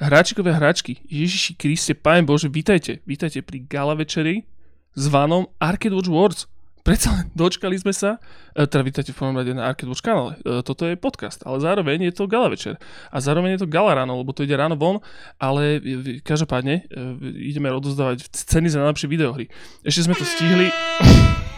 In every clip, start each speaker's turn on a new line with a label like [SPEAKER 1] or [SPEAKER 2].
[SPEAKER 1] hráčikovia hráčky, Ježiši Kriste, Pane Bože, vítajte, vítajte pri gala večeri s vanom Arcade Watch Wars. Predsa len dočkali sme sa, e, teda vítajte v prvom rade na Arcade Watch kanále, e, toto je podcast, ale zároveň je to gala večer a zároveň je to gala ráno, lebo to ide ráno von, ale e, každopádne ideme odozdávať ceny za najlepšie videohry. Ešte sme to stihli...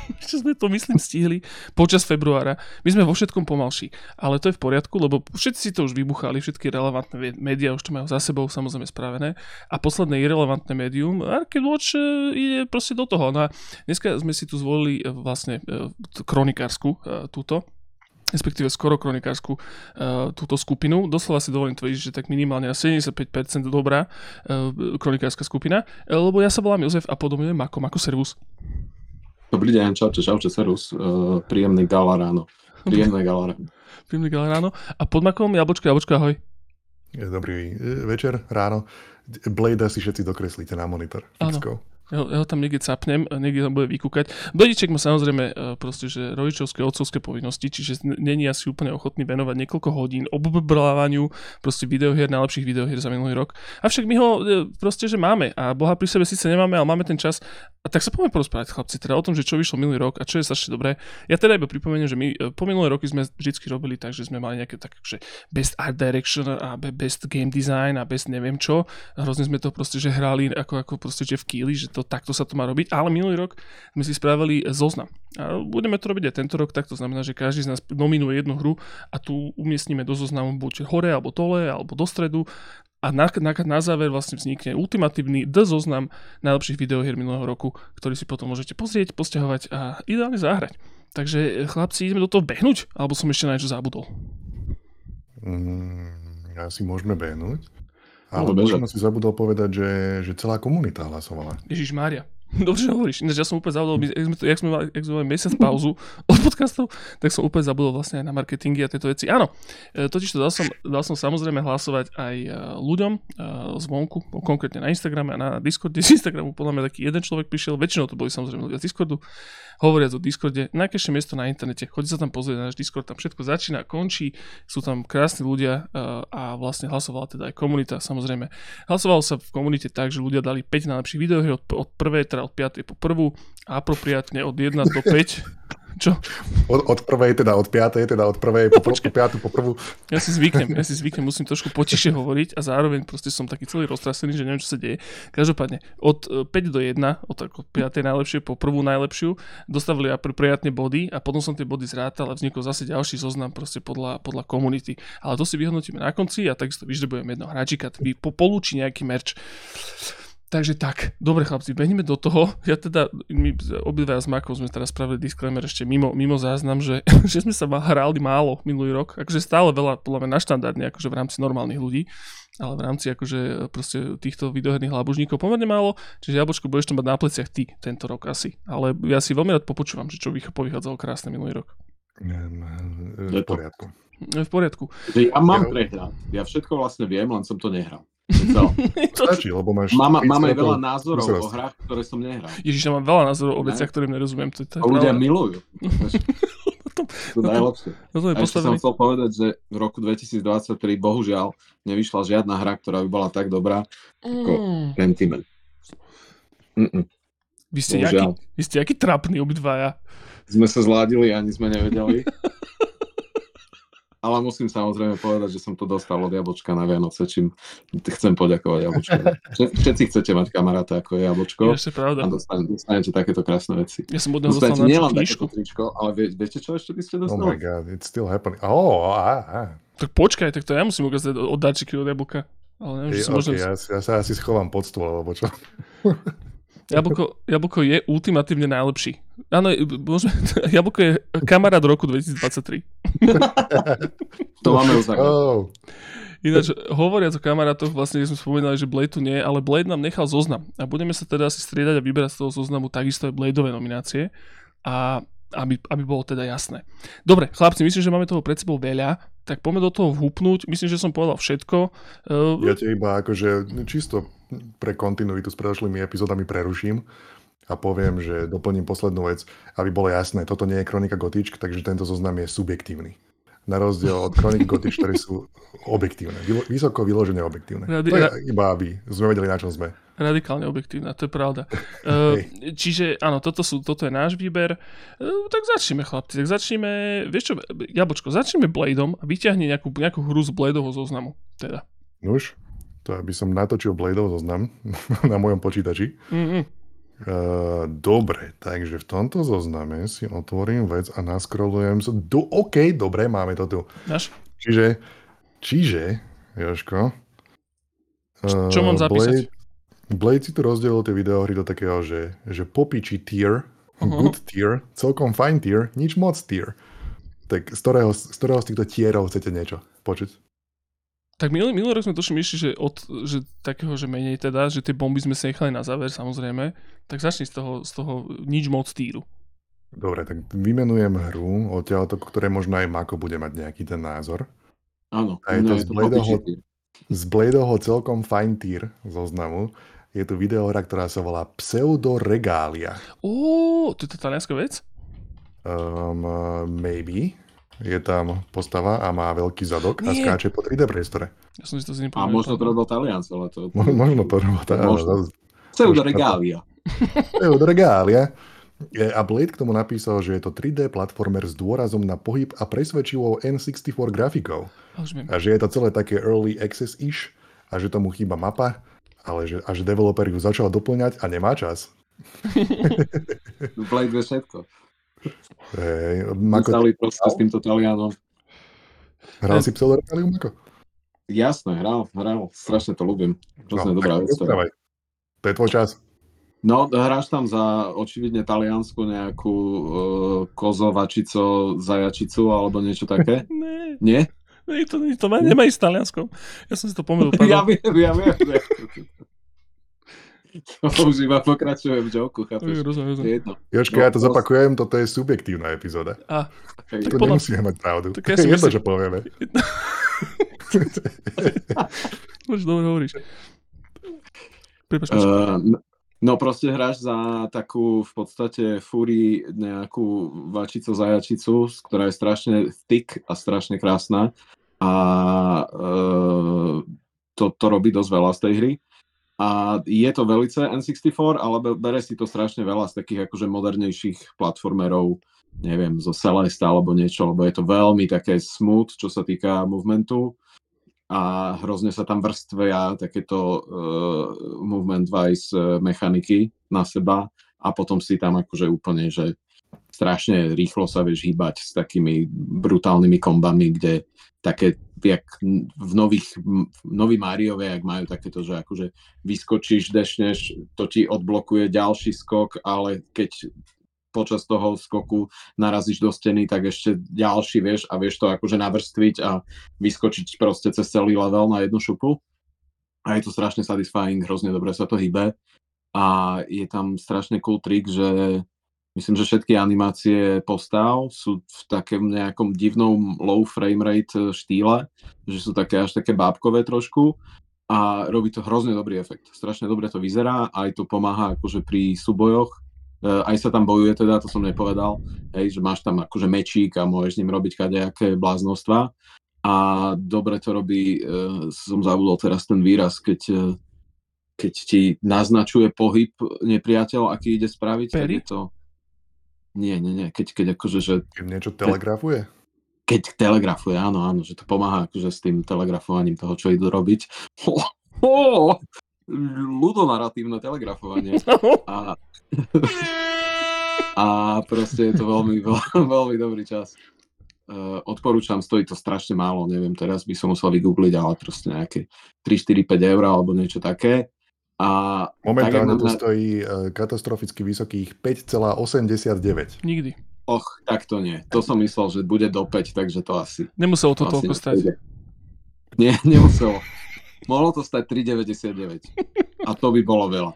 [SPEAKER 1] Ešte sme to, myslím, stihli počas februára. My sme vo všetkom pomalší, ale to je v poriadku, lebo všetci si to už vybuchali, všetky relevantné médiá už to majú za sebou samozrejme spravené. A posledné irrelevantné médium, Arcade Watch e, ide proste do toho. No a dneska sme si tu zvolili e, vlastne e, kronikársku túto, respektíve skoro kronikárskú uh, túto skupinu. Doslova si dovolím tvrdiť, že tak minimálne na 75% dobrá uh, kronikárska skupina, lebo ja sa volám Jozef a podobne Mako. Mako Servus.
[SPEAKER 2] Dobrý deň, čaute, čaute, serus. Uh, príjemný gala ráno. Príjemné gala ráno.
[SPEAKER 1] príjemný gala ráno. A pod makom jablčko, jablčko, ahoj.
[SPEAKER 3] Dobrý e, večer, ráno. Blade si všetci dokreslíte na monitor. Áno.
[SPEAKER 1] Ja, ja ho tam niekde capnem, niekde tam bude vykúkať. Blediček má samozrejme e, proste, že rodičovské, otcovské povinnosti, čiže není asi úplne ochotný venovať niekoľko hodín obobrávaniu proste videohier, najlepších videohier za minulý rok. Avšak my ho e, proste, že máme a Boha pri sebe síce nemáme, ale máme ten čas. A tak sa poďme porozprávať, chlapci, teda o tom, že čo vyšlo minulý rok a čo je strašne dobré. Ja teda iba pripomeniem, že my e, po minulé roky sme vždy robili tak, že sme mali nejaké tak, že best art direction a best game design a best neviem čo. Hrozne sme to proste, že hrali ako, ako proste, že v Keely, že to takto sa to má robiť, ale minulý rok sme si spravili zoznam. A budeme to robiť aj tento rok, tak to znamená, že každý z nás nominuje jednu hru a tu umiestnime do zoznamu buď hore alebo dole alebo do stredu a na, na, na záver vlastne vznikne ultimatívny D zoznam najlepších videohier minulého roku, ktorý si potom môžete pozrieť, posťahovať a ideálne zahrať. Takže chlapci, ideme do toho behnúť? Alebo som ešte na niečo zabudol?
[SPEAKER 3] Mm, asi môžeme behnúť. Ale no, si zabudol povedať, že, že celá komunita hlasovala.
[SPEAKER 1] Ježiš Mária. Dobre, že hovoríš. Ináč ja som úplne zabudol, jak sme, jak sme, mali, jak sme mali mesiac pauzu od podcastov, tak som úplne zabudol vlastne aj na marketingy a tieto veci. Áno, e, totiž to dal som, dal som samozrejme hlasovať aj e, ľuďom e, zvonku, konkrétne na Instagrame a na Discorde. Z Instagramu podľa mňa taký jeden človek prišiel, väčšinou to boli samozrejme ľudia z Discordu hovoriac o Discorde, najkrajšie miesto na internete. Choďte sa tam pozrieť na náš Discord, tam všetko začína, končí, sú tam krásni ľudia a vlastne hlasovala teda aj komunita, samozrejme. Hlasovalo sa v komunite tak, že ľudia dali 5 najlepších videohier od, od prvej, teda od 5. po prvú, apropriátne od 1 do 5 čo?
[SPEAKER 3] Od, od prvej, teda od piatej, teda od prvej po, po piatu, po prvú.
[SPEAKER 1] Ja si zvyknem, ja si zvyknem, musím trošku potišie hovoriť a zároveň proste som taký celý roztrasený, že neviem, čo sa deje. Každopádne, od 5 e, do 1, od, od 5. najlepšie po prvú najlepšiu, dostavili apropriátne body a potom som tie body zrátal a vznikol zase ďalší zoznam proste podľa, podľa komunity. Ale to si vyhodnotíme na konci a takisto vyžrebujeme jedno hráčika, ktorý polúči nejaký merch. Takže tak, dobre chlapci, behneme do toho. Ja teda, my obidva s Makou sme teraz spravili disclaimer ešte mimo, mimo záznam, že, že sme sa hrali málo minulý rok. Akože stále veľa, podľa mňa naštandardne, akože v rámci normálnych ľudí, ale v rámci akože proste týchto videoherných labužníkov pomerne málo. Čiže Jablčko, budeš to mať na pleciach ty tento rok asi. Ale ja si veľmi rád popočúvam, že čo povychádzalo krásne minulý rok.
[SPEAKER 3] V poriadku.
[SPEAKER 1] V poriadku.
[SPEAKER 2] Ja mám prehľad. Ja všetko vlastne viem, len som to nehral.
[SPEAKER 3] To. Stačí, lebo máš...
[SPEAKER 2] Máme, máme veľa názorov o hrách, ktoré som nehral.
[SPEAKER 1] Ježiš, ja mám veľa názorov o veciach, ktorým nerozumiem. To,
[SPEAKER 2] to a ľudia pravda. milujú. to, to najlepšie. No to, to a ešte som chcel povedať, že v roku 2023 bohužiaľ nevyšla žiadna hra, ktorá by bola tak dobrá ako mm. Pentiment.
[SPEAKER 1] Vy ste, jaký, vy ste jaký trapný obidvaja.
[SPEAKER 2] Sme sa zládili, ani sme nevedeli. Ale musím samozrejme povedať, že som to dostal od Jabočka na Vianoce, čím chcem poďakovať Jabočko. Všetci chcete mať kamaráta ako je Jabočko.
[SPEAKER 1] Je pravda.
[SPEAKER 2] A dostanete, dostanete takéto krásne veci.
[SPEAKER 1] Ja som od dostal na
[SPEAKER 2] nielen takéto tričko, ale vie, viete čo ešte by ste dostali?
[SPEAKER 3] Oh my god, it's still happening. Oh, ah, ah.
[SPEAKER 1] Tak počkaj, tak to ja musím ukázať od darčeky od Jablka. Ale neviem, hey,
[SPEAKER 3] okay, možno... ja, ja, sa asi schovám pod stôl, alebo čo.
[SPEAKER 1] Jablko, jablko je ultimatívne najlepší. Áno, môžeme, jablko je kamarát roku 2023.
[SPEAKER 2] to máme už oh.
[SPEAKER 1] Ináč, hovoriac o kamarátoch, vlastne sme spomínali, že Blade tu nie ale Blade nám nechal zoznam. A budeme sa teda asi striedať a vyberať z toho zoznamu takisto aj Bladeové nominácie. A aby, aby bolo teda jasné. Dobre, chlapci, myslím, že máme toho pred sebou veľa, tak poďme do toho vhupnúť. Myslím, že som povedal všetko.
[SPEAKER 3] Ja ťa iba akože čisto pre kontinuitu s predošlými epizódami preruším a poviem, že doplním poslednú vec, aby bolo jasné, toto nie je kronika Gotičk, takže tento zoznam je subjektívny. Na rozdiel od Chronic Gothic, ktoré sú objektívne, vysoko vyložené objektívne. Radi- to je iba, aby sme vedeli, na čom sme.
[SPEAKER 1] Radikálne objektívna, to je pravda. uh, čiže áno, toto, sú, toto je náš výber. Uh, tak začneme, chlapci, tak začneme, vieš čo, Jabočko, začneme Bladeom a vyťahni nejakú, nejakú hru z Bladeovho zoznamu. Teda.
[SPEAKER 3] Nuž, to aby som natočil Bladeov zoznam na mojom počítači. Mm-hmm. Uh, dobre, takže v tomto zozname si otvorím vec a naskrolujem sa. Do, OK, dobre, máme to tu.
[SPEAKER 1] Až?
[SPEAKER 3] Čiže, čiže, Joško.
[SPEAKER 1] Uh, Čo mám zapísať?
[SPEAKER 3] Blade, Blade si tu rozdelil tie videohry do takého, že, že popiči tier, uh-huh. good tier, celkom fine tier, nič moc tier. Tak z ktorého, z ktorého z týchto tierov chcete niečo počuť?
[SPEAKER 1] Tak minulý, minulý rok sme tuším išli, že, od, že takého, že menej teda, že tie bomby sme sa nechali na záver samozrejme, tak začni z toho, z toho nič moc týru.
[SPEAKER 3] Dobre, tak vymenujem hru odtiaľto, ktoré možno aj Mako bude mať nejaký ten názor.
[SPEAKER 2] Áno.
[SPEAKER 3] A je to, z, Bladeho, z Bladeho celkom fine tier zoznamu. Je tu videohra, ktorá sa volá Pseudoregália.
[SPEAKER 1] Ó, to je to talianská vec?
[SPEAKER 3] Um, maybe je tam postava a má veľký zadok Nie. a skáče po 3D priestore.
[SPEAKER 1] Ja som si to
[SPEAKER 2] A možno to robil Talianc, ale to...
[SPEAKER 3] možno to robil Talianc.
[SPEAKER 2] Pseudoregália.
[SPEAKER 3] Pseudoregália. A Blade k tomu napísal, že je to 3D platformer s dôrazom na pohyb a presvedčivou N64 grafikou. A že je to celé také early access-ish a že tomu chýba mapa, ale že až developer ju začal doplňať a nemá čas.
[SPEAKER 2] Blade vie všetko.
[SPEAKER 3] Hej,
[SPEAKER 2] Mako... Stali proste s týmto Talianom.
[SPEAKER 3] Hral si pseudoregáliu, Mako?
[SPEAKER 2] Jasné, hral, hral. Strašne to ľúbim. Hrozne no, dobrá vec.
[SPEAKER 3] To je tvoj čas.
[SPEAKER 2] No, hráš tam za očividne taliansku nejakú uh, kozovačico, zajačicu alebo niečo také?
[SPEAKER 1] Nie.
[SPEAKER 2] Nie?
[SPEAKER 1] Nie, to, to má, nemá ísť s talianskou. Ja som si to pomýlil.
[SPEAKER 2] ja viem, ja viem. To už iba pokračujem v joku, chápeš?
[SPEAKER 1] Rozumiem, rozumiem.
[SPEAKER 3] Jožka, ja to zopakujem, toto je subjektívna epizóda.
[SPEAKER 1] A,
[SPEAKER 3] okay. To podľa... nemusíme mať pravdu. Tak ja je jedno, čo povieme.
[SPEAKER 1] Už dobre hovoríš.
[SPEAKER 2] uh, no proste hráš za takú v podstate fúri nejakú vačico zajačicu, ktorá je strašne thick a strašne krásna a uh, to, to robí dosť veľa z tej hry. A je to velice N64, ale bere si to strašne veľa z takých akože modernejších platformerov, neviem, zo Celeste alebo niečo, lebo je to veľmi také smooth, čo sa týka movementu. A hrozne sa tam vrstvia takéto uh, movement wise uh, mechaniky na seba a potom si tam akože úplne, že strašne rýchlo sa vieš hýbať s takými brutálnymi kombami, kde také, jak v nových, v nový Mariove, jak majú takéto, že akože vyskočíš, dešneš, to ti odblokuje ďalší skok, ale keď počas toho skoku narazíš do steny, tak ešte ďalší vieš a vieš to akože navrstviť a vyskočiť proste cez celý level na jednu šupu. A je to strašne satisfying, hrozne dobre sa to hýbe. A je tam strašne cool trik, že myslím, že všetky animácie postav sú v takom nejakom divnom low frame rate štýle, že sú také až také bábkové trošku a robí to hrozne dobrý efekt. Strašne dobre to vyzerá, aj to pomáha akože pri súbojoch, E, aj sa tam bojuje teda, to som nepovedal, hej, že máš tam akože mečík a môžeš s ním robiť kadejaké bláznostva. A dobre to robí, uh, som zabudol teraz ten výraz, keď, keď ti naznačuje pohyb nepriateľ, aký ide spraviť,
[SPEAKER 1] tak
[SPEAKER 2] je to... Nie, nie, nie, keď, keď akože, že...
[SPEAKER 3] Keď niečo telegrafuje?
[SPEAKER 2] Keď telegrafuje, áno, áno, že to pomáha akože s tým telegrafovaním toho, čo idú robiť. Oh, oh, ľudonaratívne telegrafovanie. A, a proste je to veľmi, veľmi dobrý čas. Uh, odporúčam, stojí to strašne málo, neviem, teraz by som musel vygoogliť, ale proste nejaké 3, 4, 5 eur alebo niečo také. A
[SPEAKER 3] Momentálne to stojí uh, katastroficky vysokých 5,89.
[SPEAKER 1] Nikdy.
[SPEAKER 2] Och, tak to nie. To som myslel, že bude do 5, takže to asi...
[SPEAKER 1] Nemuselo to, to toľko stať.
[SPEAKER 2] Nie, nemuselo. Mohlo to stať 3,99. A to by bolo veľa.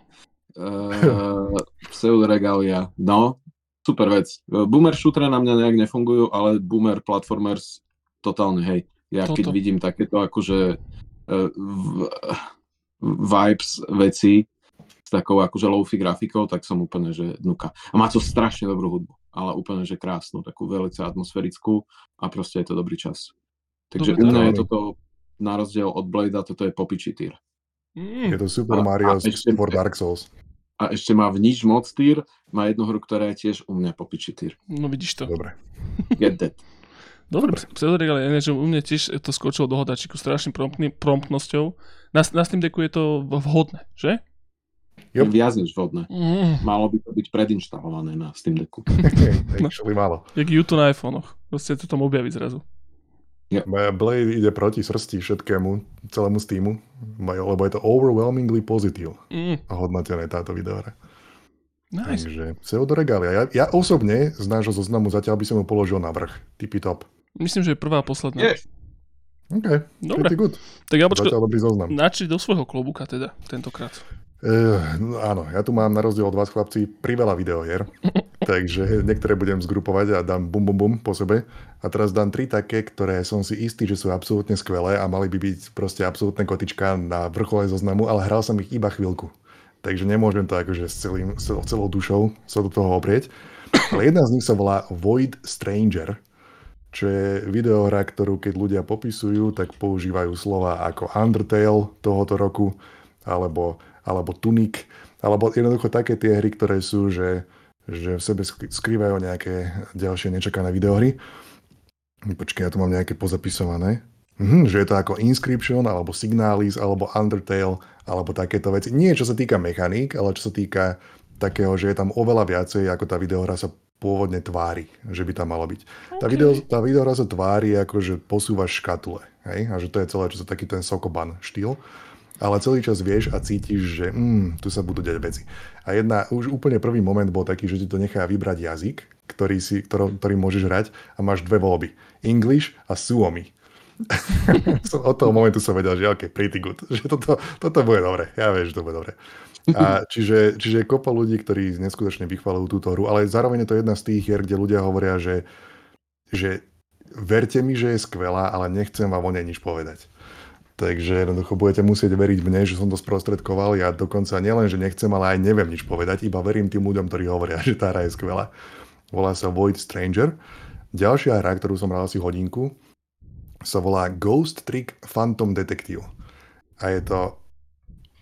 [SPEAKER 2] Uh, pseudoregalia, no, super vec. Boomer shooter na mňa nejak nefungujú, ale boomer platformers totálne, hej. Ja Toto. keď vidím takéto akože uh, v, vibes veci s takou akože low grafikou, tak som úplne, že nuka. A má to strašne dobrú hudbu. ale úplne, že krásnu, takú veľmi atmosférickú a proste je to dobrý čas. Takže u mňa je toto, na rozdiel od Bladea, toto je popiči týr.
[SPEAKER 3] Mm. Je to Super Mario a, a ešte, for Dark Souls.
[SPEAKER 2] A ešte má v nič moc týr, má jednu hru, ktorá je tiež u mňa popiči týr.
[SPEAKER 1] No vidíš to.
[SPEAKER 3] Dobre.
[SPEAKER 2] Get that.
[SPEAKER 1] Dobre, pseudoregal je že u mňa tiež to skočilo do hodačiku strašným promptný, promptnosťou. Na, na Steam Decku je to vhodné, že?
[SPEAKER 2] Jo. Viac než vhodné. Mm. Malo by to byť predinštalované na Steam Decku.
[SPEAKER 3] Actually málo.
[SPEAKER 1] Jak YouTube na iPhone. Proste to tam objaví zrazu.
[SPEAKER 3] Yeah. Blade ide proti srsti všetkému, celému Steamu, lebo je to overwhelmingly pozitív mm. hodnotené táto videohra.
[SPEAKER 1] Nice.
[SPEAKER 3] Takže pseudoregália. Ja, ja osobne z nášho zoznamu zatiaľ by som ho položil na vrch. Tippy top.
[SPEAKER 1] Myslím, že je prvá a posledná.
[SPEAKER 2] Yeah.
[SPEAKER 3] OK, Dobre. good.
[SPEAKER 1] Tak ja počkaj, načri do svojho klobúka teda, tentokrát.
[SPEAKER 3] Uh, no áno, ja tu mám na rozdiel od vás chlapci priveľa videohier, takže niektoré budem zgrupovať a dám bum bum bum po sebe. A teraz dám tri také, ktoré som si istý, že sú absolútne skvelé a mali by byť proste absolútne kotička na vrchole zoznamu, ale hral som ich iba chvíľku takže nemôžem to akože s, celým, celou dušou sa do toho oprieť. Ale jedna z nich sa volá Void Stranger, čo je videohra, ktorú keď ľudia popisujú, tak používajú slova ako Undertale tohoto roku, alebo, alebo Tunic, alebo jednoducho také tie hry, ktoré sú, že, že v sebe skrývajú nejaké ďalšie nečakané videohry. Počkaj, ja tu mám nejaké pozapisované. Mhm, že je to ako Inscription, alebo Signalis, alebo Undertale, alebo takéto veci. Nie čo sa týka mechaník, ale čo sa týka takého, že je tam oveľa viacej, ako tá videohra sa pôvodne tvári, že by tam malo byť. Okay. Tá, video, tá videohra sa tvári ako, že posúvaš škatule. Hej? A že to je celé, čo sa taký ten Sokoban štýl. Ale celý čas vieš a cítiš, že mm, tu sa budú deť veci. A jedna, už úplne prvý moment bol taký, že ti to nechá vybrať jazyk, ktorý, si, ktorý, ktorý môžeš hrať a máš dve voľby. English a Suomi. Od toho momentu som vedel, že OK, pretty good. Že toto, toto bude dobre. Ja viem, že to bude dobre. A čiže, čiže kopa ľudí, ktorí neskutočne vychvalujú túto hru, ale zároveň je to jedna z tých hier, kde ľudia hovoria, že, že verte mi, že je skvelá, ale nechcem vám o nej nič povedať. Takže jednoducho budete musieť veriť mne, že som to sprostredkoval. Ja dokonca nielen, že nechcem, ale aj neviem nič povedať, iba verím tým ľuďom, ktorí hovoria, že tá hra je skvelá. Volá sa Void Stranger. Ďalšia hra, ktorú som hral asi hodinku, sa volá Ghost Trick Phantom Detective. A je to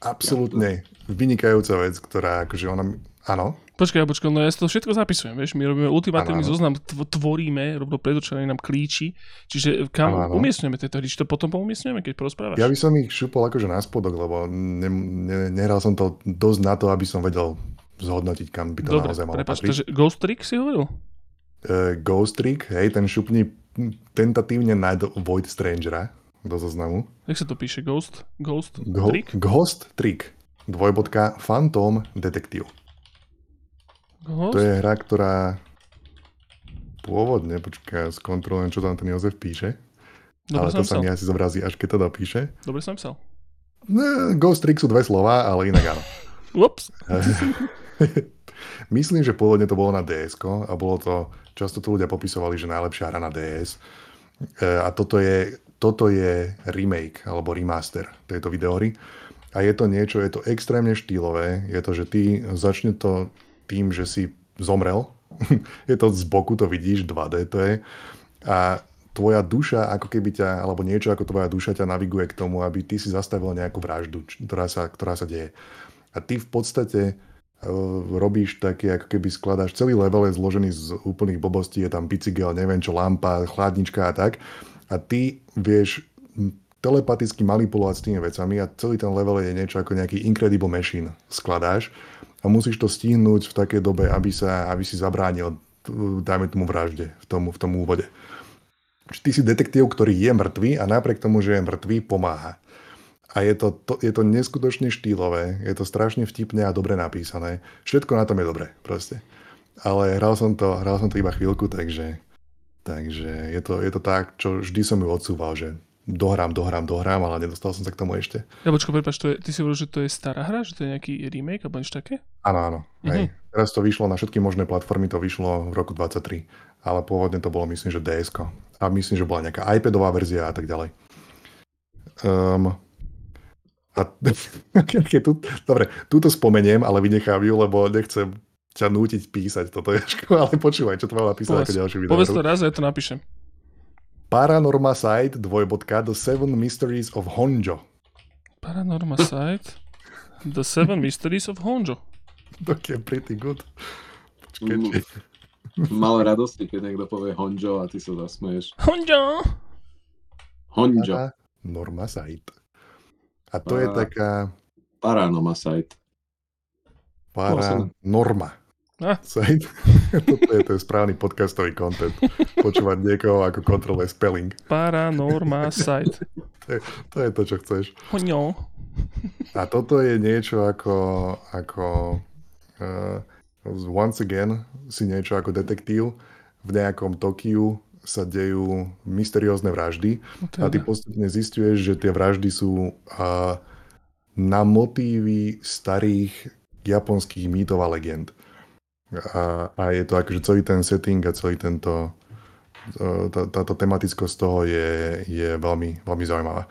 [SPEAKER 3] absolútne vynikajúca vec, ktorá akože ona... Áno?
[SPEAKER 1] Počkaj, počkaj, no ja si to všetko zapisujem, vieš, my robíme ultimatívny zoznam, tvoríme, robíme predočené nám klíči, čiže kam ano, ano. umiestňujeme tieto hry, či to potom poumiestňujeme, keď porozprávaš?
[SPEAKER 3] Ja by som ich šupol akože na spodok, lebo ne, ne, nehral som to dosť na to, aby som vedel zhodnotiť, kam by to Dobre, naozaj malo
[SPEAKER 1] prepáč, takže Ghost Trick si hovoril?
[SPEAKER 3] Uh, Ghost Trick, hej, ten šupni tentatívne nájdu Void Strangera do zoznamu.
[SPEAKER 1] Jak sa to píše? Ghost? Ghost
[SPEAKER 3] Go-
[SPEAKER 1] Trick?
[SPEAKER 3] Ghost Trick. Dvojbodka Phantom. Ghost? To je hra, ktorá pôvodne, počkaj, skontrolujem, čo tam ten Jozef píše. Dobre ale to sa mi asi zobrazí, až keď to dopíše.
[SPEAKER 1] Dobre som psal.
[SPEAKER 3] No, Ghost Trick sú dve slova, ale inak áno.
[SPEAKER 1] Ups.
[SPEAKER 3] Myslím, že pôvodne to bolo na ds a bolo to, často to ľudia popisovali, že najlepšia hra na DS. E, a toto je, toto je remake alebo remaster tejto videohry. A je to niečo, je to extrémne štýlové. Je to, že ty začne to tým, že si zomrel. je to z boku, to vidíš, 2D to je. A tvoja duša, ako keby ťa, alebo niečo ako tvoja duša ťa naviguje k tomu, aby ty si zastavil nejakú vraždu, ktorá sa, ktorá sa deje. A ty v podstate robíš také, ako keby skladáš, celý level je zložený z úplných blbostí, je tam bicykel, neviem čo, lampa, chladnička a tak. A ty vieš telepaticky manipulovať s tými vecami a celý ten level je niečo ako nejaký Incredible Machine skladáš a musíš to stihnúť v takej dobe, aby, sa, aby si zabránil, dajme tomu vražde v tom, v tom úvode. Ty si detektív, ktorý je mŕtvý a napriek tomu, že je mŕtvý, pomáha. A je to, to, je to neskutočne štýlové, je to strašne vtipné a dobre napísané. Všetko na tom je dobré, proste. Ale hral som to, hral som to iba chvíľku, takže, takže je, to, je to tak, čo vždy som ju odsúval, že dohrám, dohrám, dohrám, ale nedostal som sa k tomu ešte.
[SPEAKER 1] Ja počko, prepáč, to je, ty si hovoril, že to je stará hra, že to je nejaký remake alebo niečo také?
[SPEAKER 3] Áno, áno. Mm-hmm. Hej. Teraz to vyšlo na všetky možné platformy, to vyšlo v roku 23, ale pôvodne to bolo myslím, že ds A myslím, že bola nejaká iPadová verzia a tak ďalej. Um, a, keď tu, dobre, túto spomeniem, ale vynechám ju, lebo nechcem ťa nútiť písať toto, Jožko, ale počúvaj, čo to mám napísať ako ďalší video.
[SPEAKER 1] Povedz to raz, ja to napíšem.
[SPEAKER 3] Paranorma Site, dvojbodka, The Seven Mysteries of Honjo.
[SPEAKER 1] Paranorma Site, The Seven Mysteries of Honjo.
[SPEAKER 3] je pretty good. Počkej, mm.
[SPEAKER 2] Mal radosti, keď niekto povie Honjo a ty sa zasmeješ.
[SPEAKER 1] Honjo!
[SPEAKER 2] Honjo.
[SPEAKER 3] Paranorma Site. A to Para... je taká...
[SPEAKER 2] Paranorma Site.
[SPEAKER 3] Paranorma. Ah. Toto je ten správny podcastový content. Počúvať niekoho, ako kontroluje spelling.
[SPEAKER 1] Paranorma site.
[SPEAKER 3] To je, to je to, čo chceš.
[SPEAKER 1] Hoňo.
[SPEAKER 3] A toto je niečo ako, ako uh, once again si niečo ako detektív. V nejakom Tokiu sa dejú mysteriózne vraždy no a ty postupne zistuješ, že tie vraždy sú uh, na motívy starých japonských mýtov a legend. A, a je to akože celý ten setting a celý tento tá, táto tematickosť toho je, je veľmi, veľmi zaujímavá.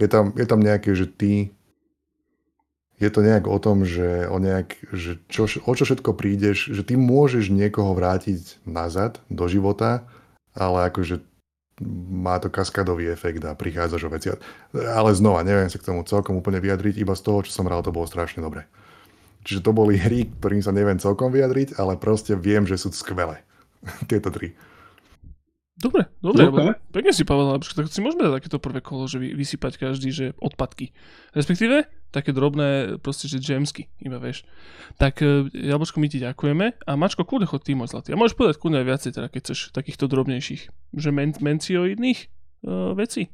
[SPEAKER 3] Je tam, je tam nejaké, že ty je to nejak o tom, že, o, nejak, že čo, o čo všetko prídeš, že ty môžeš niekoho vrátiť nazad do života, ale akože má to kaskadový efekt a prichádzaš o veci. Ale znova, neviem sa k tomu celkom úplne vyjadriť, iba z toho, čo som hral, to bolo strašne dobre. Čiže to boli hry, ktorým sa neviem celkom vyjadriť, ale proste viem, že sú skvelé. Tieto tri.
[SPEAKER 1] Dobre, dobre, okay. pekne si povedal, tak si môžeme dať takéto prvé kolo, že vysypať každý, že odpadky. Respektíve také drobné, proste, že jamsky, iba vieš. Tak e, Jablčko, my ti ďakujeme a Mačko, kľudne chod ty môj zlatý. A môžeš povedať kľudne viacej, teda, keď chceš takýchto drobnejších, že men- mencioidných uh, vecí.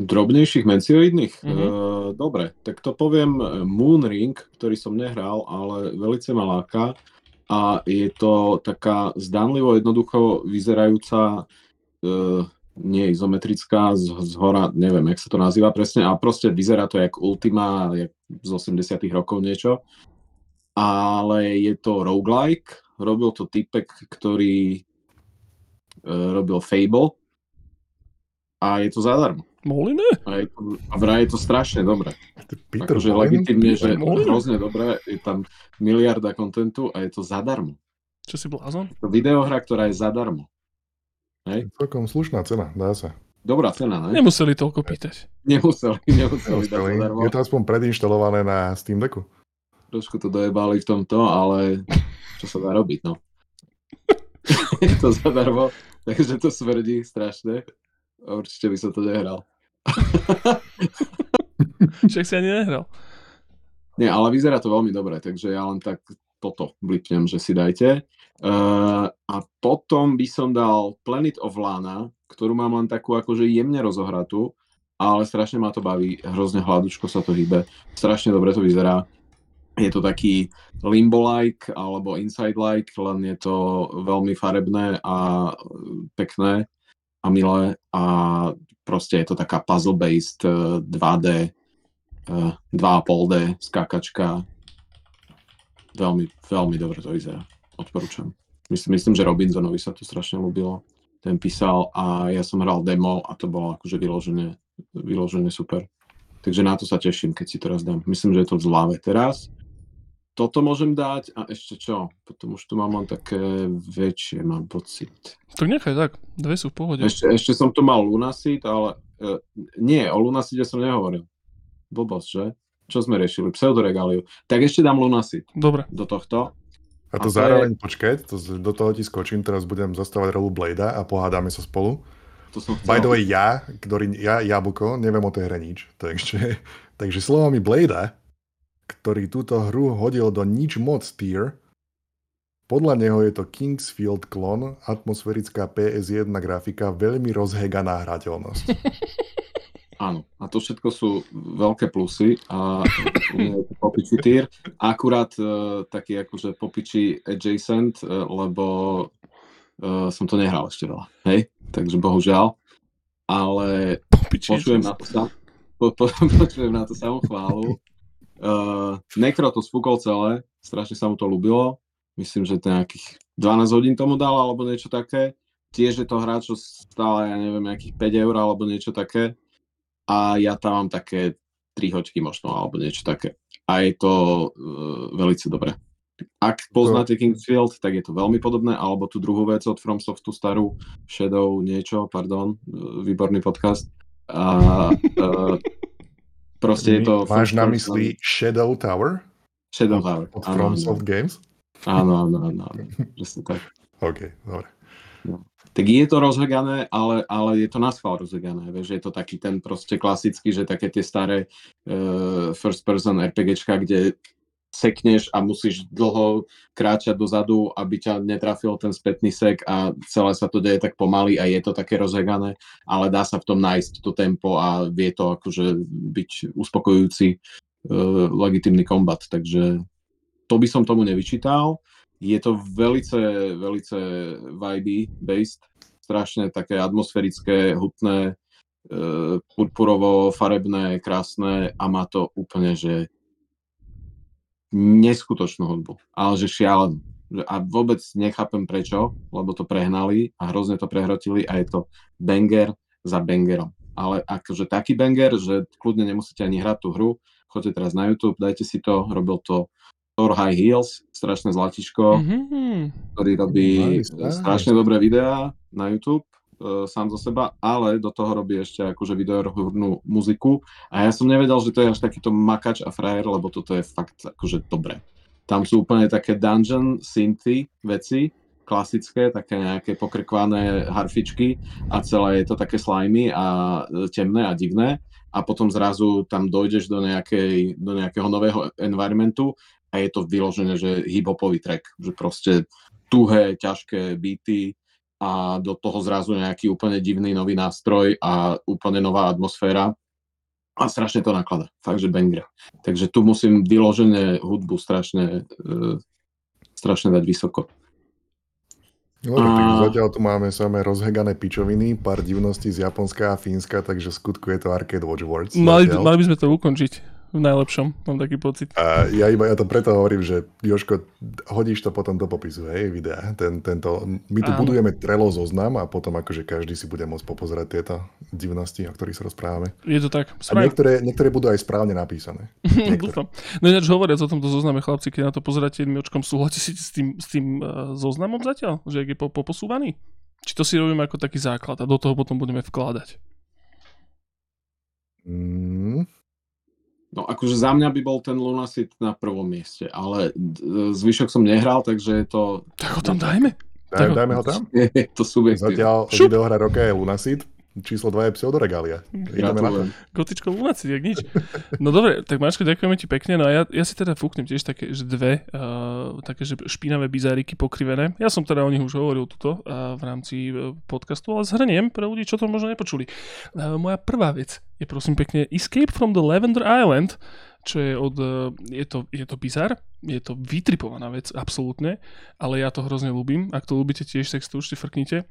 [SPEAKER 2] Drobnejších mencioidných? Mm-hmm. Uh, dobre, tak to poviem Moon Ring, ktorý som nehral, ale velice ma láka. A je to taká zdanlivo jednoducho vyzerajúca, uh, nie izometrická, z, z hora, neviem, jak sa to nazýva presne, a proste vyzerá to jak Ultima, jak z 80 rokov niečo. Ale je to roguelike, robil to typek, ktorý uh, robil Fable a je to zadarmo.
[SPEAKER 1] Mohli ne?
[SPEAKER 2] A, je to, a vraj je to strašne dobré. Takže legitimne, že Mohli hrozne dobré, je tam miliarda kontentu a je to zadarmo.
[SPEAKER 1] Čo si blázon?
[SPEAKER 2] To videohra, ktorá je zadarmo.
[SPEAKER 3] Hej? Celkom slušná cena, dá sa.
[SPEAKER 2] Dobrá cena, ne?
[SPEAKER 1] Nemuseli toľko pýtať.
[SPEAKER 2] Nemuseli, nemuseli, nemuseli
[SPEAKER 3] dať Je to aspoň predinštalované na Steam Decku.
[SPEAKER 2] Trošku to dojebali v tomto, ale čo sa dá robiť, no. je to zadarmo, takže to smrdí strašne. Určite by som to nehral.
[SPEAKER 1] Však si ani nehral.
[SPEAKER 2] Nie, ale vyzerá to veľmi dobre, takže ja len tak toto blipnem, že si dajte. Uh, a potom by som dal Planet of Lana, ktorú mám len takú akože jemne rozohratú, ale strašne ma to baví, hrozne hladučko sa to hýbe, strašne dobre to vyzerá. Je to taký limbo-like alebo inside-like, len je to veľmi farebné a pekné a milé a proste je to taká puzzle-based 2D, 2,5D skákačka. Veľmi, veľmi dobre to vyzerá. Odporúčam. Myslím, myslím, že Robinsonovi sa to strašne ľúbilo. Ten písal a ja som hral demo a to bolo akože vyložené, vyložené super. Takže na to sa teším, keď si to raz dám. Myslím, že je to v zláve teraz toto môžem dať a ešte čo? Potom už tu mám len také väčšie, mám pocit.
[SPEAKER 1] To nechaj tak, dve sú v pohode.
[SPEAKER 2] Ešte, ešte som tu mal Lunasit, ale uh, nie, o Lunasite som nehovoril. Blbosť, že? Čo sme riešili? Pseudoregaliu. Tak ešte dám Lunasit.
[SPEAKER 1] Dobre.
[SPEAKER 2] Do tohto.
[SPEAKER 3] A to a zároveň, je... počkaj, to, do toho ti skočím, teraz budem zastávať rolu Blade a pohádame sa spolu.
[SPEAKER 2] To som chcel.
[SPEAKER 3] By the way, ja, ktorý, ja, Jablko, neviem o tej hre nič, takže, takže slovami Blade ktorý túto hru hodil do nič moc tier. Podľa neho je to Kingsfield klon, atmosférická PS1 grafika, veľmi rozheganá hrateľnosť.
[SPEAKER 2] Áno, a to všetko sú veľké plusy a popiči tier. Akurát uh, taký akože popiči adjacent, uh, lebo uh, som to nehral ešte veľa, hej? Takže bohužiaľ. Ale počujem na, to po, po, počujem na to samú chválu Uh, Nekro to spúkol celé, strašne sa mu to ľúbilo. Myslím, že to nejakých 12 hodín tomu dal, alebo niečo také. Tiež je to hra, čo stále, ja neviem, nejakých 5 eur, alebo niečo také. A ja tam mám také 3 hoďky možno, alebo niečo také. A je to uh, veľmi dobré. Ak poznáte Kingsfield, tak je to veľmi podobné, alebo tú druhú vec od FromSoftu starú, Shadow niečo, pardon, výborný podcast. A, uh, proste je to...
[SPEAKER 3] Máš na mysli Shadow Tower?
[SPEAKER 2] Shadow Tower.
[SPEAKER 3] Od FromSoft Games?
[SPEAKER 2] Áno, áno, áno, áno. Presne tak.
[SPEAKER 3] OK, dobre.
[SPEAKER 2] No. Tak je to rozhegané, ale, ale je to na schvál rozhegané. Vieš, je to taký ten proste klasický, že také tie staré uh, first person RPGčka, kde sekneš a musíš dlho kráčať dozadu, aby ťa netrafil ten spätný sek a celé sa to deje tak pomaly a je to také rozhegané, ale dá sa v tom nájsť to tempo a vie to akože byť uspokojujúci uh, legitimný kombat, takže to by som tomu nevyčítal. Je to velice, velice vibe based, strašne také atmosférické, hutné, uh, purpurovo, farebné, krásne a má to úplne, že neskutočnú hudbu, ale že šialenú. A vôbec nechápem prečo, lebo to prehnali a hrozne to prehrotili a je to banger za bangerom. Ale akože taký banger, že kľudne nemusíte ani hrať tú hru, choďte teraz na YouTube, dajte si to, robil to Thor High Heels, strašné zlatiško, mm-hmm. ktorý robí nice, strašne dobré videá na YouTube sám za seba, ale do toho robí ešte akože videohudnú muziku a ja som nevedel, že to je až takýto makač a frajer, lebo toto je fakt akože dobré. Tam sú úplne také dungeon synthy veci, klasické, také nejaké pokrkvané harfičky a celé je to také slimy a e, temné a divné a potom zrazu tam dojdeš do, nejakej, do nejakého nového environmentu a je to vyložené, že hip-hopový track, že proste tuhé, ťažké beaty, a do toho zrazu nejaký úplne divný nový nástroj a úplne nová atmosféra a strašne to naklada. Fakt, že banger. Takže tu musím vyložené hudbu strašne, uh, strašne dať vysoko.
[SPEAKER 3] No, a... zatiaľ tu máme samé rozhegané pičoviny, pár divností z Japonska a Fínska, takže skutku je to Arcade Watch Words.
[SPEAKER 1] Mali, mali by sme to ukončiť v najlepšom, mám taký pocit.
[SPEAKER 3] A ja iba ja to preto hovorím, že Joško, hodíš to potom do popisu, hej, videa. Ten, tento, my tu Áno. budujeme trelo zoznam a potom akože každý si bude môcť popozerať tieto divnosti, o ktorých sa rozprávame.
[SPEAKER 1] Je to tak.
[SPEAKER 3] A niektoré, niektoré budú aj správne napísané.
[SPEAKER 1] Dúfam. No ináč hovoriac o tomto zozname, chlapci, keď na to pozeráte jedným očkom, súhlasíte s tým, s tým uh, zoznamom zatiaľ? Že je po, poposúvaný? Či to si robíme ako taký základ a do toho potom budeme vkladať?
[SPEAKER 3] Mm,
[SPEAKER 2] No akože za mňa by bol ten Lunasit na prvom mieste, ale zvyšok som nehral, takže je to...
[SPEAKER 1] Tak ho tam dajme.
[SPEAKER 3] Daj, dajme ho tam?
[SPEAKER 2] Je to subjektívne.
[SPEAKER 3] Zatiaľ videohra roka je Lunasit, číslo 2 je Pseudoregalia.
[SPEAKER 1] Gotičko Lunaci, jak nič. No dobre, tak Maško, ďakujeme ti pekne. No a ja, ja si teda fúknem tiež také, že dve uh, také, že špinavé bizáriky pokrivené. Ja som teda o nich už hovoril tuto uh, v rámci uh, podcastu, ale zhrniem pre ľudí, čo to možno nepočuli. Uh, moja prvá vec je prosím pekne Escape from the Lavender Island, čo je od, je to, je to bizar, je to vytripovaná vec, absolútne, ale ja to hrozne ľúbim. Ak to ľúbite tiež, tak si to určite frknite.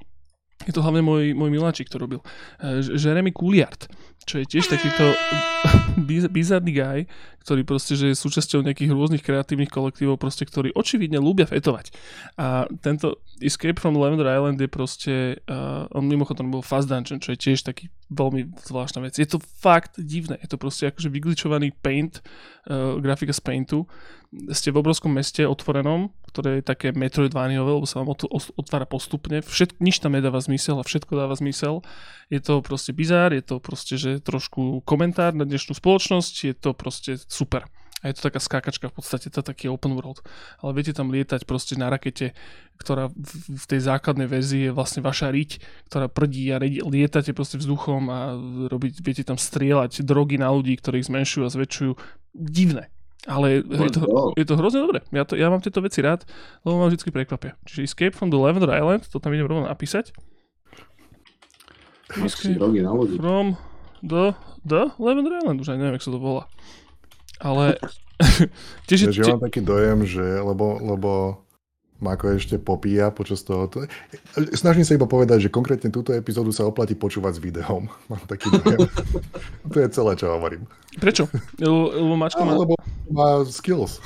[SPEAKER 1] Je to hlavne môj, môj miláčik, to robil. Uh, Jeremy Couliard, čo je tiež takýto bizarný guy, ktorý proste, že je súčasťou nejakých rôznych kreatívnych kolektívov, proste, ktorí očividne ľúbia fetovať. A tento Escape from Lavender Island je proste, uh, on mimochodom bol Fast Dungeon, čo je tiež taký veľmi zvláštna vec. Je to fakt divné, je to proste akože vygličovaný paint, uh, grafika z paintu. Ste v obrovskom meste otvorenom, ktoré je také Metroidvaniové, lebo sa vám otvára postupne. Všetko, nič tam nedáva zmysel a všetko dáva zmysel. Je to proste bizár, je to proste, že trošku komentár na dnešnú spoločnosť, je to proste super. A je to taká skákačka v podstate, to taký open world. Ale viete tam lietať proste na rakete, ktorá v tej základnej verzii je vlastne vaša riť, ktorá prdí a lietate proste vzduchom a robiť, viete tam strieľať drogy na ľudí, ktorých zmenšujú a zväčšujú. Divné. Ale je to, je to hrozne dobre. Ja, to, ja mám tieto veci rád, lebo ma vždy prekvapia. Čiže Escape from the Lavender Island, to tam idem rovno napísať.
[SPEAKER 2] Escape
[SPEAKER 1] from the, the Lavender Island, už aj neviem, jak sa to volá. Ale...
[SPEAKER 3] tiež, ja mám taký dojem, že lebo, lebo ma ako ešte popíja počas toho. Snažím sa iba povedať, že konkrétne túto epizódu sa oplatí počúvať s videom. Mám taký dojem. to je celé, čo hovorím.
[SPEAKER 1] Prečo? Lebo, lebo Mačko má...
[SPEAKER 3] Lebo, má skills.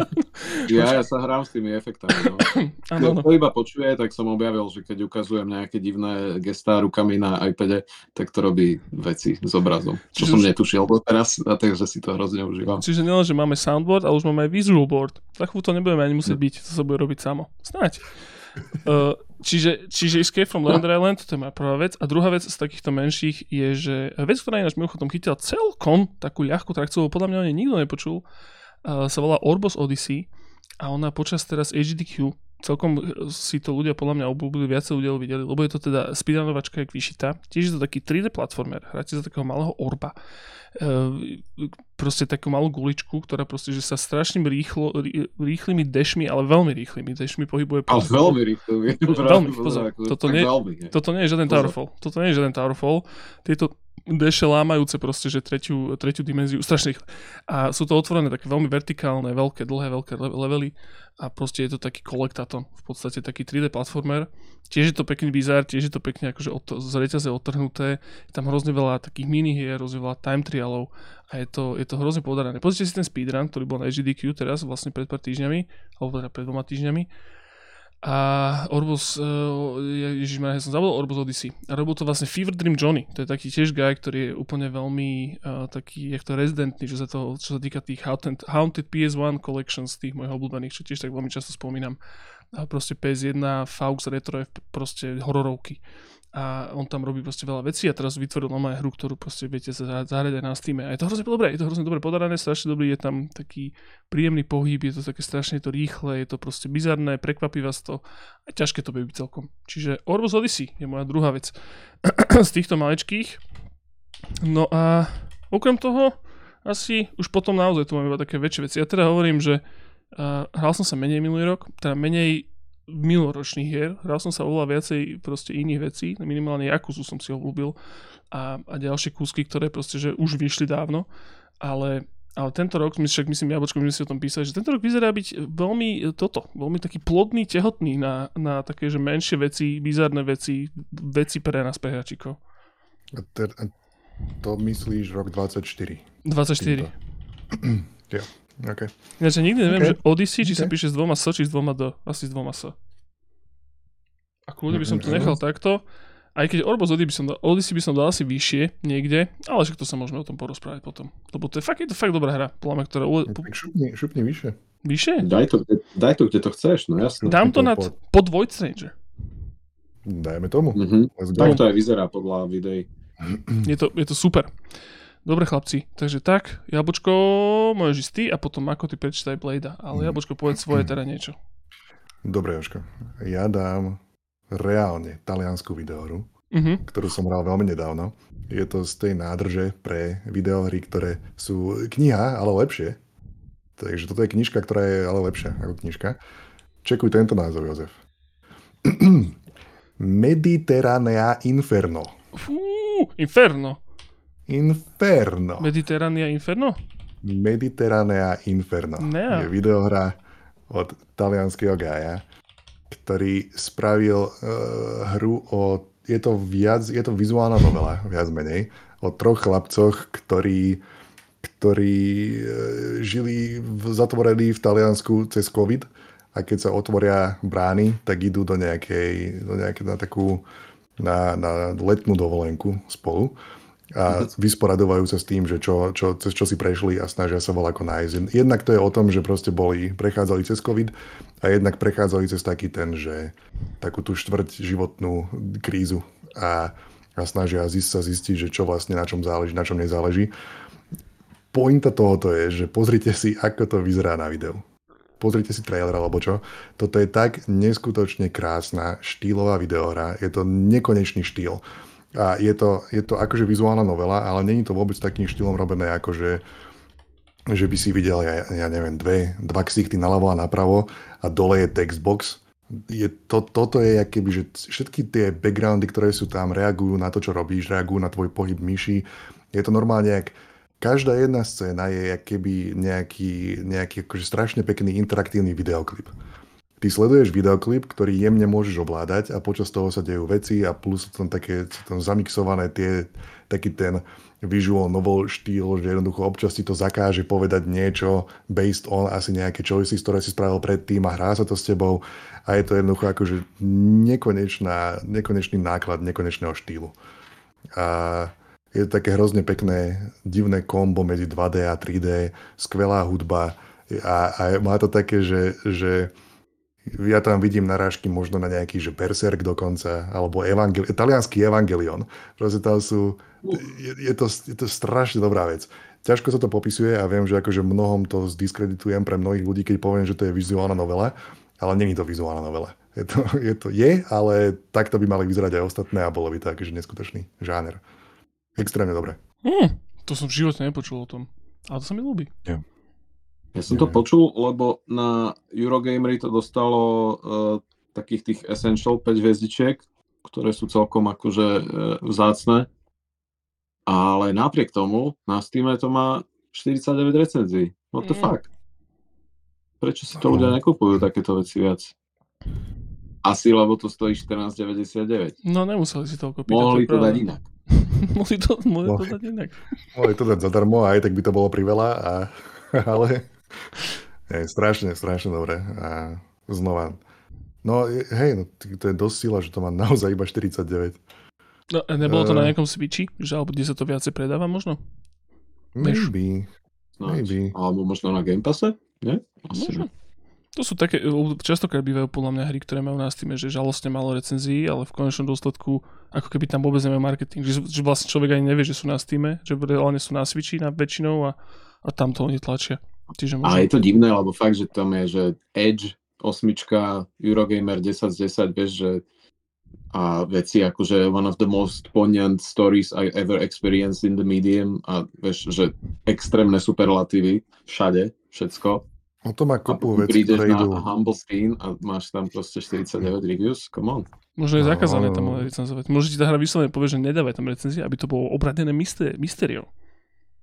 [SPEAKER 2] ja, ja sa hrám s tými efektami. No. Keď to iba počuje, tak som objavil, že keď ukazujem nejaké divné gestá rukami na iPade, tak to robí veci s obrazom. Čo Čiže som už... netušil doteraz, a takže si to hrozne užívam.
[SPEAKER 1] Čiže nielen, že máme soundboard, ale už máme aj visual board. Tak to nebudeme ani musieť hm. byť, to sa bude robiť samo. Snáď. Uh, čiže, čiže Escape from Land Island, to je moja prvá vec. A druhá vec z takýchto menších je, že vec, ktorá ináč mimochodom chytila celkom takú ľahkú trakciu, podľa mňa o nej nikto nepočul, uh, sa volá Orbos Odyssey a ona počas teraz HDQ celkom si to ľudia podľa mňa obľúbili, viacej ľudia videli, lebo je to teda speedrunovačka jak vyšitá. Tiež je to taký 3D platformer, hráte za takého malého orba. E, proste takú malú guličku, ktorá proste, že sa strašným rýchlo, rý, rýchlymi dešmi, ale veľmi rýchlymi dešmi pohybuje.
[SPEAKER 2] Ale veľmi rýchlymi.
[SPEAKER 1] Veľmi, pozor. Toto nie, toto nie je žiaden Towerfall. Toto nie je žiaden Towerfall. Tieto deše lámajúce proste, že tretiu, tretiu dimenziu, strašne rýchle. A sú to otvorené také veľmi vertikálne, veľké, dlhé, veľké levely a proste je to taký kolektaton, v podstate taký 3D platformer. Tiež je to pekný bizar, tiež je to pekne akože od, z reťaze odtrhnuté, je tam hrozne veľa takých minihier, hrozne veľa time trialov a je to, je to hrozne podarené. Pozrite si ten speedrun, ktorý bol na HDQ teraz vlastne pred pár týždňami, alebo teda pred dvoma týždňami a Orbus, uh, ježišmar, ja som zabudol Orbus Odyssey. A robil to vlastne Fever Dream Johnny. To je taký tiež guy, ktorý je úplne veľmi uh, taký, jak to rezidentný, čo sa, to, čo sa týka tých Haunted, Haunted PS1 Collections, tých mojich obľúbených, čo tiež tak veľmi často spomínam. A proste PS1, Faux Retro je proste hororovky a on tam robí proste veľa vecí a teraz vytvoril normálne hru, ktorú proste viete zahrať aj na Steam. A je to hrozne dobré, je to hrozne dobre podarané, strašne dobrý, je tam taký príjemný pohyb, je to také strašne to rýchle, je to proste bizarné, prekvapí vás to a ťažké to byť celkom. Čiže Orbus Odyssey je moja druhá vec z týchto malečkých. No a okrem toho asi už potom naozaj tu mám iba také väčšie veci. Ja teda hovorím, že uh, hral som sa menej minulý rok, teda menej minuloročných hier. Hral som sa oveľa viacej proste iných vecí, minimálne Jakuzu som si obľúbil a, a ďalšie kúsky, ktoré proste, že už vyšli dávno, ale ale tento rok, my však myslím, Jabočko, my si o tom písali, že tento rok vyzerá byť veľmi toto, veľmi taký plodný, tehotný na, na také, že menšie veci, bizarné veci, veci pre nás prehačikov.
[SPEAKER 3] To myslíš rok 24?
[SPEAKER 1] 24.
[SPEAKER 3] ja. Okay.
[SPEAKER 1] Ja že nikdy neviem, okay. že Odyssey, či okay. sa píše s dvoma S, či s dvoma D. Asi s dvoma S. A kľudne by som to nechal takto. Aj keď Orbos Odyssey by som dal, Odyssey by som dal asi vyššie niekde, ale však to sa môžeme o tom porozprávať potom. Lebo to je fakt, je to fakt dobrá hra, podľa mňa, ktorá...
[SPEAKER 3] Šupni, šupni vyššie.
[SPEAKER 1] Vyššie?
[SPEAKER 2] Daj to, daj to, kde to chceš, no jasne.
[SPEAKER 1] Dám to nad, pod Void Stranger.
[SPEAKER 3] Dajme tomu.
[SPEAKER 2] Mm-hmm. Tak to aj vyzerá podľa videí.
[SPEAKER 1] Je to, je to super. Dobre chlapci, takže tak, Jablčko, môžeš ísť ty a potom ako ty prečítaj Blade, ale mhm. Jablčko povedz svoje teda niečo.
[SPEAKER 3] Dobre, Jožko. Ja dám reálne taliansku videohru, uh-huh. ktorú som hral veľmi nedávno. Je to z tej nádrže pre videohry, ktoré sú kniha, ale lepšie. Takže toto je knižka, ktorá je ale lepšia ako knižka. Čekuj tento názov, Jozef. Mediterranea Inferno.
[SPEAKER 1] Fú, Inferno.
[SPEAKER 3] Inferno.
[SPEAKER 1] Mediterránea Inferno?
[SPEAKER 3] Mediterránea Inferno. Ne. Je videohra od talianského Gaja, ktorý spravil uh, hru o... Je to, viac, je to vizuálna novela, viac menej, o troch chlapcoch, ktorí, ktorí uh, žili v, zatvorení v Taliansku cez COVID a keď sa otvoria brány, tak idú do nejakej, do nejakej na takú na, na letnú dovolenku spolu a vysporadovajú sa s tým, že čo, čo, cez čo si prešli a snažia sa ako nájsť. Jednak to je o tom, že proste boli, prechádzali cez COVID a jednak prechádzali cez taký ten, že takú tú štvrť životnú krízu a, a snažia zist, sa zistiť, že čo vlastne na čom záleží, na čom nezáleží. Pointa tohoto je, že pozrite si, ako to vyzerá na videu. Pozrite si trailer alebo čo. Toto je tak neskutočne krásna štýlová videohra. Je to nekonečný štýl a je to, je to akože vizuálna novela, ale není to vôbec takým štýlom robené, ako že, že by si videl, ja, ja neviem, dve, dva ksichty naľavo a napravo a dole je textbox. Je to, toto je keby, že všetky tie backgroundy, ktoré sú tam, reagujú na to, čo robíš, reagujú na tvoj pohyb myši. Je to normálne, jak každá jedna scéna je keby nejaký, nejaký akože strašne pekný interaktívny videoklip. Ty sleduješ videoklip, ktorý jemne môžeš ovládať a počas toho sa dejú veci a plus sú tam také sú tam zamixované tie, taký ten visual novel štýl, že jednoducho občas ti to zakáže povedať niečo based on asi nejaké choices, ktoré si spravil predtým a hrá sa to s tebou a je to jednoducho akože nekonečná, nekonečný náklad nekonečného štýlu. A je to také hrozne pekné, divné kombo medzi 2D a 3D, skvelá hudba a, a má to také, že, že ja tam vidím narážky možno na nejaký, že Berserk dokonca, alebo evangel, talianský Evangelion. Proste tam sú je, je, to, je to strašne dobrá vec. Ťažko sa to popisuje a viem, že akože mnohom to zdiskreditujem pre mnohých ľudí, keď poviem, že to je vizuálna novela, ale není to vizuálna novela. Je to, je, to, je, ale takto by mali vyzerať aj ostatné a bolo by to akože neskutočný žáner. Extrémne dobre.
[SPEAKER 1] Hmm, to som v živote nepočul o tom. Ale to sa mi ľúbi.
[SPEAKER 2] Yeah. Ja som to počul, lebo na Eurogamery to dostalo uh, takých tých Essential 5 hviezdičiek, ktoré sú celkom akože uh, vzácne. Ale napriek tomu na Steam to má 49 recenzií. What the mm. fuck? Prečo si to ľudia nekupujú takéto veci viac? Asi lebo to stojí 14,99.
[SPEAKER 1] No nemuseli si toľko
[SPEAKER 2] pýtať. Mohli to dať inak.
[SPEAKER 1] mohli to, mohli to dať inak.
[SPEAKER 3] mohli to dať zadarmo, aj tak by to bolo priveľa, a, ale je, strašne, strašne dobre. A znova. No hej, no, to je dosť sila, že to má naozaj iba 49.
[SPEAKER 1] No, nebolo to uh, na nejakom Switchi? Že, alebo kde sa to viacej predáva možno?
[SPEAKER 3] Maybe. Maybe.
[SPEAKER 2] Alebo možno na Game Passe? Nie? Asi možno.
[SPEAKER 1] To sú také, častokrát bývajú podľa mňa hry, ktoré majú na Steam, že žalostne málo recenzií, ale v konečnom dôsledku ako keby tam vôbec nemajú marketing. Že, že vlastne človek ani nevie, že sú na Steam, že reálne sú na Switchi na väčšinou a, a tam to oni tlačia.
[SPEAKER 2] Čiže možno... A je to divné, lebo fakt, že tam je, že Edge, osmička, Eurogamer 10 z 10, vieš, že a veci akože one of the most poignant stories I ever experienced in the medium a vieš, že extrémne superlatívy všade, všetko.
[SPEAKER 3] O to má kopu vecí,
[SPEAKER 2] ktoré idú... na Humble Steam a máš tam proste 49 reviews, come on.
[SPEAKER 1] Možno je no, zakázané tam recenzovať. Môže ti tá hra vyslovene povie, že nedávaj tam recenzie, aby to bolo obradené mystériou.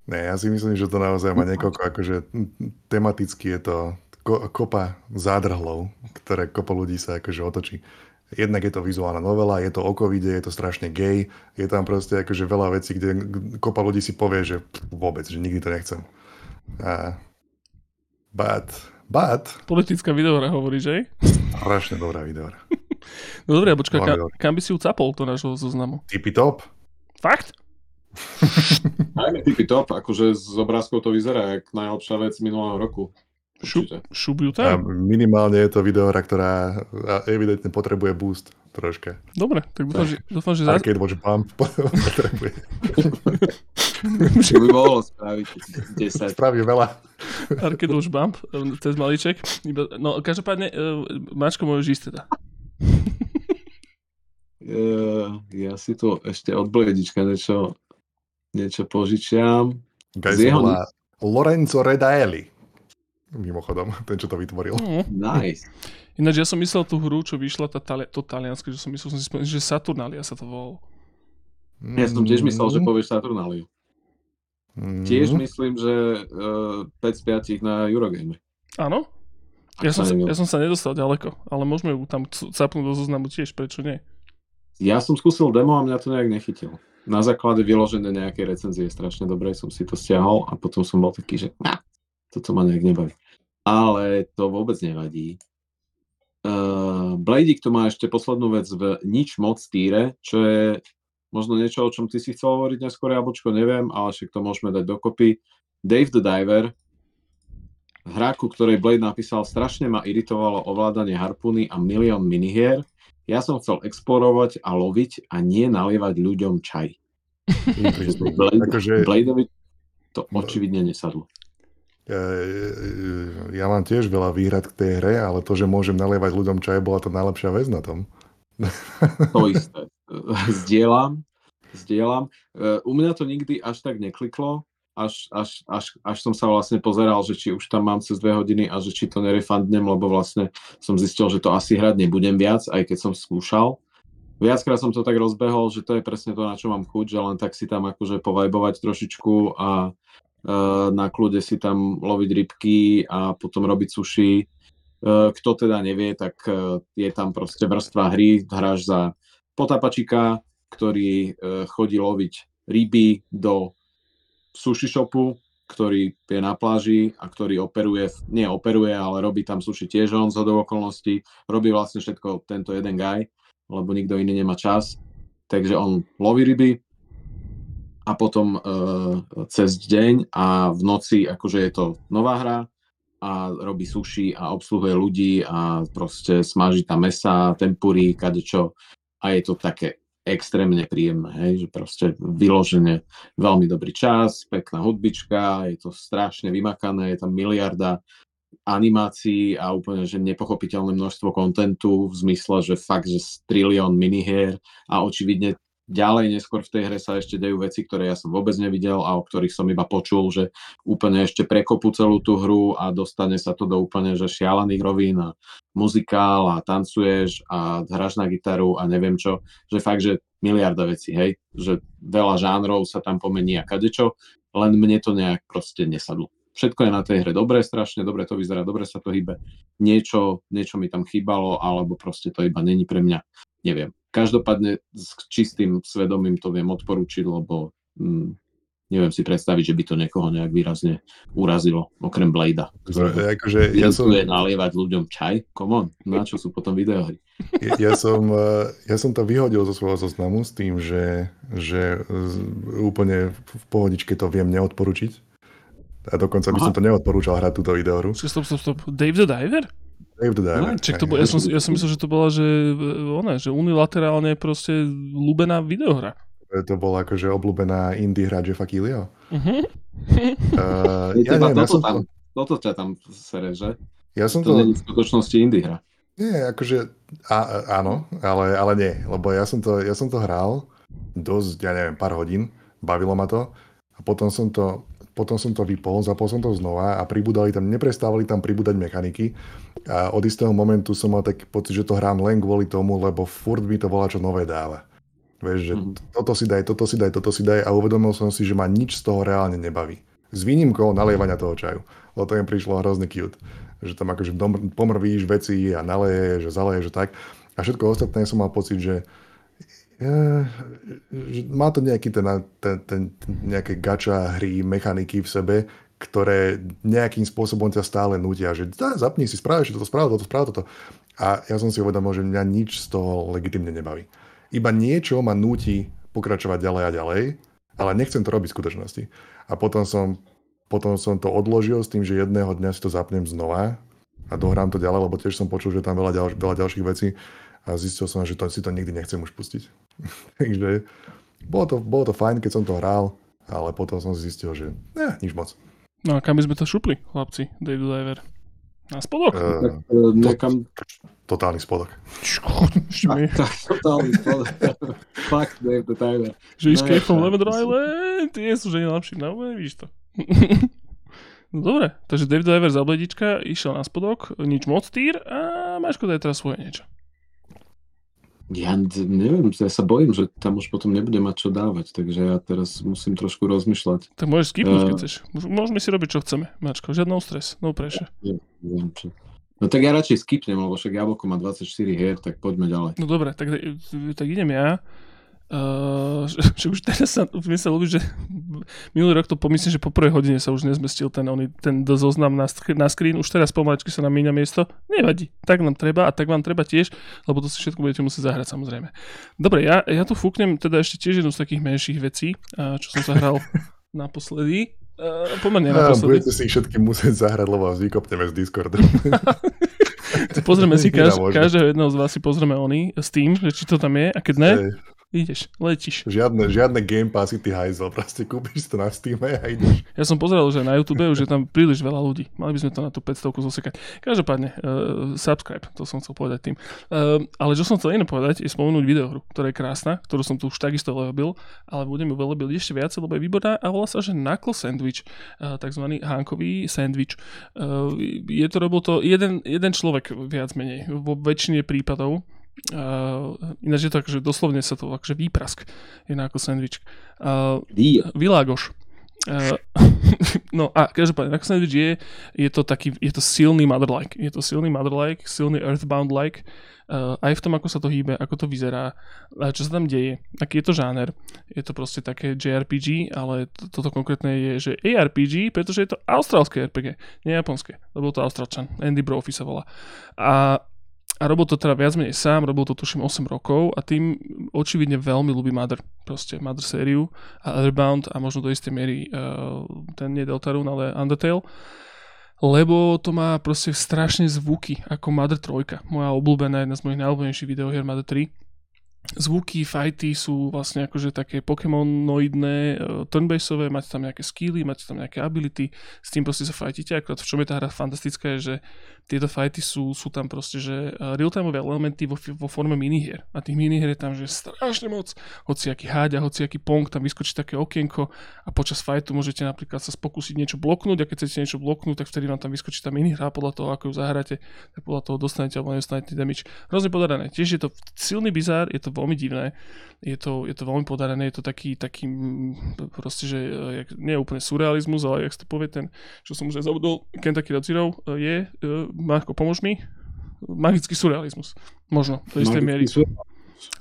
[SPEAKER 3] Ne, ja si myslím, že to naozaj má niekoľko, akože tematicky je to kopa zádrhlov, ktoré kopa ľudí sa akože otočí. Jednak je to vizuálna novela, je to o covide, je to strašne gay, je tam proste akože veľa vecí, kde kopa ľudí si povie, že vôbec, že nikdy to nechcem. A... But, but...
[SPEAKER 1] Politická videohra hovorí, že?
[SPEAKER 3] Strašne dobrá videohra.
[SPEAKER 1] no dobré, počkaj, kam, kam by si ju capol to nášho zoznamu?
[SPEAKER 3] Tipi top.
[SPEAKER 1] Fakt?
[SPEAKER 2] Najmä tipi top, akože z obrázkov to vyzerá jak najlepšia vec minulého roku.
[SPEAKER 1] Šup, tam.
[SPEAKER 3] minimálne je to videohra, ktorá evidentne potrebuje boost troška.
[SPEAKER 1] Dobre, tak dúfam, že... Dúfam, že
[SPEAKER 3] Arcade Watch Bump potrebuje.
[SPEAKER 2] Čo by mohlo spraviť 10.
[SPEAKER 3] Spraví veľa.
[SPEAKER 1] Arcade Watch Bump, um, cez malíček. No, každopádne, uh, Mačko, môžeš ísť teda.
[SPEAKER 2] Uh, ja si tu ešte od Bledička niečo, niečo požičiam.
[SPEAKER 3] Guys, jeho... Lorenzo Redaeli. Mimochodom, ten, čo to vytvoril.
[SPEAKER 2] Mm. Nice.
[SPEAKER 1] Ináč ja som myslel tú hru, čo vyšla tá to talianské, že som myslel, som si spomínal, že Saturnalia sa to volalo.
[SPEAKER 2] Mm. Ja som tiež myslel, že povieš Saturnaliu. Mm. Tiež myslím, že uh, 5 z 5 na Eurogame.
[SPEAKER 1] Áno? Ja som, sa, ja som sa nedostal ďaleko, ale môžeme ju tam capnúť do zoznamu tiež, prečo nie?
[SPEAKER 2] Ja som skúsil demo a mňa to nejak nechytil. Na základe vyložené nejaké recenzie strašne dobre som si to stiahol a potom som bol taký, že nah, toto ma nejak nebaví ale to vôbec nevadí. Uh, Bladík to má ešte poslednú vec v nič moc týre, čo je možno niečo, o čom ty si chcel hovoriť neskôr, Jablčko, neviem, ale však to môžeme dať dokopy. Dave the Diver, hra, ku ktorej Blade napísal, strašne ma iritovalo ovládanie harpuny a milión minihier. Ja som chcel explorovať a loviť a nie nalievať ľuďom čaj. Blade, akože... Bladeovi to očividne nesadlo.
[SPEAKER 3] Ja mám tiež veľa výhrad k tej hre, ale to, že môžem nalievať ľuďom čaj, bola to najlepšia vec na tom.
[SPEAKER 2] To isté. Zdieľam. Zdieľam. U mňa to nikdy až tak nekliklo, až, až, až, až som sa vlastne pozeral, že či už tam mám cez dve hodiny a že či to nerefandnem, lebo vlastne som zistil, že to asi hrať nebudem viac, aj keď som skúšal. Viackrát som to tak rozbehol, že to je presne to, na čo mám chuť, že len tak si tam akože povajbovať trošičku a Eh, na kľude si tam loviť rybky a potom robiť suši. Eh, kto teda nevie, tak eh, je tam proste vrstva hry, hráš za potapačika, ktorý chodí loviť ryby do sushi shopu, ktorý je na pláži a ktorý operuje, nie operuje, ale robí tam sushi tiež on z okolností. Robí vlastne všetko tento jeden guy, lebo nikto iný nemá čas. Takže on loví ryby a potom e, cez deň a v noci akože je to nová hra a robí sushi a obsluhuje ľudí a proste smaží tam mesa, tempúry, kadečo a je to také extrémne príjemné, hej, že proste vyložene veľmi dobrý čas, pekná hudbička, je to strašne vymakané, je tam miliarda animácií a úplne, že nepochopiteľné množstvo kontentu v zmysle, že fakt, že trilión minihier a očividne ďalej neskôr v tej hre sa ešte dejú veci, ktoré ja som vôbec nevidel a o ktorých som iba počul, že úplne ešte prekopú celú tú hru a dostane sa to do úplne že šialených rovín a muzikál a tancuješ a hráš na gitaru a neviem čo, že fakt, že miliarda vecí, hej, že veľa žánrov sa tam pomení a kadečo, len mne to nejak proste nesadlo. Všetko je na tej hre dobré, strašne dobre to vyzerá, dobre sa to hýbe. Niečo, niečo mi tam chýbalo, alebo proste to iba není pre mňa, neviem Každopádne s čistým svedomím to viem odporúčiť, lebo hm, neviem si predstaviť, že by to niekoho nejak výrazne urazilo, okrem Blada.
[SPEAKER 3] Akože ja som...
[SPEAKER 2] nalievať ľuďom čaj? Come on, na čo sú potom videohry?
[SPEAKER 3] Ja, ja, som, eh, ja som to vyhodil zo svojho zoznamu s tým, že, že úplne v pohodičke to viem neodporučiť. A dokonca by Aha. som to neodporúčal hrať túto videohru.
[SPEAKER 1] Stop, stop, stop. Dave the Diver?
[SPEAKER 3] Dave the Diver.
[SPEAKER 1] No, čak to bol, ja, som, ja som myslel, že to bola, že, ona, že unilaterálne proste ľúbená videohra.
[SPEAKER 3] To bola akože obľúbená indie hra Jeffa Keelyho.
[SPEAKER 2] Uh-huh. uh, ja neviem, toto, ja som tam, to... toto ťa tam sere, že?
[SPEAKER 3] Ja som
[SPEAKER 2] to... To v skutočnosti indie hra.
[SPEAKER 3] Nie, akože a, áno, ale, ale nie, lebo ja som, to, ja som to hral dosť, ja neviem, pár hodín, bavilo ma to a potom som to potom som to vypol, zapol som to znova a pribudali tam, neprestávali tam pribúdať mechaniky a od istého momentu som mal taký pocit, že to hrám len kvôli tomu, lebo furt mi to volá čo nové dáva. Vieš, že mm. toto si daj, toto si daj, toto si daj a uvedomil som si, že ma nič z toho reálne nebaví. S výnimkou nalievania toho čaju. Lebo to im prišlo hrozne cute. Že tam akože pomrvíš veci a naleješ, že zaleješ, že tak. A všetko ostatné som mal pocit, že má to nejaký ten, ten, ten, nejaké gača hry, mechaniky v sebe, ktoré nejakým spôsobom ťa stále nutia, že zapni si, spravíš toto, správ toto, správ toto. A ja som si uvedomil, že mňa nič z toho legitimne nebaví. Iba niečo ma núti pokračovať ďalej a ďalej, ale nechcem to robiť v skutočnosti. A potom som, potom som to odložil s tým, že jedného dňa si to zapnem znova a dohrám to ďalej, lebo tiež som počul, že tam veľa, ďalš, veľa ďalších vecí a zistil som, že to, si to nikdy nechcem už pustiť. Takže bolo to, bolo to fajn, keď som to hral, ale potom som zistil, že ne, nič moc.
[SPEAKER 1] No a kam by sme to šupli, chlapci, Dave Diver? Na spodok? Uh,
[SPEAKER 2] uh, nekam...
[SPEAKER 3] Totálny spodok.
[SPEAKER 2] totálny spodok. Fakt, Dave the Diver.
[SPEAKER 1] Že Escape from Lavender Island, tie sú že najlepší, no vidíš to. no dobre, takže Dave Diver za bledička išiel na spodok, nič moc týr a Maško daj teraz svoje niečo.
[SPEAKER 2] Ja neviem, ja sa bojím, že tam už potom nebude mať čo dávať, takže ja teraz musím trošku rozmýšľať.
[SPEAKER 1] Tak môžeš skipnúť, uh, keď chceš. Môžeme si robiť, čo chceme, Mačko. Žiadno stres, no pressure.
[SPEAKER 2] Neviem, čo. No tak ja radšej skipnem, lebo však Jablko má 24 hier, tak poďme ďalej.
[SPEAKER 1] No dobre, tak, tak idem ja. Uh, že už teraz sa mi sa ľúbi, že minulý rok to pomyslím, že po prvej hodine sa už nezmestil ten, oný, ten zoznam na, na screen, už teraz pomaličky sa nám míňa miesto. Nevadí, tak nám treba a tak vám treba tiež, lebo to si všetko budete musieť zahrať samozrejme. Dobre, ja, ja tu fúknem teda ešte tiež jednu z takých menších vecí, čo som zahral naposledy. Uh, pomerne naposledy.
[SPEAKER 3] Budete si ich všetky musieť zahrať, lebo vás vykopneme z Discordu.
[SPEAKER 1] pozrieme si, kaž, každého jedného z vás si pozrieme oný s tým, že či to tam je a keď ne, ideš, letíš.
[SPEAKER 3] Žiadne, žiadne Game Passy, ty hajzel, proste kúpiš to na Steam a ideš.
[SPEAKER 1] Ja som pozeral, že na YouTube už je tam príliš veľa ľudí. Mali by sme to na tú 500 zosekať. Každopádne, uh, subscribe, to som chcel povedať tým. Uh, ale čo som chcel iné povedať, je spomenúť videohru, ktorá je krásna, ktorú som tu už takisto level, ale budem ju velebil ešte viacej, lebo je výborná a volá sa, že Knuckle Sandwich, uh, takzvaný hánkový sandwich. Uh, je to robil to jeden, jeden človek viac menej vo väčšine prípadov Uh, ináč je to akože doslovne sa to akože výprask, je ako sandwich. Uh, Világoš. Uh, no a každopádne, Knuckle Sandwich je, je to taký, je to silný mother-like. Je to silný mother-like, silný earthbound-like. Uh, aj v tom, ako sa to hýbe, ako to vyzerá, čo sa tam deje, aký je to žáner. Je to proste také JRPG, ale to, toto konkrétne je, že ARPG, pretože je to austrálske RPG, nie japonské, lebo to Austrálčan, Andy Brophy sa volá. A a robil to teda viac menej sám, robil to tuším 8 rokov a tým očividne veľmi ľubí Mother, proste Mother sériu a Otherbound a možno do istej miery uh, ten nie Deltarune, ale Undertale. Lebo to má proste strašne zvuky ako Mother 3, moja obľúbená, jedna z mojich najobľúbenejších videohier Mother 3 zvuky, fighty sú vlastne akože také Pokémonoidné, uh, turnbaseové, máte tam nejaké skilly, máte tam nejaké ability, s tým proste sa fightíte, akorát v čom je tá hra fantastická je, že tieto fighty sú, sú tam proste, že uh, real-timeové elementy vo, vo forme minihier. A tých minihier je tam, že strašne moc, hociaký háďa, hociaký pong, tam vyskočí také okienko a počas fightu môžete napríklad sa pokúsiť niečo bloknúť a keď chcete niečo bloknúť, tak vtedy vám tam vyskočí tá minihra podľa toho, ako ju zahráte, tak podľa toho dostanete alebo nedostanete damage. Hrozne podarené. Tiež je to silný bizár, je to veľmi divné. Je to, je to veľmi podarené, je to taký, taký proste, že e, jak, nie je úplne surrealizmus, ale jak to povie ten, čo som už aj zabudol, Kentucky Road Zero e, je, e, Marko, pomož mi, magický surrealizmus. Možno, do istej miery.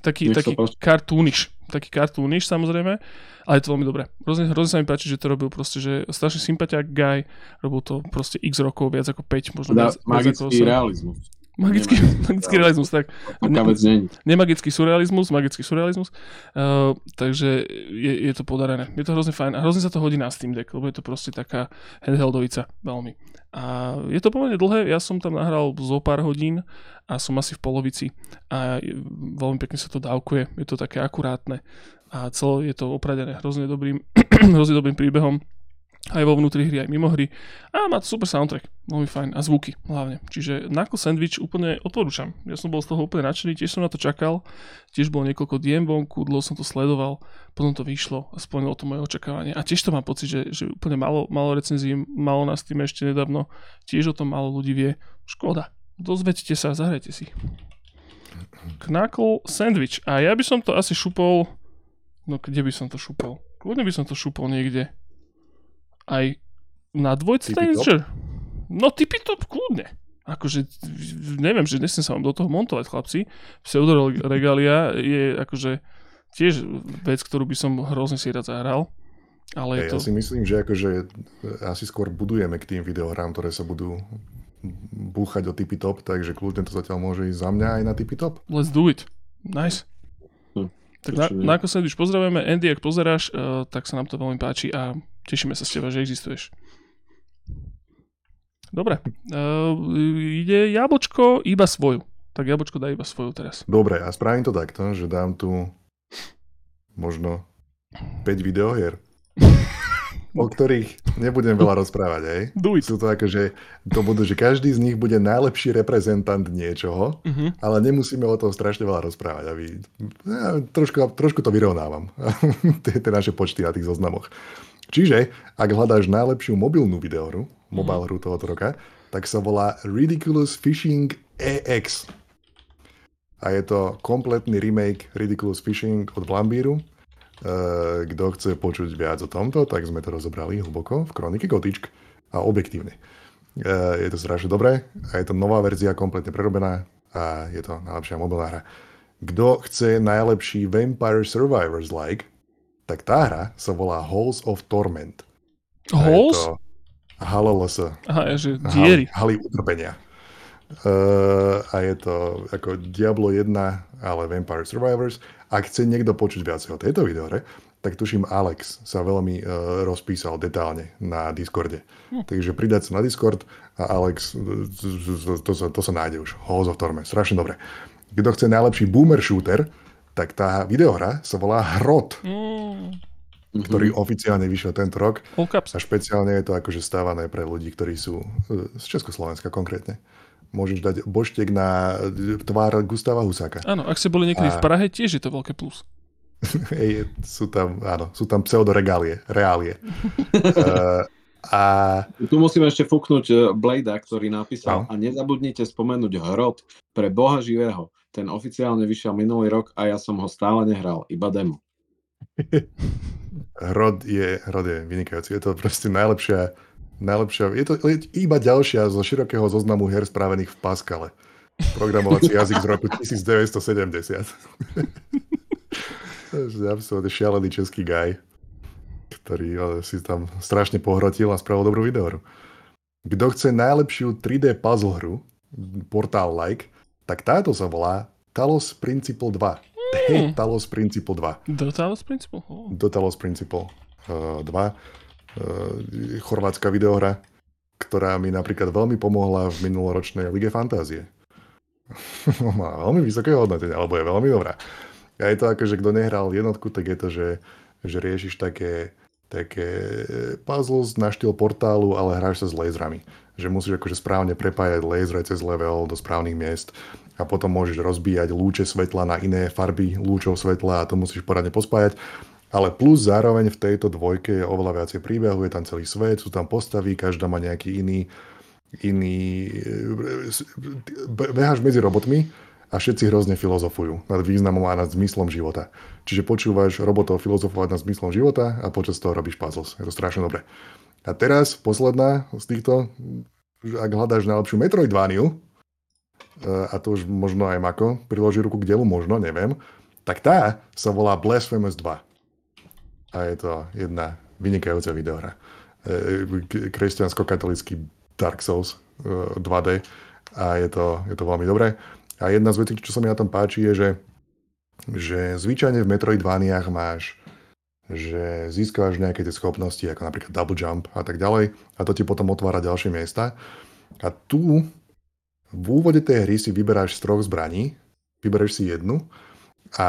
[SPEAKER 1] Taký, taký kartúniš, taký kartúniš samozrejme, ale je to veľmi dobré. Hrozne, hrozne sa mi páči, že to robil proste, že strašne sympatiák guy, robil to proste x rokov, viac ako 5, možno viac,
[SPEAKER 2] magický viac ako realizmus.
[SPEAKER 1] Magický, magický realizmus, tak.
[SPEAKER 2] Ne,
[SPEAKER 1] nemagický surrealizmus, magický surrealizmus. Uh, takže je, je to podarené. Je to hrozne fajn a hrozne sa to hodí na Steam Deck, lebo je to proste taká handheldovica veľmi. A je to pomerne dlhé, ja som tam nahral zo pár hodín a som asi v polovici a veľmi pekne sa to dávkuje, je to také akurátne a celé je to opradené hrozne dobrým, hrozne dobrým príbehom aj vo vnútri hry, aj mimo hry. A má super soundtrack, veľmi fajn. A zvuky hlavne. Čiže Knuckle Sandwich úplne odporúčam. Ja som bol z toho úplne nadšený, tiež som na to čakal. Tiež bolo niekoľko diem vonku, dlho som to sledoval, potom to vyšlo a splnilo to moje očakávanie. A tiež to mám pocit, že, že úplne malo, malo recenzií, malo nás tým ešte nedávno. Tiež o tom málo ľudí vie. Škoda. Dozvedte sa, zahrajte si. Knuckle Sandwich. A ja by som to asi šupol... No kde by som to šupol? Kľudne by som to šupol niekde aj na dvojce Danger. No typy to kľudne. Akože, neviem, že nesem sa vám do toho montovať, chlapci. Pseudoregalia je akože tiež vec, ktorú by som hrozne si rád zahral. Ale
[SPEAKER 3] hey, to... Ja si myslím, že akože asi skôr budujeme k tým videohrám, ktoré sa budú búchať o typy top, takže kľudne to zatiaľ môže ísť za mňa aj na typy top.
[SPEAKER 1] Let's do it. Nice. Tak na, na ako sa už pozdravujeme. Andy, ak pozeráš, uh, tak sa nám to veľmi páči a Tešíme sa z teba, že existuješ. Dobre. Uh, ide jablčko iba svoju. Tak jablčko dá iba svoju teraz.
[SPEAKER 3] Dobre, a spravím to takto, že dám tu možno 5 videohier, o ktorých nebudem veľa rozprávať, hej? Sú to ako, že to budú, že každý z nich bude najlepší reprezentant niečoho, uh-huh. ale nemusíme o tom strašne veľa rozprávať. Aby, ja, trošku, trošku to vyrovnávam, tie, tie naše počty na tých zoznamoch. Čiže, ak hľadáš najlepšiu mobilnú videohru, mobile hru tohoto roka, tak sa volá Ridiculous Fishing EX. A je to kompletný remake Ridiculous Fishing od Vlambiru. Uh, kto chce počuť viac o tomto, tak sme to rozobrali hlboko v Kronike Gotičk a objektívne. Uh, je to strašne dobré a je to nová verzia, kompletne prerobená a je to najlepšia mobilná hra. Kto chce najlepší Vampire Survivors like, tak tá hra sa volá Halls of Torment.
[SPEAKER 1] Halls?
[SPEAKER 3] HLLS.
[SPEAKER 1] Aha, že diery.
[SPEAKER 3] Haly utrpenia. Uh, a je to ako Diablo 1, ale Vampire Survivors. Ak chce niekto počuť viac o tejto videore, tak tuším Alex sa veľmi uh, rozpísal detálne na Discorde. Hm. Takže pridať sa na Discord a Alex, to, to, to, to sa nájde už. Halls of Torment, strašne dobre. Kto chce najlepší boomer shooter, tak tá videohra sa volá Hrot. Mm. ktorý oficiálne vyšiel tento rok. A špeciálne je to akože stávané pre ľudí, ktorí sú e, z Československa konkrétne. Môžeš dať boštek na tvár Gustava Husáka.
[SPEAKER 1] Áno, ak ste boli niekedy a... v Prahe, tiež je to veľké plus.
[SPEAKER 3] Hej, sú tam, áno, sú tam pseudoregálie, reálie. uh, a...
[SPEAKER 2] Tu musíme ešte fúknuť e, Blada, ktorý napísal no. a nezabudnite spomenúť hrot pre Boha živého. Ten oficiálne vyšiel minulý rok a ja som ho stále nehral, iba demo.
[SPEAKER 3] Hrod je, hrod je vynikajúci. Je to proste najlepšia, najlepšia, je to iba ďalšia zo širokého zoznamu her spravených v Pascale. Programovací jazyk z roku 1970. to je absolútne šialený český guy, ktorý si tam strašne pohrotil a spravil dobrú videohru. Kto chce najlepšiu 3D puzzle hru, portál like, tak táto sa volá Talos Principle 2. Mm. Talos Principle 2.
[SPEAKER 1] Do Talos Principle? Oh.
[SPEAKER 3] Do Talos Principle uh, 2. Uh, chorvátska videohra, ktorá mi napríklad veľmi pomohla v minuloročnej Lige Fantázie. Má veľmi vysoké hodnotenie, alebo je veľmi dobrá. A je to ako, že kto nehral jednotku, tak je to, že, že riešiš také, také puzzles na štýl portálu, ale hráš sa s laserami. Že musíš akože správne prepájať lasery cez level do správnych miest a potom môžeš rozbíjať lúče svetla na iné farby lúčov svetla a to musíš poradne pospájať. Ale plus zároveň v tejto dvojke je oveľa viacej príbehu, je tam celý svet, sú tam postavy, každá má nejaký iný, iný... Beháš medzi robotmi a všetci hrozne filozofujú nad významom a nad zmyslom života. Čiže počúvaš robotov filozofovať nad zmyslom života a počas toho robíš puzzles. Je to strašne dobré. A teraz posledná z týchto, ak hľadáš najlepšiu Metroidvániu, Eh, a to už možno aj Mako priloží ruku k dielu, možno, neviem, tak tá sa volá Blasphemous 2. A je to jedna vynikajúca videohra. Eh, kresťansko-katolický Dark Souls 2D eh, a je to, je to veľmi dobré. A jedna z vecí, čo sa mi na tom páči, je, že, že zvyčajne v Metroidvániách máš že získavaš nejaké tie schopnosti, ako napríklad double jump a tak ďalej, a to ti potom otvára ďalšie miesta. A tu v úvode tej hry si vyberáš z troch zbraní, vybereš si jednu a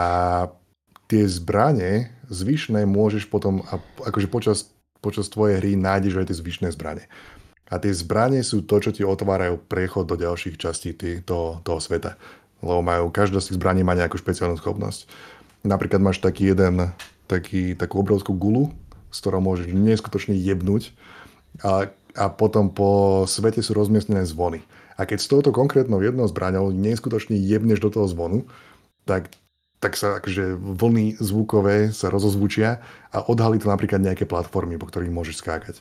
[SPEAKER 3] tie zbranie zvyšné môžeš potom, akože počas, počas tvojej hry nájdeš aj tie zvyšné zbranie. A tie zbranie sú to, čo ti otvárajú prechod do ďalších častí tý, toho, toho sveta. Lebo majú, každá z tých zbraní má nejakú špeciálnu schopnosť. Napríklad máš taký jeden, taký, takú obrovskú gulu, s ktorou môžeš neskutočne jebnúť a, a potom po svete sú rozmiestnené zvony. A keď s touto konkrétnou jednou zbraňou neskutočne jebneš do toho zvonu, tak, tak sa akože vlny zvukové sa rozozvučia a odhalí to napríklad nejaké platformy, po ktorých môžeš skákať.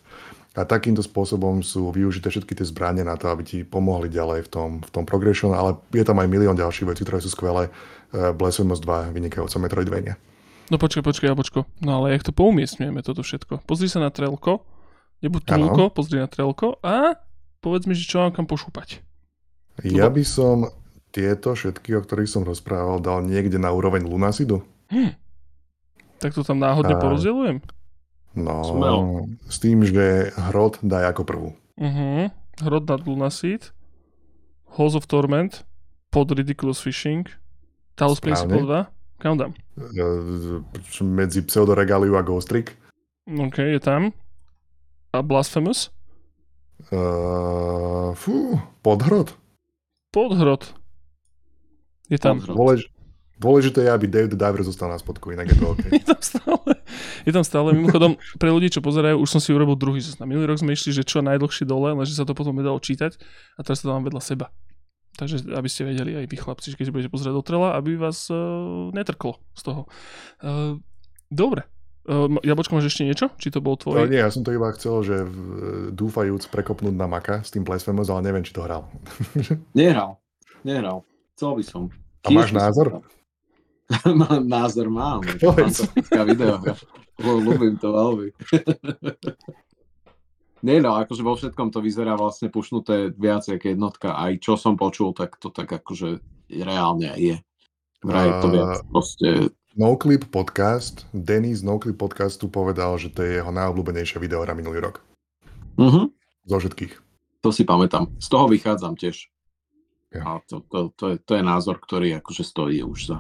[SPEAKER 3] A takýmto spôsobom sú využité všetky tie zbranie na to, aby ti pomohli ďalej v tom, v tom progression, ale je tam aj milión ďalších vecí, ktoré sú skvelé. Uh, Blasphemous 2, vynikajúca Metroidvania.
[SPEAKER 1] No počkaj, počkaj, Jabočko. No ale jak to poumiestňujeme toto všetko? Pozri sa na trelko, nebuď trelko, pozri na trelko a povedz mi, že čo mám kam pošúpať.
[SPEAKER 3] Ja by som tieto všetky, o ktorých som rozprával, dal niekde na úroveň Lunasidu. Hm.
[SPEAKER 1] Tak to tam náhodne a... porozdeľujem?
[SPEAKER 3] No, Smel. s tým, že Hrod daj ako prvú.
[SPEAKER 1] Uh-huh. Hrod nad Lunasid, Halls of Torment, pod Ridiculous Fishing, Talos Principle 2. Kam dám?
[SPEAKER 3] Medzi Pseudoregaliu a Ghost Trick.
[SPEAKER 1] OK, je tam. A Blasphemous?
[SPEAKER 3] Uh, fú, podhrod.
[SPEAKER 1] Podhrod. Je tam.
[SPEAKER 3] Dôlež, dôležité je, aby the Diver zostal na spodku, inak je to OK.
[SPEAKER 1] je tam stále. Je tam stále. Mimochodom, pre ľudí, čo pozerajú, už som si urobil druhý zoznam. Minulý rok sme išli, že čo najdlhšie dole, lenže sa to potom nedalo čítať a teraz to dám vedľa seba. Takže aby ste vedeli aj vy chlapci, keď budete pozerať do trela, aby vás uh, netrklo z toho. Uh, dobre, Uh, Jabočko, máš ešte niečo? Či to bol tvoj?
[SPEAKER 3] No, nie, ja som to iba chcel, že dúfajúc prekopnúť na Maka s tým Blasphemous, ale neviem, či to hral.
[SPEAKER 2] Nehral. Nehral. Chcel by som.
[SPEAKER 3] A máš názor?
[SPEAKER 2] názor mám. Fantastická video. Ľubím to veľmi. Nie no, akože vo všetkom to vyzerá vlastne pušnuté viac ako jednotka. Aj čo som počul, tak to tak akože reálne je. Vraj to viac proste
[SPEAKER 3] Noclip podcast, Denny z Noclip podcastu povedal, že to je jeho najobľúbenejšia videohra minulý rok.
[SPEAKER 2] Uh-huh.
[SPEAKER 3] Zo všetkých.
[SPEAKER 2] To si pamätám. Z toho vychádzam tiež. Ja. A to, to, to, je, to je názor, ktorý akože stojí už za.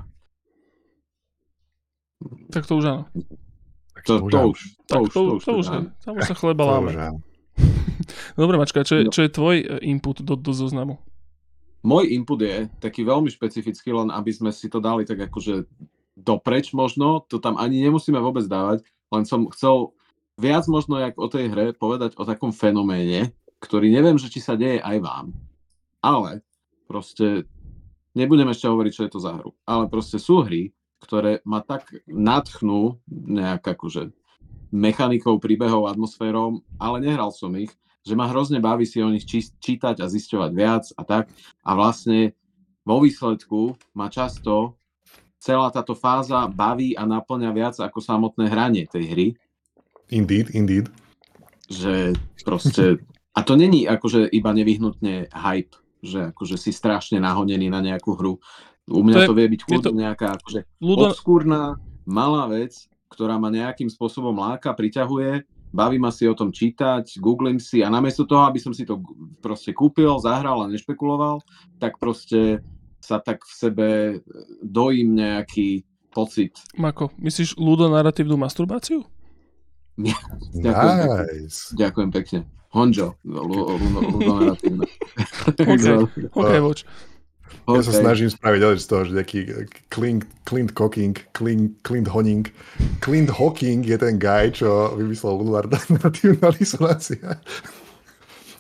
[SPEAKER 1] Tak to už áno.
[SPEAKER 2] To, to, to už. To, už, to,
[SPEAKER 1] to, už, to už, tam už sa chleba láme. Dobre, Mačka, čo, je, no. čo je tvoj eh, input do, do zoznamu?
[SPEAKER 2] Môj input je taký veľmi špecifický, len aby sme si to dali tak akože dopreč možno, to tam ani nemusíme vôbec dávať, len som chcel viac možno jak o tej hre povedať o takom fenoméne, ktorý neviem, že či sa deje aj vám. Ale proste nebudem ešte hovoriť, čo je to za hru. Ale proste sú hry, ktoré ma tak nadchnú nejak akože mechanikou, príbehov, atmosférou, ale nehral som ich, že ma hrozne baví si o nich čítať a zisťovať viac a tak. A vlastne vo výsledku ma často celá táto fáza baví a naplňa viac ako samotné hranie tej hry.
[SPEAKER 3] Indeed, indeed.
[SPEAKER 2] Že proste... A to není akože iba nevyhnutne hype, že akože si strašne nahonený na nejakú hru. U mňa to, je, to vie byť chudobná to... nejaká akože Ludo... obskúrna, malá vec, ktorá ma nejakým spôsobom láka, priťahuje, baví ma si o tom čítať, googlím si a namiesto toho, aby som si to proste kúpil, zahral a nešpekuloval, tak proste sa tak v sebe dojím nejaký pocit.
[SPEAKER 1] Mako, myslíš ľudonarratívnu masturbáciu?
[SPEAKER 2] Ďakujem, nice. pekne. Ďakujem pekne. Honjo.
[SPEAKER 1] OK, voč.
[SPEAKER 3] Okay. Ja sa snažím spraviť ale z toho, že nejaký Clint, Clint Cocking, Clint, Clint Honing. Clint Hawking je ten guy, čo vymyslel alternatívna disonácia.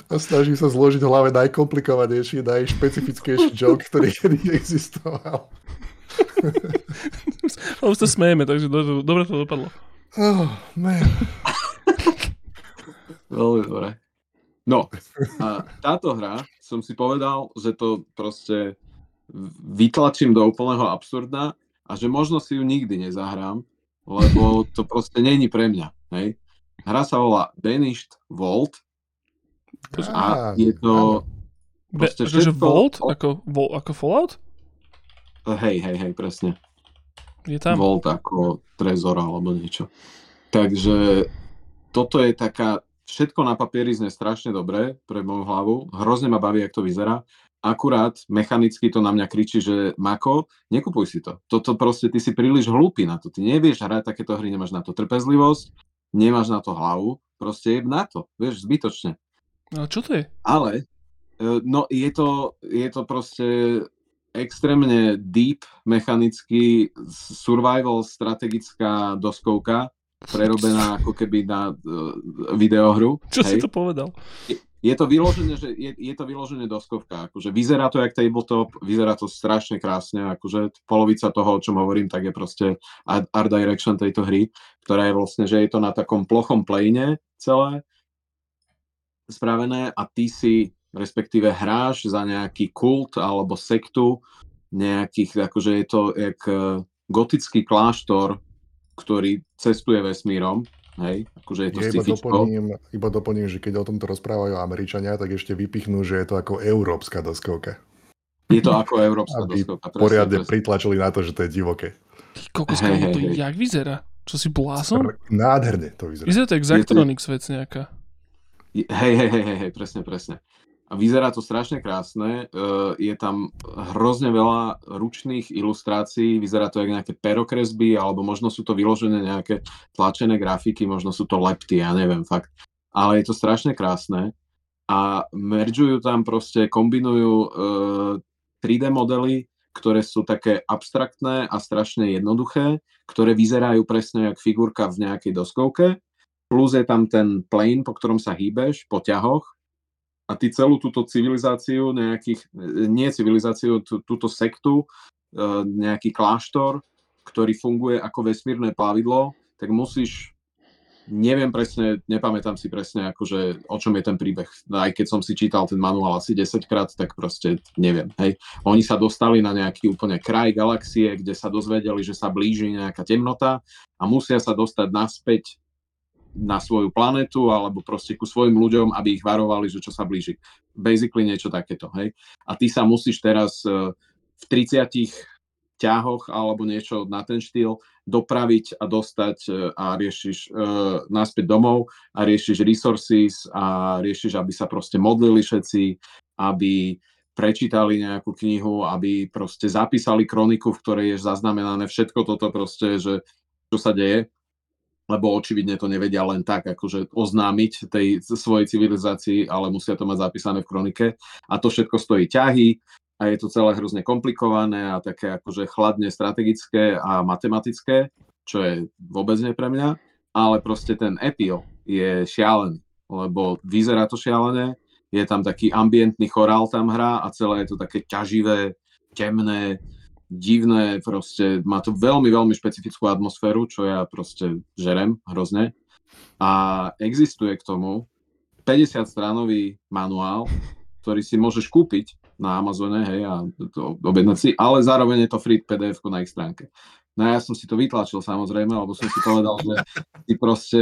[SPEAKER 3] A snažím sa zložiť v hlave najkomplikovanejší, najšpecifickejší joke, ktorý kedy existoval.
[SPEAKER 1] Ale už sa smejeme, takže do, dobre to dopadlo.
[SPEAKER 3] Oh, man.
[SPEAKER 2] Veľmi dobre. No, a táto hra som si povedal, že to proste vytlačím do úplného absurda a že možno si ju nikdy nezahrám, lebo to proste není pre mňa. Hej? Hra sa volá Banished Vault a je to
[SPEAKER 1] proste Be, všetko... Vault? Ako, ako Fallout?
[SPEAKER 2] Hej, hej, hej, presne.
[SPEAKER 1] Je tam.
[SPEAKER 2] Vault ako trezor alebo niečo. Takže toto je taká, všetko na papieri zne strašne dobre pre moju hlavu, hrozne ma baví, jak to vyzerá akurát mechanicky to na mňa kričí, že Mako, nekupuj si to. Toto proste, ty si príliš hlúpy na to. Ty nevieš hrať takéto hry, nemáš na to trpezlivosť, nemáš na to hlavu, proste je na to, vieš, zbytočne.
[SPEAKER 1] No čo to je?
[SPEAKER 2] Ale, e, no je to, je to proste extrémne deep, mechanicky survival strategická doskovka, prerobená ako keby na uh, videohru.
[SPEAKER 1] Čo hej. si to povedal?
[SPEAKER 2] je to vyložené, že je, je to vyložené doskovka. Akože vyzerá to jak tabletop, vyzerá to strašne krásne. Akože polovica toho, o čom hovorím, tak je proste art direction tejto hry, ktorá je vlastne, že je to na takom plochom plane celé spravené a ty si respektíve hráš za nejaký kult alebo sektu nejakých, akože je to jak e, gotický kláštor, ktorý cestuje vesmírom Hej, akože je to ja iba
[SPEAKER 3] doplním, iba doplním, že keď o tomto rozprávajú Američania, tak ešte vypichnú, že je to ako európska doskovka.
[SPEAKER 2] Je to ako európska Aby doskovka.
[SPEAKER 3] Presne, poriadne presne. pritlačili na to, že to je divoké.
[SPEAKER 1] Kokos, hey, hey, to hey. jak vyzerá? Čo si blázon?
[SPEAKER 3] Nádherne to vyzerá.
[SPEAKER 1] Vyzerá to jak Zachtronics vec nejaká.
[SPEAKER 2] Hej, hej, hej, hej, presne, presne a vyzerá to strašne krásne. Je tam hrozne veľa ručných ilustrácií, vyzerá to ako nejaké perokresby, alebo možno sú to vyložené nejaké tlačené grafiky, možno sú to lepty, ja neviem fakt. Ale je to strašne krásne a meržujú tam proste, kombinujú 3D modely, ktoré sú také abstraktné a strašne jednoduché, ktoré vyzerajú presne ako figurka v nejakej doskovke, plus je tam ten plane, po ktorom sa hýbeš, po ťahoch a ty celú túto civilizáciu nejakých, nie civilizáciu, tú, túto sektu, e, nejaký kláštor, ktorý funguje ako vesmírne plavidlo, tak musíš, neviem presne, nepamätám si presne, akože, o čom je ten príbeh. Aj keď som si čítal ten manuál asi 10 krát, tak proste neviem. Hej. Oni sa dostali na nejaký úplne kraj galaxie, kde sa dozvedeli, že sa blíži nejaká temnota a musia sa dostať naspäť na svoju planetu alebo proste ku svojim ľuďom, aby ich varovali, že čo sa blíži. Basically niečo takéto, hej. A ty sa musíš teraz uh, v 30 ťahoch alebo niečo na ten štýl dopraviť a dostať uh, a riešiš uh, naspäť domov a riešiš resources a riešiš, aby sa proste modlili všetci, aby prečítali nejakú knihu, aby proste zapísali kroniku, v ktorej je zaznamenané všetko toto proste, že čo sa deje lebo očividne to nevedia len tak, akože oznámiť tej svojej civilizácii, ale musia to mať zapísané v kronike. A to všetko stojí ťahy a je to celé hrozne komplikované a také akože chladne strategické a matematické, čo je vôbec nie pre mňa, ale proste ten epil je šialený, lebo vyzerá to šialené, je tam taký ambientný chorál tam hrá a celé je to také ťaživé, temné, divné, proste má to veľmi, veľmi špecifickú atmosféru, čo ja proste žerem hrozne. A existuje k tomu 50 stránový manuál, ktorý si môžeš kúpiť na Amazone, hej, a to objednať si, ale zároveň je to free PDF na ich stránke. No ja som si to vytlačil samozrejme, lebo som si povedal, že ty proste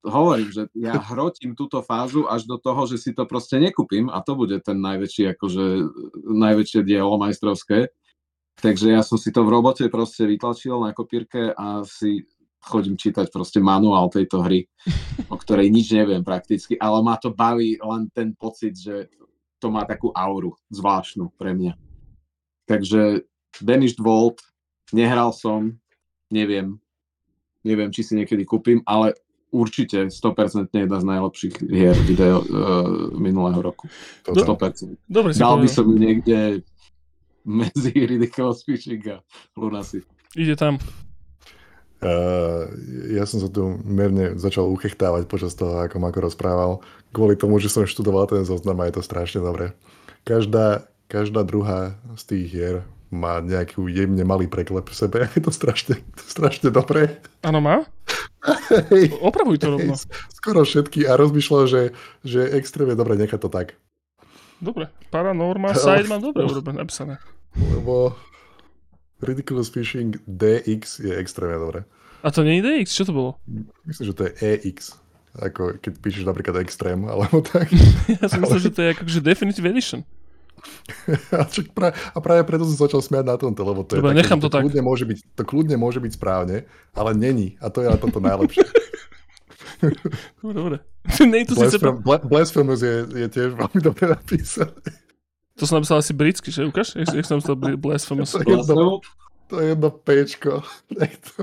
[SPEAKER 2] hovorím, že ja hrotím túto fázu až do toho, že si to proste nekúpim a to bude ten najväčší, akože najväčšie dielo majstrovské. Takže ja som si to v robote proste vytlačil na kopírke a si chodím čítať proste manuál tejto hry, o ktorej nič neviem prakticky, ale ma to baví len ten pocit, že to má takú auru zvláštnu pre mňa. Takže Banished Vault, nehral som, neviem, neviem, či si niekedy kúpim, ale určite 100% jedna z najlepších hier video uh, minulého roku. 100%.
[SPEAKER 1] Dobre
[SPEAKER 2] Dal by som ju niekde medzi Ridiculous Fishing a Lunacy.
[SPEAKER 1] Ide tam.
[SPEAKER 3] Uh, ja som sa tu merne začal uchechtávať počas toho, ako Mako rozprával, kvôli tomu, že som študoval ten zoznam a je to strašne dobré. Každá, každá druhá z tých hier má nejaký jemne malý preklep v sebe. Je to strašne, strašne dobré.
[SPEAKER 1] Áno, má? Hej, Opravuj to rovno.
[SPEAKER 3] Skoro všetky a rozmýšľal, že, že extrémne dobre nechať to tak.
[SPEAKER 1] Dobre, Paranormal Side mám dobre urobené, napísané.
[SPEAKER 3] Lebo Ridiculous Fishing DX je extrémne dobré.
[SPEAKER 1] A to nie je DX? Čo to bolo?
[SPEAKER 3] Myslím, že to je EX. Ako keď píšeš napríklad Extreme, alebo tak.
[SPEAKER 1] ja som myslel, Ale... že to je akože Definitive Edition.
[SPEAKER 3] a, pra, a práve preto som začal smiať na tomto, lebo to
[SPEAKER 1] Dobre,
[SPEAKER 3] je také,
[SPEAKER 1] nechám to,
[SPEAKER 3] to,
[SPEAKER 1] tak.
[SPEAKER 3] Kľudne môže byť, to kľudne môže byť správne, ale není. A to je na tomto najlepšie.
[SPEAKER 1] dobre, dobre. Nie, to
[SPEAKER 3] Blasphemous, síce... Blasphemous je, je tiež veľmi dobre napísané.
[SPEAKER 1] To som napísal asi britsky, že ukáž? Jak, jak som napísal Blasphemous?
[SPEAKER 3] To je jedno, to je jedno pečko. To...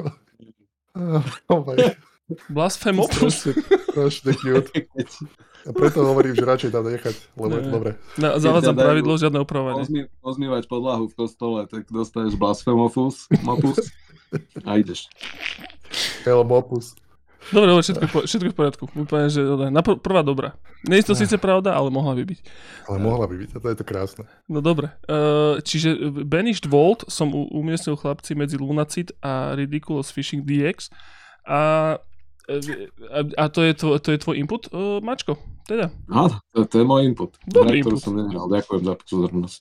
[SPEAKER 3] Oh, my.
[SPEAKER 1] Blasphemous?
[SPEAKER 3] Strašne, strašne cute. A preto hovorím, že radšej tam nechať, lebo je to dobre.
[SPEAKER 1] No, zavádzam pravidlo, žiadne opravovanie.
[SPEAKER 2] Pozmývať podlahu v kostole, tak dostaneš blasfemofus, mopus a ideš.
[SPEAKER 3] Hell mopus.
[SPEAKER 1] Dobre, dobre, všetko, všetko v poriadku. Úplne, že na pr- prvá dobrá. Nie je to síce pravda, ale mohla by byť.
[SPEAKER 3] Ale mohla by byť, a to je to krásne.
[SPEAKER 1] No dobre. Uh, čiže Banished Vault som umiestnil chlapci medzi Lunacid a Ridiculous Fishing DX. A, a, a to, je to, to je tvoj input, uh, Mačko? Teda.
[SPEAKER 2] Áno, to, to je môj input.
[SPEAKER 1] Dobrý input.
[SPEAKER 2] som nehral. Ďakujem za pozornosť.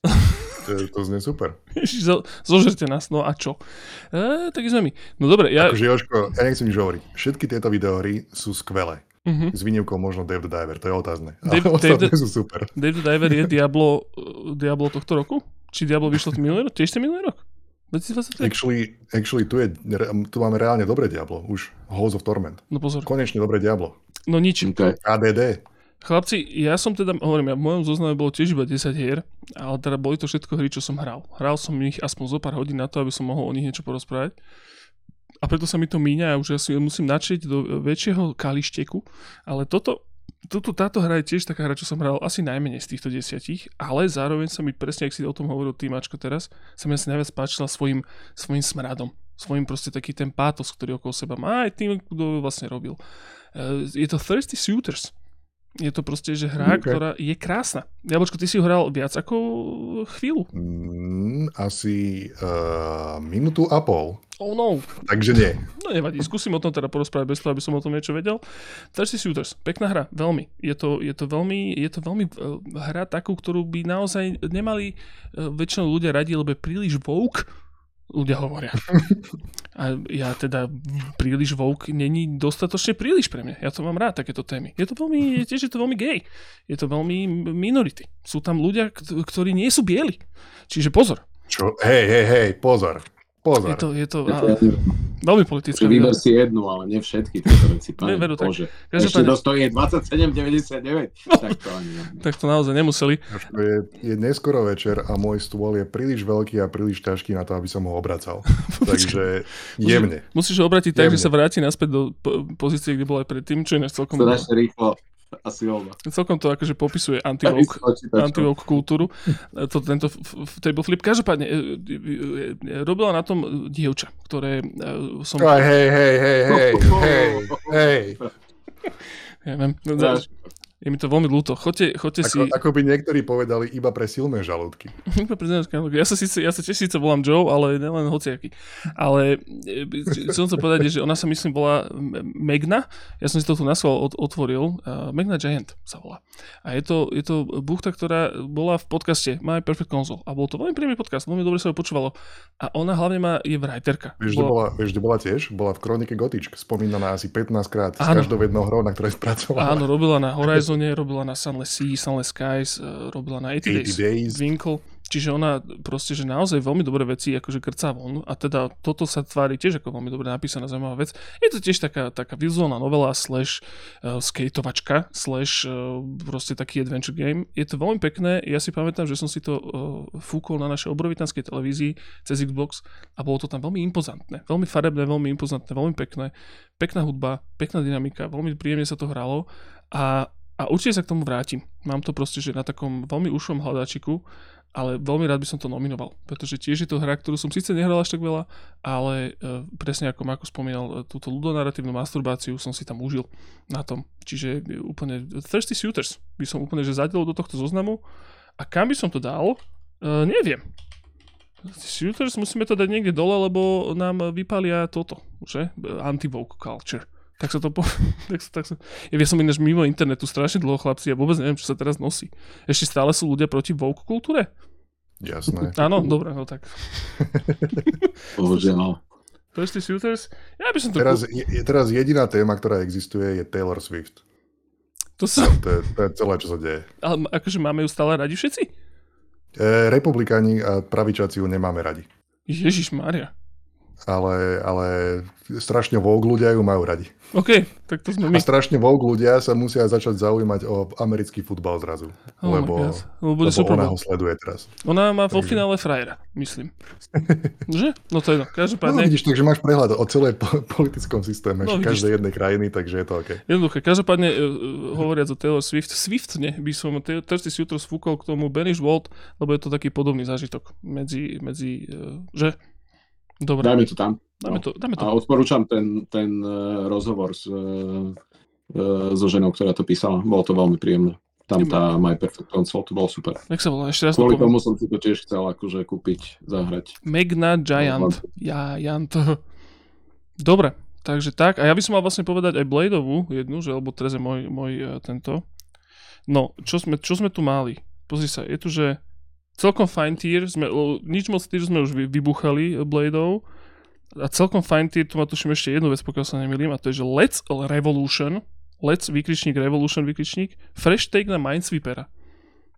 [SPEAKER 3] To, to znie super.
[SPEAKER 1] Zo, zožerte nás, no a čo? E, tak sme my. No dobre, ja...
[SPEAKER 3] Akože Jožko, ja nechcem nič hovoriť. Všetky tieto videohry sú skvelé. Uh-huh. S výnivkou možno Dave the Diver, to je otázne. Dave, Ale Dave the, sú super.
[SPEAKER 1] Dave the Diver je Diablo, uh, Diablo tohto roku? Či Diablo vyšlo minulý rok? Tiež minulý rok? 2023?
[SPEAKER 3] Actually, actually tu, je, tu máme reálne dobré Diablo. Už Halls of Torment.
[SPEAKER 1] No pozor.
[SPEAKER 3] Konečne dobré Diablo.
[SPEAKER 1] No nič.
[SPEAKER 3] Okay. ADD.
[SPEAKER 1] Chlapci, ja som teda, hovorím, ja v mojom zozname bolo tiež iba 10 hier, ale teda boli to všetko hry, čo som hral. Hral som ich aspoň zo pár hodín na to, aby som mohol o nich niečo porozprávať. A preto sa mi to míňa a už ja si musím načieť do väčšieho kališteku. Ale toto, toto, táto hra je tiež taká hra, čo som hral asi najmenej z týchto desiatich, ale zároveň sa mi presne, ak si o tom hovoril týmačko teraz, sa mi asi najviac páčila svojim, svojim smradom. Svojim proste taký ten pátos, ktorý okolo seba má aj tým, kto vlastne robil. Je to Thirsty Suitors je to proste, že hra, okay. ktorá je krásna. Jabočko, ty si ho hral viac ako chvíľu.
[SPEAKER 3] Mm, asi uh, minútu a pol.
[SPEAKER 1] Oh no.
[SPEAKER 3] Takže nie.
[SPEAKER 1] No nevadí, skúsim o tom teda porozprávať bez toho, aby som o tom niečo vedel. Thirsty Shooters, pekná hra, veľmi. Je to, je to veľmi, je to veľmi uh, hra takú, ktorú by naozaj nemali uh, väčšinou ľudia radi, lebo je príliš woke, ľudia hovoria. A ja teda príliš woke není dostatočne príliš pre mňa. Ja to mám rád, takéto témy. Je to veľmi, tiež je to veľmi gay. Je to veľmi minority. Sú tam ľudia, ktorí nie sú bieli. Čiže pozor.
[SPEAKER 3] Čo? Hej, hej, hej, pozor. Pozor.
[SPEAKER 1] Je to, je to a, veľmi politické.
[SPEAKER 2] Vyber si jednu, ale nie všetky tieto veci. Pane,
[SPEAKER 1] veru, tak.
[SPEAKER 2] Bože. Ešte to stojí 27,99. tak to ani
[SPEAKER 1] Tak to naozaj nemuseli.
[SPEAKER 3] Je, je neskoro večer a môj stôl je príliš veľký a príliš ťažký na to, aby som ho obracal. Takže jemne.
[SPEAKER 1] Musíš ho obratiť tak, že sa vráti naspäť do pozície, kde bol aj predtým, čo je celkom...
[SPEAKER 2] Strašne rýchlo asi oba.
[SPEAKER 1] Celkom to akože popisuje anti-woke kultúru, to, tento table flip. Každopádne, e, e, e, robila na tom dievča, ktoré som...
[SPEAKER 3] Hej, hej, hej, hej, hej, hej.
[SPEAKER 1] Ja viem. Je mi to veľmi ľúto. Choďte, choďte
[SPEAKER 3] ako,
[SPEAKER 1] si...
[SPEAKER 3] Ako by niektorí povedali, iba pre silné žalúdky.
[SPEAKER 1] iba pre silné žalúdky. Ja sa, síce, ja sa tiež síce volám Joe, ale nelen hociaký. Ale e, chcem sa povedať, že ona sa myslím bola Megna. Ja som si to tu na od, otvoril. Uh, Megna Giant sa volá. A je to, je to buchta, ktorá bola v podcaste My Perfect Console. A bol to veľmi príjemný podcast, veľmi dobre sa ho počúvalo. A ona hlavne má, je writerka.
[SPEAKER 3] Vieš, bola... bola, vieš, bola tiež? Bola v Kronike Gotičk, spomínaná asi 15 krát s každou jednou hrou, na ktorej spracovala.
[SPEAKER 1] Áno, robila na Horizone, robila na Sunless Sea, Sunless Skies, uh, robila na 80, 80 Days, Days. Winkle. Čiže ona proste, že naozaj veľmi dobré veci akože krcá von a teda toto sa tvári tiež ako veľmi dobre napísaná zaujímavá vec. Je to tiež taká, taká vizuálna novela slash uh, skateovačka slash uh, proste taký adventure game. Je to veľmi pekné, ja si pamätám, že som si to uh, fúkol na našej obrovitanskej televízii cez Xbox a bolo to tam veľmi impozantné. Veľmi farebné, veľmi impozantné, veľmi pekné. Pekná hudba, pekná dynamika, veľmi príjemne sa to hralo a a určite sa k tomu vrátim. Mám to proste, že na takom veľmi ušom hľadačiku ale veľmi rád by som to nominoval, pretože tiež je to hra, ktorú som síce nehral až tak veľa, ale uh, presne ako Marko spomínal, uh, túto ľudonarratívnu masturbáciu som si tam užil na tom. Čiže úplne Thirsty Shooters by som úplne že zadelil do tohto zoznamu a kam by som to dal, uh, neviem. Shooters musíme to dať niekde dole, lebo nám vypalia toto, že? Anti-woke culture. Tak sa to po... tak sa, tak sa... Ja, ja som ináč mimo internetu strašne dlho, chlapci, ja vôbec neviem, čo sa teraz nosí. Ešte stále sú ľudia proti woke kultúre?
[SPEAKER 3] Jasné.
[SPEAKER 1] Áno, dobre, no tak.
[SPEAKER 2] Bohužiaľ.
[SPEAKER 1] Thirsty Shooters? Ja by som to...
[SPEAKER 3] Teraz, je, teraz jediná téma, ktorá existuje, je Taylor Swift.
[SPEAKER 1] To, sa...
[SPEAKER 3] to, je, to je celé, čo sa deje.
[SPEAKER 1] Ale akože máme ju stále radi všetci?
[SPEAKER 3] E, republikáni a pravičáci ju nemáme radi.
[SPEAKER 1] Ježiš Maria
[SPEAKER 3] ale, ale strašne vogue ľudia ju majú radi.
[SPEAKER 1] OK, tak to sme my.
[SPEAKER 3] A strašne vogue ľudia sa musia začať zaujímať o americký futbal zrazu, oh, lebo, lebo, lebo ona ho sleduje teraz.
[SPEAKER 1] Ona má vo finále frajera, myslím. že? No to je no.
[SPEAKER 3] Každopádne... No vidíš, takže máš prehľad o celej po- politickom systéme no, každej jednej krajiny, takže je to OK.
[SPEAKER 1] Jednoduché. Každopádne, uh, hovoriac o Taylor Swift, Swiftne by som teraz si jutro sfúkol k tomu Benish Walt, lebo je to taký podobný zážitok medzi, medzi uh, že Dobre.
[SPEAKER 2] Dajme to tam.
[SPEAKER 1] Dáme to, dáme to.
[SPEAKER 2] A odporúčam ten, ten uh, rozhovor s, uh, so ženou, ktorá to písala. Bolo to veľmi príjemné. Tam tá My Perfect Console, to bolo super.
[SPEAKER 1] Jak sa volá? Ešte raz
[SPEAKER 2] Kvôli tomu som si to tiež chcel akože kúpiť, zahrať.
[SPEAKER 1] Megna Giant. Ja, Jant. Dobre, takže tak. A ja by som mal vlastne povedať aj Bladeovú jednu, že, lebo teraz je môj, môj tento. No, čo sme, čo sme tu mali? Pozri sa, je tu, že celkom fajn tier, sme, nič moc tier sme už vybuchali Bladeov a celkom fajn tier, tu ma tuším ešte jednu vec, pokiaľ sa nemýlim, a to je, že Let's Revolution, Let's vykričník Revolution vykričník, fresh take na Minesweepera.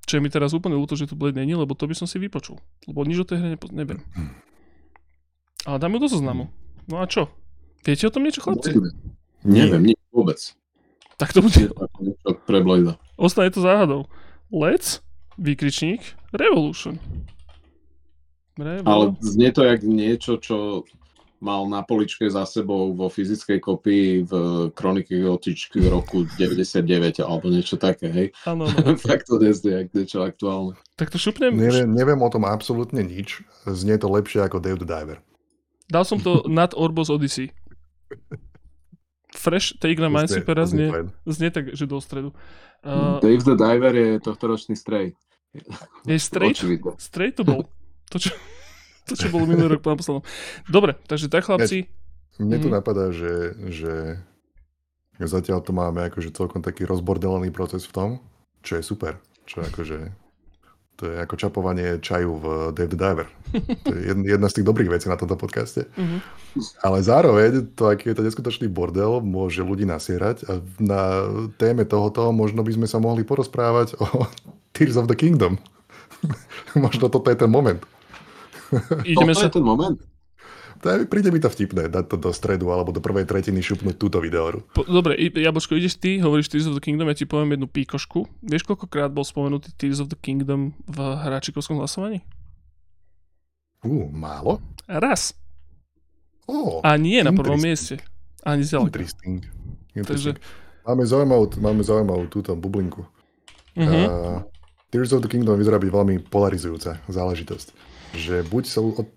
[SPEAKER 1] Čo je mi teraz úplne ľúto, že tu Blade není, lebo to by som si vypočul. Lebo nič o tej hre nepo- neviem. Ale dám ju do zoznamu. No a čo? Viete o tom niečo, chlapci?
[SPEAKER 2] Neviem, nie vôbec.
[SPEAKER 1] Tak to bude.
[SPEAKER 2] Pre Blade.
[SPEAKER 1] Ostane to záhadou. Let's Výkričník Revolution.
[SPEAKER 2] Revolution. Ale znie to jak niečo, čo mal na poličke za sebou vo fyzickej kopii v kronike gotičky v roku 99 alebo niečo také, hej?
[SPEAKER 1] Áno,
[SPEAKER 2] no. tak to neznie jak niečo aktuálne.
[SPEAKER 1] Tak to šupnem.
[SPEAKER 3] Neviem, neviem o tom absolútne nič. Znie to lepšie ako Dave the Diver.
[SPEAKER 1] Dal som to nad Orbos Odyssey. Fresh take na Minesweepera znie, znie tak, že do stredu.
[SPEAKER 2] Uh, Dave the Diver je tohto ročný strej.
[SPEAKER 1] Je straight, straight to bol. To, čo, to, čo bolo minulý rok po poslednom. Dobre, takže tak chlapci.
[SPEAKER 3] Mne tu mm. napadá, že, že zatiaľ to máme akože celkom taký rozbordelený proces v tom, čo je super. Čo akože to je ako čapovanie čaju v the Diver. To je jedna z tých dobrých vecí na tomto podcaste. Mm-hmm. Ale zároveň to, aký je to neskutočný bordel, môže ľudí nasierať a na téme tohoto možno by sme sa mohli porozprávať o Tears of the Kingdom. možno toto je ten moment.
[SPEAKER 2] Ideme toto sa... je ten moment?
[SPEAKER 3] príde mi to vtipné, dať to do stredu alebo do prvej tretiny šupnúť túto videoru.
[SPEAKER 1] Po, dobre, Jabočko, ideš ty, hovoríš Tears of the Kingdom, ja ti poviem jednu píkošku. Vieš, koľkokrát bol spomenutý Tears of the Kingdom v hráčikovskom hlasovaní?
[SPEAKER 3] Ú, uh, málo?
[SPEAKER 1] Raz.
[SPEAKER 3] Oh,
[SPEAKER 1] A nie na prvom mieste. Ani zďaleka.
[SPEAKER 3] Interesting. interesting. Takže... Máme zaujímavú, máme zaujímavú túto bublinku. Uh-huh. Uh, Tears of the Kingdom vyzerá byť veľmi polarizujúca záležitosť. Že buď sa od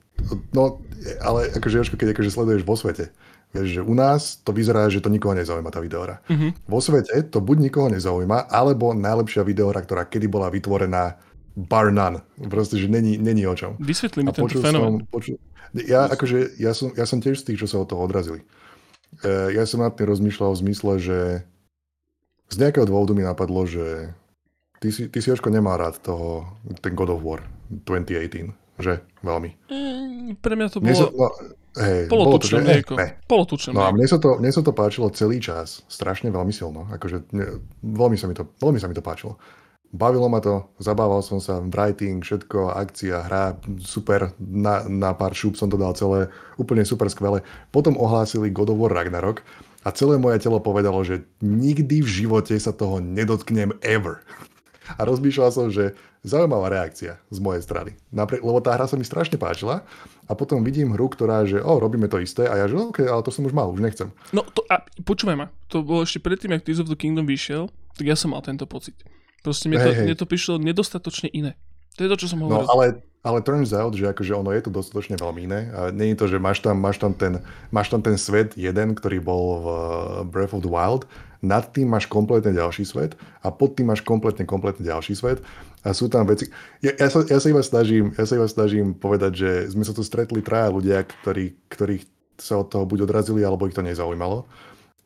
[SPEAKER 3] No, ale akože Jožko, keď akože sleduješ vo svete Vieš, že u nás to vyzerá, že to nikoho nezaujíma tá videohra. Uh-huh. Vo svete to buď nikoho nezaujíma, alebo najlepšia videohra, ktorá kedy bola vytvorená bar none. Proste, že není, není o čom.
[SPEAKER 1] Vysvetli mi tento fenomén. počul,
[SPEAKER 3] ja, akože, ja, som, ja som tiež z tých, čo sa od toho odrazili. E, ja som nad tým rozmýšľal v zmysle, že z nejakého dôvodu mi napadlo, že ty si, ty si Jožko nemá rád toho, ten God of War 2018, že? Veľmi.
[SPEAKER 1] Mm, pre mňa to bolo... Sa, no,
[SPEAKER 3] Hej,
[SPEAKER 1] polotučné mlieko. Ne. Polotučné
[SPEAKER 3] No a mne sa, to, mne sa to páčilo celý čas. Strašne veľmi silno. Akože, ne, veľmi, sa mi to, veľmi sa mi to páčilo. Bavilo ma to, zabával som sa, writing, všetko, akcia, hra, super, na, na pár šúp som to dal celé, úplne super skvelé. Potom ohlásili God of War Ragnarok a celé moje telo povedalo, že nikdy v živote sa toho nedotknem ever. A rozmýšľal som, že zaujímavá reakcia z mojej strany. Napri- lebo tá hra sa mi strašne páčila a potom vidím hru, ktorá, že o, robíme to isté a ja, že OK, ale to som už mal, už nechcem.
[SPEAKER 1] No to, a počúvaj ma, to bolo ešte predtým, ak Tears of the Kingdom vyšiel, tak ja som mal tento pocit. Proste mne to, hey, hey. mne to prišlo nedostatočne iné. To je to, čo som no, hovoril.
[SPEAKER 3] No ale, ale turns out, že akože ono je to dostatočne veľmi iné. A nie je to, že máš tam, máš, tam ten, máš tam ten svet jeden, ktorý bol v Breath of the Wild, nad tým máš kompletne ďalší svet a pod tým máš kompletne, kompletne ďalší svet a sú tam veci... Ja, ja, sa, ja, sa iba snažím, ja sa iba snažím povedať, že sme sa tu stretli traja ľudia, ktorí, ktorí sa od toho buď odrazili, alebo ich to nezaujímalo.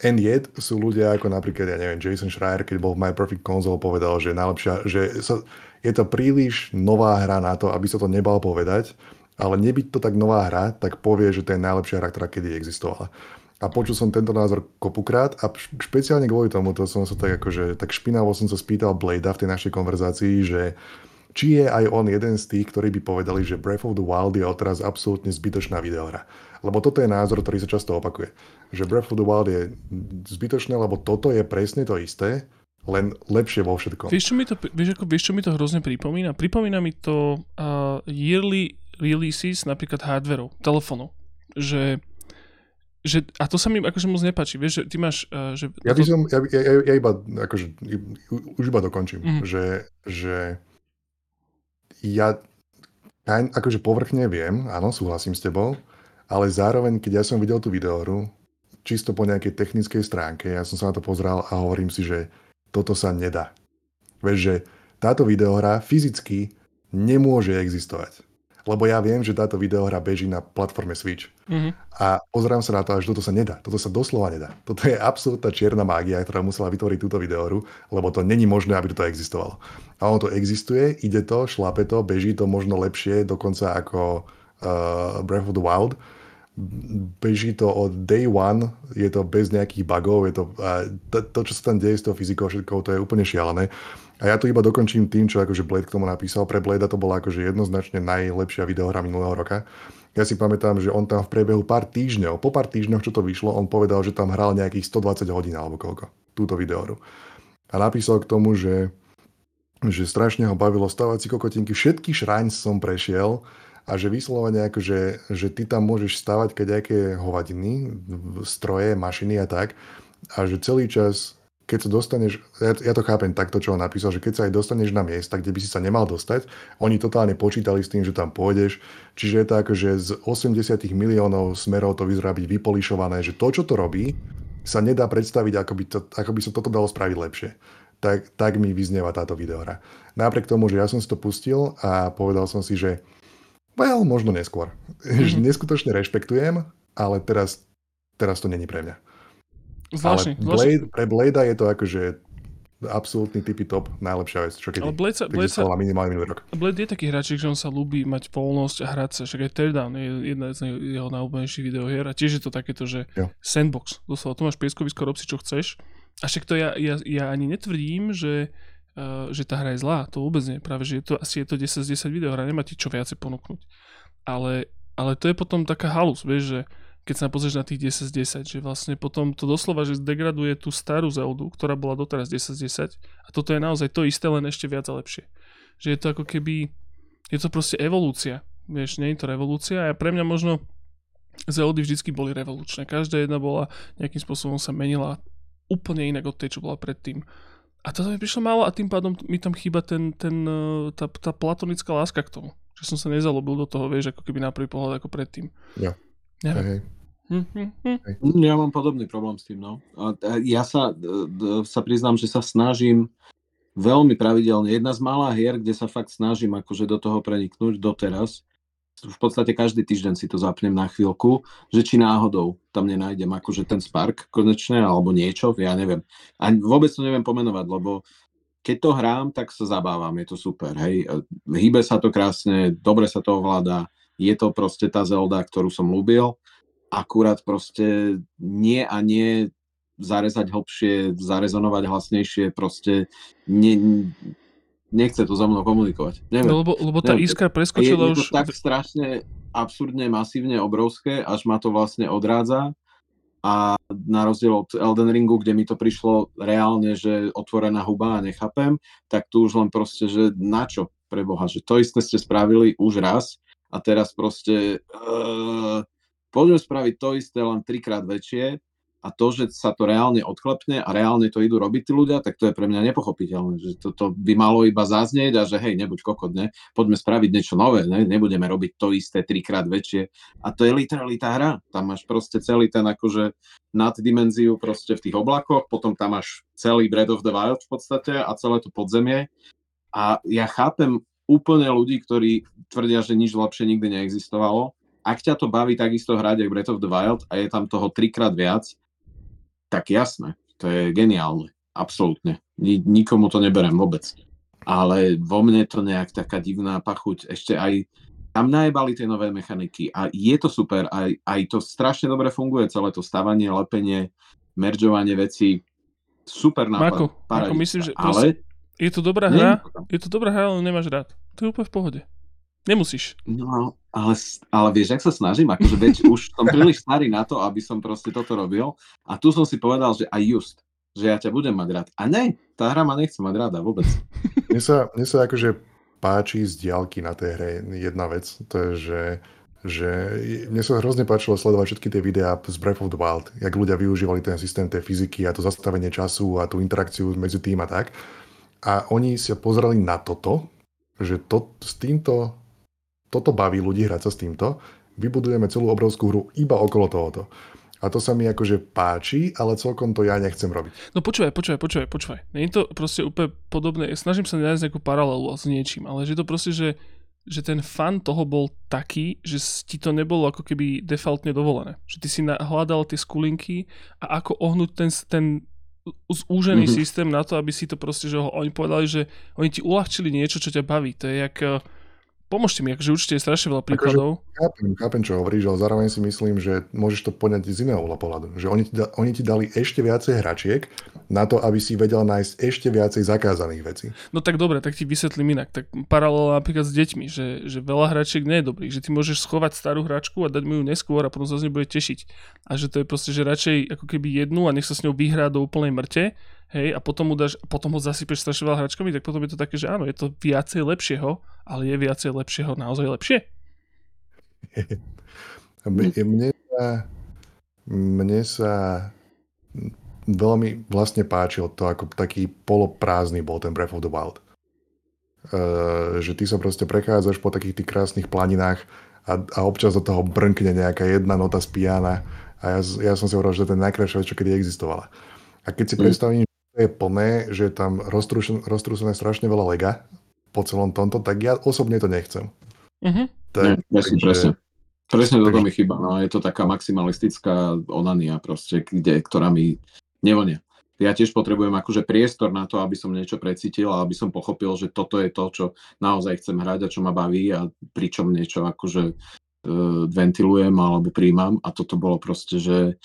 [SPEAKER 3] And yet sú ľudia ako napríklad, ja neviem, Jason Schreier, keď bol v My Perfect Console, povedal, že, najlepšia, že sa, je to príliš nová hra na to, aby sa to nebal povedať, ale nebyť to tak nová hra, tak povie, že to je najlepšia hra, ktorá kedy existovala. A počul som tento názor kopukrát a špeciálne kvôli tomu, to som sa tak akože, tak špinavo som sa spýtal Blada v tej našej konverzácii, že či je aj on jeden z tých, ktorí by povedali, že Breath of the Wild je odteraz absolútne zbytočná videohra. Lebo toto je názor, ktorý sa často opakuje. Že Breath of the Wild je zbytočné, lebo toto je presne to isté, len lepšie vo všetkom.
[SPEAKER 1] Vieš, čo mi to, vieš, ako, vieš, čo mi to hrozne pripomína? Pripomína mi to uh, yearly releases napríklad hardwareov, telefónov. Že že, a to sa mi akože moc nepáči, vieš, že ty máš... Uh, že
[SPEAKER 3] ja by som, ja, ja, ja iba, akože, už iba dokončím, mm. že, že ja akože povrchne viem, áno, súhlasím s tebou, ale zároveň, keď ja som videl tú videohru, čisto po nejakej technickej stránke, ja som sa na to pozrel a hovorím si, že toto sa nedá. Vieš, že táto videohra fyzicky nemôže existovať. Lebo ja viem, že táto videohra beží na platforme Switch. Mm-hmm. A pozerám sa na to, že toto sa nedá. Toto sa doslova nedá. Toto je absolútna čierna mágia, ktorá musela vytvoriť túto videohru, lebo to není možné, aby toto existovalo. A ono to existuje, ide to, šlape to, beží to možno lepšie, dokonca ako uh, Breath of the Wild beží to od day one, je to bez nejakých bugov, je to, to, to čo sa tam deje s tou fyzikou všetkou, to je úplne šialené. A ja to iba dokončím tým, čo akože Blade k tomu napísal. Pre Blade to bola akože jednoznačne najlepšia videohra minulého roka. Ja si pamätám, že on tam v priebehu pár týždňov, po pár týždňoch, čo to vyšlo, on povedal, že tam hral nejakých 120 hodín alebo koľko, túto videohru. A napísal k tomu, že, že strašne ho bavilo stavať si kokotinky. Všetky shrines som prešiel, a že vyslovene akože, že ty tam môžeš stavať kadejaké hovadiny, stroje, mašiny a tak a že celý čas keď sa dostaneš, ja, ja to chápem takto, čo on napísal, že keď sa aj dostaneš na miesta, kde by si sa nemal dostať, oni totálne počítali s tým, že tam pôjdeš, čiže je to ako, že z 80 miliónov smerov to vyzerá byť vypolišované, že to, čo to robí, sa nedá predstaviť, ako by, to, ako by sa toto dalo spraviť lepšie. Tak, tak mi vyznieva táto videohra. Napriek tomu, že ja som si to pustil a povedal som si, že Well, možno neskôr. Mm-hmm. Neskutočne rešpektujem, ale teraz, teraz to není pre mňa.
[SPEAKER 1] Zvláštne.
[SPEAKER 3] Ale Blade, pre Blade je to akože absolútny typy top, najlepšia vec, čo keď
[SPEAKER 1] Ale Blade sa, Blade sa,
[SPEAKER 3] minimálny minulý rok.
[SPEAKER 1] Blade je taký hráčik, že on sa ľúbi mať voľnosť a hrať sa, však aj Teardown je jedna z jeho najobľúbenejších videohier a tiež je to takéto, že jo. sandbox, doslova, tu máš pieskovisko, rob si čo chceš a však to ja, ja, ja ani netvrdím, že že tá hra je zlá, to vôbec nie. Práve, že je to, asi je to 10 z 10 videohra, nemá ti čo viacej ponúknuť. Ale, ale to je potom taká halus, vieš, že keď sa pozrieš na tých 10 z 10, že vlastne potom to doslova, že zdegraduje tú starú Zeldu, ktorá bola doteraz 10 z 10 a toto je naozaj to isté, len ešte viac a lepšie. Že je to ako keby, je to proste evolúcia, vieš, nie je to revolúcia a pre mňa možno Zeldy vždycky boli revolučné. Každá jedna bola, nejakým spôsobom sa menila úplne inak od tej, čo bola predtým. A to mi prišlo málo a tým pádom mi tam chýba ten, ten, e, tá, tá platonická láska k tomu. Že som sa nezalobil do toho, vieš, ako keby na prvý pohľad ako predtým.
[SPEAKER 3] Ja.
[SPEAKER 1] Neviem.
[SPEAKER 3] Hej.
[SPEAKER 2] Mm, ja mám podobný problém s tým, no. A ja sa, sa priznám, že sa snažím veľmi pravidelne. Jedna z malá hier, kde sa fakt snažím akože do toho preniknúť doteraz. V podstate každý týždeň si to zapnem na chvíľku, že či náhodou tam nenájdem akože ten spark konečne, alebo niečo, ja neviem. A vôbec to neviem pomenovať, lebo keď to hrám, tak sa zabávam, je to super, hej. Hýbe sa to krásne, dobre sa to ovláda, je to proste tá Zelda, ktorú som ľúbil, akurát proste nie a nie zarezať hlbšie, zarezonovať hlasnejšie, proste ne, nechce to so mnou komunikovať. Neviem.
[SPEAKER 1] No, lebo, lebo tá iskra preskočila
[SPEAKER 2] je, už... Je to tak strašne absurdne, masívne, obrovské, až ma to vlastne odrádza a na rozdiel od Elden Ringu, kde mi to prišlo reálne, že otvorená huba a nechápem, tak tu už len proste, že na čo pre Boha, že to isté ste spravili už raz a teraz proste uh, poďme spraviť to isté len trikrát väčšie a to, že sa to reálne odklepne a reálne to idú robiť tí ľudia, tak to je pre mňa nepochopiteľné, že toto by malo iba zaznieť a že hej, nebuď kokot, ne? poďme spraviť niečo nové, ne? nebudeme robiť to isté trikrát väčšie. A to je literally tá hra. Tam máš proste celý ten akože naddimenziu proste v tých oblakoch, potom tam máš celý Breath of the Wild v podstate a celé to podzemie. A ja chápem úplne ľudí, ktorí tvrdia, že nič lepšie nikdy neexistovalo. Ak ťa to baví takisto hrať ako Breath of the Wild a je tam toho trikrát viac, tak jasné, to je geniálne, absolútne. Nikomu to neberem vôbec. Ale vo mne to nejak taká divná pachuť. Ešte aj tam najbali tie nové mechaniky a je to super, aj, aj to strašne dobre funguje, celé to stavanie, lepenie, meržovanie vecí. Super nápad. Mako,
[SPEAKER 1] Mako myslím, že ale... je to dobrá hra, je to dobrá hra, ale nemáš rád. To je úplne v pohode. Nemusíš.
[SPEAKER 2] No, ale, ale vieš, ak sa snažím, akože veď už som príliš starý na to, aby som proste toto robil a tu som si povedal, že aj just, že ja ťa budem mať rád. A ne, tá hra ma nechce mať ráda vôbec.
[SPEAKER 3] Mne sa, mne sa akože páči z diálky na tej hre jedna vec, to je, že že mne sa hrozne páčilo sledovať všetky tie videá z Breath of the Wild, jak ľudia využívali ten systém tej fyziky a to zastavenie času a tú interakciu medzi tým a tak. A oni sa pozerali na toto, že to, s týmto toto baví ľudí hrať sa s týmto, vybudujeme celú obrovskú hru iba okolo tohoto. A to sa mi akože páči, ale celkom to ja nechcem robiť.
[SPEAKER 1] No počúvaj, počúvaj, počúvaj, počúvaj. Nie je to proste úplne podobné. Snažím sa nájsť nejakú paralelu s niečím, ale že to proste, že, že ten fan toho bol taký, že ti to nebolo ako keby defaultne dovolené. Že ty si hľadal tie skulinky a ako ohnúť ten, ten zúžený mm-hmm. systém na to, aby si to proste, že ho, oni povedali, že oni ti uľahčili niečo, čo ťa baví. To je jak pomôžte mi, akože určite je strašne veľa akože príkladov.
[SPEAKER 3] Akože, chápem, chápem, čo hovoríš, ale zároveň si myslím, že môžeš to poňať z iného pohľadu. Že oni ti, da, oni ti dali ešte viacej hračiek na to, aby si vedel nájsť ešte viacej zakázaných vecí.
[SPEAKER 1] No tak dobre, tak ti vysvetlím inak. Tak paralela napríklad s deťmi, že, že veľa hračiek nie je dobrých, že ty môžeš schovať starú hračku a dať mu ju neskôr a potom sa z nej bude tešiť. A že to je proste, že radšej ako keby jednu a nech sa s ňou vyhrá do úplnej mŕte, hej, a potom, mu dáš, potom ho zasypeš strašne veľa hračkami, tak potom je to také, že áno, je to viacej lepšieho, ale je viacej lepšieho naozaj lepšie?
[SPEAKER 3] mne, sa, mne sa veľmi vlastne páčil to, ako taký poloprázdny bol ten Breath of the Wild. Uh, že ty sa proste prechádzaš po takých tých krásnych planinách a, a občas do toho brnkne nejaká jedna nota z piana a ja, ja som si hovoril, že to je najkrajšia vec, čo kedy existovala. A keď si mm. predstavím, je plné, že je tam roztrúsené strašne veľa lega po celom tomto, tak ja osobne to nechcem.
[SPEAKER 1] Uh-huh.
[SPEAKER 2] Tak, Nie, presne, takže, presne. Presne toto mi chyba. No. Je to taká maximalistická onania proste, kde, ktorá mi nevonia. Ja tiež potrebujem akože priestor na to, aby som niečo precítil a aby som pochopil, že toto je to, čo naozaj chcem hrať a čo ma baví a pričom niečo akože uh, ventilujem alebo príjmam a toto bolo proste, že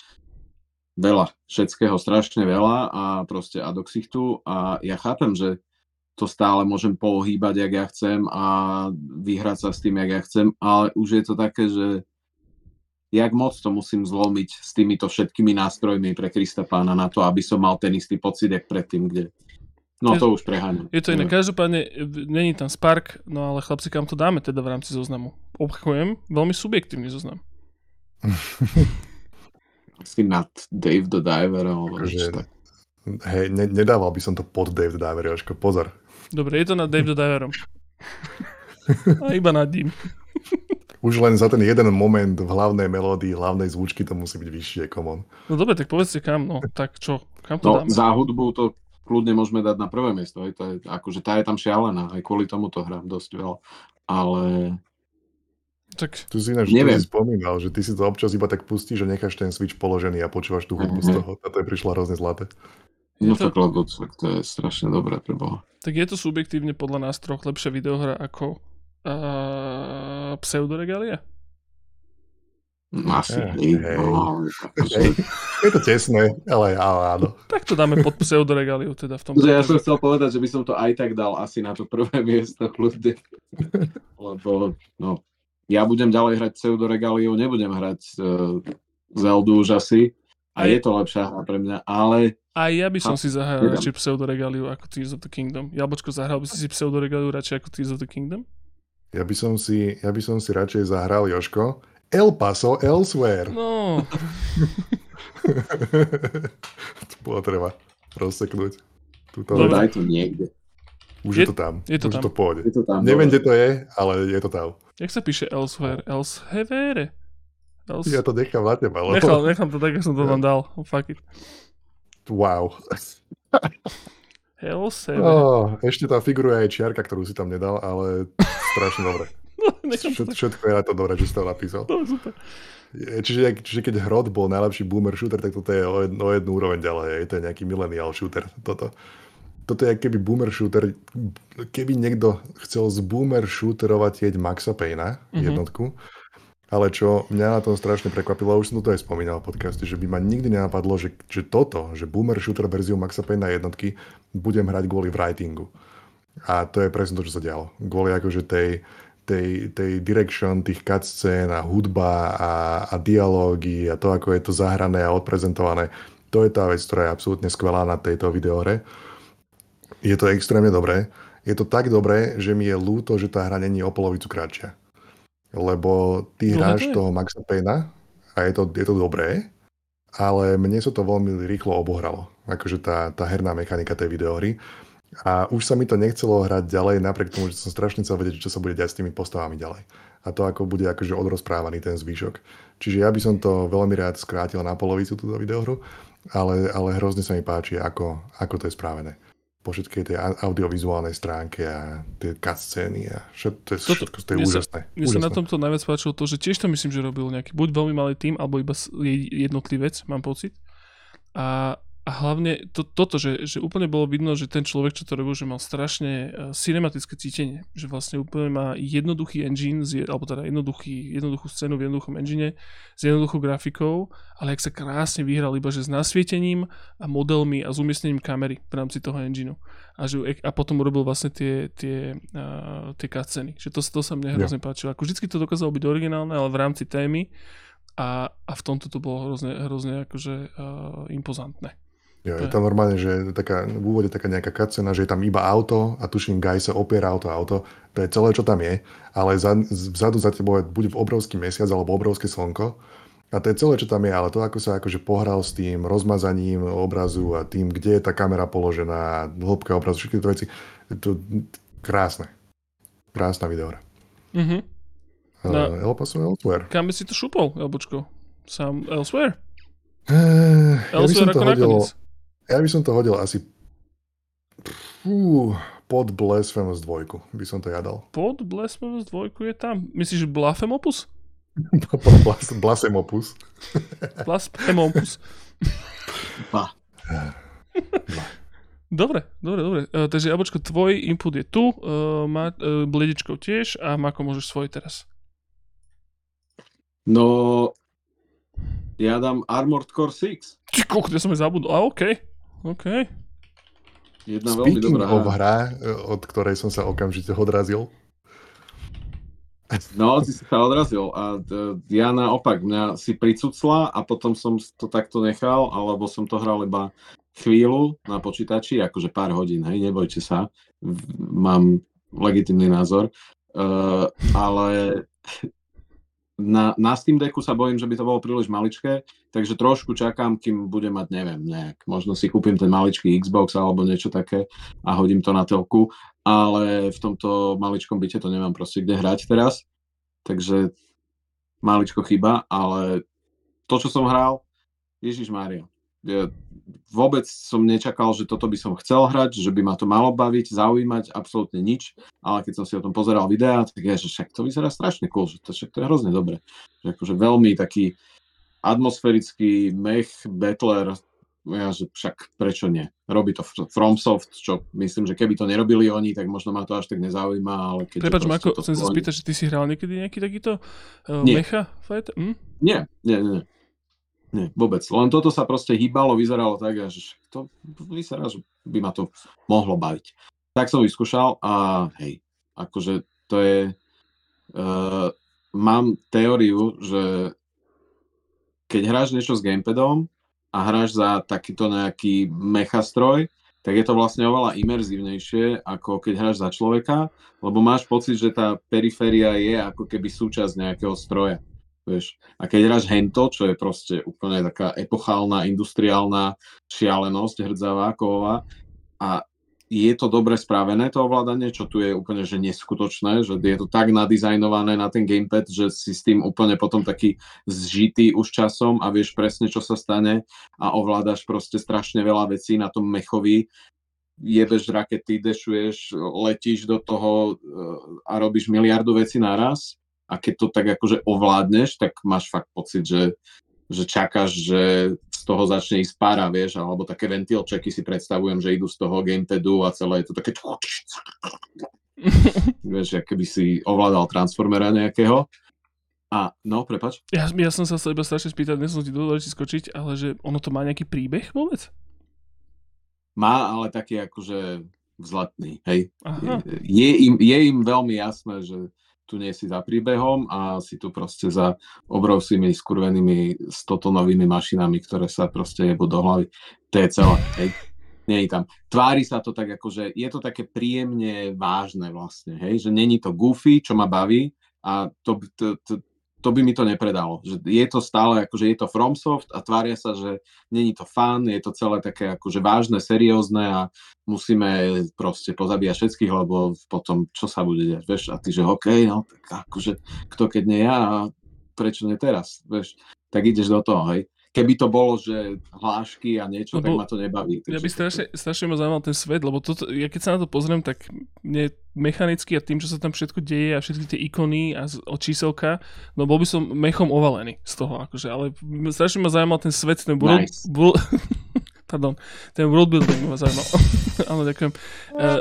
[SPEAKER 2] veľa, všetkého strašne veľa a proste a do ksichtu a ja chápem, že to stále môžem pohýbať, jak ja chcem a vyhrať sa s tým, jak ja chcem, ale už je to také, že jak moc to musím zlomiť s týmito všetkými nástrojmi pre Krista pána na to, aby som mal ten istý pocit, jak predtým, kde... No to už preháňam.
[SPEAKER 1] Je to iné. Každopádne, není tam Spark, no ale chlapci, kam to dáme teda v rámci zoznamu? Obchujem, veľmi subjektívny zoznam.
[SPEAKER 2] si nad Dave the Diver alebo že, tak.
[SPEAKER 3] Hej, ne, nedával by som to pod Dave the Diver, Jožko, pozor.
[SPEAKER 1] Dobre, je to nad Dave the Diverom. A iba nad ním.
[SPEAKER 3] Už len za ten jeden moment v hlavnej melódii, hlavnej zvučky to musí byť vyššie, come on.
[SPEAKER 1] No dobre, tak povedzte kam, no, tak čo, kam
[SPEAKER 2] to
[SPEAKER 1] no, dáme?
[SPEAKER 2] za hudbu to kľudne môžeme dať na prvé miesto, hej, to je, akože tá je tam šialená, aj kvôli tomu to hrám dosť veľa, ale...
[SPEAKER 1] Tak...
[SPEAKER 3] Tu si ináč neviem. si spomínal, že ty si to občas iba tak pustíš, že necháš ten switch položený a počúvaš tú hudbu mm-hmm. z toho, a to je prišlo hrozne zlaté.
[SPEAKER 2] No to... tak, lebo to je strašne dobré pre Boha.
[SPEAKER 1] Tak je to subjektívne podľa nás troch lepšia videohra ako uh, pseudoregalia?
[SPEAKER 2] Asi hey, hey. No,
[SPEAKER 3] hey. Je to tesné, ale, ale áno.
[SPEAKER 1] Tak to dáme pod pseudoregaliu teda v tom.
[SPEAKER 2] Ja som chcel povedať, že by som to aj tak dal asi na to prvé miesto kľudne. Lebo no, ja budem ďalej hrať pseudoregaliu, nebudem hrať uh, Zeldu už asi. A je to lepšia hra pre mňa, ale...
[SPEAKER 1] Aj ja by som a, si zahral radšej pseudoregaliu ako Tears of the Kingdom. Jabočko, zahral by si si pseudoregaliu radšej ako Tears of the Kingdom?
[SPEAKER 3] Ja by som si, ja by som si radšej zahral, Joško, El Paso Elsewhere.
[SPEAKER 1] No.
[SPEAKER 3] to bolo treba rozseknúť.
[SPEAKER 2] Tuto... No, daj to niekde.
[SPEAKER 3] Už je, je to tam.
[SPEAKER 1] Je to
[SPEAKER 3] Už
[SPEAKER 1] tam.
[SPEAKER 3] to pôjde. Je to tam, Neviem, kde to je, ale je to tam.
[SPEAKER 1] Jak sa píše Elsewhere? Elsewhere?
[SPEAKER 3] Els... Ja to nechám na teba.
[SPEAKER 1] Lebo... Nechal, nechám to tak, ako som to tam dal. Oh, fuck it.
[SPEAKER 3] Wow.
[SPEAKER 1] Elsewhere.
[SPEAKER 3] Oh, ešte tam figuruje aj čiarka, ktorú si tam nedal, ale strašne dobre. No, Všet, všetko je na to dobré, že si to napísal.
[SPEAKER 1] No, super.
[SPEAKER 3] Čiže, čiže keď Hrod bol najlepší boomer shooter, tak toto je o, jednu, o jednu úroveň ďalej. Je to nejaký millennial shooter. Toto. Toto je keby boomer shooter. Keby niekto chcel z boomer shooterovať jeť Maxa Payna, mm-hmm. jednotku, ale čo mňa na tom strašne prekvapilo, už som to aj spomínal v podcaste, že by ma nikdy nenapadlo, že, že toto, že boomer shooter verziu Maxa Payna jednotky budem hrať kvôli writingu. A to je presne to, čo sa dialo. Kvôli akože tej, tej, tej direction tých cutscén a hudba a, a dialógy a to, ako je to zahrané a odprezentované, to je tá vec, ktorá je absolútne skvelá na tejto videohre. Je to extrémne dobré. Je to tak dobré, že mi je ľúto, že tá hra není o polovicu kratšia. Lebo ty no, hráš toho Maxa Payna a je to, je to dobré, ale mne sa to veľmi rýchlo obohralo. Akože tá, tá herná mechanika tej videohry. A už sa mi to nechcelo hrať ďalej, napriek tomu, že som strašne chcel vedieť, čo sa bude diať s tými postavami ďalej. A to ako bude akože odrozprávaný ten zvyšok. Čiže ja by som to veľmi rád skrátil na polovicu túto videohru, ale, ale hrozne sa mi páči, ako, ako to je správené. Po všetkej tej audiovizuálnej stránke a tie cutscény a všetko, to je, Toto, všetko, to je úžasné.
[SPEAKER 1] Mne sa na tomto najviac páčilo to, že tiež to myslím, že robil nejaký buď veľmi malý tým, alebo iba jednotlivec, mám pocit. A, a hlavne to, toto, že, že úplne bolo vidno, že ten človek, čo to robil, že mal strašne uh, cinematické cítenie. Že vlastne úplne má jednoduchý engine, z, alebo teda jednoduchý, jednoduchú scénu v jednoduchom engine s jednoduchou grafikou, ale ak sa krásne vyhral iba že s nasvietením a modelmi a s umiestnením kamery v rámci toho engineu. A, že, a potom urobil vlastne tie, tie, uh, tie cutsceny. Že to, to sa mne hrozne ja. páčilo. Ako vždycky to dokázalo byť originálne, ale v rámci témy a, a v tomto to bolo hrozne, hrozne akože uh, impozantné.
[SPEAKER 3] Jo, je tam normálne, že taká, v úvode taká nejaká kacena, že je tam iba auto a tuším, Guy sa opiera auto auto. To je celé, čo tam je, ale za, vzadu za tebou je buď obrovský mesiac alebo obrovské slnko. A to je celé, čo tam je, ale to, ako sa akože pohral s tým rozmazaním obrazu a tým, kde je tá kamera položená, hĺbka obrazu, všetky tie veci, to krásne. Krásna videora.
[SPEAKER 1] Mhm.
[SPEAKER 3] Uh, El Paso Elsewhere.
[SPEAKER 1] Kam by si to šupol, Elbočko? Sam Elsewhere?
[SPEAKER 3] Uh, ja Elsewhere ako hodil, nakoniec. Ja by som to hodil asi Fú, pod Blasphemous 2 by som to jadal.
[SPEAKER 1] Pod Blasphemous 2 je tam. Myslíš Blasphemopus?
[SPEAKER 3] Blasphemopus.
[SPEAKER 1] Blasphemopus.
[SPEAKER 2] Ba.
[SPEAKER 1] Dobre, dobre, dobre. Uh, takže Jabočko, tvoj input je tu, uh, má, uh, Bledičko tiež a Mako môžeš svoj teraz.
[SPEAKER 2] No, ja dám Armored Core 6.
[SPEAKER 1] Či koľko, ja som je zabudol. A, okej. Okay. OK.
[SPEAKER 2] Jedna veľmi dobrá
[SPEAKER 3] of hra, od ktorej som sa okamžite odrazil.
[SPEAKER 2] No, si sa odrazil a ja naopak, mňa si pricucla a potom som to takto nechal, alebo som to hral iba chvíľu na počítači, akože pár hodín, hej, nebojte sa, mám legitimný názor, uh, ale na, na Steam Decku sa bojím, že by to bolo príliš maličké, takže trošku čakám, kým budem mať, neviem, nejak, možno si kúpim ten maličký Xbox alebo niečo také a hodím to na telku, ale v tomto maličkom byte to nemám proste kde hrať teraz, takže maličko chyba, ale to, čo som hral, Ježiš Mária. Vôbec som nečakal, že toto by som chcel hrať, že by ma to malo baviť, zaujímať, absolútne nič, ale keď som si o tom pozeral videá, tak je, že však to vyzerá strašne cool, že to, však to je hrozne dobre. Že akože veľmi taký atmosférický mech, battler, ja, že však prečo nie. Robí to FromSoft, čo myslím, že keby to nerobili oni, tak možno ma to až tak nezaujíma, ale keď...
[SPEAKER 1] Prepač, Marko, chcem sa spýtať, že ty si hral niekedy nejaký takýto uh, nie. mecha fight? Hm?
[SPEAKER 2] Nie, nie, nie. Nie, vôbec. Len toto sa proste hýbalo, vyzeralo tak, že to vyzerá, že by ma to mohlo baviť. Tak som vyskúšal a hej, akože to je... Uh, mám teóriu, že keď hráš niečo s gamepadom, a hráš za takýto nejaký mechastroj, tak je to vlastne oveľa imerzívnejšie, ako keď hráš za človeka, lebo máš pocit, že tá periféria je ako keby súčasť nejakého stroja. Vieš. A keď hráš hento, čo je proste úplne taká epochálna, industriálna šialenosť, hrdzavá, kovová, a je to dobre spravené, to ovládanie, čo tu je úplne že neskutočné, že je to tak nadizajnované na ten gamepad, že si s tým úplne potom taký zžitý už časom a vieš presne, čo sa stane a ovládaš proste strašne veľa vecí na tom mechovi, jebeš rakety, dešuješ, letíš do toho eh, a robíš miliardu vecí naraz a keď to tak akože ovládneš, tak máš fakt pocit, že že čakáš, že z toho začne ísť pára, vieš, alebo také ventilčeky si predstavujem, že idú z toho gamepadu a celé je to také vieš, keby si ovládal Transformera nejakého. A, no, prepač.
[SPEAKER 1] Ja, ja som sa chcel iba strašne spýtať, nesom ti dodal skočiť, ale že ono to má nejaký príbeh vôbec?
[SPEAKER 2] Má, ale taký akože vzletný, hej. Aha. Je, im, je im veľmi jasné, že tu nie si za príbehom a si tu proste za obrovskými skurvenými stotonovými mašinami, ktoré sa proste jebú do hlavy. To je celé. Hej. Nie je tam. Tvári sa to tak, ako že je to také príjemne vážne vlastne, hej, že není to goofy, čo ma baví a to, to, to, to by mi to nepredalo. Že je to stále, akože je to FromSoft a tvária sa, že není to fun, je to celé také akože vážne, seriózne a musíme proste pozabíjať všetkých, lebo potom čo sa bude diať, vieš? A ty, že OK, no tak akože kto keď nie ja a prečo nie teraz, vieš? Tak ideš do toho, hej keby to bolo, že hlášky a niečo, lebo tak ma to nebaví.
[SPEAKER 1] Ja by strašne, strašne ma zaujímal ten svet, lebo toto, ja keď sa na to pozriem, tak mne mechanicky a tým, čo sa tam všetko deje a všetky tie ikony a číselka, no bol by som mechom ovalený z toho, akože, ale strašne ma zaujímal ten svet, ten world, nice. world, pardon, ten world building ma zaujímal. Áno, ďakujem. Uh,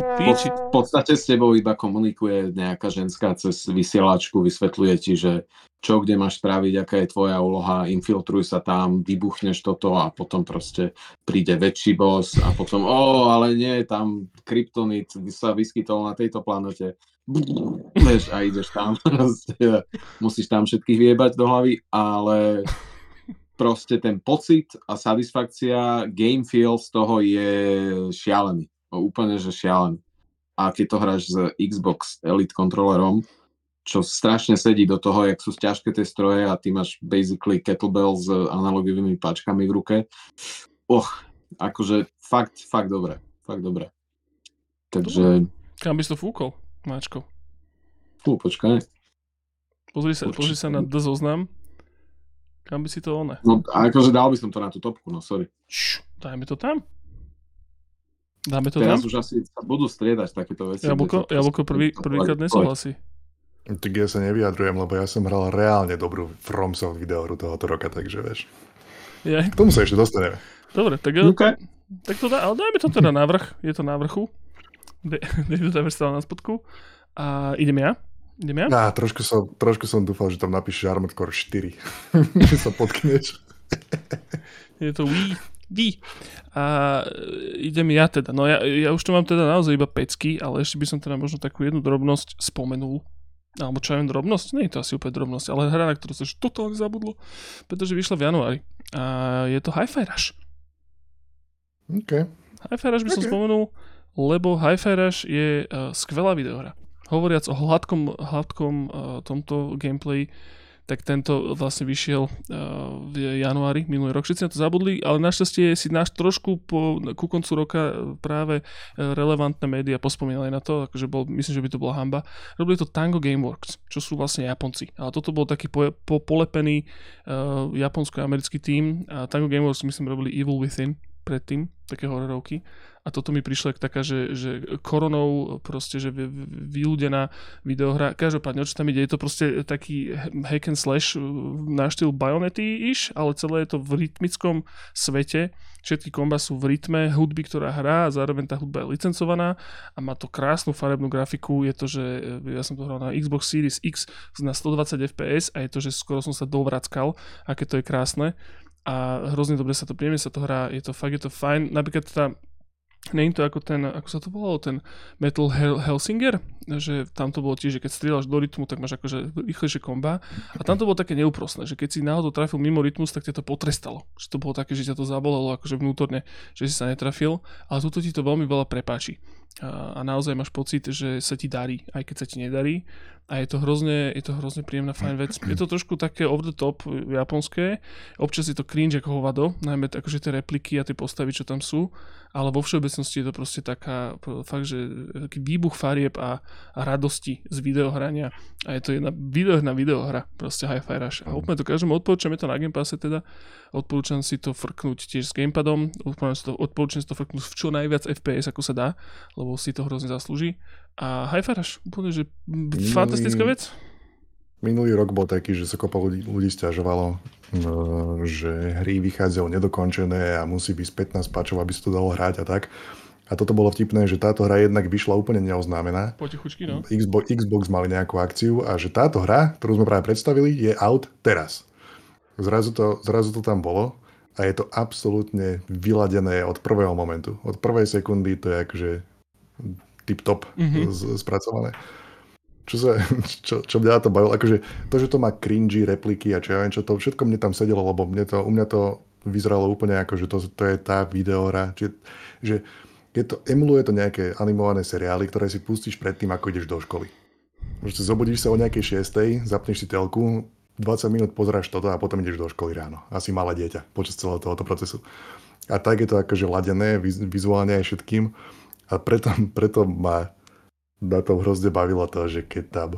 [SPEAKER 2] v podstate s tebou iba komunikuje nejaká ženská cez vysielačku, vysvetľuje ti, že čo kde máš spraviť, aká je tvoja úloha, infiltruj sa tam, vybuchneš toto a potom proste príde väčší boss a potom, o, ale nie, tam kryptonit sa vyskytol na tejto planete. Vieš, a ideš tam, musíš tam všetkých viebať do hlavy, ale proste ten pocit a satisfakcia, game feel z toho je šialený úplne, že šialený. A keď to hráš s Xbox Elite kontrolerom, čo strašne sedí do toho, jak sú ťažké tie stroje a ty máš basically kettlebell s analogovými páčkami v ruke. Och, akože fakt, fakt dobre. Fakt dobre. Takže...
[SPEAKER 1] Kam by si to fúkol, Máčko?
[SPEAKER 2] Fú, počkaj.
[SPEAKER 1] Pozri sa, pozri sa na D zoznam. Kam by si to one?
[SPEAKER 2] No, akože dal by som to na tú topku, no sorry.
[SPEAKER 1] Čš, dajme to tam. Dáme to
[SPEAKER 2] Teraz
[SPEAKER 1] tam?
[SPEAKER 2] už asi sa budú striedať takéto veci.
[SPEAKER 1] Jablko, jablko prvý, prvýkrát nesúhlasí.
[SPEAKER 3] Tak ja sa nevyjadrujem, lebo ja som hral reálne dobrú FromSoft videohru tohoto roka, takže vieš. Ja. K tomu sa ešte dostaneme.
[SPEAKER 1] Dobre, tak, okay. tak to dá, ale dajme to teda na vrch. Je to na vrchu. Nech to dáme stále na spodku. A idem ja? Idem ja?
[SPEAKER 3] Á, trošku som, trošku som dúfal, že tam napíšeš Armored Core 4. že sa potkneš.
[SPEAKER 1] Je to Wii vy. A e, idem ja teda. No ja, ja už tu mám teda naozaj iba pecky, ale ešte by som teda možno takú jednu drobnosť spomenul. Alebo čo ja viem, drobnosť? Nie je to asi úplne drobnosť, ale hra, na ktorú sa totálne zabudlo, pretože vyšla v januári. A je to Hi-Fi Rush.
[SPEAKER 3] OK.
[SPEAKER 1] Hi-Fi Rush by okay. som spomenul, lebo Hi-Fi Rush je uh, skvelá videohra. Hovoriac o hladkom, hladkom uh, tomto gameplay, tak tento vlastne vyšiel uh, v januári minulý rok. Všetci na to zabudli, ale našťastie si náš trošku po, ku koncu roka práve relevantné médiá pospomínali na to, akože bol, myslím, že by to bola hamba. Robili to Tango Gameworks, čo sú vlastne Japonci. Ale toto bol taký po, po, polepený uh, japonsko-americký tým a Tango Gameworks myslím robili Evil Within predtým, také hororovky a toto mi prišlo taká, že, že koronou proste, že vyľudená videohra. Každopádne, čo tam ide, je to proste taký hack and slash na štýl Bayonety-ish, ale celé je to v rytmickom svete. Všetky komba sú v rytme hudby, ktorá hrá a zároveň tá hudba je licencovaná a má to krásnu farebnú grafiku. Je to, že ja som to hral na Xbox Series X na 120 fps a je to, že skoro som sa dovrackal, aké to je krásne a hrozne dobre sa to, príjemne sa to hrá, je to fakt, je to fajn. Napríklad tá Není to ako ten, ako sa to volalo, ten Metal Hel- Helsinger, že tam to bolo tiež, že keď strieľaš do rytmu, tak máš akože rýchlejšie komba. A tam to bolo také neúprostné, že keď si náhodou trafil mimo rytmus, tak ťa to potrestalo. Že to bolo také, že ťa to zabolelo akože vnútorne, že si sa netrafil. Ale tuto ti to veľmi veľa prepáči. A, a naozaj máš pocit, že sa ti darí, aj keď sa ti nedarí a je to hrozne, je to hrozne príjemná fajn vec. Je to trošku také over the top japonské, občas je to cringe ako hovado, najmä akože tie repliky a tie postavy, čo tam sú, ale vo všeobecnosti je to proste taká, fakt, že taký výbuch farieb a, a radosti z videohrania a je to jedna videohra videohra, proste Hi-Fi Rush. A úplne to každému odporúčam, je to na Game Passe teda, odporúčam si to frknúť tiež s gamepadom, odporúčam si to, odporúčam si to frknúť v čo najviac FPS, ako sa dá, lebo si to hrozne zaslúži. A Haifaraš, úplne, že minulý, fantastická vec.
[SPEAKER 3] Minulý rok bol taký, že sa kopa ľudí, ľudí stiažovalo, no, že hry vychádzajú nedokončené a musí byť 15 páčov, aby sa to dalo hrať a tak. A toto bolo vtipné, že táto hra jednak vyšla úplne neoznámená.
[SPEAKER 1] Potichučky, no.
[SPEAKER 3] Xbox, Xbox mali nejakú akciu a že táto hra, ktorú sme práve predstavili, je out teraz. Zrazu to, zrazu to tam bolo a je to absolútne vyladené od prvého momentu. Od prvej sekundy to je akože tip-top mm-hmm. spracované. Čo, sa, čo, čo mňa to bavilo, akože to, že to má cringy, repliky a čo ja viem, čo to všetko mne tam sedelo, lebo mne to, u mňa to vyzeralo úplne ako, že to, to je tá videohra, že, že je to, emuluje to nejaké animované seriály, ktoré si pustíš predtým, ako ideš do školy. Že zobudíš sa o nejakej 6, zapneš si telku, 20 minút pozráš toto a potom ideš do školy ráno. Asi malé dieťa počas celého tohoto procesu. A tak je to akože ladené, vizuálne aj všetkým. A preto, preto ma na tom hrozne bavilo to, že keď tam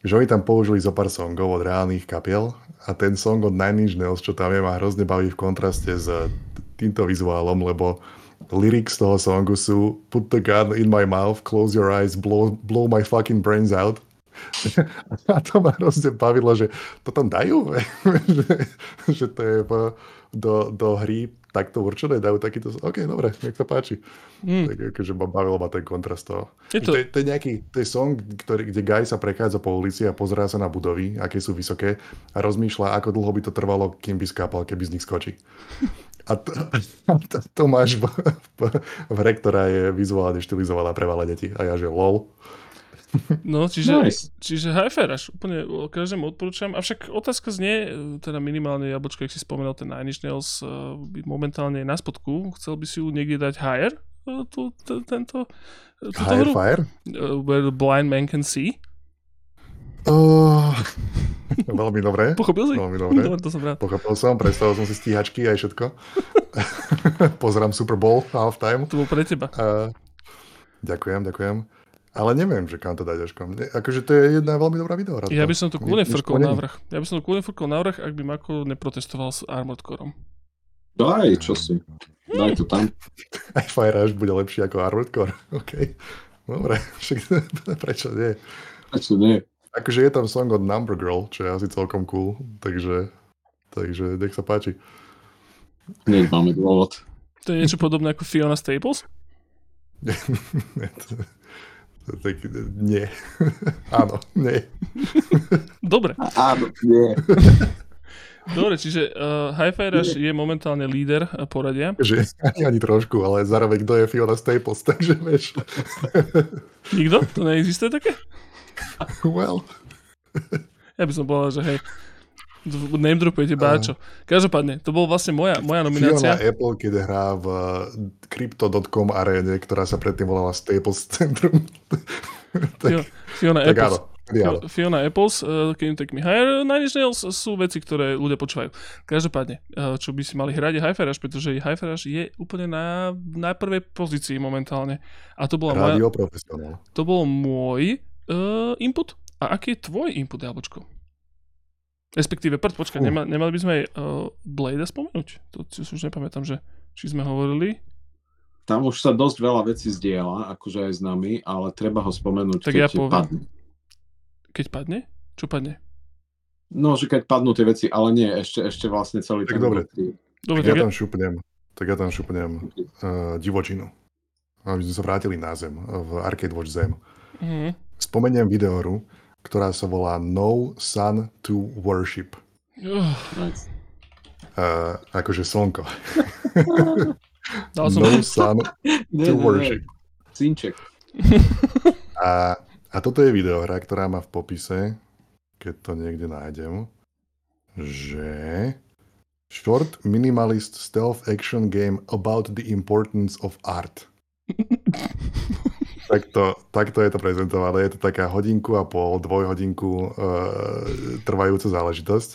[SPEAKER 3] že oni tam použili zo pár songov od reálnych kapiel a ten song od Nine Inch Nails, čo tam je, ma hrozne baví v kontraste s týmto vizuálom, lebo lyrics toho songu sú Put the gun in my mouth, close your eyes, blow, blow my fucking brains out. A to ma hrozne bavilo, že to tam dajú, že to je do, do hry takto určené, dajú takýto... OK, dobre, nech sa páči. Mm. Tak akože bavilo ma ten kontrast toho. Je to... To, je, to je nejaký, to je song, ktorý, kde Guy sa prechádza po ulici a pozerá sa na budovy, aké sú vysoké a rozmýšľa, ako dlho by to trvalo, kým by skápal, keby z nich skočí. A to, to, to máš v, v, v hre, ktorá je vizuálne štilizovaná pre malé deti. A ja že lol.
[SPEAKER 1] No, čiže, nice. čiže hi úplne každému odporúčam. Avšak otázka znie, teda minimálne Jablčko, ak si spomenul ten Nine Nails, uh, momentálne je na spodku. Chcel by si ju niekde dať higher? Uh, tu, t- tento,
[SPEAKER 3] higher hru? fire?
[SPEAKER 1] Where the blind man can see?
[SPEAKER 3] Uh, veľmi dobre.
[SPEAKER 1] Pochopil si?
[SPEAKER 3] Veľmi dobre.
[SPEAKER 1] dobre to som rád.
[SPEAKER 3] Pochopil som, predstavil som si stíhačky aj všetko. Pozerám Super Bowl halftime.
[SPEAKER 1] To bol pre teba. Uh,
[SPEAKER 3] ďakujem, ďakujem. Ale neviem, že kam to dať Ažko. Akože to je jedna veľmi dobrá videohra.
[SPEAKER 1] Ja by som to kľudne frkol vrch. Ja by som to kľudne frkol vrch, ak by Mako neprotestoval s Armored Coreom.
[SPEAKER 2] Daj, čo si. Daj to tam.
[SPEAKER 3] Aj Fire Rush bude lepší ako Armored Core. OK. Dobre, však prečo nie?
[SPEAKER 2] Prečo nie?
[SPEAKER 3] Akože je tam song od Number Girl, čo je asi celkom cool, takže, takže nech sa páči.
[SPEAKER 2] Nie máme dôvod.
[SPEAKER 1] To je niečo podobné ako Fiona Staples?
[SPEAKER 3] Tak nie. Áno, nie.
[SPEAKER 1] Dobre.
[SPEAKER 2] Áno, nie.
[SPEAKER 1] Dobre, čiže uh, Hi-Fi Rush je momentálne líder poradia.
[SPEAKER 3] Že ani, ani trošku, ale zároveň kto je Fiona Staples, takže vieš.
[SPEAKER 1] Nikto? To neexistuje také?
[SPEAKER 3] Well.
[SPEAKER 1] Ja by som povedal, že hej, Name dropujete báčo. Každopádne, to bol vlastne moja, moja nominácia.
[SPEAKER 3] Fiona Apple, keď hrá v Crypto.com aréne, ktorá sa predtým volala Staples Centrum.
[SPEAKER 1] tak, Fiona, tak Apple, Fiona Apples, uh, Can You Take Me Higher, Nine Nails sú veci, ktoré ľudia počúvajú. Každopádne, uh, čo by si mali hrať je Hi-Fi Rush, pretože Hi-Fi Rush je úplne na, na prvej pozícii momentálne. A to bola
[SPEAKER 3] Radio
[SPEAKER 1] moja. To bol môj uh, input. A aký je tvoj input, Jablčko? Respektíve, prd, počkaj, uh. nema, nemali by sme aj uh, Blade spomenúť? To si už nepamätám, že či sme hovorili
[SPEAKER 2] tam už sa dosť veľa vecí zdieľa, akože aj s nami, ale treba ho spomenúť,
[SPEAKER 1] tak
[SPEAKER 2] keď
[SPEAKER 1] ja poviem.
[SPEAKER 2] padne.
[SPEAKER 1] Keď padne? Čo padne?
[SPEAKER 2] No, že keď padnú tie veci, ale nie, ešte, ešte vlastne celý
[SPEAKER 3] tak ten... Dobre,
[SPEAKER 1] dobre
[SPEAKER 3] tak ja tam šupnem, tak ja tam šupnem uh, divočinu. Aby sme sa vrátili na zem, v Arcade Watch Zem. Mm-hmm. Spomeniem videohru, ktorá sa volá No Sun to Worship. Uh. Nice. Uh, akože slnko. Som... No sun to worship.
[SPEAKER 2] Cinček.
[SPEAKER 3] A, a toto je videohra, ktorá má v popise, keď to niekde nájdem, že short minimalist stealth action game about the importance of art. takto, takto je to prezentované. Je to taká hodinku a pol, dvojhodinku uh, trvajúca záležitosť,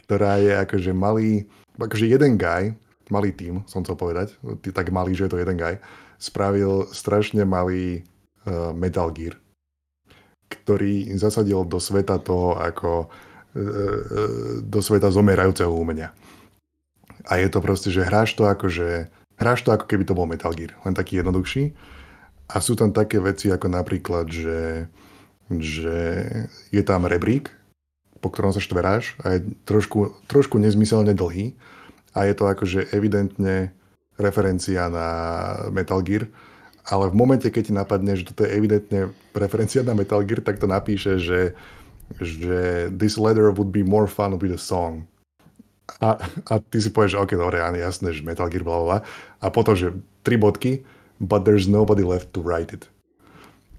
[SPEAKER 3] ktorá je akože malý, akože jeden guy malý tým, som chcel povedať, tak malý, že je to jeden guy, spravil strašne malý uh, Metal Gear, ktorý zasadil do sveta toho ako uh, do sveta zomierajúceho umenia. A je to proste, že hráš to ako, že hráš to ako keby to bol Metal Gear, len taký jednoduchší. A sú tam také veci ako napríklad, že, že je tam rebrík, po ktorom sa štveráš a je trošku, trošku nezmyselne dlhý. A je to akože evidentne referencia na Metal Gear, ale v momente, keď ti napadne, že toto je evidentne referencia na Metal Gear, tak to napíše, že, že this letter would be more fun with a song. A, a ty si povieš, že ok, dobre, áno, jasné, že Metal Gear, bla, bla, a potom, že tri bodky, but there's nobody left to write it.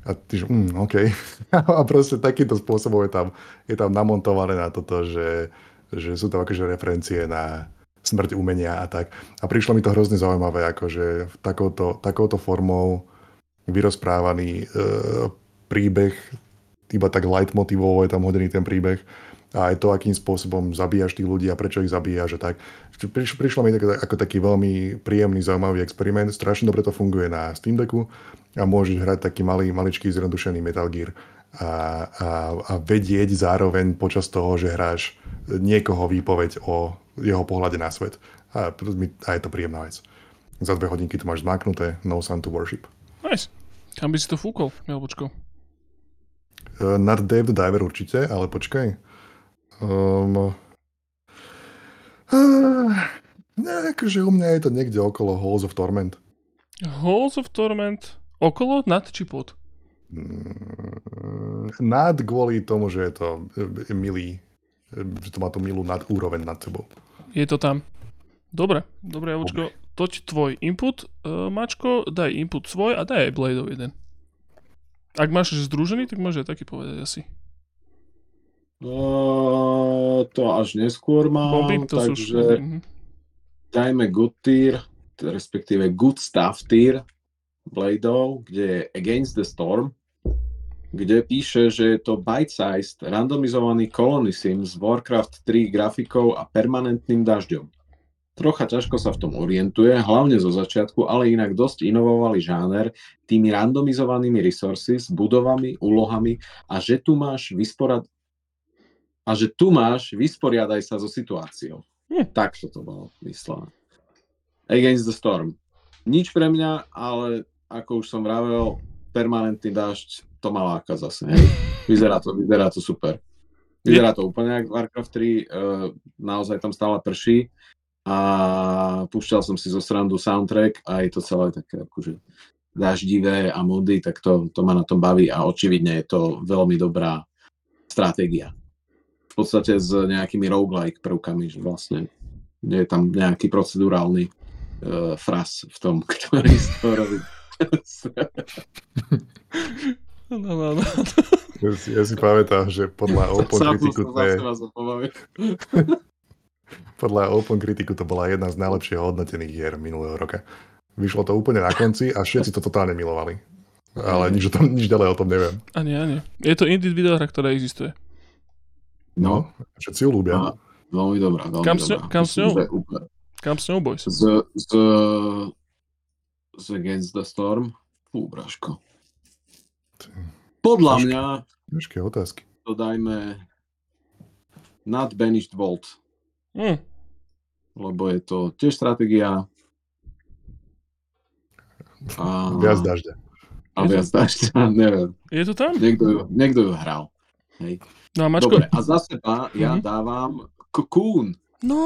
[SPEAKER 3] A ty, že mm, OK. a proste takýmto spôsobom je tam, je tam namontované na toto, že, že sú to akože referencie na, smrť umenia a tak. A prišlo mi to hrozne zaujímavé, akože takouto, takouto formou vyrozprávaný e, príbeh, iba tak leitmotivovo je tam hodený ten príbeh a aj to, akým spôsobom zabíjaš tých ľudí a prečo ich zabíjaš a tak. Priš, prišlo mi tak, ako taký veľmi príjemný, zaujímavý experiment. Strašne dobre to funguje na Steam Decku a môžeš hrať taký malý, maličký, zjednodušený Metal Gear a, a, a vedieť zároveň počas toho, že hráš niekoho výpoveď o jeho pohľade na svet. A, a je to príjemná vec. Za dve hodinky to máš zmáknuté, no sun to worship.
[SPEAKER 1] Nice. Kam by si to fúkol, Melbočko?
[SPEAKER 3] Uh, nad Dave the Diver určite, ale počkaj. Um, uh, ne, akože u mňa je to niekde okolo Halls of Torment.
[SPEAKER 1] Halls of Torment? Okolo, nad či pod?
[SPEAKER 3] Mm, nad kvôli tomu, že je to milý, že to má tú milú nad úroveň nad sebou.
[SPEAKER 1] Je to tam. Dobre, dobre, Javučko. Toť tvoj input, uh, Mačko, daj input svoj a daj aj Bladeov jeden. Ak máš združený, tak môže aj taký povedať asi.
[SPEAKER 2] No, to až neskôr mám, Bomby, to takže sú uh-huh. dajme good tier, respektíve good stuff tier Bladeov, kde je Against the Storm, kde píše, že je to bite-sized, randomizovaný colony sim s Warcraft 3 grafikou a permanentným dažďom. Trocha ťažko sa v tom orientuje, hlavne zo začiatku, ale inak dosť inovovali žáner tými randomizovanými resources, budovami, úlohami a že tu máš vysporad... a že tu máš vysporiadaj sa so situáciou. Hm. Tak to bolo myslené. Against the Storm. Nič pre mňa, ale ako už som vravel, permanentný dážď to má láka zase. Hej. Vyzerá to, vyzerá to super. Vyzerá to úplne ako Warcraft 3, uh, e, naozaj tam stále prší a púšťal som si zo srandu soundtrack a je to celé také akože daždivé a mody, tak to, to ma na tom baví a očividne je to veľmi dobrá stratégia. V podstate s nejakými roguelike prvkami, že vlastne je tam nejaký procedurálny uh, fras v tom, ktorý z toho robí.
[SPEAKER 1] No, no, no.
[SPEAKER 3] Ja si, ja si pamätám, že podľa Open Criticu to je... podľa Open Criticu to bola jedna z najlepšie hodnotených hier minulého roka. Vyšlo to úplne na konci a všetci to totálne milovali. Ale nič, o tom, nič ďalej o tom neviem.
[SPEAKER 1] Ani, ani. Je to indie videohra, ktorá existuje.
[SPEAKER 3] No, všetci ju ľúbia. A,
[SPEAKER 2] veľmi dobrá, veľmi
[SPEAKER 1] kam
[SPEAKER 2] dobrá.
[SPEAKER 1] Kam s ňou? Kam s ňou, boys?
[SPEAKER 2] Z, z, z Against the Storm. Fú, Braško. Podľa mňa...
[SPEAKER 3] Ťažké otázky.
[SPEAKER 2] To dajme Not Banished Vault.
[SPEAKER 1] Mm.
[SPEAKER 2] Lebo je to tiež stratégia.
[SPEAKER 3] A... Viac dažďa.
[SPEAKER 2] A viac dažďa, neviem.
[SPEAKER 1] Je to tam?
[SPEAKER 2] Niekto ju, niekto ju hral. Hej.
[SPEAKER 1] No a Mačko?
[SPEAKER 2] Dobre, a za seba ja mm-hmm. dávam Cocoon.
[SPEAKER 1] No.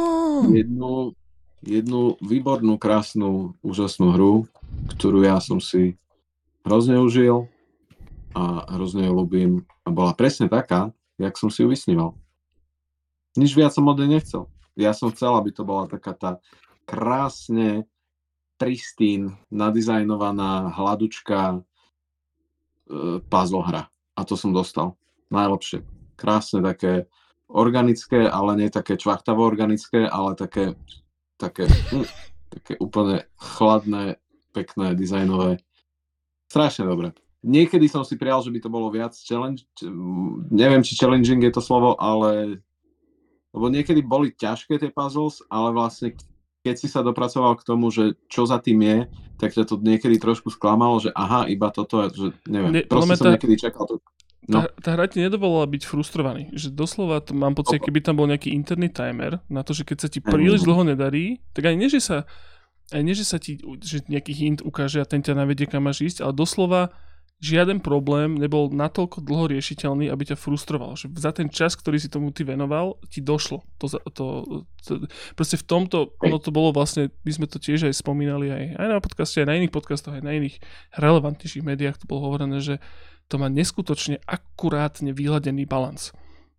[SPEAKER 2] Jednu, jednu výbornú, krásnu, úžasnú hru, ktorú ja som si hrozne užil a hrozne ju ľúbim. A bola presne taká, jak som si ju vysníval. Nič viac som od nej nechcel. Ja som chcel, aby to bola taká tá krásne pristín, nadizajnovaná, hladučká e, puzzle hra. A to som dostal. Najlepšie krásne, také organické, ale nie také čvachtavo organické, ale také, také, hm, také úplne chladné, pekné, dizajnové. Strašne dobre. Niekedy som si prijal, že by to bolo viac challenge, neviem, či challenging je to slovo, ale lebo niekedy boli ťažké tie puzzles, ale vlastne keď si sa dopracoval k tomu, že čo za tým je, tak ťa to niekedy trošku sklamalo, že aha, iba toto, že neviem, ne, proste som niekedy čakal to.
[SPEAKER 1] No. Tá, tá hra ti nedovolila byť frustrovaný. Že doslova to mám pocit, keby tam bol nejaký interný timer na to, že keď sa ti príliš dlho nedarí, tak aj nie, že sa, aj nie, že sa ti že nejaký hint ukáže a ten ťa navedie, kam máš ísť, ale doslova žiaden problém nebol natoľko dlho riešiteľný, aby ťa frustroval. Že za ten čas, ktorý si tomu ty venoval, ti došlo. To, to, to, proste v tomto, ono to bolo vlastne, my sme to tiež aj spomínali aj, aj na podcaste, aj na iných podcastoch, aj na iných relevantnejších médiách, to bolo hovorené, že to má neskutočne akurátne vyhľadený balans.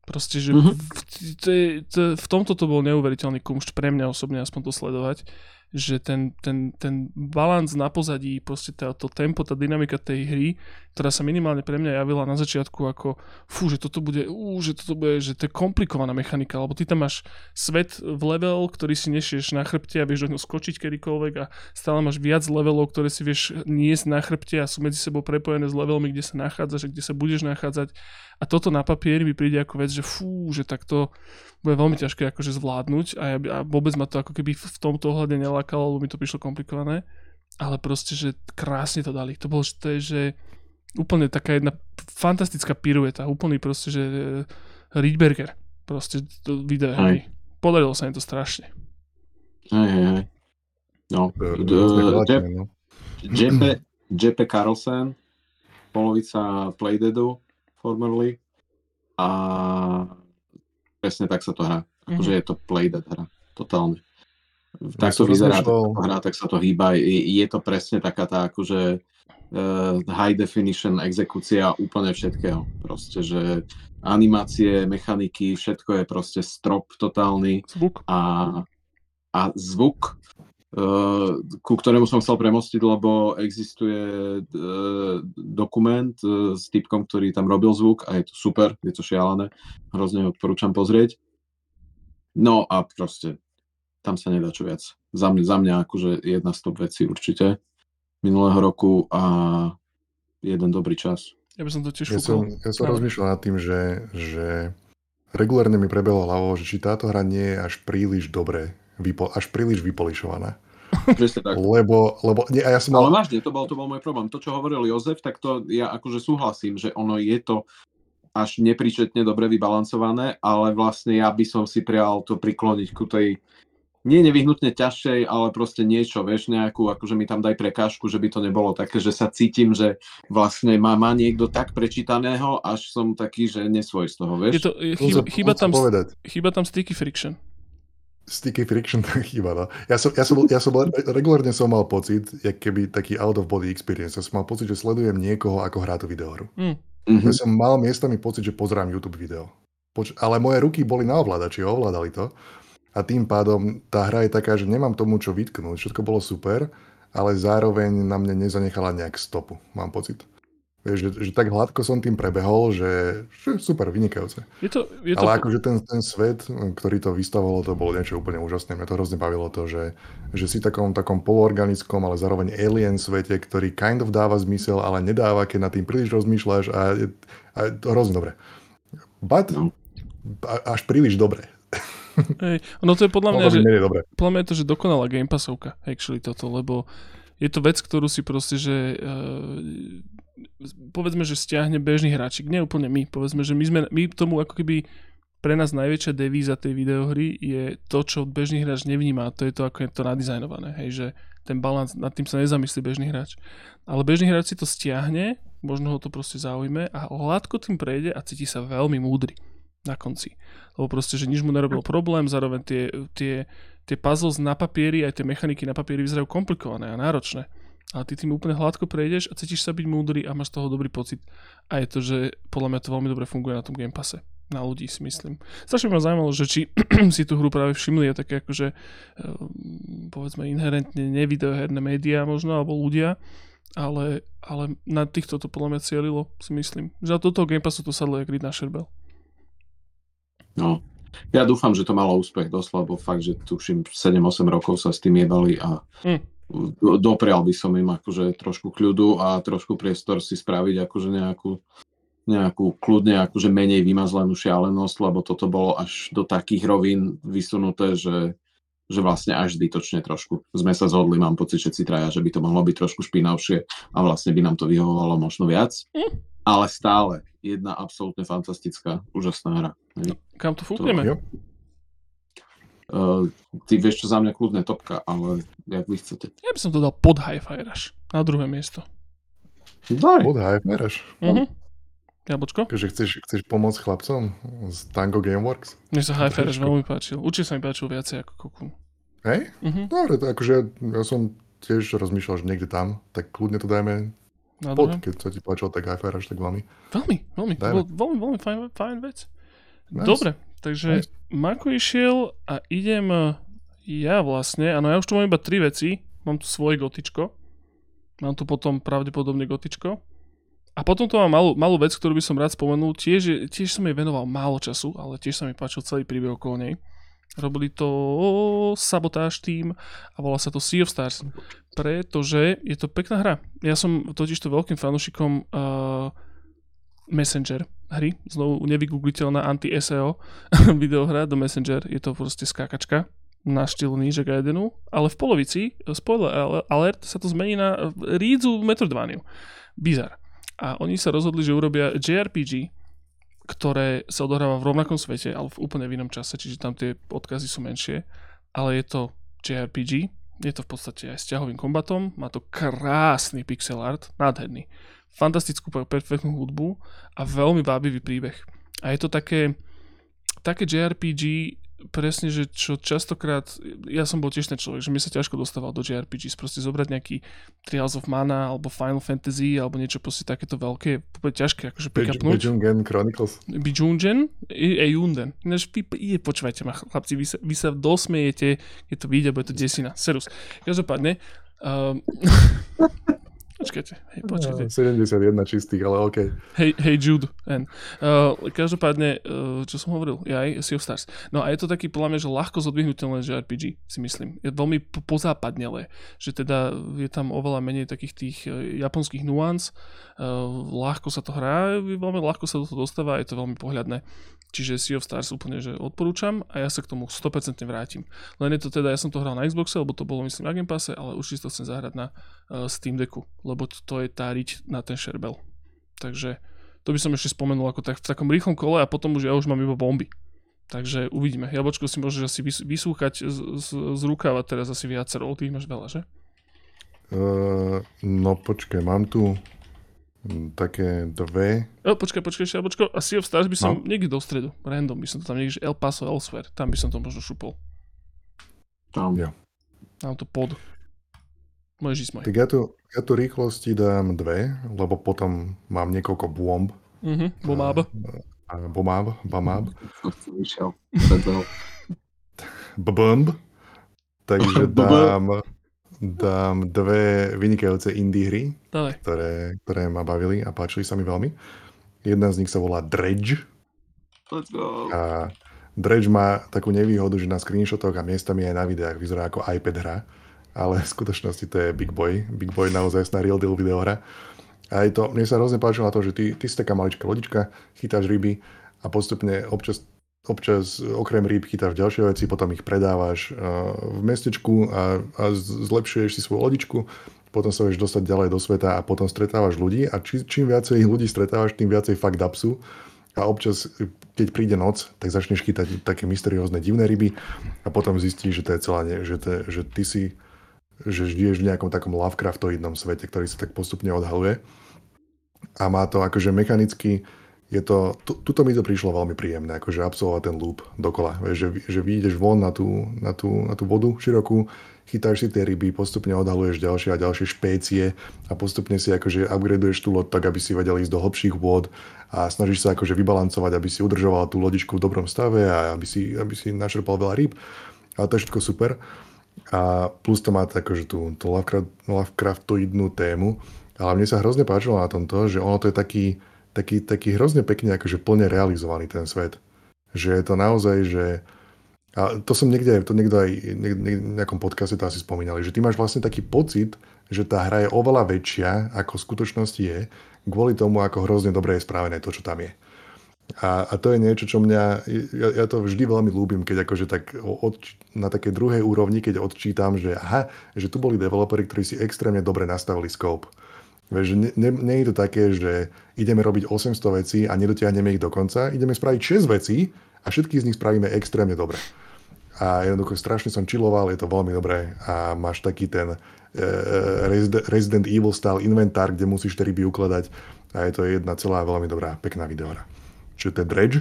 [SPEAKER 1] Proste, že uh-huh. v, to je, to, v tomto to bol neuveriteľný kumšt pre mňa osobne aspoň to sledovať, že ten, ten, ten balans na pozadí, proste to, to tempo, tá dynamika tej hry, ktorá sa minimálne pre mňa javila na začiatku ako fú, že toto bude, ú, že toto bude, že to je komplikovaná mechanika, lebo ty tam máš svet v level, ktorý si nešieš na chrbte a vieš do skočiť kedykoľvek a stále máš viac levelov, ktoré si vieš niesť na chrbte a sú medzi sebou prepojené s levelmi, kde sa nachádzaš a kde sa budeš nachádzať. A toto na papieri mi príde ako vec, že fú, že takto bude veľmi ťažké akože zvládnuť a, ja, a vôbec ma to ako keby v tomto ohľade nelákalo, lebo mi to prišlo komplikované. Ale proste, že krásne to dali. To bolo, že to je, že úplne taká jedna fantastická pirueta. Úplný proste, že Riedberger. Proste to video. Hej. Podarilo sa im to strašne.
[SPEAKER 2] Hej, hej, hej. No. JP Carlsen, polovica Playdeadu, formerly a presne tak sa to hrá. Akože mm-hmm. je to playdead hra, totálne. Tak to vyzerá, tak hra, tak sa to hýba. Je, je to presne taká tá akože uh, high definition exekúcia úplne všetkého. Proste, že animácie, mechaniky, všetko je proste strop totálny.
[SPEAKER 1] Zvuk.
[SPEAKER 2] A, a zvuk ku ktorému som chcel premostiť, lebo existuje uh, dokument uh, s typkom, ktorý tam robil zvuk a je to super, je to šialené, hrozne odporúčam pozrieť. No a proste tam sa nedá čo viac. Za mňa, za mňa akože jedna z top vecí určite minulého roku a jeden dobrý čas.
[SPEAKER 1] Ja by som to tiež
[SPEAKER 3] ja som, ja som rozmýšľal nad tým, že, že regulárne mi prebehlo hlavou, že či táto hra nie je až príliš dobré vypo, až príliš vypolišovaná.
[SPEAKER 2] Presne tak.
[SPEAKER 3] Lebo, lebo nie, a ja som
[SPEAKER 2] mal... Ale vážne, to bol, to bol môj problém. To, čo hovoril Jozef, tak to ja akože súhlasím, že ono je to až nepričetne dobre vybalancované, ale vlastne ja by som si prial to prikloniť ku tej nie nevyhnutne ťažšej, ale proste niečo, vieš, nejakú, akože mi tam daj prekážku, že by to nebolo také, že sa cítim, že vlastne má, má niekto tak prečítaného, až som taký, že nesvoj z toho, vieš.
[SPEAKER 1] Je to, chyba, chyba, tam, chyba tam sticky friction.
[SPEAKER 3] Sticky friction chýba, no. Ja som, ja som, ja som, regulárne som mal pocit, jak keby taký out of body experience. Ja som mal pocit, že sledujem niekoho, ako hrá tú videohru. Mm. Mm-hmm. Ja som mal miestami pocit, že pozerám YouTube video. Poč- ale moje ruky boli na ovládači, ovládali to. A tým pádom tá hra je taká, že nemám tomu čo vytknúť. Všetko bolo super, ale zároveň na mne nezanechala nejak stopu, mám pocit. Že, že tak hladko som tým prebehol, že, že super, vynikajúce.
[SPEAKER 1] Je to, je to...
[SPEAKER 3] Ale akože ten, ten svet, ktorý to vystavovalo, to bolo niečo úplne úžasné. Mňa to hrozne bavilo to, že, že si takom, takom poloorganickom, ale zároveň alien svete, ktorý kind of dáva zmysel, ale nedáva, keď nad tým príliš rozmýšľaš a, a to hrozne dobre. But no. až príliš dobre.
[SPEAKER 1] Hej, no to je podľa mňa, že, podľa mňa je to, že dokonalá Game Passovka, actually toto, lebo je to vec, ktorú si proste, že uh, povedzme, že stiahne bežný hráčik, nie úplne my, povedzme, že my sme, my tomu ako keby pre nás najväčšia devíza tej videohry je to, čo bežný hráč nevníma, to je to, ako je to nadizajnované, hej, že ten balans, nad tým sa nezamyslí bežný hráč. Ale bežný hráč si to stiahne, možno ho to proste zaujme a hladko tým prejde a cíti sa veľmi múdry na konci. Lebo proste, že nič mu nerobil problém, zároveň tie, tie, tie puzzles na papieri, aj tie mechaniky na papieri vyzerajú komplikované a náročné ale ty tým úplne hladko prejdeš a cítiš sa byť múdry a máš z toho dobrý pocit. A je to, že podľa mňa to veľmi dobre funguje na tom Game Passe. Na ľudí si myslím. Strašne ma zaujímalo, že či si tú hru práve všimli a také akože ehm, povedzme inherentne nevideoherné médiá možno, alebo ľudia, ale, ale na týchto to podľa mňa cielilo, si myslím. Že do toho Game Passu to sadlo jak na šerbel.
[SPEAKER 2] No, ja dúfam, že to malo úspech dosť, lebo fakt, že tuším 7-8 rokov sa s tým jebali a mm doprial by som im akože trošku kľudu a trošku priestor si spraviť akože nejakú, nejakú kľudne akože menej vymazlenú šialenosť, lebo toto bolo až do takých rovín vysunuté, že, že vlastne až zbytočne trošku. Sme sa zhodli, mám pocit, všetci traja, že by to mohlo byť trošku špinavšie a vlastne by nám to vyhovovalo možno viac. Mm. Ale stále jedna absolútne fantastická, úžasná hra.
[SPEAKER 1] No, kam to fúkneme? To,
[SPEAKER 2] Uh, ty vieš čo za mňa kľudne topka, ale jak vy chcete.
[SPEAKER 1] Ja by som to dal pod Hi-Fi Rush, na druhé miesto.
[SPEAKER 2] Daj.
[SPEAKER 3] Pod Hi-Fi Rush.
[SPEAKER 1] Uh-huh. Jablčko?
[SPEAKER 3] Takže chceš, chceš pomôcť chlapcom z Tango Gameworks?
[SPEAKER 1] Mne sa Hi-Fi Rush veľmi páčil. Určite sa mi páčil viacej ako Koku.
[SPEAKER 3] Hej? Uh-huh. Dobre, to akože ja som tiež rozmýšľal, že niekde tam, tak kľudne to dajme na pod, keď sa ti páčilo tak Hi-Fi Rush, tak veľmi.
[SPEAKER 1] Veľmi, veľmi. Dajme. Veľmi, veľmi fajn, fajn vec. Nice. Dobre, takže. Mako išiel a idem e, ja vlastne, áno, ja už tu mám iba tri veci. Mám tu svoje gotičko. Mám tu potom pravdepodobne gotičko. A potom tu mám malú, malú vec, ktorú by som rád spomenul. Tiež, tiež som jej venoval málo času, ale tiež sa mi páčil celý príbeh okolo nej. Robili to sabotáž tým a volá sa to Sea of Stars. Pretože je to pekná hra. Ja som totiž to veľkým fanúšikom uh, Messenger hry, znovu nevygoogliteľná anti-SEO videohra do Messenger, je to proste skákačka na štýl Ninja Gaidenu, ale v polovici, spoiler alert, sa to zmení na rídzu Metroidvaniu. Bizar. A oni sa rozhodli, že urobia JRPG, ktoré sa odohráva v rovnakom svete, ale v úplne inom čase, čiže tam tie odkazy sú menšie, ale je to JRPG, je to v podstate aj s ťahovým kombatom, má to krásny pixel art, nádherný fantastickú, perfektnú hudbu a veľmi vábivý príbeh. A je to také, také JRPG, presne, že čo častokrát, ja som bol tiež ten človek, že mi sa ťažko dostával do JRPG, proste zobrať nejaký Trials of Mana alebo Final Fantasy alebo niečo proste takéto veľké, úplne ťažké akože pick-upnúť.
[SPEAKER 3] Bijungen Chronicles.
[SPEAKER 1] Bijungen e Ejunden. Ináč, počúvajte ma chlapci, vy sa, vy sa dosmejete, keď to vyjde, bude to desina. Serus. Každopádne, um, Počkajte, hej, počkajte.
[SPEAKER 3] No, 71 čistých, ale OK.
[SPEAKER 1] Hej, hej Jude. N. Uh, každopádne, uh, čo som hovoril, ja aj Sea of Stars. No a je to taký podľa mňa, že ľahko zodvihnutelné, že RPG, si myslím. Je veľmi po- pozápadnelé, že teda je tam oveľa menej takých tých uh, japonských nuans, uh, ľahko sa to hrá, veľmi ľahko sa do toho dostáva, je to veľmi pohľadné. Čiže Sea of Stars úplne, že odporúčam a ja sa k tomu 100% vrátim. Len je to teda, ja som to hral na Xboxe, lebo to bolo myslím na Game Passe, ale si to chcem zahrať na uh, Steam Decku, lebo to je tá riť na ten šerbel. Takže to by som ešte spomenul ako tak v takom rýchlom kole a potom už ja už mám iba bomby. Takže uvidíme. Jabočko si môžeš asi vysúchať z, z, z rukáva teraz asi viacero, ty máš veľa, že?
[SPEAKER 3] Uh, no počkaj, mám tu také dve.
[SPEAKER 1] O, počkaj, počkaj, ešte, počkaj. A Sea of Stars by som no. niekde do stredu, random by som to tam niekde, že El Paso Elsewhere, tam by som to možno šupol.
[SPEAKER 2] Tam.
[SPEAKER 3] Ja.
[SPEAKER 1] Tam to pod. Môžeš ísť moje.
[SPEAKER 3] Tak ja tu, ja tu rýchlosti dám dve, lebo potom mám niekoľko bomb.
[SPEAKER 1] Mhm, bomáb.
[SPEAKER 3] Bomáb, bomáb.
[SPEAKER 2] Vyšiel.
[SPEAKER 3] Bomb. Takže dám dám dve vynikajúce indie hry, ktoré, ktoré ma bavili a páčili sa mi veľmi. Jedna z nich sa volá Dredge.
[SPEAKER 2] Let's go.
[SPEAKER 3] A Dredge má takú nevýhodu, že na screenshotoch a miestami aj na videách vyzerá ako iPad hra, ale v skutočnosti to je Big Boy. Big Boy naozaj na real deal videohra. A je to, mne sa hrozne páčilo na to, že ty, ty si taká maličká lodička, chytáš ryby a postupne občas občas okrem rýb chytáš ďalšie veci, potom ich predávaš v mestečku a, a zlepšuješ si svoju lodičku, potom sa vieš dostať ďalej do sveta a potom stretávaš ľudí a či, čím viacej ľudí stretávaš, tým viacej fakt upsu a občas, keď príde noc, tak začneš chytať také mysteriózne divné ryby a potom zistíš, že to je celá, ne, že, to, že ty si že žiješ v nejakom takom Lovecraftoidnom svete, ktorý sa tak postupne odhaluje. A má to akože mechanicky je to, tu, tuto mi to prišlo veľmi príjemné, akože absolvovať ten loop dokola. Že, že vyjdeš von na tú, na, tú, na tú vodu širokú, chytáš si tie ryby, postupne odhaluješ ďalšie a ďalšie špécie a postupne si akože upgradeuješ tú loď tak, aby si vedel ísť do hlbších vôd a snažíš sa akože vybalancovať, aby si udržoval tú lodičku v dobrom stave a aby si, aby si našerpal veľa rýb. Ale to je všetko super. A plus to má akože tú, tú Lovecraft, Lovecraftoidnú tému. Ale mne sa hrozne páčilo na tomto, že ono to je taký, taký, taký hrozne pekne akože plne realizovaný ten svet. Že je to naozaj, že a to som niekde, to niekto aj v nejakom podcaste to asi spomínali, že ty máš vlastne taký pocit, že tá hra je oveľa väčšia, ako v skutočnosti je, kvôli tomu, ako hrozne dobre je správené to, čo tam je. A, a to je niečo, čo mňa, ja, ja to vždy veľmi ľúbim, keď akože tak od, na takej druhej úrovni, keď odčítam, že aha, že tu boli developeri, ktorí si extrémne dobre nastavili scope Vieš, nie, nie, nie je to také, že ideme robiť 800 vecí a nedotiahneme ich do konca. Ideme spraviť 6 vecí a všetky z nich spravíme extrémne dobre. A jednoducho strašne som čiloval, je to veľmi dobré a máš taký ten uh, Resident Evil style inventár, kde musíš tie ryby ukladať a je to jedna celá veľmi dobrá, pekná videohra. Čiže to je Dredge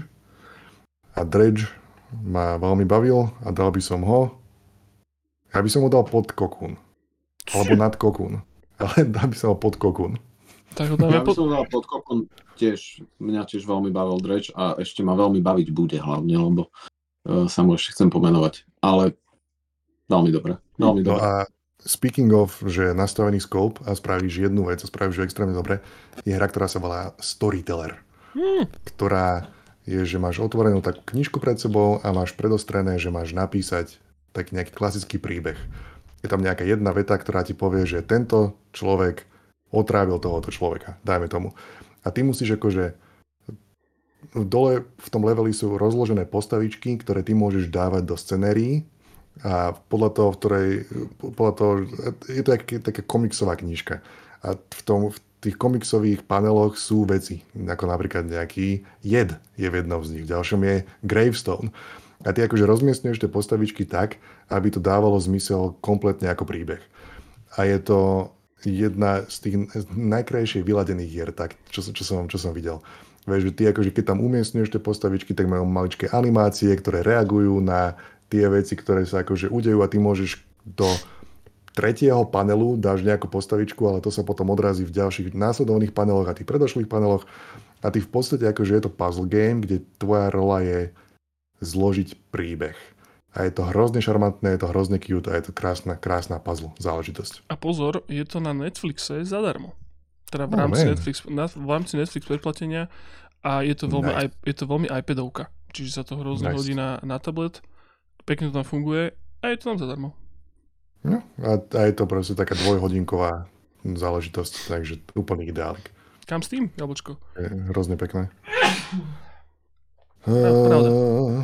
[SPEAKER 3] a Dredge ma veľmi bavil a dal by som ho ja by som ho dal pod kokún. Alebo nad kokún ale dá by sa ho pod kokun.
[SPEAKER 2] Tak ho ja pod... by som dal pod kokun tiež, mňa tiež veľmi bavil Dreč a ešte ma veľmi baviť bude hlavne, lebo uh, sa mu ešte chcem pomenovať. Ale veľmi dobre, veľmi no dobre.
[SPEAKER 3] a speaking of, že nastavený scope a spravíš jednu vec a spravíš ju extrémne dobre, je hra, ktorá sa volá Storyteller. Hmm. Ktorá je, že máš otvorenú takú knižku pred sebou a máš predostrené, že máš napísať taký nejaký klasický príbeh je tam nejaká jedna veta, ktorá ti povie, že tento človek otrávil tohoto človeka, dajme tomu. A ty musíš akože dole v tom leveli sú rozložené postavičky, ktoré ty môžeš dávať do scenérií a podľa toho, v ktorej, podľa toho, je to taká komiksová knižka. A v, tom, v tých komiksových paneloch sú veci, ako napríklad nejaký jed je v jednom z nich, v ďalšom je gravestone. A ty akože rozmiestňuješ tie postavičky tak, aby to dávalo zmysel kompletne ako príbeh. A je to jedna z tých najkrajšie vyladených hier, tak, čo, čo, som, čo som videl. Vieš, že ty akože keď tam umiestňuješ tie postavičky, tak majú maličké animácie, ktoré reagujú na tie veci, ktoré sa akože udejú a ty môžeš do tretieho panelu dáš nejakú postavičku, ale to sa potom odrazí v ďalších následovných paneloch a tých predošlých paneloch. A ty v podstate akože je to puzzle game, kde tvoja rola je zložiť príbeh. A je to hrozne šarmantné, je to hrozne cute a je to krásna, krásna puzzle záležitosť.
[SPEAKER 1] A pozor, je to na Netflixe zadarmo. Teda v rámci, oh, Netflix, na, v rámci Netflix predplatenia a je to veľmi, nice. je to veľmi iPadovka. Čiže sa to hrozne nice. hodí na, na tablet, pekne to tam funguje a je to tam zadarmo.
[SPEAKER 3] No, a, a je to proste taká dvojhodinková záležitosť, takže úplný ideálik.
[SPEAKER 1] Kam s tým, Jablčko?
[SPEAKER 3] Je hrozne pekné. Uh,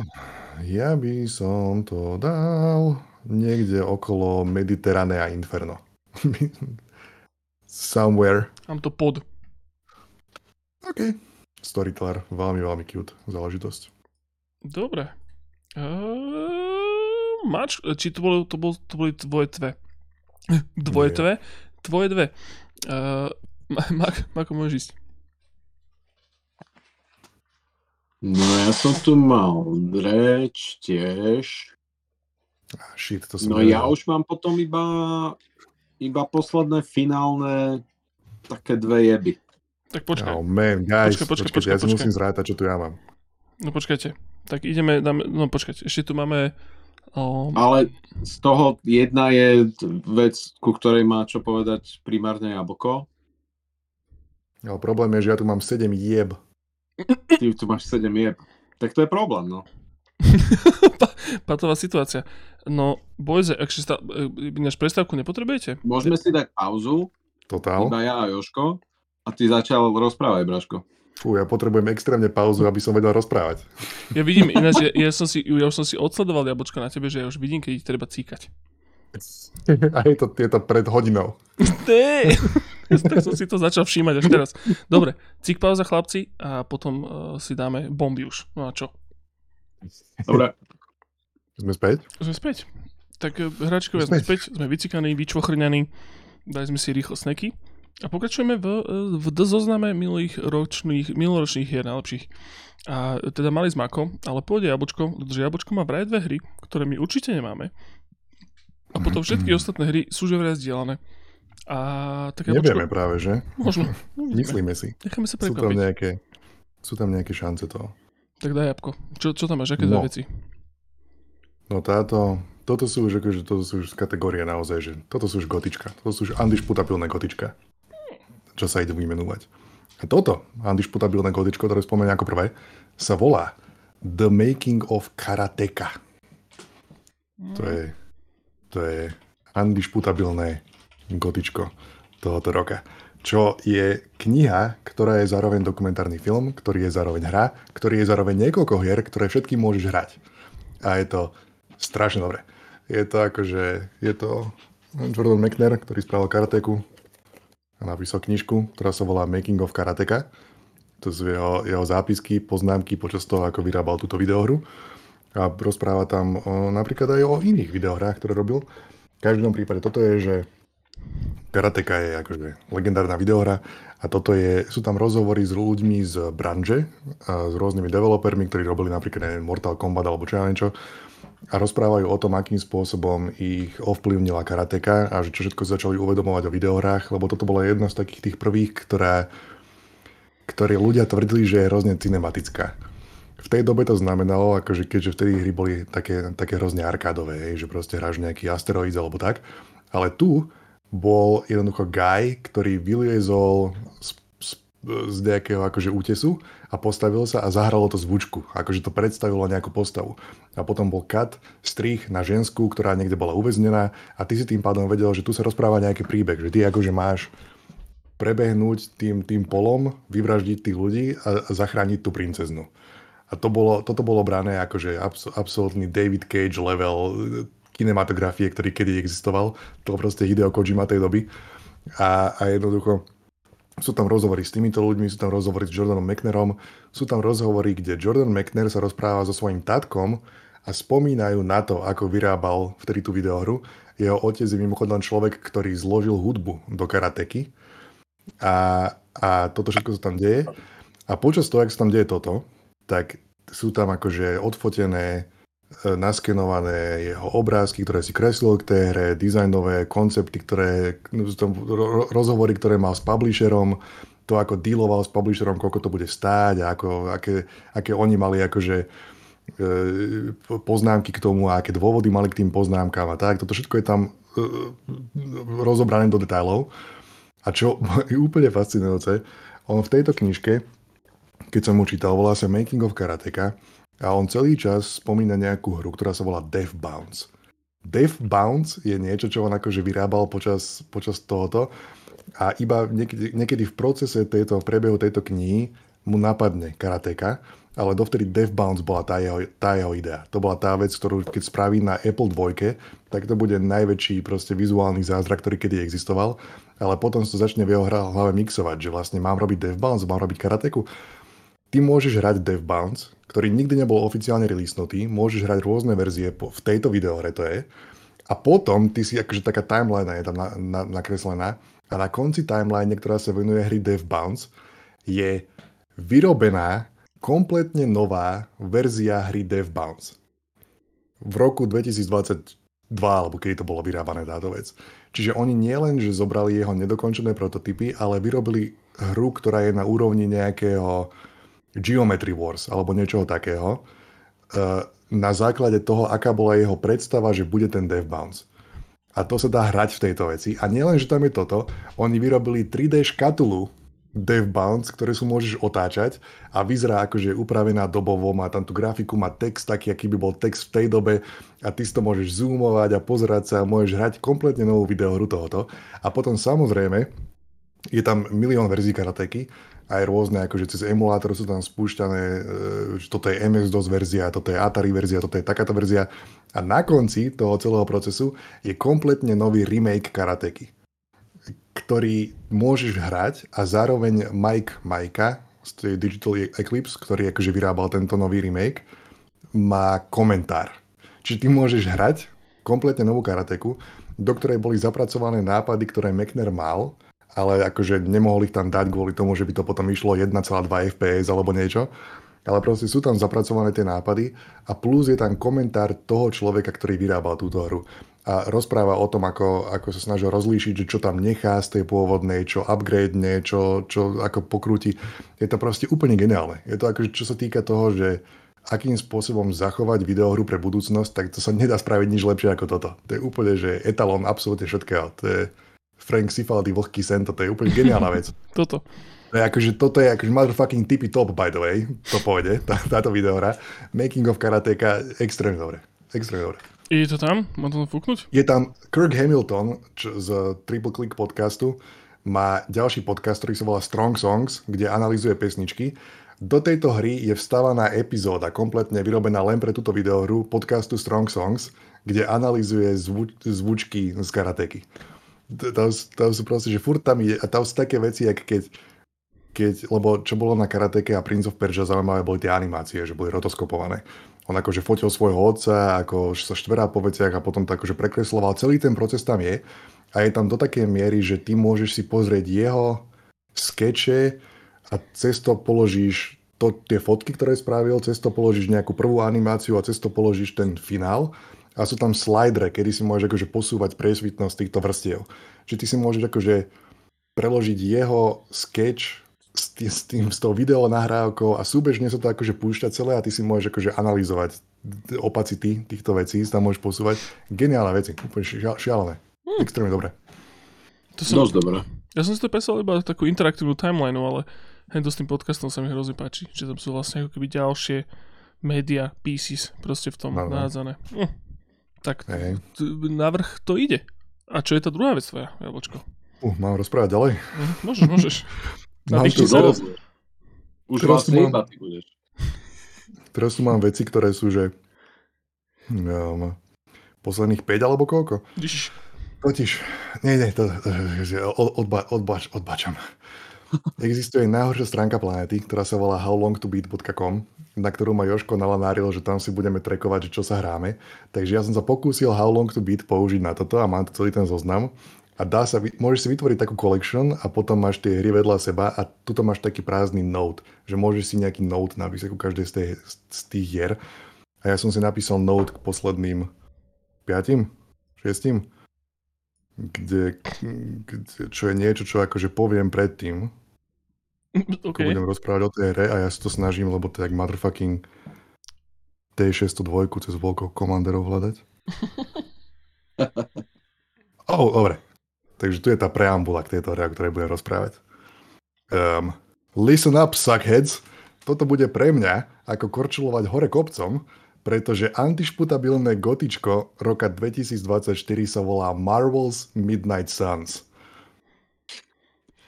[SPEAKER 3] ja by som to dal niekde okolo Mediteránea a Inferno. Somewhere.
[SPEAKER 1] Mám to pod.
[SPEAKER 3] OK. Storyteller. Veľmi, veľmi cute záležitosť.
[SPEAKER 1] Dobre. Uh, mač, či to, bolo, to, bol, to boli tvoje tve? Dvoje tve? Tvoje dve. Uh, Mako, môžeš ísť.
[SPEAKER 2] No ja som tu mal dreč tiež.
[SPEAKER 3] Ah, shit, to som
[SPEAKER 2] no ja už mám potom iba, iba posledné finálne také dve jeby.
[SPEAKER 1] Tak počkaj.
[SPEAKER 3] Oh man, guys, počkaj, počkaj, počkaj, počkaj, ja si musím zrátať, čo tu ja mám.
[SPEAKER 1] No počkajte. Tak ideme, dáme, no počkajte, ešte tu máme
[SPEAKER 2] Um... Ale z toho jedna je vec, ku ktorej má čo povedať primárne Jablko.
[SPEAKER 3] No, problém je, že ja tu mám 7 jeb.
[SPEAKER 2] Ty tu máš 7 jeb. Tak to je problém, no.
[SPEAKER 1] Patová situácia. No, Bojze, ak si sta- e, ináč prestávku nepotrebujete?
[SPEAKER 2] Môžeme si dať pauzu.
[SPEAKER 3] Totál.
[SPEAKER 2] Iba ja a Joško. A ty začal rozprávať, Braško.
[SPEAKER 3] Fú, ja potrebujem extrémne pauzu, aby som vedel rozprávať.
[SPEAKER 1] Ja vidím, ináč, ja, ja, som si, ja už som si odsledoval jablčko na tebe, že ja už vidím, keď ich treba cíkať.
[SPEAKER 3] A je to, je to pred hodinou.
[SPEAKER 1] Ty! tak som si to začal všímať až teraz. Dobre, cík pauza chlapci a potom uh, si dáme bomby už. No a čo?
[SPEAKER 2] Dobre.
[SPEAKER 3] Sme späť?
[SPEAKER 1] Sme späť. Tak eh, hráčkovia sme späť, sme vycikaní, vyčvochrňaní, dali sme si rýchlo sneky. A pokračujeme v, v zozname minulých ročných, minuloročných hier najlepších. A teda mali sme ako, ale pôjde jablčko, pretože jablčko má vraj dve hry, ktoré my určite nemáme. A potom všetky ostatné hry sú že vraj zdieľané. A tak
[SPEAKER 3] jablčko... Nevieme práve, že?
[SPEAKER 1] Možno.
[SPEAKER 3] Myslíme si.
[SPEAKER 1] Necháme sa prekvapiť.
[SPEAKER 3] Sú tam nejaké, sú tam nejaké šance toho.
[SPEAKER 1] Tak daj jabko. Čo, čo tam máš? Aké no. veci?
[SPEAKER 3] No táto, toto sú už, akože, toto sú už kategórie naozaj, že toto sú už gotička. Toto sú už andišputabilné gotička čo sa idú vymenúvať. A toto andišputabilné kódičko, ktoré spomeniem ako prvé, sa volá The Making of Karateka. To je, to je andišputabilné gotičko tohoto roka. Čo je kniha, ktorá je zároveň dokumentárny film, ktorý je zároveň hra, ktorý je zároveň niekoľko hier, ktoré všetky môžeš hrať. A je to strašne dobré. Je to akože, je to Jordan McNair, ktorý spravil karateku, a napísal knižku, ktorá sa volá Making of Karateka. To sú jeho, jeho zápisky, poznámky počas toho, ako vyrábal túto videohru. A rozpráva tam o, napríklad aj o iných videohrách, ktoré robil. V každom prípade toto je, že Karateka je akože legendárna videohra a toto je, sú tam rozhovory s ľuďmi z branže, s rôznymi developermi, ktorí robili napríklad neviem, Mortal Kombat alebo čo ja niečo a rozprávajú o tom, akým spôsobom ich ovplyvnila karateka a že čo všetko začali uvedomovať o videohrách, lebo toto bola jedna z takých tých prvých, ktoré, ktoré ľudia tvrdili, že je hrozne cinematická. V tej dobe to znamenalo, akože keďže vtedy hry boli také, také hrozne arkádové, že proste hráš nejaký asteroid alebo tak, ale tu bol jednoducho guy, ktorý vyliezol z, z, z nejakého akože útesu a postavil sa a zahralo to zvučku, akože to predstavilo nejakú postavu. A potom bol kat, strich na žensku, ktorá niekde bola uväznená a ty si tým pádom vedel, že tu sa rozpráva nejaký príbeh, že ty akože máš prebehnúť tým, tým polom, vyvraždiť tých ľudí a, a zachrániť tú princeznu. A to bolo, toto bolo brané akože abs, absolútny David Cage level kinematografie, ktorý kedy existoval. To proste Hideo Kojima tej doby. A, a jednoducho sú tam rozhovory s týmito ľuďmi, sú tam rozhovory s Jordanom McNairom, sú tam rozhovory, kde Jordan McNair sa rozpráva so svojím tatkom a spomínajú na to, ako vyrábal vtedy tú videohru. Jeho otec je mimochodom človek, ktorý zložil hudbu do karateky a, a toto všetko sa tam deje. A počas toho, ak sa tam deje toto, tak sú tam akože odfotené naskenované jeho obrázky, ktoré si kreslil k tej hre, dizajnové koncepty, ktoré, no, rozhovory, ktoré mal s publisherom, to ako dealoval s publisherom, koľko to bude stáť a ako, aké, aké oni mali akože e, poznámky k tomu a aké dôvody mali k tým poznámkám a tak. Toto všetko je tam e, rozobrané do detailov. A čo je úplne fascinujúce, on v tejto knižke, keď som mu čítal, volá sa Making of Karateka, a on celý čas spomína nejakú hru, ktorá sa volá Death Bounce. Death Bounce je niečo, čo on akože vyrábal počas, počas tohoto a iba niekedy, niekedy v procese tejto, prebehu tejto knihy mu napadne karateka, ale dovtedy Death Bounce bola tá jeho, tá jeho idea. To bola tá vec, ktorú keď spraví na Apple 2, tak to bude najväčší proste vizuálny zázrak, ktorý kedy existoval. Ale potom sa začne v jeho hlave mixovať, že vlastne mám robiť Death Bounce, mám robiť karateku. Ty môžeš hrať Death Bounce, ktorý nikdy nebol oficiálne releasenutý, môžeš hrať rôzne verzie po, v tejto videohre to je. A potom ty si akože taká timeline je tam na, na, nakreslená a na konci timeline, ktorá sa venuje hry Death Bounce, je vyrobená kompletne nová verzia hry Death Bounce. V roku 2022, alebo kedy to bolo vyrábané táto vec. Čiže oni nielen, že zobrali jeho nedokončené prototypy, ale vyrobili hru, ktorá je na úrovni nejakého Geometry Wars alebo niečoho takého. na základe toho, aká bola jeho predstava, že bude ten Dev Bounce. A to sa dá hrať v tejto veci. A nielen, že tam je toto, oni vyrobili 3D škatulu Dev Bounce, ktoré sú môžeš otáčať a vyzerá ako, je upravená dobovo, má tam tú grafiku, má text taký, aký by bol text v tej dobe a ty si to môžeš zoomovať a pozerať sa a môžeš hrať kompletne novú videohru tohoto. A potom samozrejme je tam milión verzií karateky, aj rôzne, akože cez emulátor sú tam spúšťané, že toto je MS-DOS verzia, toto je Atari verzia, toto je takáto verzia. A na konci toho celého procesu je kompletne nový remake karateky, ktorý môžeš hrať a zároveň Mike Majka z tej Digital Eclipse, ktorý akože vyrábal tento nový remake, má komentár. Čiže ty môžeš hrať kompletne novú karateku, do ktorej boli zapracované nápady, ktoré Mechner mal, ale akože nemohol ich tam dať kvôli tomu, že by to potom išlo 1,2 fps alebo niečo. Ale proste sú tam zapracované tie nápady a plus je tam komentár toho človeka, ktorý vyrábal túto hru. A rozpráva o tom, ako, ako sa snažil rozlíšiť, že čo tam nechá z tej pôvodnej, čo upgrade čo, čo ako pokrúti. Je to proste úplne geniálne. Je to akože, čo sa týka toho, že akým spôsobom zachovať videohru pre budúcnosť, tak to sa nedá spraviť nič lepšie ako toto. To je úplne, že etalón absolútne všetkého. To je, Frank Cifaldi, Vlhký sen, toto je úplne geniálna vec.
[SPEAKER 1] toto.
[SPEAKER 3] To je akože, toto je akože motherfucking tippy top, by the way, to povede, tá, táto videohra. Making of karateka, extrémne dobre. Extrémne dobre.
[SPEAKER 1] Je to tam? Má to fúknuť?
[SPEAKER 3] Je tam Kirk Hamilton čo, z Triple Click podcastu. Má ďalší podcast, ktorý sa volá Strong Songs, kde analizuje pesničky. Do tejto hry je vstávaná epizóda, kompletne vyrobená len pre túto videohru podcastu Strong Songs, kde analizuje zvu, zvučky z karateky tam, tam sú proste, že furt tam ide a tam sú také veci, jak keď, keď, lebo čo bolo na karateke a Prince of Persia zaujímavé boli tie animácie, že boli rotoskopované. On akože fotil svojho otca, ako sa štverá po veciach a potom to akože prekresloval. Celý ten proces tam je a je tam do takej miery, že ty môžeš si pozrieť jeho skeče a cez to položíš to, tie fotky, ktoré spravil, cez to položíš nejakú prvú animáciu a cez to položíš ten finál a sú tam slidere, kedy si môžeš akože posúvať priesvitnosť týchto vrstiev. Čiže ty si môžeš akože preložiť jeho sketch s, tým, s, tým, s tou video nahrávkou a súbežne sa to akože púšťa celé a ty si môžeš akože analyzovať opacity týchto vecí, tam môžeš posúvať. Geniálne veci, úplne šialené. Hmm. Extrémne dobré.
[SPEAKER 2] To som, Dosť dobré.
[SPEAKER 1] Ja som si to pesal iba takú interaktívnu timeline, ale hej, s tým podcastom sa mi hrozne páči, že tam sú vlastne ako keby ďalšie media pieces proste v tom no, nahádzané. Hm. Tak hey. návrh to ide. A čo je tá druhá vec tvoja, Jablčko?
[SPEAKER 3] Uh, mám rozprávať ďalej?
[SPEAKER 1] Uh, môžeš, môžeš.
[SPEAKER 2] mám tu sa... Už teraz vlastne mám... budeš.
[SPEAKER 3] Teraz tu mám veci, ktoré sú, že um, posledných 5 alebo koľko? Totiž, nie, nie, to, to, to odba, odbač, odbačam. Existuje najhoršia stránka planety, ktorá sa volá howlongtobeat.com, na ktorú ma Joško nalanáril, že tam si budeme trekovať, čo sa hráme. Takže ja som sa pokúsil How Long to Beat použiť na toto a mám tu celý ten zoznam. A dá sa, môžeš si vytvoriť takú collection a potom máš tie hry vedľa seba a tuto máš taký prázdny note, že môžeš si nejaký note napísať ku každej z, tej, z tých hier. A ja som si napísal note k posledným piatim, šiestim, kde, kde, čo je niečo, čo akože poviem predtým, okay. budem rozprávať o tej hre a ja si to snažím, lebo to je jak motherfucking T602 cez voľkov komanderov hľadať. oh, dobre. Takže tu je tá preambula k tejto hre, o ktorej budem rozprávať. Um, listen up, suckheads. Toto bude pre mňa ako korčulovať hore kopcom, pretože antišputabilné gotičko roka 2024 sa volá Marvel's Midnight Suns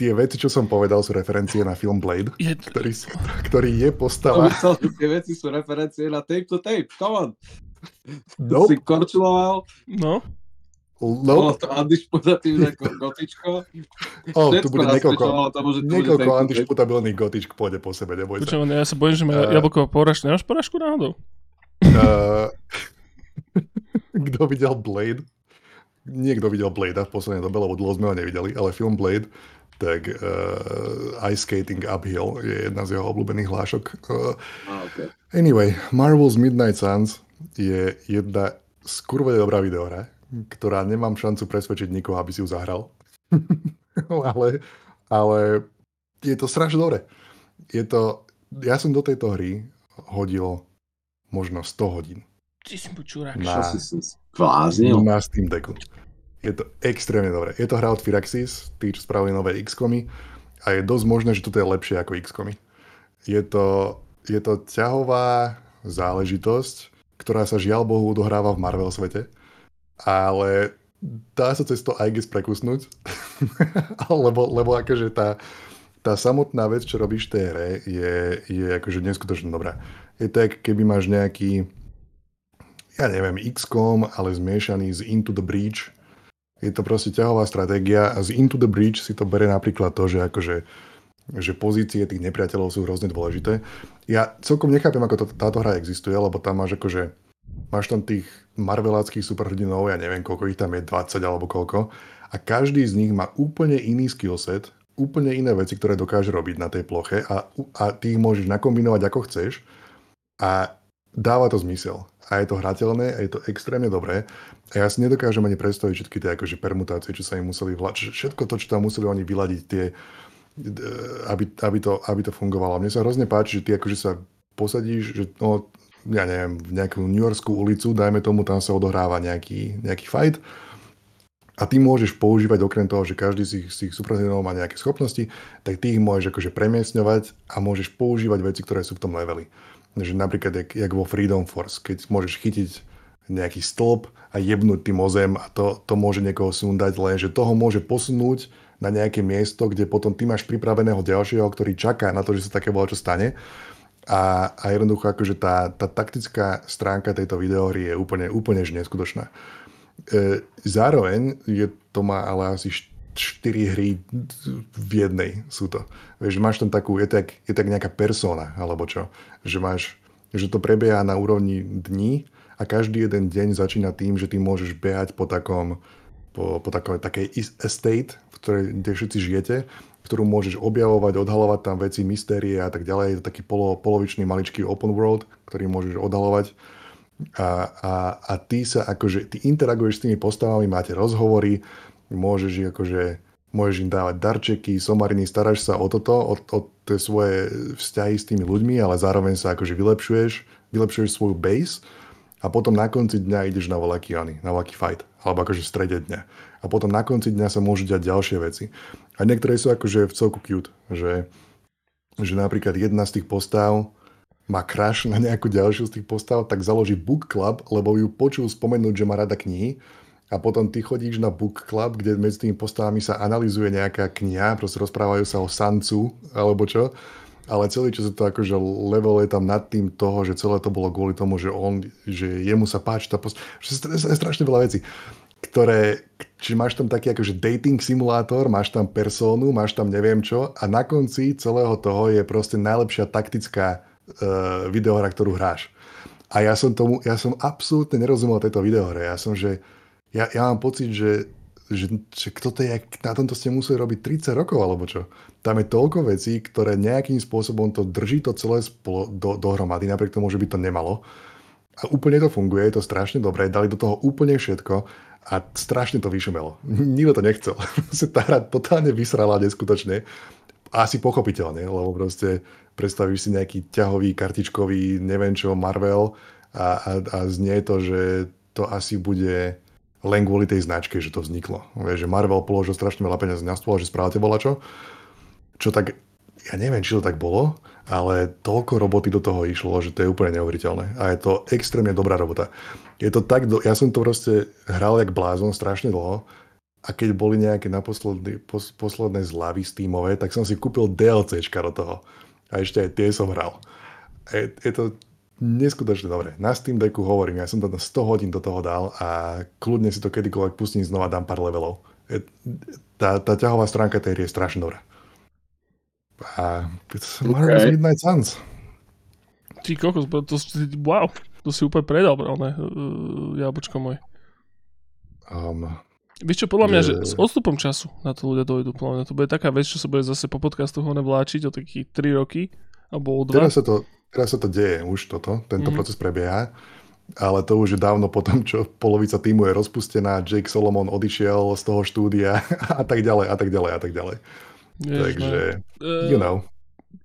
[SPEAKER 3] tie veci, čo som povedal, sú referencie na film Blade, je... ktorý, ktorý je postava...
[SPEAKER 2] Myslel, tie veci sú referencie na tape to tape, come on. Nope. Si korčuloval.
[SPEAKER 1] No.
[SPEAKER 3] Nope.
[SPEAKER 2] Bolo to antišputatívne gotičko.
[SPEAKER 3] O, oh, tu bude niekoľko, niekoľko antišputabilných gotičk pôjde po sebe, neboj
[SPEAKER 1] sa. ja sa bojím, že má uh, jablková poražka. Nemáš poražku náhodou?
[SPEAKER 3] Uh, kto videl Blade? Niekto videl Blade v poslednej dobe, lebo dlho sme ho nevideli, ale film Blade tak uh, Ice Skating Uphill je jedna z jeho obľúbených hlášok. Uh, okay. Anyway, Marvel's Midnight Suns je jedna skurve dobrá videohra, ktorá nemám šancu presvedčiť nikoho, aby si ju zahral. ale, ale je to strašne dobre. Je to, ja som do tejto hry hodil možno 100 hodín.
[SPEAKER 1] Ty si počúrak.
[SPEAKER 2] Na, na
[SPEAKER 3] Steam Decku. Je to extrémne dobré. Je to hra od Firaxis, tí, čo spravili nové XCOMy a je dosť možné, že toto je lepšie ako XCOMy. Je to, je to ťahová záležitosť, ktorá sa žiaľ Bohu odohráva v Marvel svete, ale dá sa cez to aj guess prekusnúť, lebo, lebo akože tá, tá samotná vec, čo robíš v tej hre, je, je akože neskutočne dobrá. Je tak, keby máš nejaký, ja neviem, XCOM, ale zmiešaný z Into the Breach. Je to proste ťahová stratégia a z Into the Breach si to bere napríklad to, že akože že pozície tých nepriateľov sú hrozne dôležité. Ja celkom nechápem, ako to, táto hra existuje, lebo tam máš akože máš tam tých marveláckých superhrdinov, ja neviem, koľko ich tam je, 20 alebo koľko, a každý z nich má úplne iný skillset, úplne iné veci, ktoré dokáže robiť na tej ploche a, a ty ich môžeš nakombinovať ako chceš a dáva to zmysel. A je to hrateľné a je to extrémne dobré. A ja si nedokážem ani predstaviť všetky tie akože permutácie, čo sa im museli vláčiť. Všetko to, čo tam museli oni vyladiť, tie, aby, aby, to, aby to fungovalo. Mne sa hrozne páči, že ty akože sa posadíš, že no, ja neviem, v nejakú New Yorkskú ulicu, dajme tomu, tam sa odohráva nejaký, nejaký fight a ty môžeš používať okrem toho, že každý z tých, z superhrdinov má nejaké schopnosti, tak ty ich môžeš akože premiesňovať a môžeš používať veci, ktoré sú v tom leveli. Takže napríklad, jak, jak vo Freedom Force, keď môžeš chytiť nejaký stĺp a jebnúť tým ozem a to, to môže niekoho sundať, len že toho môže posunúť na nejaké miesto, kde potom ty máš pripraveného ďalšieho, ktorý čaká na to, že sa také čo stane. A, a jednoducho akože tá, tá taktická stránka tejto videohry je úplne, úplne neskutočná. E, zároveň je, to má ale asi 4 hry v jednej sú to. Vieš, máš tam takú, je tak, je tak nejaká persona, alebo čo. Že máš, že to prebieha na úrovni dní a každý jeden deň začína tým, že ty môžeš behať po takom, po, po takoj, takej estate, v ktorej, kde všetci žijete, ktorú môžeš objavovať, odhalovať tam veci, mystérie a tak ďalej. Je to taký polo, polovičný maličký open world, ktorý môžeš odhalovať a, a, a ty sa akože, ty interaguješ s tými postavami, máte rozhovory, môžeš akože, môžeš im dávať darčeky, somariny, staráš sa o toto, o, o tie svoje vzťahy s tými ľuďmi, ale zároveň sa akože vylepšuješ, vylepšuješ svoju base a potom na konci dňa ideš na voľaký na voľaký fight, alebo akože v strede dňa. A potom na konci dňa sa môžu diať ďalšie veci. A niektoré sú akože v celku cute, že, že napríklad jedna z tých postav má crush na nejakú ďalšiu z tých postav, tak založí book club, lebo ju počul spomenúť, že má rada knihy a potom ty chodíš na book club, kde medzi tými postavami sa analizuje nejaká kniha, proste rozprávajú sa o sancu alebo čo, ale celý čas je to akože level je tam nad tým toho, že celé to bolo kvôli tomu, že on, že jemu sa páči tá postava, že je strašne veľa vecí ktoré, či máš tam taký akože dating simulátor, máš tam persónu, máš tam neviem čo a na konci celého toho je proste najlepšia taktická uh, videohra, ktorú hráš. A ja som tomu, ja som absolútne nerozumel tejto videohre. Ja som, že ja, ja mám pocit, že, že, že kto to je, na tomto ste museli robiť 30 rokov, alebo čo. Tam je toľko vecí, ktoré nejakým spôsobom to drží to celé spolo, do, dohromady, napriek tomu, že by to nemalo. A úplne to funguje, je to strašne dobré, dali do toho úplne všetko a strašne to vyšumelo. Nikto to nechcel. tá hra totálne vysrala neskutočne. Asi pochopiteľne, lebo proste predstavíš si nejaký ťahový, kartičkový, neviem čo, Marvel a, a, a znie to, že to asi bude len kvôli tej značke, že to vzniklo. Vieš, že Marvel položil strašne veľa peniazí na stôl, že správate bola čo. Čo tak, ja neviem, či to tak bolo, ale toľko roboty do toho išlo, že to je úplne neuveriteľné. A je to extrémne dobrá robota. Je to tak, do... ja som to proste hral jak blázon strašne dlho a keď boli nejaké naposledné pos, posledné zľavy Steamové, tak som si kúpil DLCčka do toho a ešte aj tie som hral. Je, je to neskutočne dobre. Na Steam Decku hovorím, ja som na 100 hodín do toho dal a kľudne si to kedykoľvek pustím znova, dám pár levelov. Je, tá, tá ťahová stránka tej hry je strašne dobrá. A Marvel's okay. Midnight Suns.
[SPEAKER 1] Ty kokos, to, wow, to si úplne predal, ne, uh, jablčko môj.
[SPEAKER 3] Um,
[SPEAKER 1] Víš čo, podľa mňa, že s odstupom času na to ľudia dojdu. Podľa mňa to bude taká vec, čo sa bude zase po podcastu ho vláčiť o takých 3 roky, alebo o 2.
[SPEAKER 3] Teraz sa to, teraz sa to deje už toto, tento mm-hmm. proces prebieha, ale to už je dávno potom, čo polovica týmu je rozpustená, Jake Solomon odišiel z toho štúdia a tak ďalej, a tak ďalej, a tak ďalej. Jež, takže, no. you know.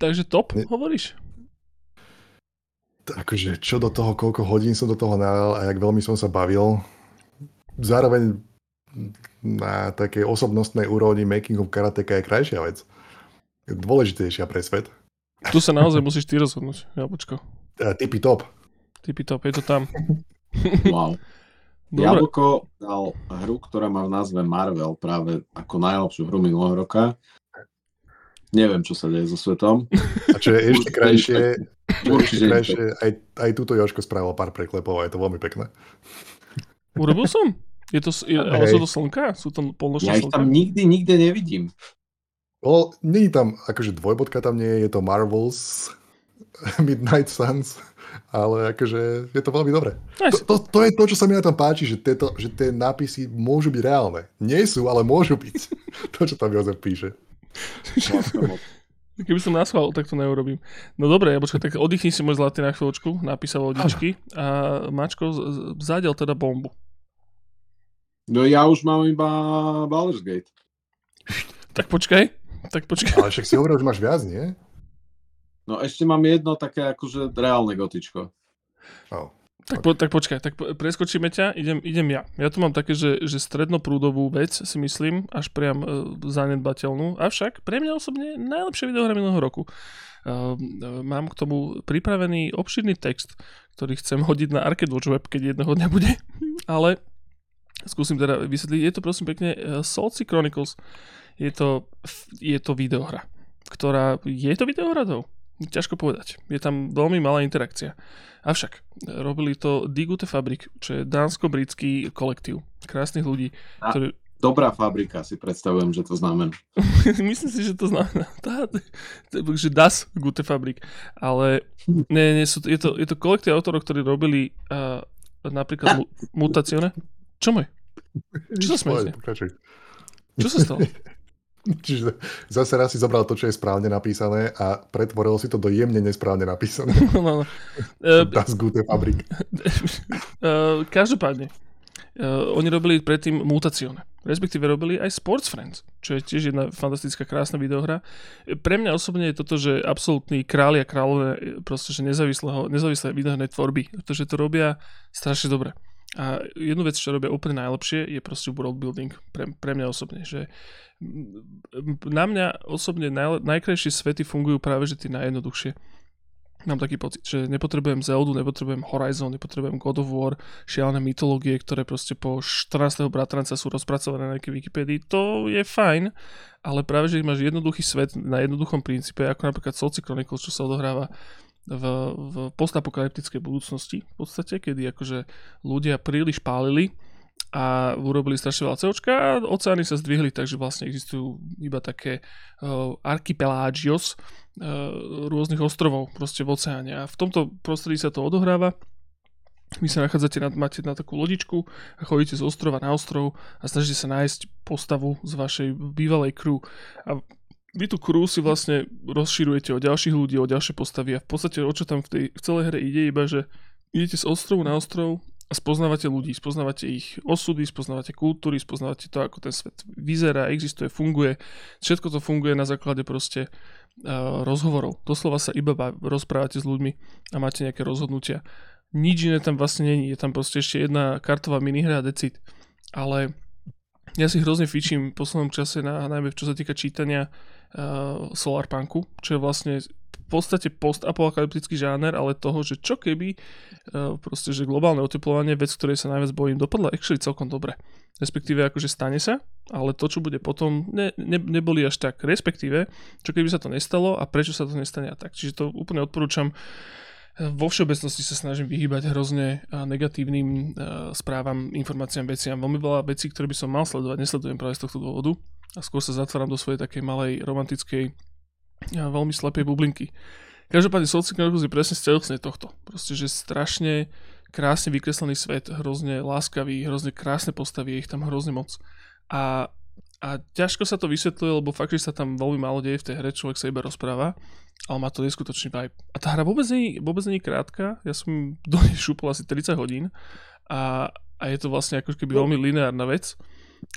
[SPEAKER 1] Takže top, ne... hovoríš?
[SPEAKER 3] akože čo do toho, koľko hodín som do toho nalal a jak veľmi som sa bavil. Zároveň na takej osobnostnej úrovni making of karateka je krajšia vec. Dôležitejšia pre svet.
[SPEAKER 1] Tu sa naozaj musíš ty rozhodnúť, Jablčko.
[SPEAKER 3] Typy top.
[SPEAKER 1] Typy top, je to tam.
[SPEAKER 2] Wow. Dobre. Jablko dal hru, ktorá má v názve Marvel práve ako najlepšiu hru minulého roka. Neviem, čo sa deje so svetom.
[SPEAKER 3] A čo je ešte krajšie, Určite krajšie aj, aj túto Joško spravil pár preklepov a je to veľmi pekné.
[SPEAKER 1] Urobil som? Je to, je, ale sú to slnka? Sú to polnočné
[SPEAKER 2] Ja ich tam nikdy, nikde nevidím.
[SPEAKER 3] O, nie je tam, akože dvojbodka tam nie je, je to Marvels, Midnight Suns, ale akože je to veľmi dobré. Nice. To, to, to je to, čo sa mi na tom páči, že, tieto, že tie nápisy môžu byť reálne. Nie sú, ale môžu byť. to, čo tam Jozef píše.
[SPEAKER 1] Keby som naschval, tak to neurobím. No dobre, ja počkaj, tak oddychni si môj zlatý na chvíľočku, napísal odičky a Mačko zadel teda bombu.
[SPEAKER 2] No ja už mám iba Baldur's Gate.
[SPEAKER 1] Tak počkaj, tak počkaj.
[SPEAKER 3] Ale však si hovoril, že máš viac, nie?
[SPEAKER 2] No ešte mám jedno také akože reálne gotičko.
[SPEAKER 3] Oh.
[SPEAKER 1] Tak, po, tak počkaj, tak preskočíme ťa, idem, idem ja. Ja tu mám také, že, že strednoprúdovú vec si myslím, až priam e, zanedbateľnú, avšak pre mňa osobne najlepšie videohra minulého roku. Uh, mám k tomu pripravený obširný text, ktorý chcem hodiť na Arcade Watch Web, keď jedného dňa bude, ale skúsim teda vysvetliť. Je to prosím pekne uh, Salty Chronicles. Je to, je to videohra, ktorá... Je to videohra to? Ťažko povedať. Je tam veľmi malá interakcia. Avšak robili to Digute Fabrik, čo je dánsko-britský kolektív krásnych ľudí,
[SPEAKER 2] A, ktorí... Dobrá fabrika, si predstavujem, že to znamená.
[SPEAKER 1] Myslím si, že to znamená. Tá, že Das Gute Fabrik. Ale nie, nie, sú, je, to, je to kolektív autorov, ktorí robili uh, napríklad mu, mutacione. Čo môj? Čo sa smejete? Čo sa stalo?
[SPEAKER 3] Čiže zase raz si zobral to, čo je správne napísané a pretvoril si to do jemne nesprávne napísané. No, no. Das gute Fabrik.
[SPEAKER 1] Uh, každopádne, uh, oni robili predtým Mutacione. Respektíve robili aj Sports Friends, čo je tiež jedna fantastická, krásna videohra. Pre mňa osobne je toto, že absolútny králi a kráľové proste, že nezávislé videohné tvorby, pretože to robia strašne dobre. A jednu vec, čo robia úplne najlepšie, je proste world building pre, pre mňa osobne, že na mňa osobne naj, najkrajšie svety fungujú práve, že tie najjednoduchšie. Mám taký pocit, že nepotrebujem Zelda, nepotrebujem Horizon, nepotrebujem God of War, šialené mytológie, ktoré proste po 14. bratranca sú rozpracované na nejakej Wikipedii. To je fajn, ale práve, že máš jednoduchý svet na jednoduchom princípe, ako napríklad Soci Chronicles, čo sa odohráva v, v postapokalyptickej budúcnosti v podstate, kedy akože ľudia príliš pálili a urobili strašne veľa COčka a oceány sa zdvihli, takže vlastne existujú iba také uh, archipelágios uh, rôznych ostrovov proste v oceáne a v tomto prostredí sa to odohráva vy sa nachádzate na, máte na takú lodičku a chodíte z ostrova na ostrov a snažíte sa nájsť postavu z vašej bývalej crew. A vy tú crew si vlastne rozširujete o ďalších ľudí, o ďalšie postavy a v podstate o čo tam v tej v celej hre ide, iba že idete z ostrovu na ostrov a spoznávate ľudí, spoznávate ich osudy, spoznávate kultúry, spoznávate to, ako ten svet vyzerá, existuje, funguje. Všetko to funguje na základe proste uh, rozhovorov. Doslova sa iba rozprávate s ľuďmi a máte nejaké rozhodnutia. Nič iné tam vlastne není. Je tam proste ešte jedna kartová minihra a decid. Ale ja si hrozne fičím v poslednom čase, na, najmä čo sa týka čítania uh, Solarpunku, čo je vlastne v podstate postapokalyptický žáner, ale toho, že čo keby uh, proste, že globálne oteplovanie, vec, ktorej sa najviac bojím, dopadla actually celkom dobre. Respektíve akože stane sa, ale to, čo bude potom, ne, ne, neboli až tak. Respektíve, čo keby sa to nestalo a prečo sa to nestane a tak. Čiže to úplne odporúčam vo všeobecnosti sa snažím vyhýbať hrozne negatívnym uh, správam, informáciám, veciam. Veľmi veľa vecí, ktoré by som mal sledovať, nesledujem práve z tohto dôvodu a skôr sa zatváram do svojej takej malej romantickej a veľmi slepej bublinky. Každopádne Chronicles je presne stelesne tohto. Proste, že strašne krásne vykreslený svet, hrozne láskavý, hrozne krásne postavy, je ich tam hrozne moc. A, a ťažko sa to vysvetľuje, lebo fakt, že sa tam veľmi málo deje v tej hre, človek sa iba rozpráva ale má to neskutočný vibe. A tá hra vôbec nie, vôbec nie je krátka, ja som do nej šúpol asi 30 hodín a, a je to vlastne ako keby veľmi lineárna vec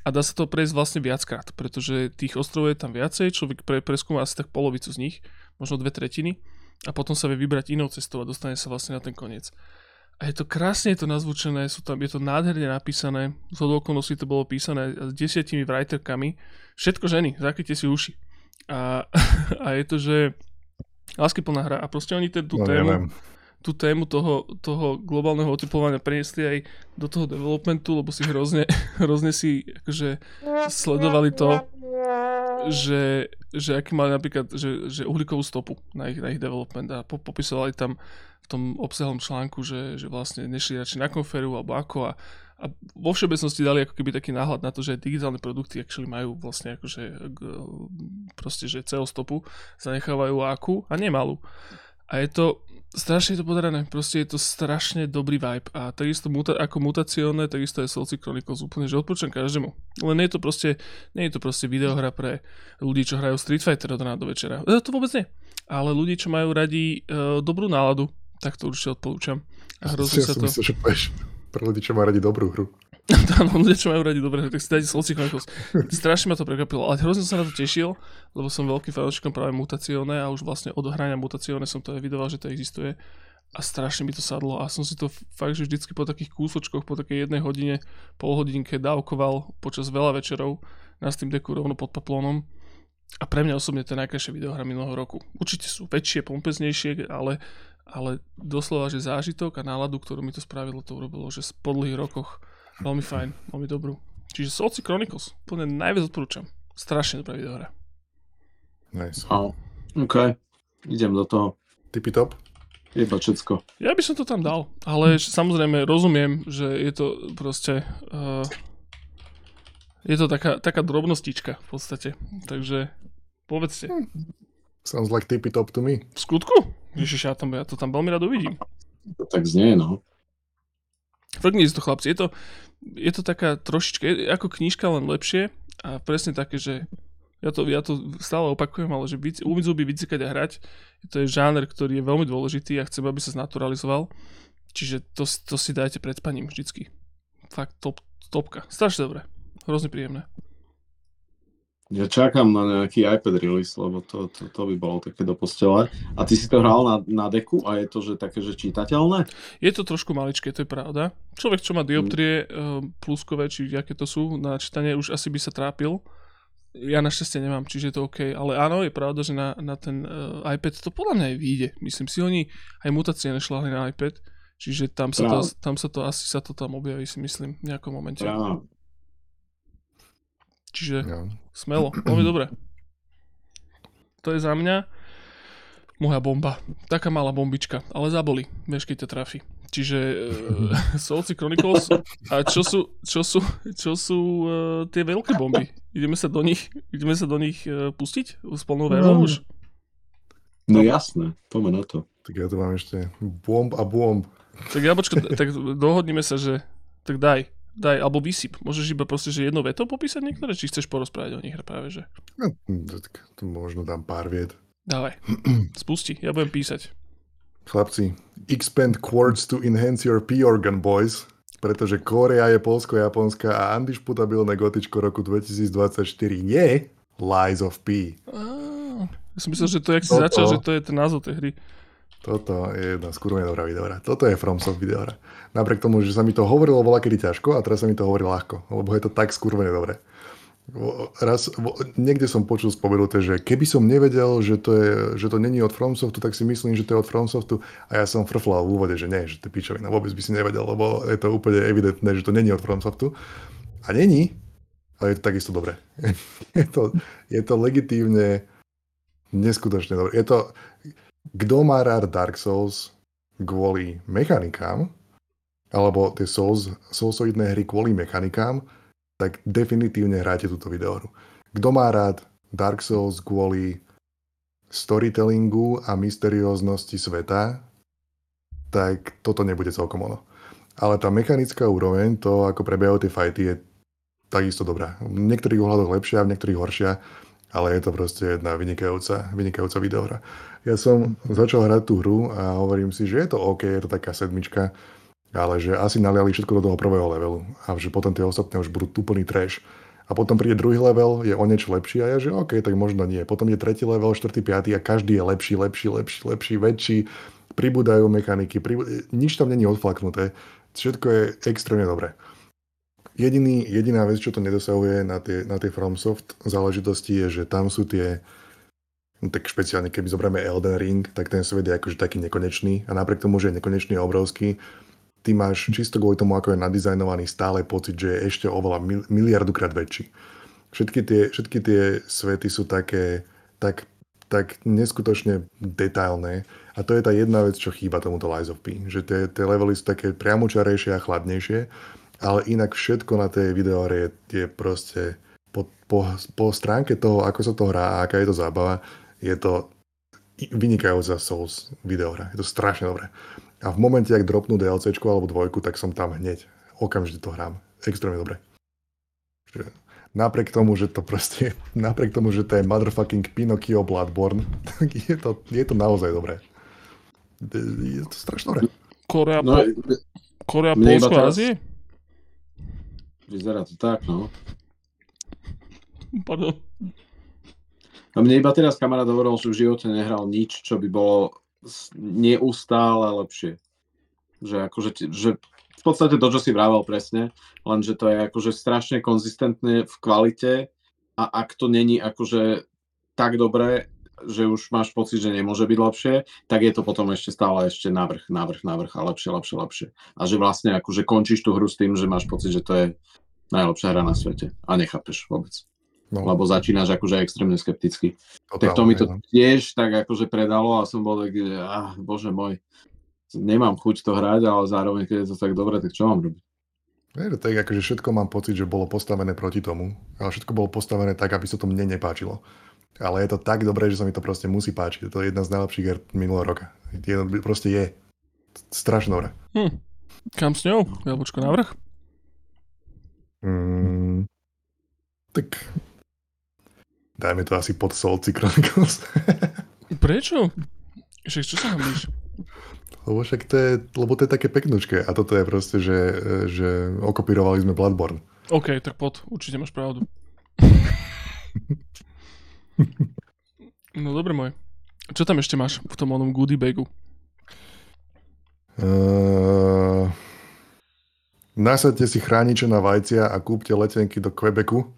[SPEAKER 1] a dá sa to prejsť vlastne viackrát, pretože tých ostrovov je tam viacej, človek pre, preskúma asi tak polovicu z nich, možno dve tretiny a potom sa vie vybrať inou cestou a dostane sa vlastne na ten koniec. A je to krásne je to nazvučené, sú tam, je to nádherne napísané, z okolností to bolo písané s desiatimi writerkami, všetko ženy, zakryte si uši. A, a je to, že láskyplná hra a proste oni tú no, tému, neviem tú tému toho, toho globálneho oteplovania preniesli aj do toho developmentu, lebo si hrozne, hrozne si akože sledovali to, že, že aký mali napríklad, že, že uhlíkovú stopu na ich, na ich development a po, popisovali tam v tom obsahom článku, že, že vlastne nešli radšej na konferu alebo ako a, a vo všeobecnosti dali ako keby taký náhľad na to, že digitálne produkty actually majú vlastne akože proste, že CO stopu zanechávajú akú a nemalú. A je to, strašne je to podarené, proste je to strašne dobrý vibe a takisto muta- ako mutaciónne, takisto je Solci Chronicles úplne, že odporúčam každému. Len je to proste, nie je to proste videohra pre ľudí, čo hrajú Street Fighter od rána do večera. E, to vôbec nie. Ale ľudí, čo majú radi e, dobrú náladu, tak to určite odporúčam.
[SPEAKER 3] A hrozne ja sa to... Myslel, že pre ľudí, čo majú radi dobrú hru.
[SPEAKER 1] Áno, ľudia, čo majú radi dobre, tak si dajte Solci Chronicles. Strašne ma to prekvapilo, ale hrozne som sa na to tešil, lebo som veľkým fanúšikom práve mutacióne a už vlastne od hrania mutacióne som to evidoval, že to existuje a strašne mi to sadlo a som si to fakt, že vždycky po takých kúsočkoch, po takej jednej hodine, pol hodinke dávkoval počas veľa večerov na Steam Decku rovno pod paplónom a pre mňa osobne to je najkrajšia videohra minulého roku. Určite sú väčšie, pompeznejšie, ale, ale doslova, že zážitok a náladu, ktorú mi to spravilo, to urobilo, že po dlhých rokoch Veľmi fajn, veľmi dobrú. Čiže Solci Chronicles, úplne najviac odporúčam. Strašne dobrá videohra.
[SPEAKER 3] Nice.
[SPEAKER 2] Oh, OK, idem do toho.
[SPEAKER 3] Tipi top?
[SPEAKER 2] Iba všetko.
[SPEAKER 1] Ja by som to tam dal, ale samozrejme rozumiem, že je to proste... Uh, je to taká, taká drobnostička v podstate. Takže povedzte. Hmm.
[SPEAKER 3] Sounds like tippy top to me.
[SPEAKER 1] V skutku? Ježiš, ja, tam, ja to tam veľmi rád uvidím.
[SPEAKER 2] To tak znie, no.
[SPEAKER 1] Frknite to chlapci, je to, je to taká trošička, ako knižka len lepšie a presne také, že ja to, ja to stále opakujem, ale že umieť zuby vycikať a hrať, to je žáner, ktorý je veľmi dôležitý a chcem, aby sa znaturalizoval. Čiže to, to si dajte pred spaním vždycky. Fakt top, topka. Strašne dobré. Hrozne príjemné.
[SPEAKER 2] Ja čakám na nejaký iPad release, lebo to, to, to by bolo také do postele. A ty si to hral na, na deku a je to že také, že čitateľné?
[SPEAKER 1] Je to trošku maličké, to je pravda. Človek, čo má dioptrie mm. pluskové, či aké to sú, na čítanie už asi by sa trápil. Ja našťastie nemám, čiže je to OK. Ale áno, je pravda, že na, na ten uh, iPad to podľa mňa aj vyjde. Myslím si, oni aj mutácie nešľahli na iPad, čiže tam sa, to, tam sa to, asi sa to tam objaví, si myslím, v nejakom momente. Ja, Čiže ja. Smelo, veľmi dobre. To je za mňa moja bomba. Taká malá bombička, ale zaboli, vieš, keď ťa trafi. Čiže uh, Solci Chronicles a čo sú, čo sú, čo sú uh, tie veľké bomby? Ideme sa do nich, ideme sa do nich uh, pustiť s plnou verou už?
[SPEAKER 2] No jasné, poďme na to.
[SPEAKER 3] Tak ja tu mám ešte bomb a bomb.
[SPEAKER 1] Tak ja počko, tak dohodnime sa, že tak daj daj, alebo vysyp. Môžeš iba proste, že jedno veto popísať niektoré, či chceš porozprávať o nich práve, že?
[SPEAKER 3] No, tak to možno dám pár vied.
[SPEAKER 1] Dávaj, spusti, ja budem písať.
[SPEAKER 3] Chlapci, expand quartz to enhance your P-organ, boys. Pretože Korea je polsko-japonská a undisputabilné gotičko roku 2024 nie Lies of P.
[SPEAKER 1] Ah, ja som myslel, že to, jak si Toto. začal, že to je ten názov tej hry.
[SPEAKER 3] Toto je jedna skurvene dobrá videohra. Toto je FromSoft videohra. Napriek tomu, že sa mi to hovorilo bola kedy ťažko a teraz sa mi to hovorí ľahko, lebo je to tak skurvene dobré. Raz, niekde som počul spomenuté, že keby som nevedel, že to, je, že to není od FromSoftu, tak si myslím, že to je od FromSoftu a ja som frflal v úvode, že nie, že to je pičovina, vôbec by si nevedel, lebo je to úplne evidentné, že to není od FromSoftu. A není, ale je to takisto dobré. je, to, je to legitímne neskutočne dobré. Je to, kto má rád Dark Souls kvôli mechanikám, alebo tie Souls, Soulsoidné hry kvôli mechanikám, tak definitívne hráte túto videohru. Kto má rád Dark Souls kvôli storytellingu a mysterióznosti sveta, tak toto nebude celkom ono. Ale tá mechanická úroveň, to ako prebiehajú tie fighty, je takisto dobrá. V niektorých ohľadoch lepšia, v niektorých horšia ale je to proste jedna vynikajúca, vynikajúca videohra. Ja som začal hrať tú hru a hovorím si, že je to OK, je to taká sedmička, ale že asi naliali všetko do toho prvého levelu a že potom tie ostatné už budú úplný trash. A potom príde druhý level, je o niečo lepší a ja že OK, tak možno nie. Potom je tretí level, štvrtý, piatý a každý je lepší, lepší, lepší, lepší, väčší. Pribúdajú mechaniky, pribú... nič tam není odflaknuté. Všetko je extrémne dobré. Jediný, jediná vec, čo to nedosahuje na tie, na tie FromSoft záležitosti je, že tam sú tie, no tak špeciálne keby zoberieme Elden Ring, tak ten svet je akože taký nekonečný a napriek tomu, že je nekonečný a obrovský, ty máš čisto kvôli tomu, ako je nadizajnovaný stále pocit, že je ešte oveľa mil, miliardukrát väčší. Všetky tie, všetky tie svety sú také, tak, tak neskutočne detailné a to je tá jedna vec, čo chýba tomuto Lies of P, že tie, tie levely sú také priamočarejšie a chladnejšie ale inak všetko na tej videohre je, je proste po, po, po stránke toho, ako sa to hrá a aká je to zábava, je to vynikajúca Souls videohra. Je to strašne dobré. A v momente, ak dropnú DLC alebo dvojku, tak som tam hneď. Okamžite to hrám. Extrémne dobre. Napriek tomu, že to proste, napriek tomu, že to je motherfucking Pinocchio Bloodborne, tak je to, je to naozaj dobré. Je to strašne dobré.
[SPEAKER 1] Korea, no, po, Korea Polsko, teraz... Ázie?
[SPEAKER 2] Vyzerá to tak, no.
[SPEAKER 1] Pardon.
[SPEAKER 2] A mne iba teraz kamarát hovoril, že v živote nehral nič, čo by bolo neustále lepšie. Že akože, že v podstate to, čo si vrával presne, len že to je akože strašne konzistentné v kvalite a ak to není akože tak dobré, že už máš pocit, že nemôže byť lepšie, tak je to potom ešte stále ešte navrh, navrh, navrh a lepšie, lepšie, lepšie. A že vlastne akože končíš tú hru s tým, že máš pocit, že to je najlepšia hra na svete a nechápeš vôbec. No. Lebo začínaš akože extrémne skepticky. Totálne, tak to mi to no. tiež tak akože predalo a som bol tak, že ah, bože môj, nemám chuť to hrať, ale zároveň, keď je to tak dobre, tak čo mám robiť?
[SPEAKER 3] Je to tak, akože všetko mám pocit, že bolo postavené proti tomu, ale všetko bolo postavené tak, aby sa to mne nepáčilo. Ale je to tak dobré, že sa mi to proste musí páčiť. Je to jedna z najlepších her minulého roka. Jedno, proste je. Strašne dobré.
[SPEAKER 1] Hm. Kam s ňou? Jablčko na vrch?
[SPEAKER 3] Mm, tak dajme to asi pod Solci Chronicles.
[SPEAKER 1] Prečo? Však čo sa myslíš?
[SPEAKER 3] Lebo však to je, lebo to je také peknúčke a toto je proste, že, že okopírovali sme Bloodborne.
[SPEAKER 1] OK, tak pod, určite máš pravdu. no dobre môj. Čo tam ešte máš v tom onom goodie bagu?
[SPEAKER 3] Uh, Nasadte si chrániče na vajcia a kúpte letenky do Quebecu,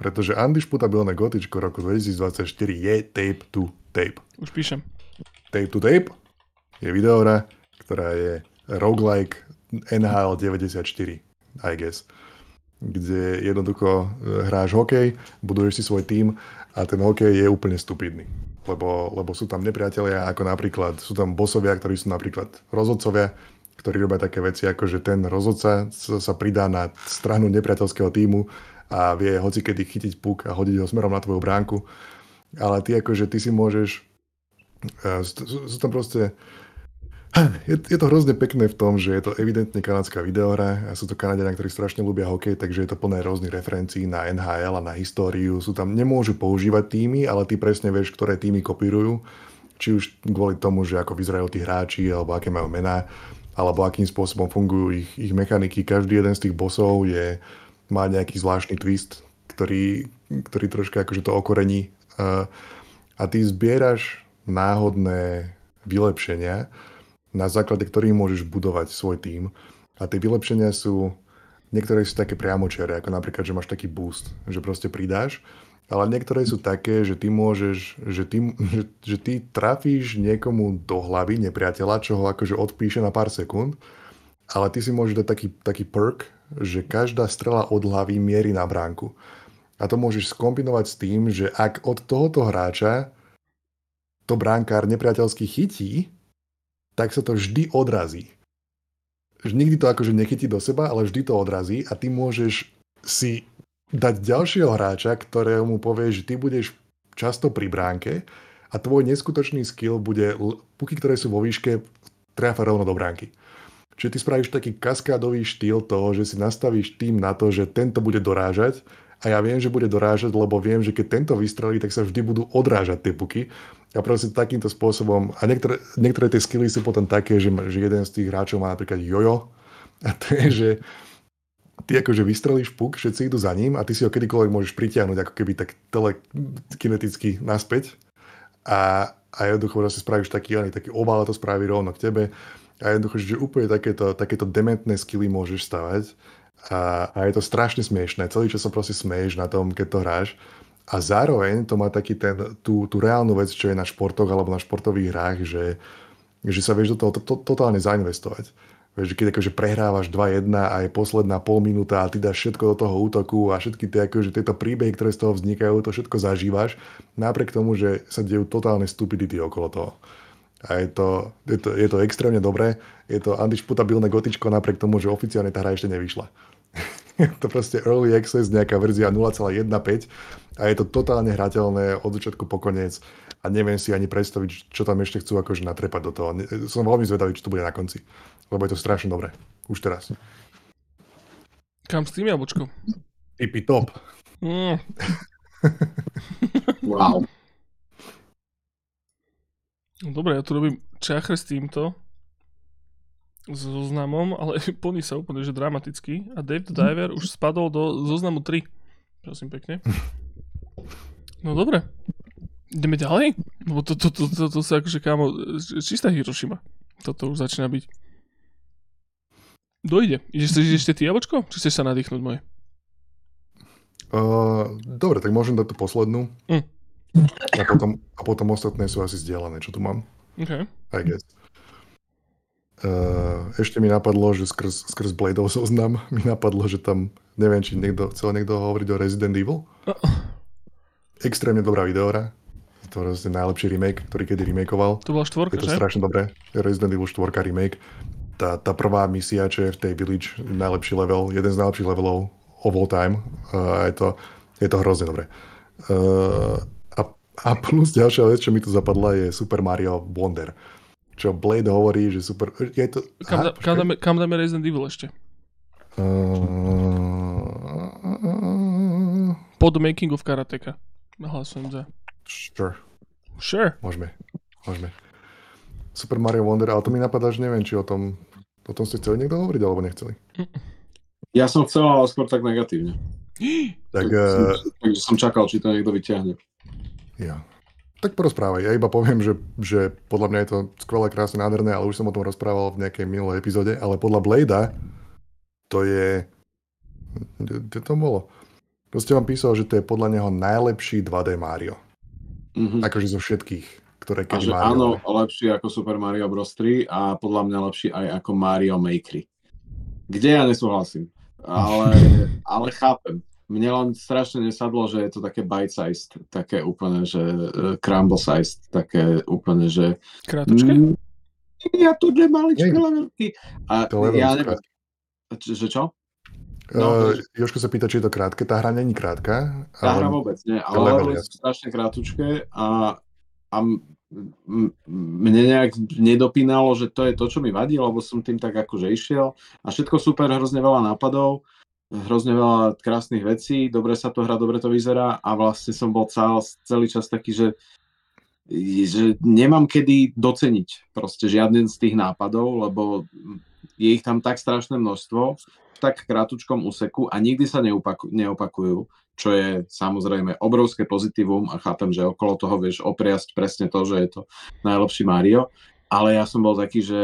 [SPEAKER 3] pretože undisputablené gotičko roku 2024 je tape to tape.
[SPEAKER 1] Už píšem.
[SPEAKER 3] Tape to tape je videohra, ktorá je roguelike NHL 94, I guess. Kde jednoducho e, hráš hokej, buduješ si svoj tým a ten hokej je úplne stupidný. Lebo, lebo sú tam nepriatelia, ako napríklad, sú tam bosovia, ktorí sú napríklad rozhodcovia, ktorí robia také veci, ako že ten rozhodca sa pridá na stranu nepriateľského týmu a vie hoci kedy chytiť puk a hodiť ho smerom na tvoju bránku. Ale ty akože ty si môžeš... E, sú tam proste... Je, je to hrozne pekné v tom, že je to evidentne kanadská videohra a sú to Kanadiania, ktorí strašne ľúbia hokej, takže je to plné rôznych referencií na NHL a na históriu. Sú tam, nemôžu používať týmy, ale ty presne vieš, ktoré týmy kopírujú. Či už kvôli tomu, že ako vyzerajú tí hráči alebo aké majú mená alebo akým spôsobom fungujú ich, ich mechaniky. Každý jeden z tých bosov je, má nejaký zvláštny twist, ktorý, ktorý troška akože to okorení. A, ty zbieraš náhodné vylepšenia, na základe ktorých môžeš budovať svoj tým. A tie vylepšenia sú, niektoré sú také priamočiare, ako napríklad, že máš taký boost, že proste pridáš ale niektoré sú také, že ty môžeš, že ty, že ty trafíš niekomu do hlavy nepriateľa, čo ho akože odpíše na pár sekúnd, ale ty si môžeš dať taký, taký perk, že každá strela od hlavy mierí na bránku. A to môžeš skombinovať s tým, že ak od tohoto hráča to bránkár nepriateľsky chytí, tak sa to vždy odrazí. Nikdy to akože nechytí do seba, ale vždy to odrazí a ty môžeš si dať ďalšieho hráča, ktorému povie, že ty budeš často pri bránke a tvoj neskutočný skill bude puky, ktoré sú vo výške, trafa rovno do bránky. Čiže ty spravíš taký kaskádový štýl toho, že si nastavíš tým na to, že tento bude dorážať. A ja viem, že bude dorážať, lebo viem, že keď tento vystrelí, tak sa vždy budú odrážať tie puky. A proste takýmto spôsobom, a niektoré, niektoré tie skilly sú potom také, že, že jeden z tých hráčov má napríklad jojo, a to je, že ty akože vystrelíš puk, všetci idú za ním a ty si ho kedykoľvek môžeš pritiahnuť ako keby tak telekineticky naspäť. A, a jednoducho si spravíš taký, taký oval a to spraví rovno k tebe a jednoducho, že úplne takéto, takéto dementné skily môžeš stavať a, a je to strašne smiešné. Celý čas sa proste smeješ na tom, keď to hráš a zároveň to má taký ten, tú, tú reálnu vec, čo je na športoch alebo na športových hrách, že, že sa vieš do toho to, to, totálne zainvestovať. Vieš, keď akože prehrávaš 2-1 a je posledná pol minúta a ty dáš všetko do toho útoku a všetky tie, akože tieto príbehy, ktoré z toho vznikajú, to všetko zažívaš, napriek tomu, že sa dejú totálne stupidity okolo toho. A je to, je to, je to extrémne dobré, je to antišputabilné gotičko napriek tomu, že oficiálne tá hra ešte nevyšla. je to proste early access, nejaká verzia 0,15 a je to totálne hrateľné od začiatku po koniec a neviem si ani predstaviť, čo tam ešte chcú akože natrepať do toho. Som veľmi zvedavý, čo to bude na konci, lebo je to strašne dobré. Už teraz.
[SPEAKER 1] Kam s tým jablčkom?
[SPEAKER 3] Tipi top. Mm.
[SPEAKER 2] wow.
[SPEAKER 1] Dobre, ja tu robím čachre s týmto s zoznamom, ale plní sa úplne, že dramaticky. A Dave the Diver už spadol do zoznamu 3. Prosím pekne. No dobre. Ideme ďalej? Lebo to, to, to, to, to sa akože kámo, čistá Hiroshima. Toto už začína byť. Dojde. Ideš, ideš ešte ty, jablčko? Či chceš sa nadýchnuť moje?
[SPEAKER 3] Uh, dobre, tak môžem dať tú poslednú. Mm. A, potom, a potom ostatné sú asi zdieľané, čo tu mám.
[SPEAKER 1] Okay.
[SPEAKER 3] I guess. Uh, ešte mi napadlo, že skrz, skrz Bladeov zoznam mi napadlo, že tam, neviem, či niekto, chcel niekto hovoriť o Resident Evil. Uh. Extrémne dobrá videohra. To je najlepší remake, ktorý kedy remakeoval.
[SPEAKER 1] To bola štvorka,
[SPEAKER 3] Je to
[SPEAKER 1] že?
[SPEAKER 3] strašne dobré. Resident Evil 4 remake. Tá, tá prvá misia, čo je v tej Village, najlepší level, jeden z najlepších levelov of all time. Uh, je, to, je to hrozne dobré. Uh, a, plus ďalšia vec, čo mi tu zapadla, je Super Mario Wonder. Čo Blade hovorí, že super... Je to...
[SPEAKER 1] Kam, da, kam, dáme, kam dáme Resident Evil ešte? Uh, Pod Making of Karateka. Hlasujem za.
[SPEAKER 3] Sure.
[SPEAKER 1] Sure.
[SPEAKER 3] Môžeme. Môžeme. Super Mario Wonder, ale to mi napadá, že neviem, či o tom, o tom ste chceli niekto hovoriť, alebo nechceli.
[SPEAKER 2] Ja som chcel, ale skôr tak negatívne.
[SPEAKER 3] tak, uh...
[SPEAKER 2] Takže som čakal, či to niekto vyťahne.
[SPEAKER 3] Ja. Tak porozprávaj. Ja iba poviem, že, že podľa mňa je to skvelé, krásne, nádherné, ale už som o tom rozprával v nejakej minulej epizóde, ale podľa Blada to je... Kde to bolo? Proste vám písal, že to je podľa neho najlepší 2D Mario. Mm-hmm. Akože zo všetkých, ktoré
[SPEAKER 2] keď Mario... Áno, lepší ako Super Mario Bros. 3 a podľa mňa lepší aj ako Mario Maker. Kde ja nesúhlasím. Ale, ale chápem. Mne len strašne nesadlo, že je to také bite-sized, také úplne, že uh, crumble-sized, také úplne, že...
[SPEAKER 1] Krátučké? Mm,
[SPEAKER 2] ja tu maličké levelky. A to ja neviem. Že čo?
[SPEAKER 3] No, uh, Joško sa pýta, či je to krátke. Tá hra není krátka.
[SPEAKER 2] Tá hra vôbec nie, ale levely sú strašne krátučké a, a mne nejak nedopínalo, že to je to, čo mi vadí, lebo som tým tak akože išiel a všetko super, hrozne veľa nápadov, hrozne veľa krásnych vecí, dobre sa to hrá, dobre to vyzerá a vlastne som bol cel, celý čas taký, že že nemám kedy doceniť proste žiadny z tých nápadov, lebo je ich tam tak strašné množstvo tak krátučkom úseku a nikdy sa neupaku, neopakujú, čo je samozrejme obrovské pozitívum a chápem, že okolo toho vieš opriasť presne to, že je to najlepší Mario, ale ja som bol taký, že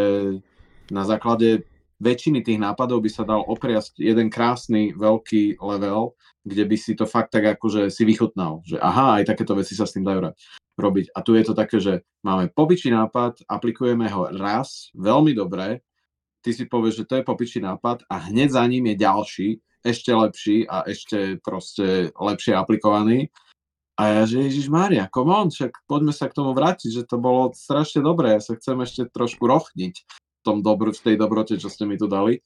[SPEAKER 2] na základe väčšiny tých nápadov by sa dal opriasť jeden krásny veľký level, kde by si to fakt tak akože si vychutnal, že aha, aj takéto veci sa s tým dajú robiť. A tu je to také, že máme pobyčí nápad, aplikujeme ho raz, veľmi dobre, ty si povieš, že to je popičí nápad a hneď za ním je ďalší, ešte lepší a ešte proste lepšie aplikovaný. A ja, že Ježiš Mária, come on, však poďme sa k tomu vrátiť, že to bolo strašne dobré, ja sa chcem ešte trošku rochniť tom dobro, v tej dobrote, čo ste mi tu dali.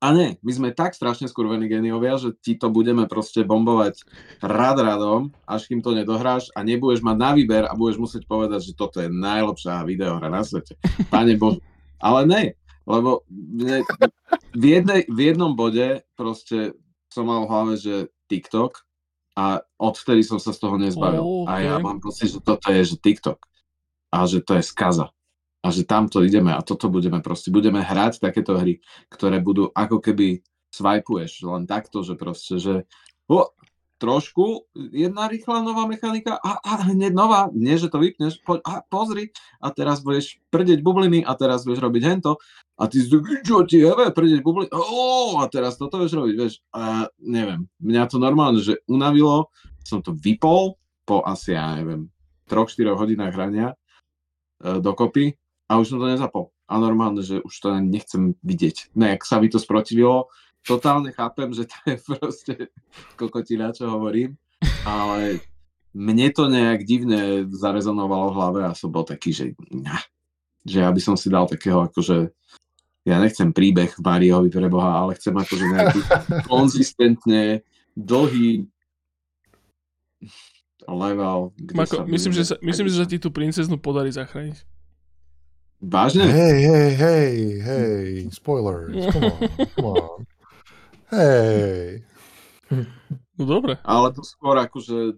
[SPEAKER 2] A nie, my sme tak strašne skurvení geniovia, že ti to budeme proste bombovať rad radom, až kým to nedohráš a nebudeš mať na výber a budeš musieť povedať, že toto je najlepšia videohra na svete. Pane Bože. Ale ne, lebo mne, v, jednej, v jednom bode proste som mal v hlave, že TikTok a odvtedy som sa z toho nezbavil. Oh, okay. A ja mám pocit, že toto je, že TikTok. A že to je skaza. A že tamto ideme a toto budeme proste, budeme hrať takéto hry, ktoré budú ako keby swipeuješ len takto, že proste, že o, trošku, jedna rýchla nová mechanika a, a hneď nová, nie, že to vypneš, poď, a pozri a teraz budeš prdeť bubliny a teraz budeš robiť hento a ty si čo ti je, prdeť bubliny, oh, a teraz toto budeš robiť, vieš, a neviem, mňa to normálne, že unavilo, som to vypol po asi, ja neviem, 3-4 hodinách hrania e, dokopy a už som to nezapol. A normálne, že už to nechcem vidieť. Ne, ak sa by to sprotivilo, totálne chápem, že to je proste kokotina, čo hovorím, ale mne to nejak divne zarezonovalo v hlave a som bol taký, že, že ja by som si dal takého akože ja nechcem príbeh Mariovi pre Boha, ale chcem akože nejaký konzistentne dlhý level.
[SPEAKER 1] Mako, myslím, že sa, myslím, že sa ti tú princeznu podarí zachrániť.
[SPEAKER 2] Vážne?
[SPEAKER 3] Hej, hej, hej, hej, spoilers, come on, come on. Hej.
[SPEAKER 1] No dobre.
[SPEAKER 2] Ale to skôr akože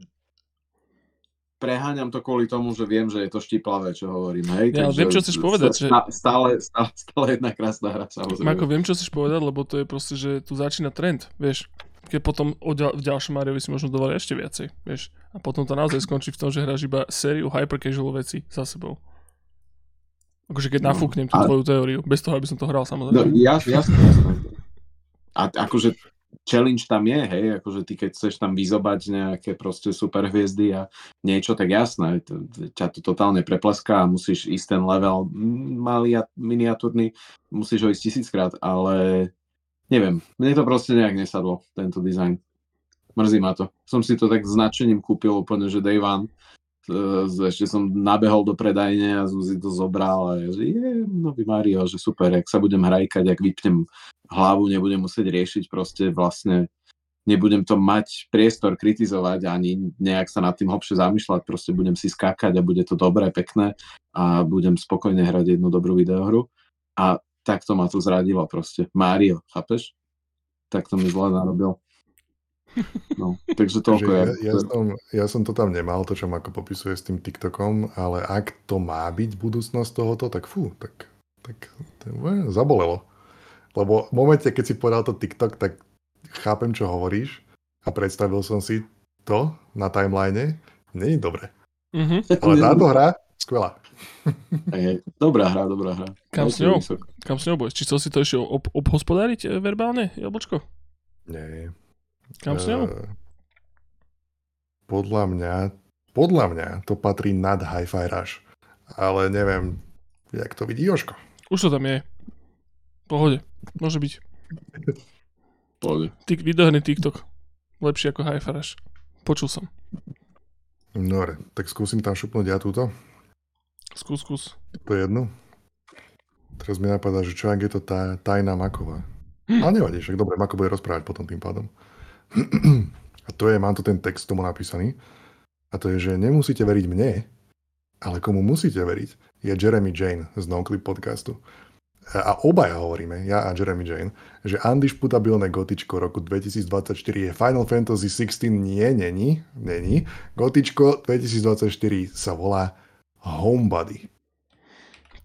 [SPEAKER 2] preháňam to kvôli tomu, že viem, že je to štiplavé, čo hovorím. Hej?
[SPEAKER 1] Ja viem, čo chceš povedať. Že...
[SPEAKER 2] Stále, stále, stále jedna krásna hra, samozrejme.
[SPEAKER 1] Mako, viem, čo chceš povedať, lebo to je proste, že tu začína trend, vieš. Keď potom o ďal, v ďalšom Mariovi si možno dovolí ešte viacej, vieš. A potom to naozaj skončí v tom, že hráš iba sériu hyper casual veci za sebou. Akože keď no, nafúknem tú a... tvoju teóriu, bez toho, aby som to hral samozrejme. No,
[SPEAKER 2] jasne, jasne, jasne. A akože challenge tam je, hej, akože ty keď chceš tam vyzobať nejaké proste super hviezdy a niečo, tak jasné, to, ťa to totálne prepleská a musíš ísť ten level malý a miniatúrny, musíš ho ísť tisíckrát, ale neviem, mne to proste nejak nesadlo, tento dizajn. Mrzí ma to. Som si to tak značením kúpil úplne, že day one. Ešte som nabehol do predajne a Zuzi to zobral a že je, nový Mario, že super, ak sa budem hrajkať, ak vypnem hlavu nebudem musieť riešiť, proste vlastne nebudem to mať priestor kritizovať ani nejak sa nad tým hlbšie zamýšľať, proste budem si skákať a bude to dobré, pekné a budem spokojne hrať jednu dobrú videohru. A takto ma to zradilo proste. Mario, chápeš? Tak to mi zle narobil. No, takže toľko
[SPEAKER 3] ja, ja, som, ja som to tam nemal, to čo ako popisuje s tým TikTokom, ale ak to má byť budúcnosť tohoto, tak fú, tak, tak to, zabolelo. Lebo v momente, keď si povedal to TikTok, tak chápem, čo hovoríš a predstavil som si to na timeline. Není dobre. Mm-hmm. Ale táto hra, skvelá.
[SPEAKER 2] dobrá hra, dobrá hra.
[SPEAKER 1] Kam s ňou? Kam s ňou? Či chcel si to ešte ob- obhospodáriť eh, verbálne, Jablčko?
[SPEAKER 3] Nie.
[SPEAKER 1] Kam s ňou? Uh,
[SPEAKER 3] podľa mňa, podľa mňa to patrí nad Hi-Fi Rush. Ale neviem, jak to vidí Joško.
[SPEAKER 1] Už to tam je. Pohode. Môže byť.
[SPEAKER 2] Pohode.
[SPEAKER 1] Tik, videohný TikTok. Lepšie ako hi Počul som.
[SPEAKER 3] Dobre, tak skúsim tam šupnúť ja túto.
[SPEAKER 1] Skús, skús.
[SPEAKER 3] To je jedno. Teraz mi napadá, že čo ak je to tá tajná Maková. Hm. Ale nevadí, však dobre, Mako bude rozprávať potom tým pádom. A to je, mám tu ten text tomu napísaný. A to je, že nemusíte veriť mne, ale komu musíte veriť, je Jeremy Jane z NoClip podcastu a obaja hovoríme, ja a Jeremy Jane, že undisputabilné gotičko roku 2024 je Final Fantasy 16 nie, není, není. Gotičko 2024 sa volá Homebody.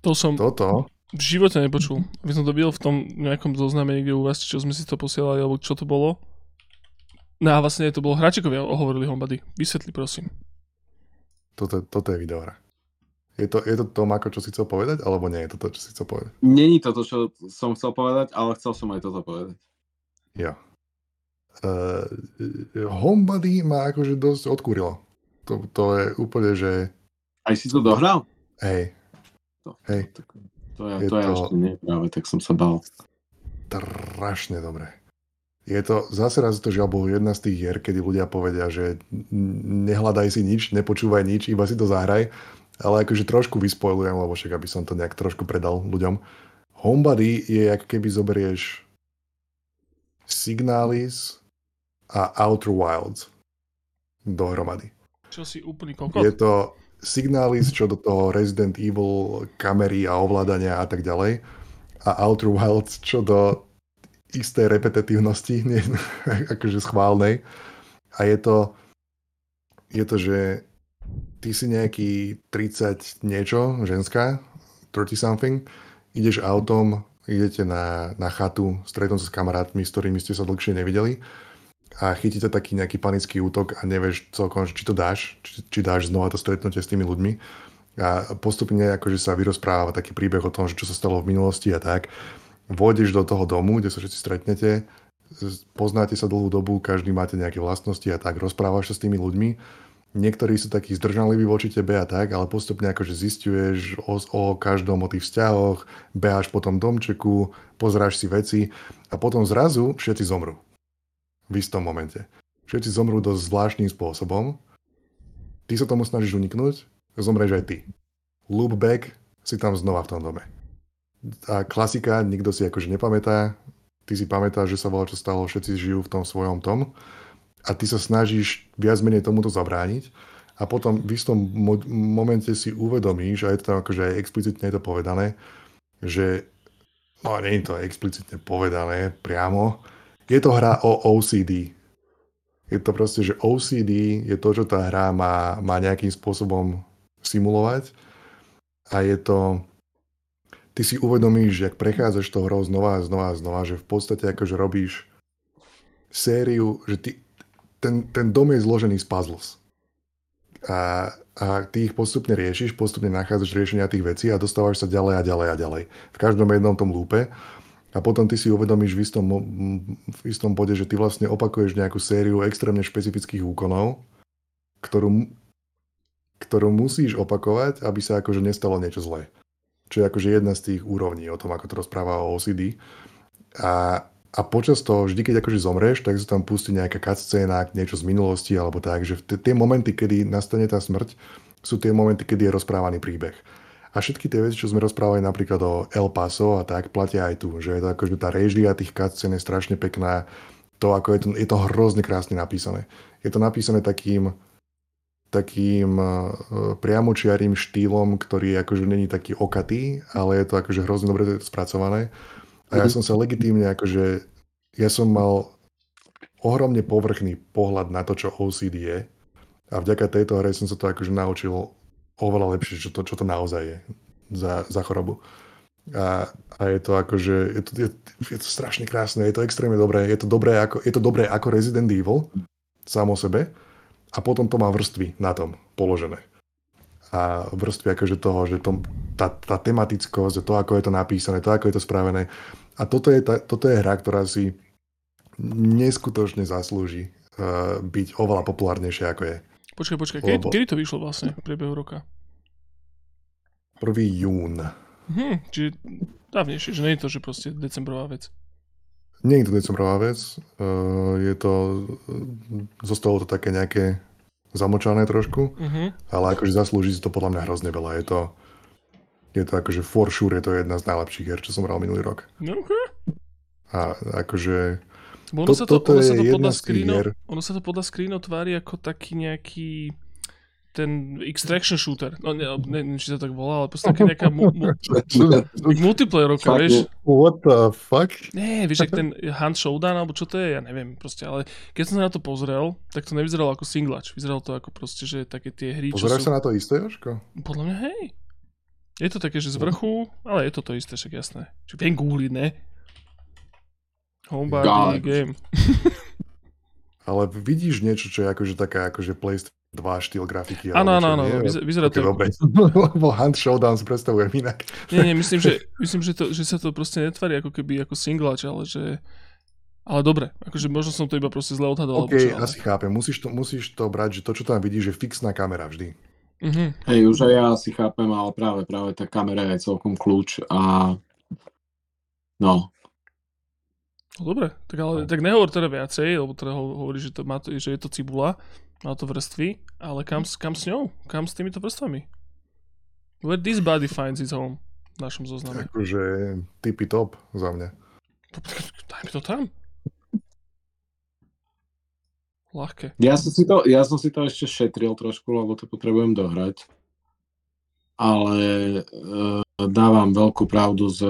[SPEAKER 1] To som
[SPEAKER 3] Toto
[SPEAKER 1] v živote nepočul. Aby som to videl v tom nejakom zozname niekde u vás, čo sme si to posielali, alebo čo to bolo. No a vlastne to bolo hráčikovia hovorili Homebody. Vysvetli prosím.
[SPEAKER 3] Toto, toto je videohra. Je to, je to Tom, ako čo si chcel povedať, alebo nie je to to, čo si chcel povedať?
[SPEAKER 2] Není to to, čo som chcel povedať, ale chcel som aj toto povedať.
[SPEAKER 3] Ja. Uh, Homebody ma akože dosť odkúrilo. To, to je úplne, že...
[SPEAKER 2] Aj si to dohral?
[SPEAKER 3] Hej.
[SPEAKER 2] To, Hej. To, to, ja, je to, ja ešte nie práve, tak som sa bal.
[SPEAKER 3] Strašne dobre. Je to, zase raz to žiaľ Bohu jedna z tých hier, kedy ľudia povedia, že nehľadaj si nič, nepočúvaj nič, iba si to zahraj ale akože trošku vyspoilujem, lebo však aby som to nejak trošku predal ľuďom. Homebody je, ako keby zoberieš Signalis a Outer Wilds dohromady.
[SPEAKER 1] Čo si úplný kokot?
[SPEAKER 3] Je to Signalis, čo do toho Resident Evil kamery a ovládania a tak ďalej. A Outer Wilds, čo do isté repetitívnosti, nie, akože schválnej. A je to, je to, že ty si nejaký 30 niečo, ženská, 30 something, ideš autom idete na, na chatu, stretnúť sa s kamarátmi, s ktorými ste sa dlhšie nevideli a chytíte taký nejaký panický útok a nevieš celkom, či to dáš, či, či dáš znova to stretnutie s tými ľuďmi. A postupne akože sa vyrozpráva taký príbeh o tom, že čo sa stalo v minulosti a tak. Vôjdeš do toho domu, kde sa všetci stretnete, poznáte sa dlhú dobu, každý máte nejaké vlastnosti a tak, rozprávaš sa s tými ľuďmi. Niektorí sú takí zdržanliví voči tebe a tak, ale postupne akože zistuješ o, o každom, o tých vzťahoch, beháš po tom domčeku, pozráš si veci a potom zrazu všetci zomrú v istom momente. Všetci zomrú dosť zvláštnym spôsobom. Ty sa tomu snažíš uniknúť, zomreš aj ty. Loop back, si tam znova v tom dome. A klasika, nikto si akože nepamätá, ty si pamätáš, že sa volá, čo stalo, všetci žijú v tom svojom tom. A ty sa snažíš viac menej tomuto zabrániť. A potom v istom mo- momente si uvedomíš, a je to tam akože aj explicitne to povedané, že no nie je to explicitne povedané priamo, je to hra o OCD. Je to proste, že OCD je to, čo tá hra má, má nejakým spôsobom simulovať. A je to ty si uvedomíš, ak prechádzaš to hrou znova a znova a znova, že v podstate akože robíš sériu, že ty, ten, ten dom je zložený z puzzles. A, a ty ich postupne riešiš, postupne nachádzaš riešenia tých vecí a dostávaš sa ďalej a ďalej a ďalej. V každom jednom tom lúpe a potom ty si uvedomíš v istom, v istom bode, že ty vlastne opakuješ nejakú sériu extrémne špecifických úkonov, ktorú, ktorú musíš opakovať, aby sa akože nestalo niečo zlé. Čo je akože jedna z tých úrovní o tom, ako to rozpráva o OCD. A, a počas toho, vždy keď akože zomreš, tak sa tam pustí nejaká cutscéna, niečo z minulosti alebo tak, že tie momenty, kedy nastane tá smrť, sú tie momenty, kedy je rozprávaný príbeh. A všetky tie veci, čo sme rozprávali napríklad o El Paso a tak, platia aj tu. Že je to akože tá režia tých cutscén je strašne pekná. To, ako je to, je to hrozne krásne napísané. Je to napísané takým, takým uh, priamočiarým štýlom, ktorý akože není taký okatý, ale je to akože hrozne dobre spracované. A ja mhm. som sa legitímne akože, ja som mal ohromne povrchný pohľad na to, čo OCD je. A vďaka tejto hre som sa to akože naučil oveľa lepšie, čo to, čo to naozaj je za, za chorobu. A, a je to akože, je to, je, je to strašne krásne, je to extrémne dobré, je to dobré ako, je to dobré ako Resident Evil, sám o sebe, a potom to má vrstvy na tom položené. A vrstvy akože toho, že to, tá, tá tematickosť, to, ako je to napísané, to, ako je to spravené. A toto je, tá, toto je hra, ktorá si neskutočne zaslúži uh, byť oveľa populárnejšia, ako je.
[SPEAKER 1] Počkaj, počkaj, Lebo... kedy to vyšlo vlastne v priebehu roka?
[SPEAKER 3] 1. jún.
[SPEAKER 1] Hm, čiže dávnejšie, že nie je to, že proste decembrová vec.
[SPEAKER 3] Nie je to decembrová vec, uh, je to, zostalo to také nejaké zamočané trošku, uh-huh. ale akože zaslúži si to podľa mňa hrozne veľa. Je to, je to akože for sure, je to jedna z najlepších hier, čo som hral minulý rok.
[SPEAKER 1] Okay.
[SPEAKER 3] A akože
[SPEAKER 1] ono, to, sa to, ono, sa to podľa screenov, ono sa to podľa screenov tvári ako taký nejaký ten extraction shooter. No ne, ne, či sa tak volá, ale proste nejaká mu, mu, multiplayerovka, vieš.
[SPEAKER 3] What the fuck?
[SPEAKER 1] Nie, vieš, ak ten Hunt Showdown, alebo čo to je, ja neviem proste, ale keď som sa na to pozrel, tak to nevyzeralo ako singlač. Vyzeralo to ako proste, že také tie hry,
[SPEAKER 3] Pozeráš sú... sa na to isté, Jožko?
[SPEAKER 1] Podľa mňa, hej. Je to také, že z vrchu, ale je to to isté, však jasné. Čiže viem googliť, ne? Homebody game.
[SPEAKER 3] Ale vidíš niečo, čo je akože taká akože PlayStation 2 štýl grafiky.
[SPEAKER 1] Áno, áno, áno, vyzerá to...
[SPEAKER 3] Lebo Hunt Showdown si predstavujem inak.
[SPEAKER 1] Nie, nie, myslím, že, myslím že, to, že sa to proste netvári ako keby ako singlač, ale že... Ale dobre, akože možno som to iba proste zle odhadol.
[SPEAKER 3] OK, čo, ale... asi chápem. Musíš to, musíš to brať, že to, čo tam vidíš, je fixná kamera vždy.
[SPEAKER 2] Uh-huh. Hej, už aj ja si chápem, ale práve, práve tá kamera je celkom kľúč a no,
[SPEAKER 1] No dobre, tak ale tak nehovor teda viacej, lebo teda hovorí, že, to má to, že je to cibula, má to vrstvy, ale kam, kam s ňou? Kam s týmito vrstvami? Where this body finds its home v našom zozname.
[SPEAKER 3] Akože typy top za mňa.
[SPEAKER 1] Daj mi to tam. Ľahké.
[SPEAKER 2] Ja som, si to, ja som si to ešte šetril trošku, lebo to potrebujem dohrať. Ale uh, dávam veľkú pravdu s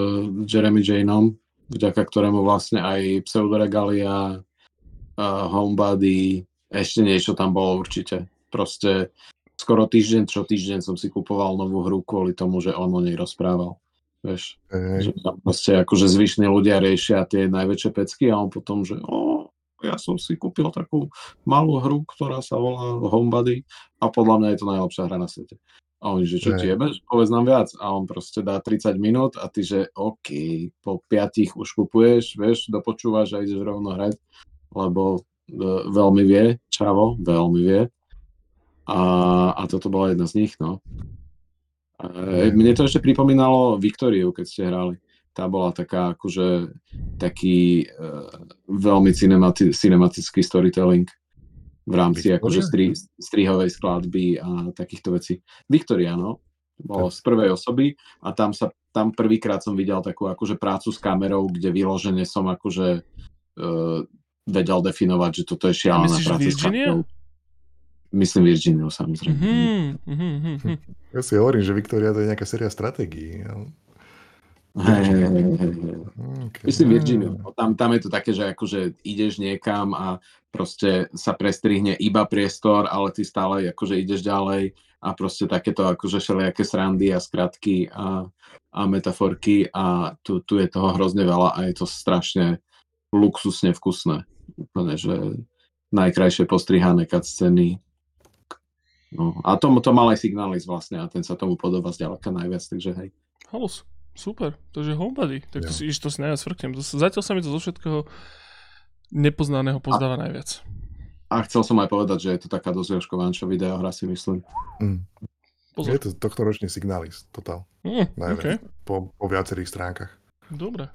[SPEAKER 2] Jeremy Janeom, vďaka ktorému vlastne aj Pseudoregalia, uh, Homebody, ešte niečo tam bolo určite. Proste skoro týždeň, čo týždeň som si kupoval novú hru kvôli tomu, že on o nej rozprával. vieš. Hey. Že proste akože zvyšní ľudia riešia tie najväčšie pecky a on potom, že o, ja som si kúpil takú malú hru, ktorá sa volá Homebody a podľa mňa je to najlepšia hra na svete. A on, že čo ti jebeš, povedz nám viac. A on proste dá 30 minút a ty, že OK, po 5 už kupuješ, vieš, dopočúvaš a ideš rovno hrať, lebo veľmi vie, čavo, veľmi vie. A, a toto bola jedna z nich, no. E, mne to ešte pripomínalo Viktoriu, keď ste hrali. Tá bola taká, akože, taký uh, veľmi cinemati- cinematický storytelling v rámci akože stri, strihovej skladby a takýchto vecí. Viktoria, no, bolo z prvej osoby a tam sa tam prvýkrát som videl takú akože prácu s kamerou, kde vyložene som akože uh, vedel definovať, že toto je šialená práca Virginia? s. Myslím Virginiu, samozrejme. Mm-hmm, mm-hmm.
[SPEAKER 3] Ja si hovorím, že Viktoria to je nejaká séria stratégií.
[SPEAKER 2] Hey, hey, hey, okay. Myslím Virginiu. Tam, tam je to také, že akože ideš niekam a proste sa prestrihne iba priestor, ale ty stále akože ideš ďalej a proste takéto akože všelijaké srandy a skratky a, a metaforky a tu, tu je toho hrozne veľa a je to strašne luxusne vkusné. Úplne, že najkrajšie postrihané scény. No, a to, to mal aj signális vlastne a ten sa tomu podobá zďaleka najviac, takže hej.
[SPEAKER 1] Halus, super, takže homebody, tak to ja. si iš to si najviac frknem. Zatiaľ sa mi to zo všetkého nepoznaného pozdáva a, najviac.
[SPEAKER 2] A chcel som aj povedať, že je to taká dosť Joško Vančo videohra, si myslím. Mm.
[SPEAKER 3] Pozor. Je to tohto ročný signális, totál. Mm, najviac, okay. po, po viacerých stránkach.
[SPEAKER 1] Dobre.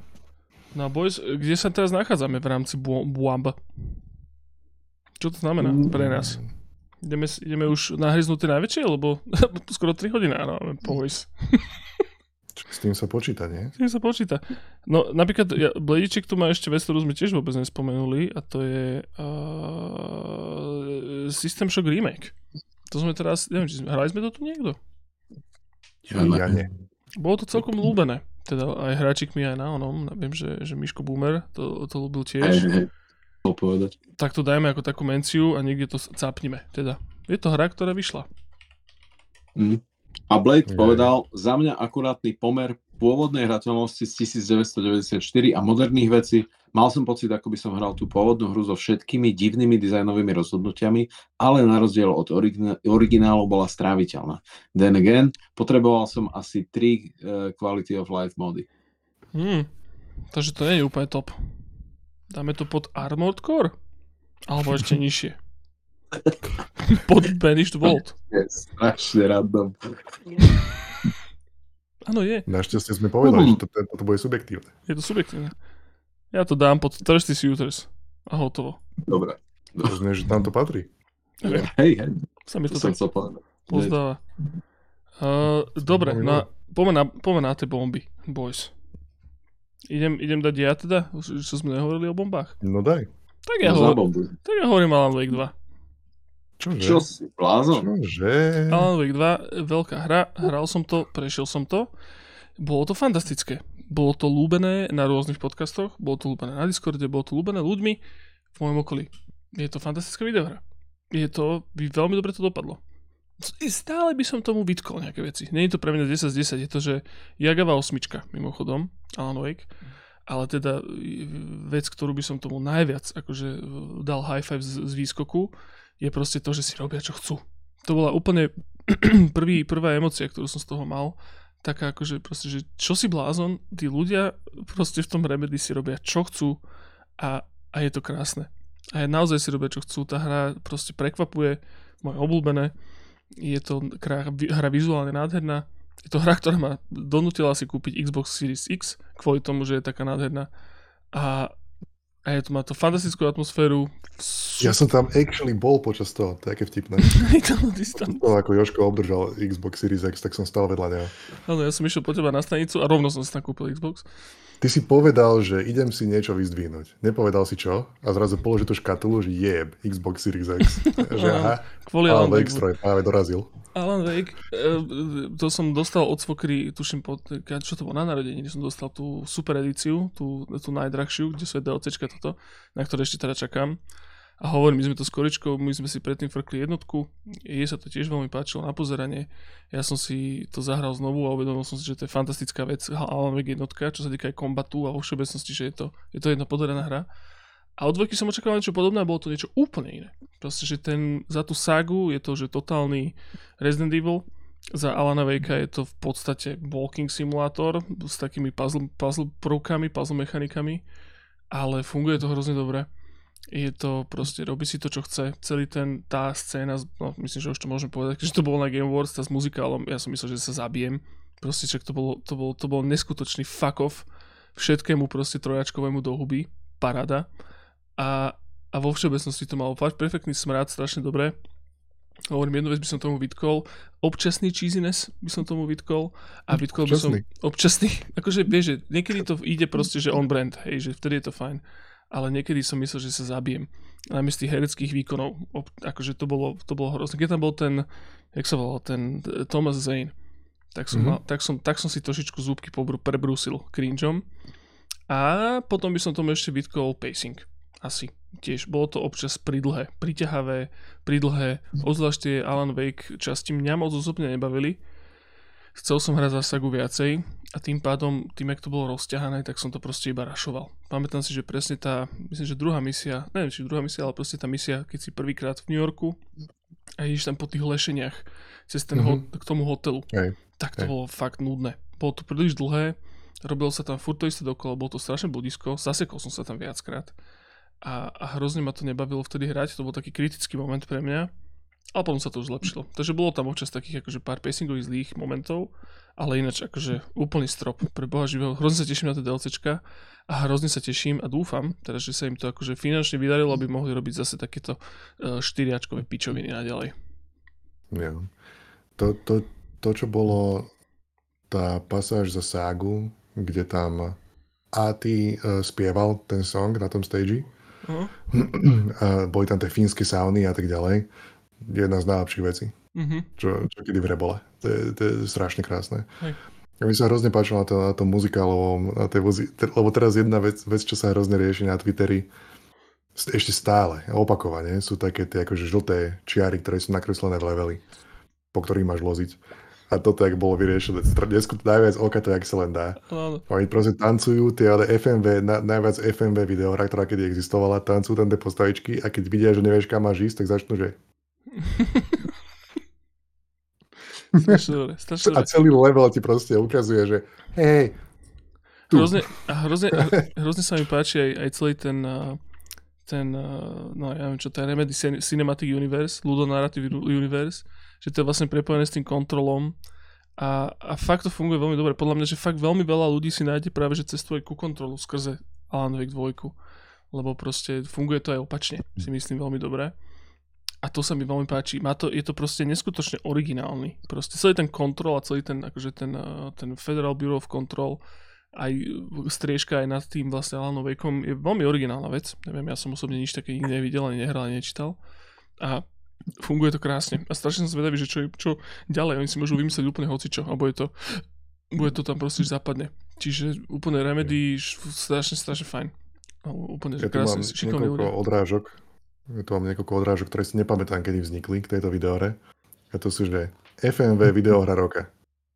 [SPEAKER 1] No a boys, kde sa teraz nachádzame v rámci Buamba? Čo to znamená mm. pre nás? Ideme, ideme už nahryznúť tie najväčšie, lebo skoro 3 hodiny áno, máme boys.
[SPEAKER 3] S tým sa počíta, nie?
[SPEAKER 1] S tým sa počíta. No napríklad ja, Blediček tu má ešte vec, ktorú sme tiež vôbec nespomenuli a to je uh, System Shock Remake. To sme teraz, neviem, či sme, hrali sme to tu niekto?
[SPEAKER 3] Ja, ja nie.
[SPEAKER 1] Bolo to celkom ľúbené. Teda aj hráčikmi aj na onom. Viem, že, že Miško Boomer to, to ľúbil tiež.
[SPEAKER 2] povedať.
[SPEAKER 1] Tak to dajme ako takú menciu a niekde to capnime. Teda, je to hra, ktorá vyšla.
[SPEAKER 2] Mm. A Blade povedal, za mňa akurátny pomer pôvodnej hrateľnosti z 1994 a moderných vecí. Mal som pocit, ako by som hral tú pôvodnú hru so všetkými divnými dizajnovými rozhodnutiami, ale na rozdiel od originálu bola stráviteľná. Then again, potreboval som asi 3 uh, eh, quality of life mody.
[SPEAKER 1] Hmm, takže to je úplne top. Dáme to pod Armored Core? Alebo ešte nižšie? Pod Banished Vault.
[SPEAKER 2] Je strašne random.
[SPEAKER 1] Áno, je.
[SPEAKER 3] Našťastie sme povedali, uh-huh. že to, to, to bude subjektívne.
[SPEAKER 1] Je to subjektívne. Ja to dám pod Thirsty Suitors. A hotovo.
[SPEAKER 2] Dobre.
[SPEAKER 3] To znie, že tam to patrí.
[SPEAKER 2] Okay. Hej, hej.
[SPEAKER 1] Sa mi to, to tak pozdáva. Uh, dobre, na, poďme, na, poďme na tie bomby, boys. Idem, idem dať ja teda, čo sme nehovorili o bombách?
[SPEAKER 3] No daj.
[SPEAKER 1] Tak ja, no hovor, tak ja hovorím Alan Wake 2.
[SPEAKER 2] Čože? Čo si, blázon?
[SPEAKER 3] Čože?
[SPEAKER 1] Alan Wake 2, veľká hra, hral som to, prešiel som to. Bolo to fantastické. Bolo to lúbené na rôznych podcastoch, bolo to lúbené na Discorde, bolo to lúbené ľuďmi v mojom okolí. Je to fantastická videohra. Je to, by veľmi dobre to dopadlo. Stále by som tomu vytkol nejaké veci. Nie je to pre mňa 10 z 10, je to, že Jagava osmička, mimochodom, Alan Wake, ale teda vec, ktorú by som tomu najviac akože dal high five z, z výskoku, je proste to, že si robia, čo chcú. To bola úplne prvý, prvá emocia, ktorú som z toho mal. Taká akože proste, že čo si blázon, tí ľudia proste v tom Remedy si robia, čo chcú a, a je to krásne. A naozaj si robia, čo chcú. Tá hra proste prekvapuje, moje obľúbené. Je to hra, hra vizuálne nádherná. Je to hra, ktorá ma donútila si kúpiť Xbox Series X kvôli tomu, že je taká nádherná. A a je to, má to fantastickú atmosféru.
[SPEAKER 3] Ja som tam actually bol počas toho, to je aké vtipné. to, ako Joško obdržal Xbox Series X, tak som stal vedľa neho.
[SPEAKER 1] Áno, ja som išiel po teba na stanicu a rovno som si nakúpil Xbox.
[SPEAKER 3] Ty si povedal, že idem si niečo vyzdvihnúť. Nepovedal si čo a zrazu položil tú škatulu, že jeb, Xbox Series X. že aha,
[SPEAKER 1] Kvôli Alan
[SPEAKER 3] Wake stroj práve dorazil.
[SPEAKER 1] Alan Wake, eh, to som dostal od svokry, tuším, pod, čo to bolo na narodení, som dostal tú super edíciu, tú, tú najdrahšiu, kde sú DLCčka toto, na ktoré ešte teda čakám. A hovorím, my sme to s Koričkou, my sme si predtým frkli jednotku, jej sa to tiež veľmi páčilo na pozeranie. Ja som si to zahral znovu a uvedomil som si, že to je fantastická vec, Alan Wake jednotka, čo sa týka aj kombatu a vo všeobecnosti, že je to, je to jedna podarená hra. A od dvojky som očakával niečo podobné a bolo to niečo úplne iné. Proste, že ten, za tú sagu je to, že totálny Resident Evil, za Alana Wakea je to v podstate walking simulátor s takými puzzle, puzzle prvkami, puzzle mechanikami, ale funguje to hrozne dobre je to proste, robí si to, čo chce. Celý ten, tá scéna, no myslím, že už to môžem povedať, že to bolo na Game Awards, tá s muzikálom, ja som myslel, že sa zabijem. Proste, čak to bolo, to bolo, to bol neskutočný fuck off všetkému proste trojačkovému do huby. Parada. A, a vo všeobecnosti to malo fakt perfektný smrad, strašne dobré. Hovorím, jednu vec by som tomu vytkol. Občasný cheesiness by som tomu vytkol. A vytkol by som... Občasný. Akože vieš, že niekedy to ide proste, že on brand, hej, že vtedy je to fajn ale niekedy som myslel, že sa zabijem. Z tých hereckých výkonov, akože to bolo, to bolo hrozné. Keď tam bol ten, jak sa volal, ten Thomas Zane, tak som, mm-hmm. mal, tak som, tak som si trošičku zúbky pobru, prebrúsil cringeom. A potom by som tomu ešte vytkol pacing. Asi. Tiež bolo to občas pridlhé, priťahavé, pridlhé. Ozvlášť tie Alan Wake časti mňa moc osobne nebavili. Chcel som hrať za sagu viacej, a tým pádom, tým, jak to bolo rozťahané, tak som to proste iba rašoval. Pamätám si, že presne tá, myslím, že druhá misia, neviem, či druhá misia, ale proste tá misia, keď si prvýkrát v New Yorku a ideš tam po tých lešeniach cez ten mm-hmm. ho- k tomu hotelu, Hej. tak to Hej. bolo fakt nudné. Bolo to príliš dlhé, robilo sa tam furt to isté dokola, bolo to strašné budisko, zasekol som sa tam viackrát a, a hrozne ma to nebavilo vtedy hrať, to bol taký kritický moment pre mňa, ale potom sa to už zlepšilo. Takže bolo tam občas takých akože pár pacingových zlých momentov, ale ináč akože úplný strop pre boha živého. Hrozne sa teším na tie DLCčka a hrozne sa teším a dúfam, teda, že sa im to akože finančne vydarilo, aby mohli robiť zase takéto uh, štyriačkové pičoviny naďalej.
[SPEAKER 3] Ja. To, to, to, čo bolo tá pasáž za ságu, kde tam Ati uh, spieval ten song na tom stage. Uh-huh. A boli tam tie fínske sauny a tak ďalej. Jedna z najlepších vecí mm-hmm. čo, čo kedy v Rebole. To je, to je strašne krásne. Hej. A mi sa hrozne páčilo na, to, na tom muzikálovom, na tej muzi- lebo teraz jedna vec, vec, čo sa hrozne rieši na Twitteri, ešte stále, opakovane, sú také tie akože žlté čiary, ktoré sú nakreslené v leveli, po ktorých máš loziť. A toto, jak bolo vyriešené, dnesku to najviac oka to, jak sa len dá. Áno. Oni proste tancujú, tie ale FMV, na, najviac FMV videohra, ktorá kedy existovala, tancujú tam tie postavičky a keď vidia, že nevieš, kam máš ísť, tak začnú, že...
[SPEAKER 1] Strašne dobre, strašne
[SPEAKER 3] dobre. A celý level ti proste ukazuje, že hej,
[SPEAKER 1] tu. Hrozne, hrozne, hrozne sa mi páči aj, aj celý ten, ten, no ja neviem čo, je Remedy Cinematic Universe, Ludo Narrative Universe, že to je vlastne prepojené s tým kontrolom a, a fakt to funguje veľmi dobre. Podľa mňa, že fakt veľmi veľa ľudí si nájde práve, že cestuje ku kontrolu skrze Alan Wake 2, lebo proste funguje to aj opačne, si myslím veľmi dobre a to sa mi veľmi páči. Má to, je to proste neskutočne originálny. Proste celý ten kontrol a celý ten, akože ten, eh, ten Federal Bureau of Control aj striežka aj nad tým vlastne Alanom Wakeom je veľmi originálna vec. Neviem, ja som osobne nič také nikdy nevidel, ani nehral, ani nečítal. A funguje to krásne. A strašne som zvedavý, že čo, čo ďalej. Oni si môžu vymyslieť úplne hocičo. A bude to, bude to tam proste zapadne. Čiže úplne remedy, strašne, strašne fajn. Úplne
[SPEAKER 3] ja krásne, mám niekoľko odrážok tu mám niekoľko odrážok, ktoré si nepamätám, kedy vznikli k tejto videohre. A to sú, že FMV videohra roka.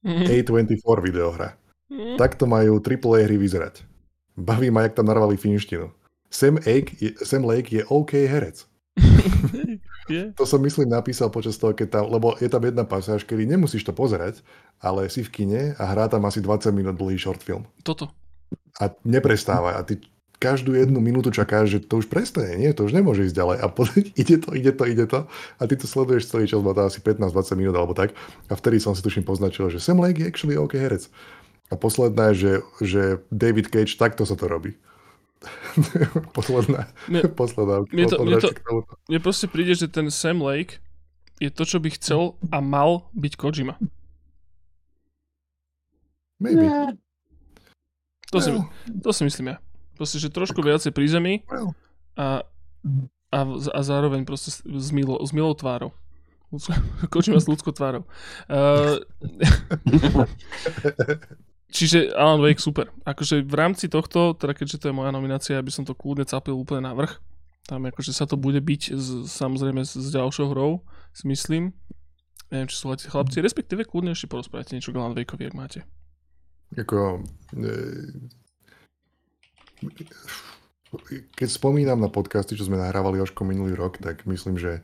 [SPEAKER 3] A24 videohra. Takto majú AAA hry vyzerať. Baví ma, jak tam narvali finštinu. Sam, Lake je, Sam Lake je OK herec. To som myslím napísal počas toho, keď tam, lebo je tam jedna pasáž, kedy nemusíš to pozerať, ale si v kine a hrá tam asi 20 minút dlhý short film.
[SPEAKER 1] Toto.
[SPEAKER 3] A neprestáva. A ty každú jednu minútu čakáš, že to už prestane, nie, to už nemôže ísť ďalej. A potom ide to, ide to, ide to. A ty to sleduješ celý čas, má to asi 15-20 minút alebo tak. A vtedy som si tuším poznačil, že Sam Lake je actually OK herec. A posledná je, že, že David Cage, takto sa to robí. posledná, mne, posledná.
[SPEAKER 1] Mne, to, mne, to, mne proste príde, že ten Sam Lake je to, čo by chcel a mal byť Kojima.
[SPEAKER 3] Maybe.
[SPEAKER 1] To, si, to si myslím ja. Proste, že trošku viacej pri zemi a, a, a zároveň proste s, milo, s milou tvárou. Kočím s ľudskou tvárou. Uh, čiže Alan Wake super. Akože v rámci tohto, teda keďže to je moja nominácia, aby som to kľudne capil úplne na vrch. Tam akože sa to bude byť z, samozrejme s, s ďalšou hrou, si myslím. Neviem, či súhlasíte chlapci, respektíve kľudne ešte porozprávate niečo k Alan Wakeovi, ak máte.
[SPEAKER 3] Ako, e, keď spomínam na podcasty, čo sme nahrávali Jožko minulý rok, tak myslím, že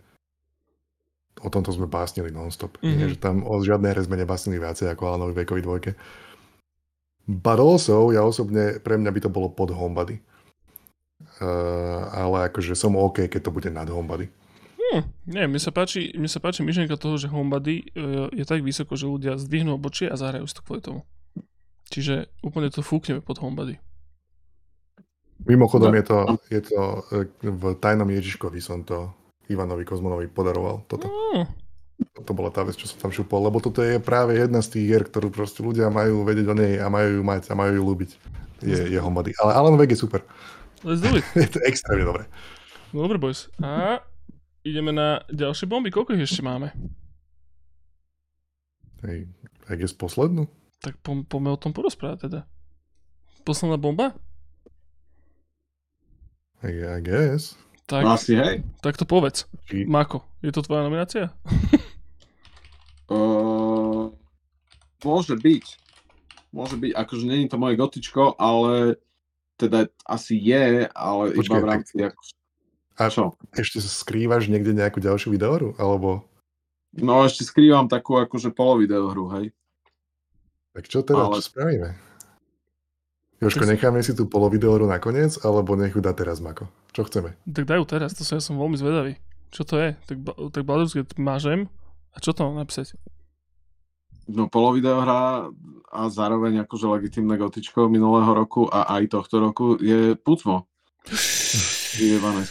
[SPEAKER 3] o tomto sme básnili non-stop. Mm-hmm. Nie, že tam o žiadnej hre sme nebásnili viacej ako Alanovi Wakeovi dvojke. But also, ja osobne, pre mňa by to bolo pod Homebody. Uh, ale akože som OK, keď to bude nad Homebody.
[SPEAKER 1] Hmm, nie, mne sa, páči, mne sa páči myšlienka toho, že Homebody uh, je tak vysoko, že ľudia zdvihnú obočie a zahrajú si to kvôli tomu. Čiže úplne to fúkneme pod Homebody.
[SPEAKER 3] Mimochodom no. je to, je to e, v Tajnom Ježiškovi som to Ivanovi Kozmonovi podaroval toto. Mm. To bola tá vec, čo som tam šupol, lebo toto je práve jedna z tých hier, ktorú proste ľudia majú vedieť o nej a majú ju mať a majú ju ľúbiť. Je, je Homebody. Ale Alan Wake je super.
[SPEAKER 1] Let's do it.
[SPEAKER 3] je to extrémne dobré.
[SPEAKER 1] No dobre, boys. A ideme na ďalšie bomby. Koľko ich ešte máme?
[SPEAKER 3] Hej, tak je z poslednú?
[SPEAKER 1] Tak po, poďme o tom porozprávať teda. Posledná bomba?
[SPEAKER 3] I, guess.
[SPEAKER 2] Tak, asi hej.
[SPEAKER 1] Tak to povedz. Či... Mako, je to tvoja nominácia?
[SPEAKER 2] uh, môže byť. Môže byť, akože není to moje gotičko, ale teda asi je, ale Počkej, iba v rámci... Tak...
[SPEAKER 3] A čo? Ešte skrývaš niekde nejakú ďalšiu videohru, alebo...
[SPEAKER 2] No ešte skrývam takú akože polovideohru, hej.
[SPEAKER 3] Tak čo teda, ale... čo spravíme? Jožko, necháme si tú polovideohru nakoniec, alebo nech ju dá teraz Mako? Čo chceme?
[SPEAKER 1] Tak dajú teraz, to som ja som veľmi zvedavý. Čo to je? Tak, tak Baldur's Gate mážem. A čo to mám napísať?
[SPEAKER 2] No polovideohra a zároveň akože legitimné gotičko minulého roku a aj tohto roku je Pucmo. Vyjebané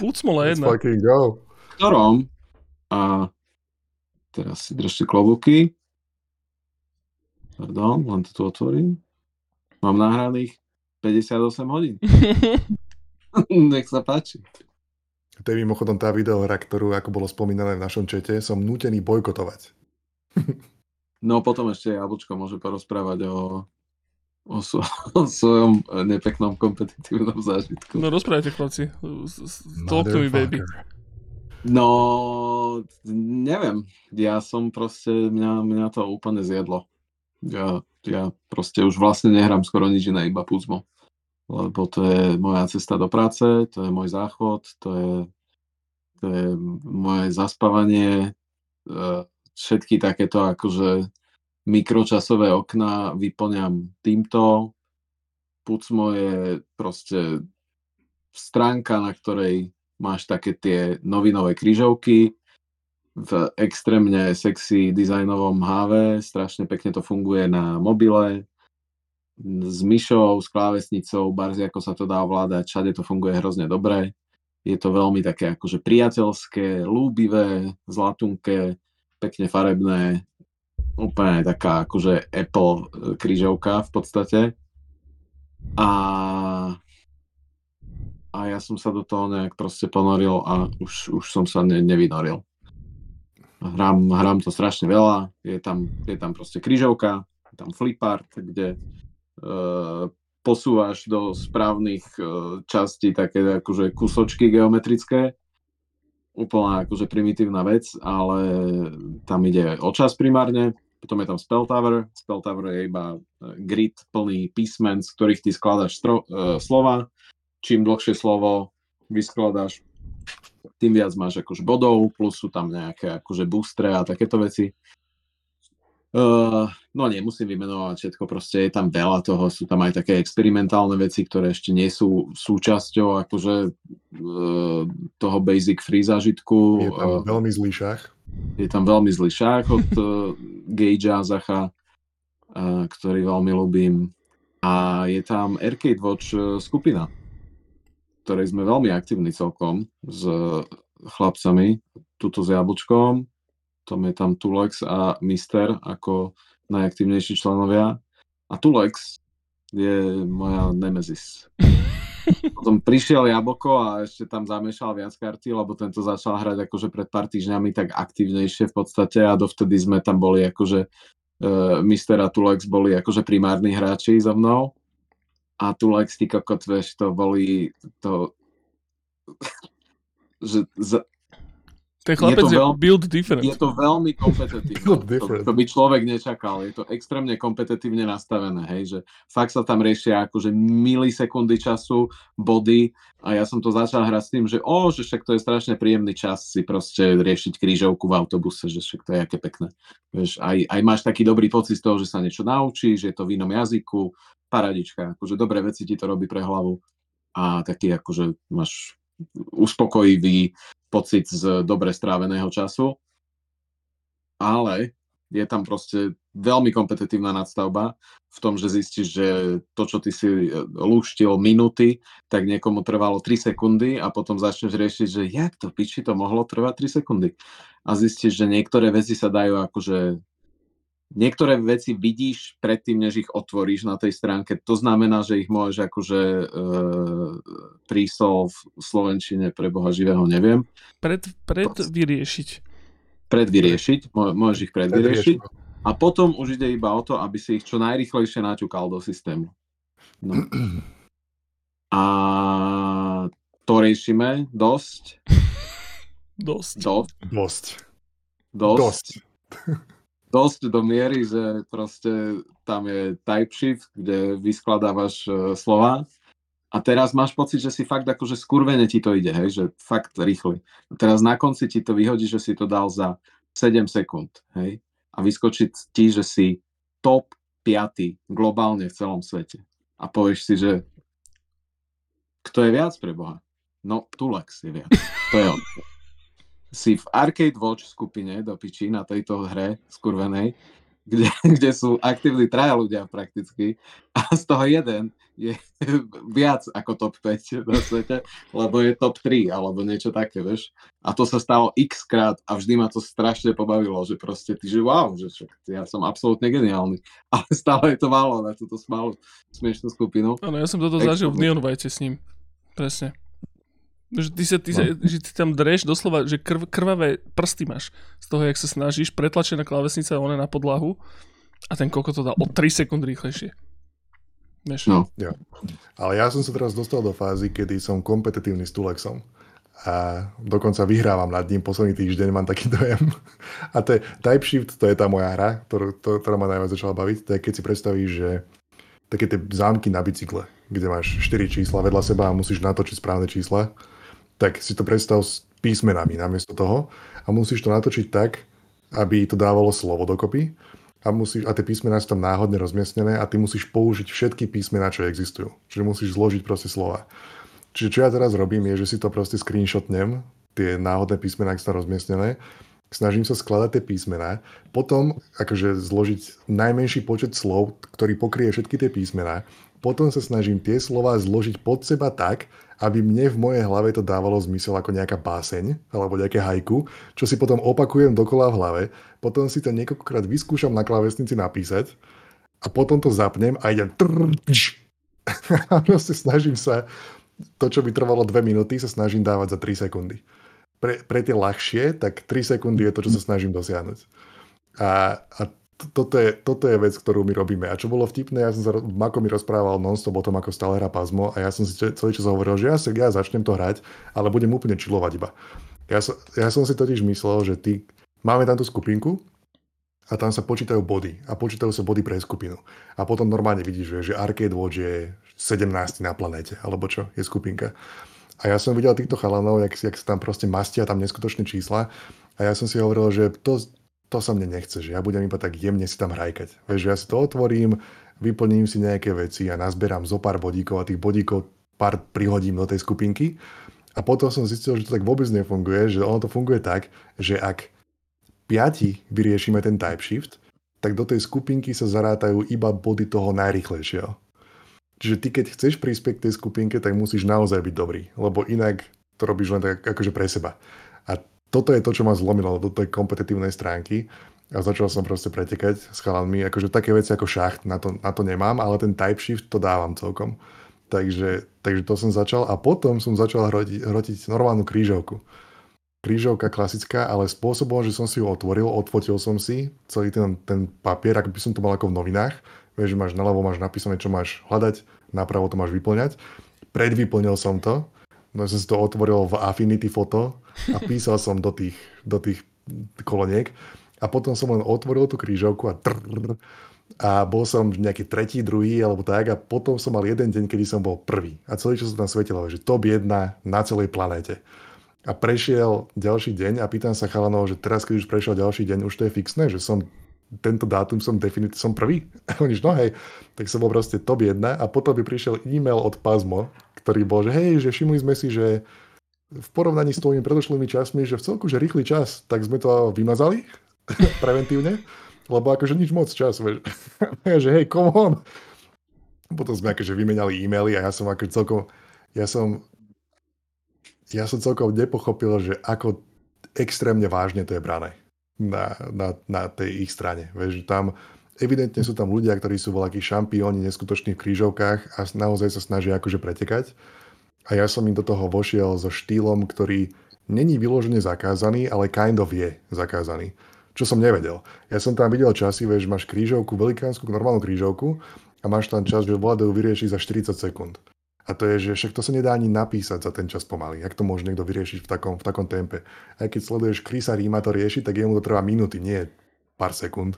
[SPEAKER 1] Pucmo len jedna.
[SPEAKER 3] fucking go.
[SPEAKER 2] V ktorom a teraz si držte klobúky. Pardon, len to tu otvorím. Mám nahraných 58 hodín. Nech sa páči.
[SPEAKER 3] To je mimochodom tá videohra, ktorú, ako bolo spomínané v našom čete, som nutený bojkotovať.
[SPEAKER 2] no potom ešte Jablčko môže porozprávať o, o, so, o svojom nepeknom kompetitívnom zážitku.
[SPEAKER 1] No rozprávajte, chlapci. Talk to me, baby.
[SPEAKER 2] No, neviem. Ja som proste, mňa, mňa to úplne zjedlo. Ja, ja proste už vlastne nehrám skoro nič iné, iba Puzmo lebo to je moja cesta do práce, to je môj záchod, to je, to je moje zaspávanie, e, všetky takéto akože mikročasové okna vyplňam týmto. Pucmo je proste stránka, na ktorej máš také tie novinové kryžovky v extrémne sexy dizajnovom HV, strašne pekne to funguje na mobile, s myšou, s klávesnicou, barzi ako sa to dá ovládať, všade to funguje hrozne dobre. Je to veľmi také akože priateľské, lúbivé, zlatunké, pekne farebné, úplne taká akože Apple e, krížovka v podstate. A, a ja som sa do toho nejak proste ponoril a už, už som sa ne, nevynoril. Hrám, hrám to strašne veľa, je tam, je tam proste krížovka, je tam flipart, kde Eh, posúvaš do správnych eh, častí také akože kusočky geometrické. Úplná akože primitívna vec, ale tam ide o čas primárne. Potom je tam Spell Tower. Spell Tower je iba eh, grid plný písmen, z ktorých ty skladaš stro- uh, slova. Čím dlhšie slovo vyskladaš, tým viac máš akože bodov, plus sú tam nejaké akože boostre a takéto veci. Uh, no nemusím vymenovať všetko, proste je tam veľa toho, sú tam aj také experimentálne veci, ktoré ešte nie sú súčasťou akože uh, toho basic free zážitku.
[SPEAKER 3] Je tam uh, veľmi zlý šach.
[SPEAKER 2] Je tam veľmi zlý šach od uh, Gagea Zacha, uh, ktorý veľmi ľúbim. A je tam Arcade Watch skupina, ktorej sme veľmi aktívni celkom s chlapcami, tuto s Jablčkom, potom je tam Tulex a Mister ako najaktívnejší členovia. A Tulex je moja nemezis. Potom prišiel Jablko a ešte tam zamiešal viac karty, lebo tento začal hrať akože pred pár týždňami tak aktívnejšie v podstate a dovtedy sme tam boli akože uh, Mister a Tulex boli akože primárni hráči so mnou. A tu Lex, ty kokot, vieš, to boli, to, že za,
[SPEAKER 1] ten chlapec je, veľ, build different.
[SPEAKER 2] Je to veľmi kompetitívne. to, to by človek nečakal. Je to extrémne kompetitívne nastavené, hej, že fakt sa tam riešia akože milisekundy času, body a ja som to začal hrať s tým, že o, že však to je strašne príjemný čas si proste riešiť krížovku v autobuse, že však to je aké pekné. Vieš, aj, aj máš taký dobrý pocit z toho, že sa niečo naučíš, že je to v inom jazyku, paradička, akože dobré veci ti to robí pre hlavu a taký akože máš uspokojivý pocit z dobre stráveného času, ale je tam proste veľmi kompetitívna nadstavba v tom, že zistíš, že to, čo ty si e, lúštil minúty, tak niekomu trvalo 3 sekundy a potom začneš riešiť, že jak to piči to mohlo trvať 3 sekundy. A zistíš, že niektoré veci sa dajú akože niektoré veci vidíš predtým, než ich otvoríš na tej stránke. To znamená, že ich môžeš akože e, prísol v Slovenčine pre Boha živého, neviem.
[SPEAKER 1] Pred, pred vyriešiť.
[SPEAKER 2] Pred vyriešiť, môžeš ich predvyriešiť. A potom už ide iba o to, aby si ich čo najrychlejšie naťukal do systému. No. A to riešime dosť.
[SPEAKER 1] Dosť.
[SPEAKER 2] Dosť.
[SPEAKER 3] Dosť.
[SPEAKER 2] Dosť. dosť dosť do miery, že proste tam je type shift, kde vyskladávaš uh, slova a teraz máš pocit, že si fakt akože skurvene ti to ide, hej, že fakt rýchly. A teraz na konci ti to vyhodí, že si to dal za 7 sekúnd, hej, a vyskočí ti, že si top 5 globálne v celom svete. A povieš si, že kto je viac pre Boha? No, Tulex je viac. To je on si v Arcade Watch skupine do piči na tejto hre skurvenej, kde, kde sú aktívni traja ľudia prakticky a z toho jeden je viac ako top 5 na svete, lebo je top 3 alebo niečo také, vieš. A to sa stalo x krát a vždy ma to strašne pobavilo, že proste ty, že wow, že čo, ja som absolútne geniálny. Ale stále je to málo na túto smalú smiešnú skupinu.
[SPEAKER 1] Áno, ja som toto zažil v Neon s ním. Presne. Že ty, sa, ty, sa, no. že ty tam dreš doslova, že krv, krvavé prsty máš z toho, jak sa snažíš, pretlačená klávesnica ona na podlahu a ten koko to dal o 3 sekúnd rýchlejšie.
[SPEAKER 2] Vieš? No.
[SPEAKER 3] Ja. Ale ja som sa teraz dostal do fázy, kedy som kompetitívny s Tulexom a dokonca vyhrávam nad ním posledný týždeň, mám taký dojem. A to je Type Shift, to je tá moja hra, ktorú, to, ktorá ma najviac začala baviť. To je keď si predstavíš, že také tie zámky na bicykle, kde máš 4 čísla vedľa seba a musíš natočiť správne čísla tak si to predstav s písmenami namiesto toho a musíš to natočiť tak, aby to dávalo slovo dokopy a, musíš, a tie písmená sú tam náhodne rozmiestnené a ty musíš použiť všetky písmená, čo existujú. Čiže musíš zložiť proste slova. Čiže čo ja teraz robím je, že si to proste screenshotnem, tie náhodné písmená, ak sú tam rozmiestnené, snažím sa skladať tie písmená, potom akože zložiť najmenší počet slov, ktorý pokrie všetky tie písmená, potom sa snažím tie slova zložiť pod seba tak, aby mne v mojej hlave to dávalo zmysel ako nejaká báseň alebo nejaké hajku, čo si potom opakujem dokola v hlave, potom si to niekoľkokrát vyskúšam na klávesnici napísať a potom to zapnem a idem a proste snažím sa to, čo by trvalo 2 minúty, sa snažím dávať za 3 sekundy. Pre, pre tie ľahšie, tak 3 sekundy je to, čo sa snažím dosiahnuť. A, a toto je, toto je vec, ktorú my robíme. A čo bolo vtipné, ja som sa Mako mi rozprával non-stop o tom, ako stále hrá Pazmo a ja som si celý čas hovoril, že ja, sa, ja začnem to hrať, ale budem úplne čilovať iba. Ja, so, ja som si totiž myslel, že ty, máme tam tú skupinku a tam sa počítajú body a počítajú sa body pre skupinu. A potom normálne vidíš, že Arcade Watch je 17 na planéte, alebo čo, je skupinka. A ja som videl týchto chalanov, jak, jak sa tam proste mastia tam neskutočné čísla a ja som si hovoril, že to, to sa mne nechce, že ja budem iba tak jemne si tam hrajkať. Vieš, ja si to otvorím, vyplním si nejaké veci a nazberám zo pár bodíkov a tých bodíkov pár prihodím do tej skupinky. A potom som zistil, že to tak vôbec nefunguje, že ono to funguje tak, že ak piati vyriešime ten type shift, tak do tej skupinky sa zarátajú iba body toho najrychlejšieho. Čiže ty, keď chceš prispieť k tej skupinke, tak musíš naozaj byť dobrý, lebo inak to robíš len tak akože pre seba. A toto je to, čo ma zlomilo do tej kompetitívnej stránky a začal som proste pretekať s chalanmi. Akože také veci ako šacht, na to, na to nemám, ale ten type shift to dávam celkom. Takže, takže to som začal a potom som začal hrotiť, hrotiť normálnu krížovku. Krížovka klasická, ale spôsobom, že som si ju otvoril, odfotil som si celý ten, ten papier, ako by som to mal ako v novinách, Vieš, máš naľavo máš napísané, čo máš hľadať, napravo to máš vyplňať. Predvyplnil som to, no som si to otvoril v Affinity Photo a písal som do tých, do tých koloniek a potom som len otvoril tú krížovku a trrr, a bol som nejaký tretí, druhý alebo tak. A potom som mal jeden deň, kedy som bol prvý. A celý čas sa tam svetilo, že top 1 na celej planéte. A prešiel ďalší deň a pýtam sa chalanov, že teraz, keď už prešiel ďalší deň, už to je fixné, že som tento dátum som definitívne som prvý. A oni, no hej, tak som bol proste top 1 a potom by prišiel e-mail od Pazmo, ktorý bol, že hej, že všimli sme si, že v porovnaní s tvojimi predošlými časmi, že v celku, že rýchly čas, tak sme to vymazali preventívne lebo akože nič moc čas, vieš. že hej, come on. Potom sme akože vymenali e-maily a ja som ako celkom, ja som, ja som celkom nepochopil, že ako extrémne vážne to je brané na, na, na tej ich strane. Vieš, tam evidentne sú tam ľudia, ktorí sú voľakí šampióni neskutočných krížovkách a naozaj sa snažia akože pretekať. A ja som im do toho vošiel so štýlom, ktorý není vyložene zakázaný, ale kind of je zakázaný čo som nevedel. Ja som tam videl časy, vieš, máš krížovku, velikánsku, normálnu krížovku a máš tam čas, že vládajú vyriešiť za 40 sekúnd. A to je, že však to sa nedá ani napísať za ten čas pomaly. Jak to môže niekto vyriešiť v takom, v takom tempe? Aj keď sleduješ Krisa Ríma to rieši, tak jemu to trvá minúty, nie pár sekúnd.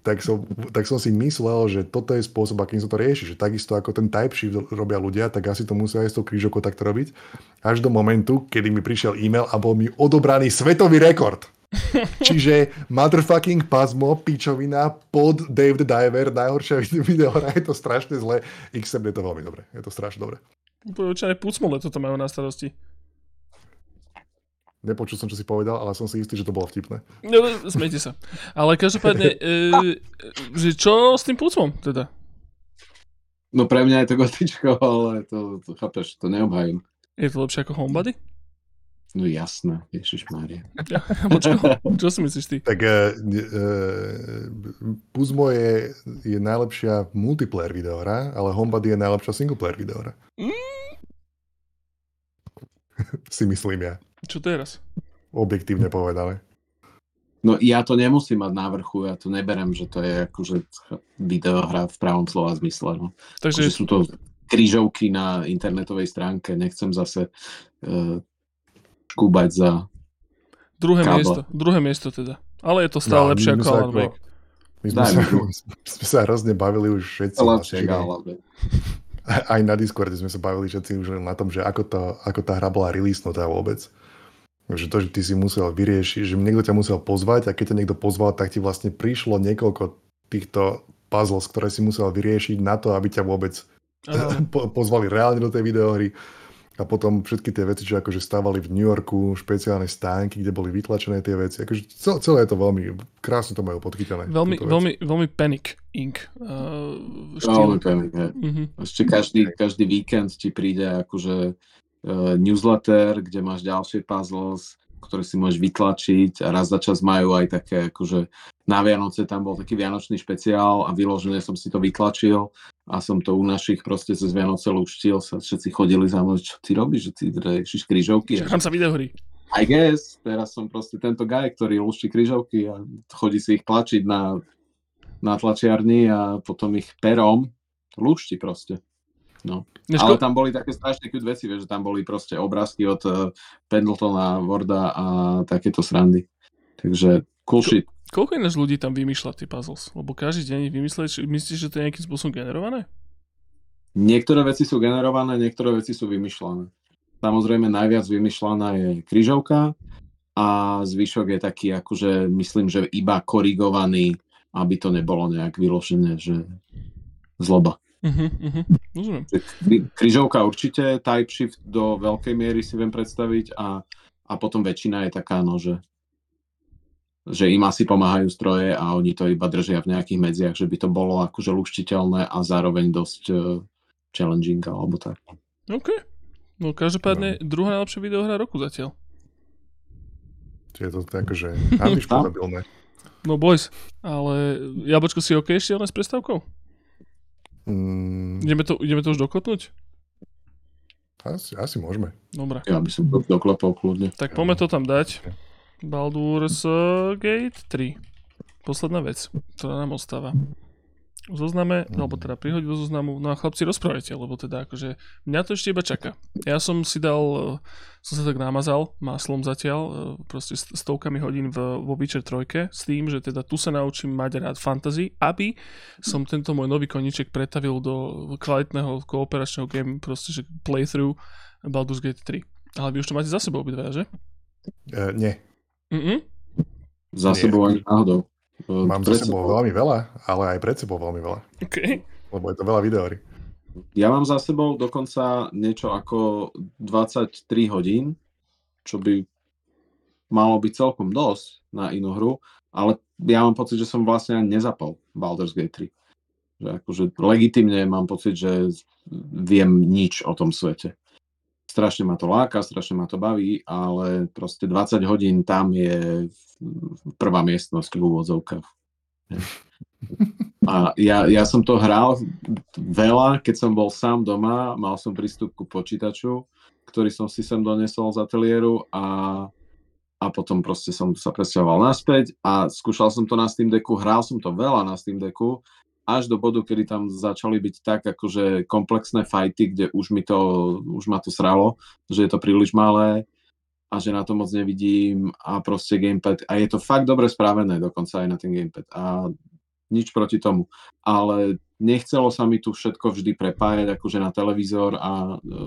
[SPEAKER 3] Tak som, tak som si myslel, že toto je spôsob, akým sa to rieši. Že takisto ako ten type shift robia ľudia, tak asi to musia aj s tou krížovkou takto robiť. Až do momentu, kedy mi prišiel e-mail a bol mi odobraný svetový rekord. Čiže motherfucking pasmo, pičovina, pod Dave the Diver, najhoršia videohra, je to strašne zle. XM je to veľmi dobre, je to strašne dobre.
[SPEAKER 1] Počkaj, pucmole toto majú na starosti.
[SPEAKER 3] Nepočul som, čo si povedal, ale som si istý, že to bolo vtipné.
[SPEAKER 1] No, smejte sa. Ale každopádne, e, že čo s tým pucmom teda?
[SPEAKER 2] No pre mňa je to gotičko, ale to, to chápeš, to neobhajím.
[SPEAKER 1] Je to lepšie ako Homebody?
[SPEAKER 2] No jasné, Ježiš Mária.
[SPEAKER 1] čo si myslíš ty?
[SPEAKER 3] Tak uh, uh, Puzmo je, je najlepšia multiplayer videohra, ale Homebody je najlepšia singleplayer videohra. Mm. si myslím ja.
[SPEAKER 1] Čo teraz?
[SPEAKER 3] Objektívne povedané.
[SPEAKER 2] No ja to nemusím mať na vrchu, ja to neberem, že to je akože videohra v pravom slova zmysle. No. Takže akože sú to krížovky na internetovej stránke, nechcem zase uh, škúbať za
[SPEAKER 1] Druhé kábla. miesto, druhé miesto teda. Ale je to stále no, lepšie ako Alan Wake.
[SPEAKER 3] My sme, sa, my sme sa hrozne bavili už všetci.
[SPEAKER 2] Lepšie vlastne,
[SPEAKER 3] Aj na Discorde sme sa bavili všetci už na tom, že ako, to, ako tá hra bola releasenutá vôbec. Že to, že ty si musel vyriešiť, že niekto ťa musel pozvať a keď ťa niekto pozval, tak ti vlastne prišlo niekoľko týchto puzzles, ktoré si musel vyriešiť na to, aby ťa vôbec po, pozvali reálne do tej videohry. A potom všetky tie veci, čo akože stávali v New Yorku, špeciálne stánky, kde boli vytlačené tie veci. Akože celé, celé je to veľmi, krásne to majú podchytené.
[SPEAKER 1] Veľmi, veľmi, veľmi Panic Inc. Uh,
[SPEAKER 2] veľmi Panic, uh-huh. Ešte každý, každý víkend ti príde akože uh, newsletter, kde máš ďalšie puzzles, ktoré si môžeš vytlačiť a raz za čas majú aj také akože na Vianoce tam bol taký vianočný špeciál a vyložené som si to vytlačil a som to u našich proste cez Vianoce luštil sa, všetci chodili za mnou, čo ty robíš, že ty riešiš krížovky.
[SPEAKER 1] Čakám sa videohry.
[SPEAKER 2] I guess, teraz som proste tento guy, ktorý luští krížovky a chodí si ich tlačiť na, na tlačiarni a potom ich perom lušti proste. No. Dnesko... Ale tam boli také strašne cute veci, vieš, že tam boli proste obrázky od uh, Pendletona, Worda a takéto srandy. Takže cool Ko- shit.
[SPEAKER 1] Koľko ináč ľudí tam vymýšľa tie puzzles? Lebo každý deň ich vymyslíš, myslíš, že to je nejakým spôsobom generované?
[SPEAKER 2] Niektoré veci sú generované, niektoré veci sú vymýšľané. Samozrejme najviac vymýšľaná je kryžovka a zvyšok je taký akože myslím, že iba korigovaný, aby to nebolo nejak vyložené, že zloba. Uh-huh, uh-huh. Kryžovka určite, type shift do veľkej miery si viem predstaviť a, a potom väčšina je taká, no, že, že im asi pomáhajú stroje a oni to iba držia v nejakých medziach, že by to bolo akože luštiteľné a zároveň dosť uh, challenging alebo tak.
[SPEAKER 1] OK. No každopádne no. druhá najlepšia videohra roku zatiaľ.
[SPEAKER 3] Čiže to tak, že
[SPEAKER 1] No boys, ale Jabočko si OK ešte s prestávkou?
[SPEAKER 3] Mm.
[SPEAKER 1] Ideme, to, ideme to už dokotnúť?
[SPEAKER 3] Asi, asi môžeme.
[SPEAKER 1] Dobre.
[SPEAKER 2] Ja by som to doklepol kľudne.
[SPEAKER 1] Tak poďme to tam dať. Baldur's Gate 3. Posledná vec, ktorá nám ostáva. zozname, mm. alebo teda prihodiť do zoznamu. No a chlapci, rozprávajte, lebo teda akože mňa to ešte iba čaká. Ja som si dal, e, som sa tak namazal máslom zatiaľ, e, proste stovkami hodín v, vo Witcher 3 s tým, že teda tu sa naučím mať rád fantasy, aby som tento môj nový koniček pretavil do kvalitného kooperačného game, proste že playthrough Baldur's Gate 3. Ale vy už to máte za sebou obidva, že?
[SPEAKER 3] Uh, nie.
[SPEAKER 1] Mm-mm?
[SPEAKER 2] Za nie. sebou ani náhodou.
[SPEAKER 3] Mám za sebou veľmi veľa, ale aj pred sebou veľmi veľa.
[SPEAKER 1] Okay.
[SPEAKER 3] Lebo je to veľa videóry.
[SPEAKER 2] Ja mám za sebou dokonca niečo ako 23 hodín, čo by malo byť celkom dosť na inú hru, ale ja mám pocit, že som vlastne ani nezapol Baldur's Gate 3. Že akože legitimne mám pocit, že viem nič o tom svete. Strašne ma to láka, strašne ma to baví, ale proste 20 hodín tam je prvá miestnosť v úvodzovkách. A ja, ja som to hral veľa, keď som bol sám doma, mal som prístup ku počítaču, ktorý som si sem donesol z ateliéru a, a potom proste som sa presťahoval naspäť a skúšal som to na Steam Decku, hral som to veľa na Steam Decku, až do bodu, kedy tam začali byť tak akože komplexné fighty, kde už mi to, už ma to sralo, že je to príliš malé, a že na to moc nevidím a proste gamepad a je to fakt dobre spravené dokonca aj na ten gamepad a nič proti tomu. Ale nechcelo sa mi tu všetko vždy prepájať akože na televízor a e,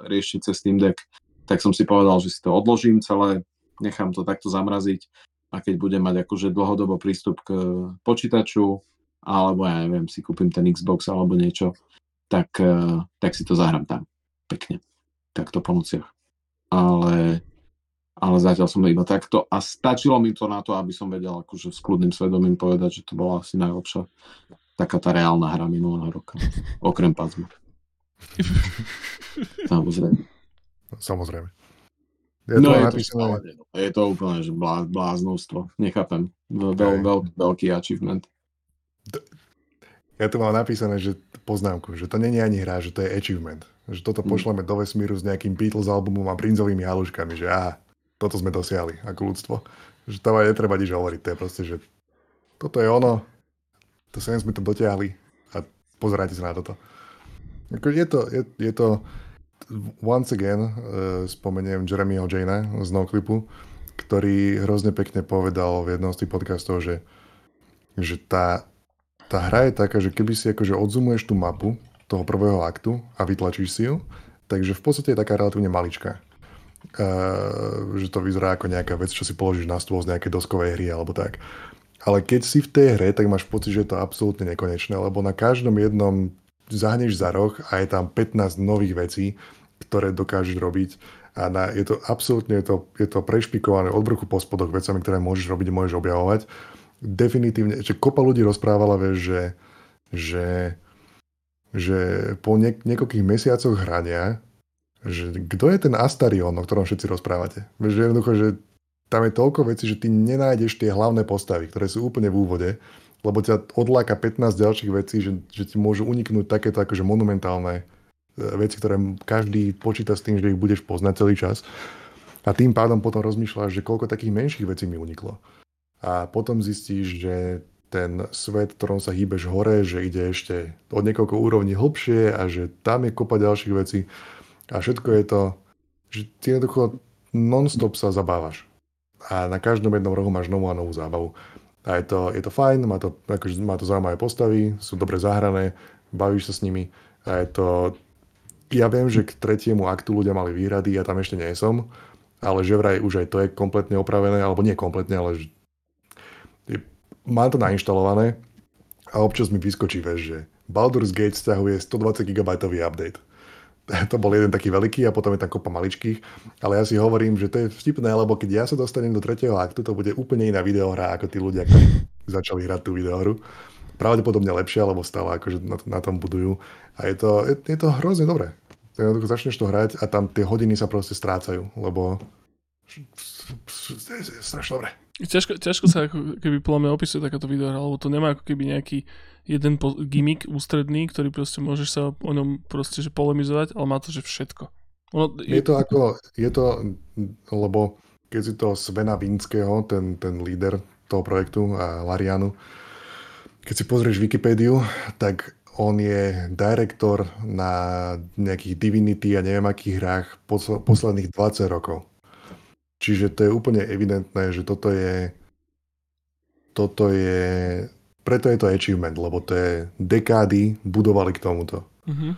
[SPEAKER 2] riešiť cez Steam Deck. Tak som si povedal, že si to odložím celé, nechám to takto zamraziť a keď budem mať akože dlhodobo prístup k počítaču alebo ja neviem, si kúpim ten Xbox alebo niečo, tak, e, tak si to zahrám tam. Pekne. Takto po nociach ale, ale zatiaľ som iba takto a stačilo mi to na to, aby som vedel akože s kľudným svedomím povedať, že to bola asi najlepšia taká tá reálna hra minulého roka, okrem Pazma. Samozrejme.
[SPEAKER 3] Samozrejme.
[SPEAKER 2] Je no to, je, napísané... to je to úplne že blá, bláznovstvo. Nechápem. Veľ, veľ, veľký achievement.
[SPEAKER 3] Ja tu mám napísané, že poznámku, že to není ani hra, že to je achievement. Že toto mm. pošleme do vesmíru s nejakým Beatles albumom a brinzovými haluškami, že aha, toto sme dosiahli ako ľudstvo. Že to aj netreba nič hovoriť, to je proste, že toto je ono, to sem sme to dotiahli a pozerajte sa na toto. Je to, je, je to once again uh, spomeniem Jeremyho Jana z Noclipu, ktorý hrozne pekne povedal v jednom z tých podcastov, že, že tá, tá hra je taká, že keby si akože odzumuješ tú mapu toho prvého aktu a vytlačíš si ju. Takže v podstate je taká relatívne maličká. Uh, že to vyzerá ako nejaká vec, čo si položíš na stôl z nejakej doskovej hry alebo tak. Ale keď si v tej hre, tak máš pocit, že je to absolútne nekonečné, lebo na každom jednom zahneš za roh a je tam 15 nových vecí, ktoré dokážeš robiť a na, je to absolútne je to, je to prešpikované od vrchu po spodoch vecami, ktoré môžeš robiť, môžeš objavovať. Definitívne, že kopa ľudí rozprávala, vieš, že, že že po niek- niekoľkých mesiacoch hrania, že kto je ten Astarion, o ktorom všetci rozprávate. Že jednoducho, že tam je toľko vecí, že ty nenájdeš tie hlavné postavy, ktoré sú úplne v úvode, lebo ťa odláka 15 ďalších vecí, že, že ti môžu uniknúť takéto akože monumentálne e, veci, ktoré každý počíta s tým, že ich budeš poznať celý čas. A tým pádom potom rozmýšľaš, že koľko takých menších vecí mi uniklo. A potom zistíš, že ten svet, v ktorom sa hýbeš hore, že ide ešte od niekoľko úrovní hlbšie a že tam je kopa ďalších vecí a všetko je to, že ty jednoducho non-stop sa zabávaš. A na každom jednom rohu máš novú a novú zábavu. A je to, je to fajn, má to, akože má to zaujímavé postavy, sú dobre zahrané, bavíš sa s nimi a je to... Ja viem, že k tretiemu aktu ľudia mali výhrady, ja tam ešte nie som, ale že vraj už aj to je kompletne opravené, alebo nie kompletne, ale mám to nainštalované a občas mi vyskočí, vieš, že Baldur's Gate stiahuje 120 GB update. To bol jeden taký veľký a potom je tam kopa maličkých, ale ja si hovorím, že to je vtipné, lebo keď ja sa dostanem do tretieho aktu, to bude úplne iná videohra ako tí ľudia, ktorí začali hrať tú videohru. Pravdepodobne lepšia, lebo stále akože na, na tom budujú. A je to, je, je to hrozne dobré. Začneš to hrať a tam tie hodiny sa proste strácajú, lebo strašne dobré.
[SPEAKER 1] Ťažko, ťažko sa ako keby podľa mňa opisuje takáto videohra, lebo to nemá ako keby nejaký jeden po- gimmick ústredný, ktorý proste môžeš sa o ňom proste že polemizovať, ale má to, že všetko.
[SPEAKER 3] Ono, je... je to ako, je to, lebo keď si to Svena Vinského, ten, ten líder toho projektu a Larianu, keď si pozrieš Wikipédiu, tak on je direktor na nejakých Divinity a neviem akých hrách posledných 20 rokov. Čiže to je úplne evidentné, že toto je toto je preto je to achievement, lebo to je dekády budovali k tomuto. Mm-hmm.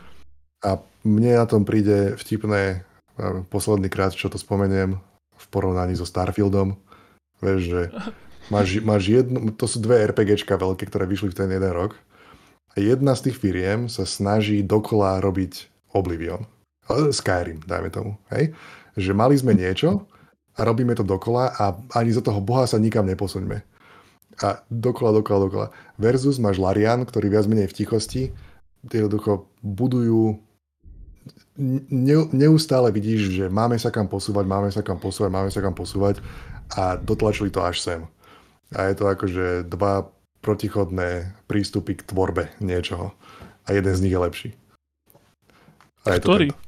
[SPEAKER 3] A mne na tom príde vtipné posledný krát, čo to spomeniem v porovnaní so Starfieldom. Vieš, že máš, máš jednu, to sú dve RPGčka veľké, ktoré vyšli v ten jeden rok a jedna z tých firiem sa snaží dokola robiť Oblivion. Skyrim, dajme tomu. Hej? Že mali sme niečo a robíme to dokola a ani za toho boha sa nikam neposuňme. A dokola, dokola, dokola. Versus máš Larian, ktorý viac menej v tichosti jednoducho budujú ne, neustále vidíš, že máme sa kam posúvať, máme sa kam posúvať, máme sa kam posúvať a dotlačili to až sem. A je to akože dva protichodné prístupy k tvorbe niečoho. A jeden z nich je lepší.
[SPEAKER 1] A je Ktorý?
[SPEAKER 3] To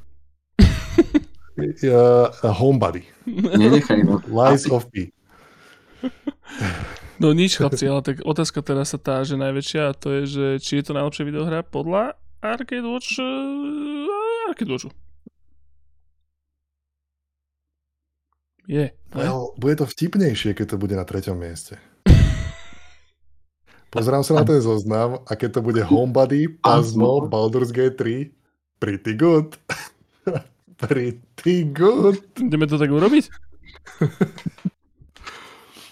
[SPEAKER 3] uh, homebody.
[SPEAKER 2] Nenechaj no.
[SPEAKER 3] Lies of P.
[SPEAKER 1] No nič chlapci, ale tak otázka teraz sa tá, že najväčšia a to je, že či je to najlepšia videohra podľa Arcade Watch uh, Arcade Watchu. Je.
[SPEAKER 3] Well, bude to vtipnejšie, keď to bude na treťom mieste. Pozerám sa na ten zoznam a keď to bude Homebody, Pasmo, Baldur's Gate 3, pretty good. pretty good.
[SPEAKER 1] Ideme to tak urobiť?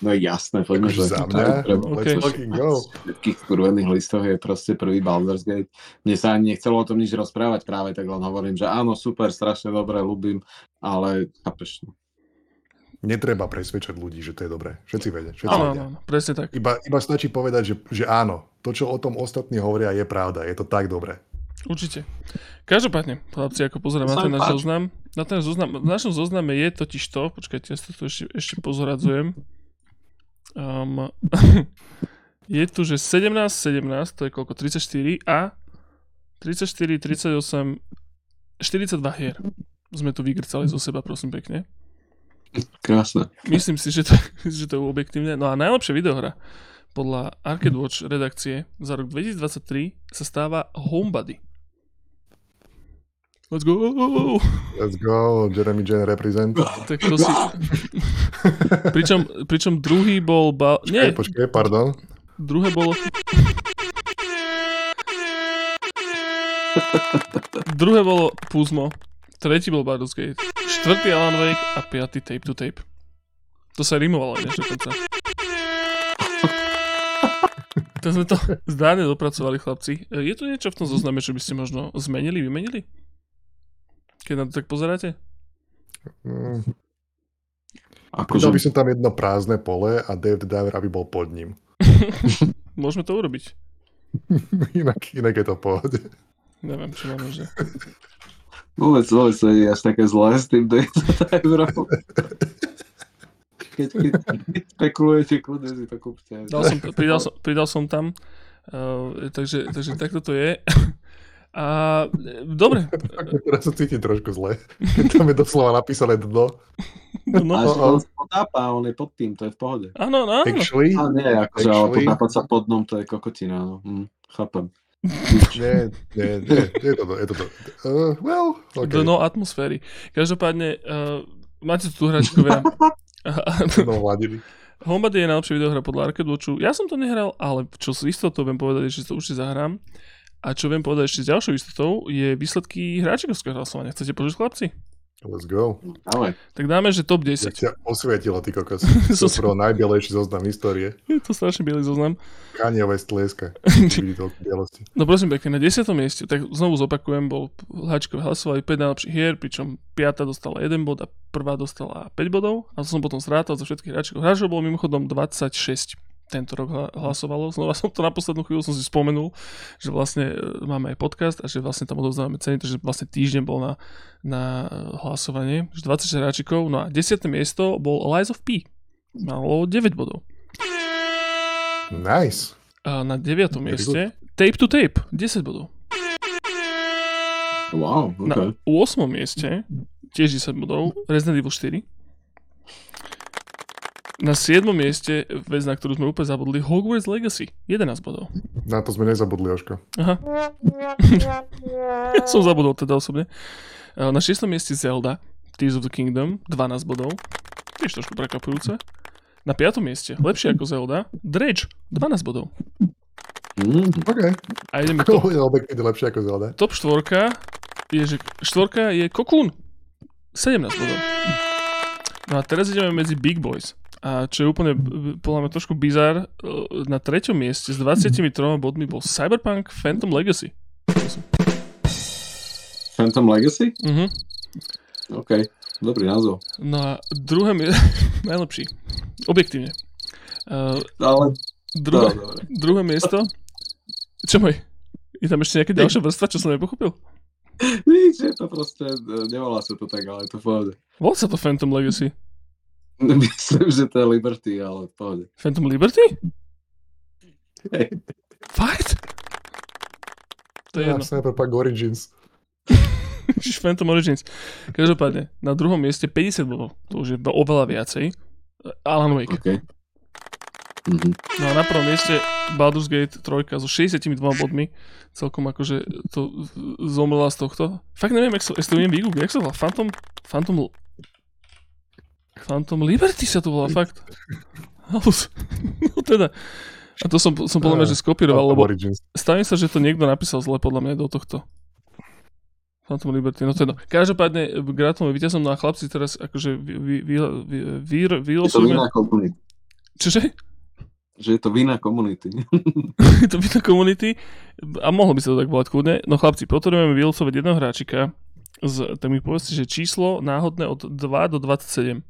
[SPEAKER 2] No jasné, poďme, že
[SPEAKER 3] za mňa,
[SPEAKER 2] okay. go. všetkých skurvených listov je proste prvý Baldur's Gate. Mne sa ani nechcelo o tom nič rozprávať práve, tak len hovorím, že áno, super, strašne dobre, ľúbim, ale chápeš, no
[SPEAKER 3] netreba presvedčať ľudí, že to je dobré. Všetci vedia. Všetci
[SPEAKER 1] áno, vedia. áno, presne tak.
[SPEAKER 3] Iba, iba stačí povedať, že, že áno, to, čo o tom ostatní hovoria, je pravda. Je to tak dobré.
[SPEAKER 1] Určite. Každopádne, chlapci, ako pozerám na ten náš zoznam, na ten zoznam, v našom zozname je totiž to, počkajte, ja to ešte, ešte pozoradzujem. Um, je tu, že 17, 17, to je koľko, 34 a 34, 38, 42 hier sme tu vygrcali zo seba, prosím pekne.
[SPEAKER 2] Krásne.
[SPEAKER 1] Myslím si, že to, že to je objektívne. No a najlepšia videohra podľa Arcade Watch redakcie za rok 2023 sa stáva Homebody. Let's go!
[SPEAKER 3] Let's go, Jeremy Jane represent.
[SPEAKER 1] Tak to si... pričom, pričom druhý bol... Ba...
[SPEAKER 3] Počkej, Nie. počkej, pardon.
[SPEAKER 1] Druhé bolo... Druhé bolo Puzmo. Tretí bol Baldur's Gate. Štvrtý Alan Wake a piatý Tape to Tape. To sa rimovalo než dokonca. To sme to zdáne dopracovali, chlapci. Je tu niečo v tom zozname, čo by ste možno zmenili, vymenili? Keď na to tak pozeráte?
[SPEAKER 3] Mm. Akože... by som tam jedno prázdne pole a David Diver, aby bol pod ním.
[SPEAKER 1] Môžeme to urobiť.
[SPEAKER 3] inak, inak je to pohode.
[SPEAKER 1] Neviem, čo máme, že...
[SPEAKER 2] Vôbec, vôbec to je až také zlé s tým Európou. Keď, keď, keď spekulujete, kľudne si to kúpte.
[SPEAKER 1] Dal som, pridal, som, pridal som tam, uh, takže, takže takto to je. A dobre.
[SPEAKER 3] Teraz sa cítim trošku zle. Tam je doslova napísané dno.
[SPEAKER 2] No, Až on sa potápa, on je pod tým, to je v pohode.
[SPEAKER 1] Áno, áno.
[SPEAKER 3] Actually,
[SPEAKER 2] a nie, akože, ale potápať sa pod dnom, to je kokotina. No. Hm, chápem
[SPEAKER 3] nie, nie, nie, je to je to. Uh, well, okay.
[SPEAKER 1] no atmosféry. Každopádne, uh, máte tu hračkovia.
[SPEAKER 3] no,
[SPEAKER 1] Homebody je najlepšia videohra podľa Arcade Watchu. Ja som to nehral, ale čo s istotou viem povedať, že to určite zahrám. A čo viem povedať ešte s ďalšou istotou, je výsledky hráčikovského hlasovania. Chcete počuť, chlapci?
[SPEAKER 3] Let's go.
[SPEAKER 2] Ale.
[SPEAKER 1] Tak dáme, že top 10.
[SPEAKER 3] Ja ťa osvietilo, ty kokos. To je najbielejší zoznam histórie.
[SPEAKER 1] Je to strašne bielý zoznam.
[SPEAKER 3] Kanye West
[SPEAKER 1] no prosím pekne, na 10. mieste, tak znovu zopakujem, bol hláčkové hlasovali 5 najlepších hier, pričom 5. dostala 1 bod a prvá dostala 5 bodov. A to som potom zrátal zo všetkých hráčov. Hráčov bolo mimochodom 26 tento rok hlasovalo. Znova som to na poslednú chvíľu som si spomenul, že vlastne e, máme aj podcast a že vlastne tam odovzdávame ceny, takže vlastne týždeň bol na, na e, hlasovanie. 26 hráčikov, no a 10. miesto bol Lies of P. Malo 9 bodov.
[SPEAKER 3] Nice.
[SPEAKER 1] A na 9. mieste Tape to Tape, 10 bodov.
[SPEAKER 2] Wow, okay.
[SPEAKER 1] Na 8. mieste tiež 10 bodov Resident Evil 4. Na 7. mieste vec, na ktorú sme úplne zabudli, Hogwarts Legacy. 11 bodov.
[SPEAKER 3] Na to sme nezabudli, Oško.
[SPEAKER 1] Aha. ja som zabudol teda osobne. Na 6. mieste Zelda, Tears of the Kingdom, 12 bodov. Tiež trošku prekvapujúce. Na 5. mieste, lepšie ako Zelda, Dredge, 12 bodov.
[SPEAKER 3] Mm, OK.
[SPEAKER 1] A ideme to...
[SPEAKER 3] Lepšie ako Zelda.
[SPEAKER 1] Top 4 je, že štvorka je Cocoon. 17 bodov. No a teraz ideme medzi Big Boys. A čo je úplne, podľa mňa trošku bizar, na treťom mieste s 23 bodmi bol Cyberpunk Phantom Legacy.
[SPEAKER 2] Phantom Legacy?
[SPEAKER 1] Mhm.
[SPEAKER 2] OK, dobrý názov.
[SPEAKER 1] No a druhé mieste, najlepší, objektívne. Uh,
[SPEAKER 2] Ale...
[SPEAKER 1] Druhé, no, druhé miesto, čo môj? Je tam ešte nejaká ďalšia vrstva, čo som nepochopil?
[SPEAKER 2] Nič, je to proste, nevolá sa to tak, ale je to v.
[SPEAKER 1] Volá sa to Phantom Legacy.
[SPEAKER 2] Myslím, že to je Liberty, ale pohode.
[SPEAKER 1] Phantom Liberty?
[SPEAKER 2] Hey.
[SPEAKER 1] Fakt?
[SPEAKER 3] To je ja, jedno. Cyberpunk Origins.
[SPEAKER 1] Phantom Origins. Každopádne, na druhom mieste 50 bodov. To už je oveľa viacej. Alan Wake.
[SPEAKER 2] Okay. Mm-hmm.
[SPEAKER 1] No a na prvom mieste Baldur's Gate 3 so 62 bodmi. Celkom akože to zomrela z tohto. Fakt neviem, jak, so, jak to viem vygoogliť. Jak sa volá? Phantom, Phantom Phantom Liberty sa to volá, fakt. no teda. A to som, som podľa mňa, že skopíroval, lebo stane sa, že to niekto napísal zle podľa mňa do tohto. Phantom Liberty, no teda. Každopádne gratulujem víťazom, no a chlapci teraz akože vy, vy, vy, vy, vy,
[SPEAKER 2] komunity.
[SPEAKER 1] Čože?
[SPEAKER 2] Že je to vina komunity.
[SPEAKER 1] je to vina komunity a mohlo by sa to tak volať kľudne. No chlapci, potrebujeme vylosovať jedného hráčika, z, tak mi povedzte, že číslo náhodné od 2 do 27.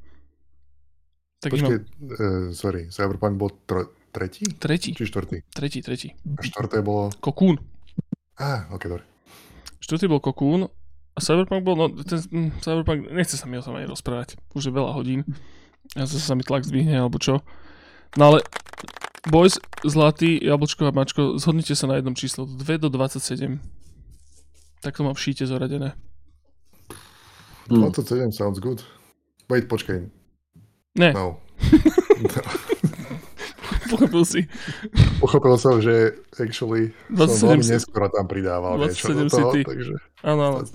[SPEAKER 3] Tak Počkej, mám... uh, sorry, Cyberpunk bol tro, tretí?
[SPEAKER 1] Tretí.
[SPEAKER 3] Či štvrtý?
[SPEAKER 1] Tretí, tretí.
[SPEAKER 3] A štvrté bolo?
[SPEAKER 1] Kokún.
[SPEAKER 3] Á, ah, ok, dobre.
[SPEAKER 1] Štvrtý bol Kokún a Cyberpunk bol, no ten hm, Cyberpunk, nechce sa mi o tom ani rozprávať. Už je veľa hodín. A zase sa mi tlak zdvihne, alebo čo. No ale Boys, Zlatý, Jablčko a Mačko, zhodnite sa na jednom číslo. 2 do 27. Tak to mám v šíte zoradené.
[SPEAKER 3] 27 sounds good. Wait, počkaj.
[SPEAKER 1] Ne.
[SPEAKER 3] No.
[SPEAKER 1] Pochopil si.
[SPEAKER 3] Pochopil som, že actually som veľmi neskoro tam pridával
[SPEAKER 1] 27 niečo do toho, takže... Áno, áno.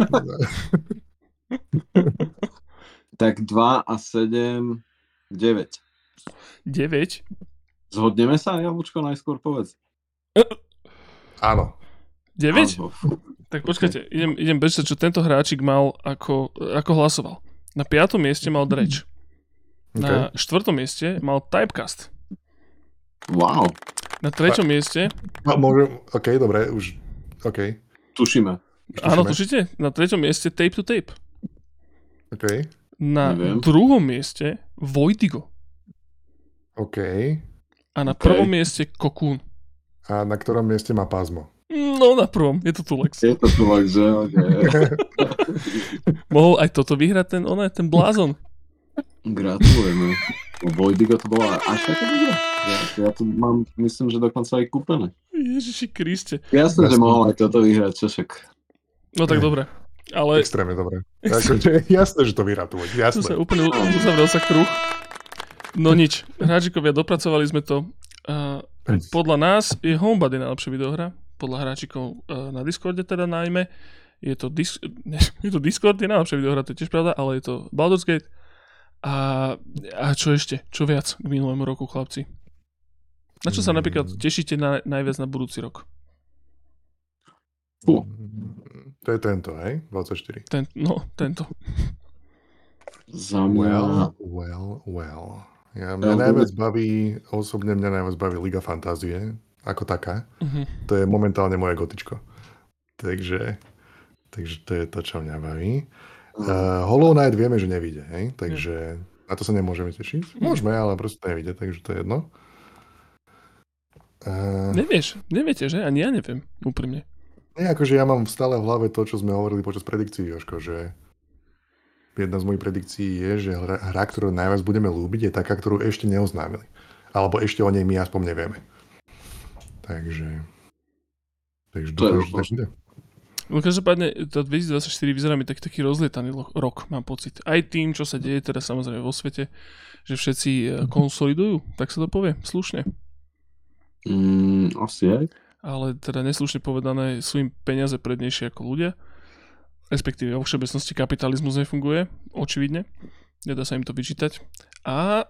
[SPEAKER 2] tak 2 a 7, 9.
[SPEAKER 1] 9?
[SPEAKER 2] Zhodneme sa, Jablčko, najskôr povedz.
[SPEAKER 3] Áno.
[SPEAKER 1] 9? Áno. Tak počkajte, idem, idem bežať, čo tento hráčik mal, ako, ako hlasoval. Na piatom mieste mal Dreč. Okay. Na štvrtom mieste mal Typecast.
[SPEAKER 2] Wow.
[SPEAKER 1] Na treťom pa, mieste...
[SPEAKER 3] No, môžem, OK, dobre, už, OK.
[SPEAKER 2] Tušíme.
[SPEAKER 1] Áno, tušíte? Na treťom mieste Tape to Tape.
[SPEAKER 3] OK.
[SPEAKER 1] Na Neviem. druhom mieste Vojdigo.
[SPEAKER 3] OK.
[SPEAKER 1] A na okay. prvom mieste Cocoon.
[SPEAKER 3] A na ktorom mieste má pázmo?
[SPEAKER 1] No na prvom, je to Tulex.
[SPEAKER 2] Je to Tulex, že? Okay.
[SPEAKER 1] Mohol aj toto vyhrať ten, oné, ten blázon.
[SPEAKER 2] Gratulujeme. Vojdigo to bola až taká dobrá. Ja, ja to mám, myslím, že dokonca aj kúpené.
[SPEAKER 1] Ježiši Kriste.
[SPEAKER 2] Jasné, že mohol aj toto vyhrať, čo však.
[SPEAKER 1] No tak dobre. Ale...
[SPEAKER 3] Extrémne dobre. Akože, jasné, že to vyratuje. Jasné.
[SPEAKER 1] To sa úplne uzavrel sa kruh. No nič. Hráčikovia, dopracovali sme to. Uh, podľa nás je Homebody najlepšia videohra. Podľa hráčikov uh, na Discorde teda najmä. Je to, dis- je to Discord, je najlepšia videohra, to je tiež pravda, ale je to Baldur's Gate a, a čo ešte? Čo viac k minulému roku, chlapci? Na čo sa napríklad mm. tešíte na, najviac na budúci rok?
[SPEAKER 2] Fú.
[SPEAKER 3] To je tento, hej? 24.
[SPEAKER 1] Ten, no, tento.
[SPEAKER 2] Za.
[SPEAKER 3] Well, well, well. Ja, mňa najviac baví, osobne mňa najviac baví Liga Fantázie, ako taká. Uh-huh. To je momentálne moje gotičko. Takže, takže to je to, čo mňa baví. Uh, Hollow Knight vieme, že nevíde, hej? takže na to sa nemôžeme tešiť. Môžeme, ale proste nevíde, takže to je jedno.
[SPEAKER 1] Uh, Nevieš, neviete, že? Ani ja neviem, úprimne.
[SPEAKER 3] Nie, akože ja mám stále v hlave to, čo sme hovorili počas predikcií, Jožko, že jedna z mojich predikcií je, že hra, hra, ktorú najviac budeme lúbiť, je taká, ktorú ešte neoznámili. Alebo ešte o nej my aspoň nevieme. Takže... Takže to, to, to,
[SPEAKER 1] No každopádne, to 2024 vyzerá mi taký, taký rozlietaný rok, mám pocit. Aj tým, čo sa deje teraz samozrejme vo svete, že všetci e, konsolidujú, tak sa to povie, slušne.
[SPEAKER 2] Mm, asi aj.
[SPEAKER 1] Ale teda neslušne povedané, sú im peniaze prednejšie ako ľudia. Respektíve vo všeobecnosti kapitalizmus nefunguje, očividne. Nedá sa im to vyčítať. A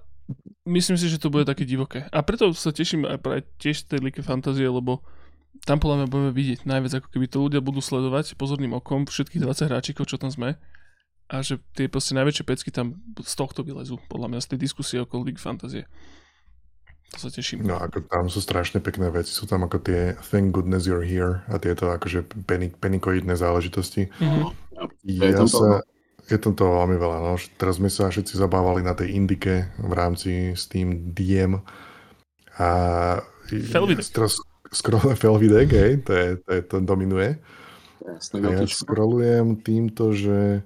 [SPEAKER 1] myslím si, že to bude také divoké. A preto sa teším aj pre tiež tej like fantázie, lebo tam podľa mňa budeme vidieť najviac, ako keby to ľudia budú sledovať pozorným okom všetkých 20 hráčikov, čo tam sme a že tie proste najväčšie pecky tam z tohto vylezú, podľa mňa z tej diskusie okolo League Fantasy. To sa teším.
[SPEAKER 3] No ako tam sú strašne pekné veci, sú tam ako tie Thank goodness you're here a tieto akože penik, penikoidné záležitosti. Mm-hmm. Ja sa, je tam toho veľmi veľa. No. Teraz sme sa všetci zabávali na tej indike v rámci Steam DM a teraz scroll Felvidek, hej, to, je, to, je, to dominuje. Jasne, a ja scrollujem týmto, že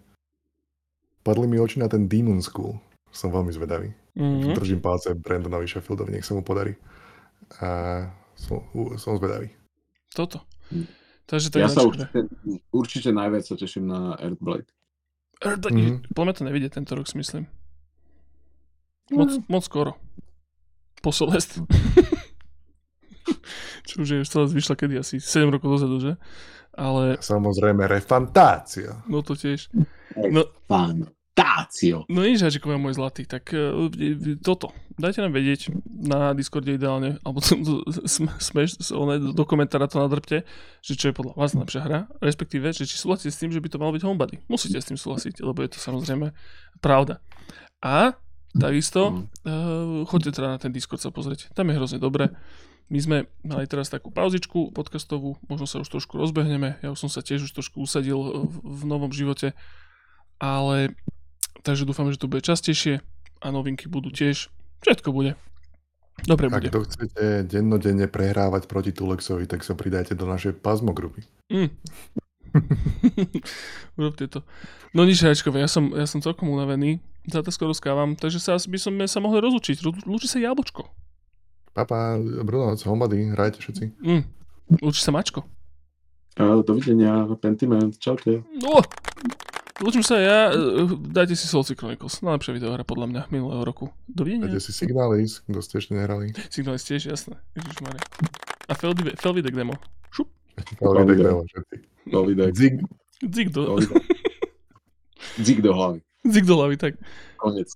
[SPEAKER 3] padli mi oči na ten Demon School. Som veľmi zvedavý. Mm-hmm. Držím palce Brandonovi Sheffieldovi, nech sa mu podarí. A som, som zvedavý.
[SPEAKER 1] Toto. Takže
[SPEAKER 2] to ja sa určite, určite najviac sa teším na Earthblade.
[SPEAKER 1] Earthblade, mm-hmm. podľa to nevidie tento rok, si myslím. Moc, mm. moc skoro. Po Celeste. Čo už je Celeste vyšla kedy asi 7 rokov dozadu, že? Ale...
[SPEAKER 3] Samozrejme, refantácia.
[SPEAKER 1] No to tiež.
[SPEAKER 2] No, Fantácio.
[SPEAKER 1] No nič, Hačikovia môj zlatý, tak uh, toto. Dajte nám vedieť na Discorde ideálne, alebo smeš, do komentára to nadrpte, že čo je podľa vás najlepšia hra, respektíve, že či súhlasíte s tým, že by to malo byť homebody. Musíte s tým súhlasiť, lebo je to samozrejme pravda. A takisto uh, choďte teda na ten Discord sa pozrieť, tam je hrozne dobre. My sme mali teraz takú pauzičku podcastovú, možno sa už trošku rozbehneme, ja už som sa tiež už trošku usadil v, v novom živote, ale takže dúfam, že to bude častejšie a novinky budú tiež. Všetko bude. Dobre
[SPEAKER 3] Ak
[SPEAKER 1] bude.
[SPEAKER 3] to chcete dennodenne prehrávať proti Tulexovi, tak sa pridajte do našej pazmogrupy. Mm.
[SPEAKER 1] Urobte to. No nič, Hračkové, ja som, ja som celkom unavený. Za to skoro skávam, takže sa by som sa mohli rozlučiť. Lúči sa jablčko.
[SPEAKER 3] Papa, Bruno, homady, hrajte všetci.
[SPEAKER 1] Mm. Lúči sa mačko.
[SPEAKER 2] dovidenia, Pentiment, čaute.
[SPEAKER 1] No. Lúčim sa ja, e, dajte si Soul Chronicles, najlepšia videohra podľa mňa minulého roku. Dovidenia.
[SPEAKER 3] Dajte si Signalis, kto ste ešte nehrali.
[SPEAKER 1] Signalis tiež, jasné. Ježišmarja. A Felvidek demo. Šup.
[SPEAKER 3] Felvidek demo, všetci.
[SPEAKER 2] Felvidek.
[SPEAKER 3] Zig.
[SPEAKER 1] Zig do...
[SPEAKER 2] Zig do hlavy.
[SPEAKER 1] Zig do hlavy, tak.
[SPEAKER 2] Konec.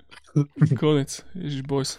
[SPEAKER 1] Konec. Ježiš, boys.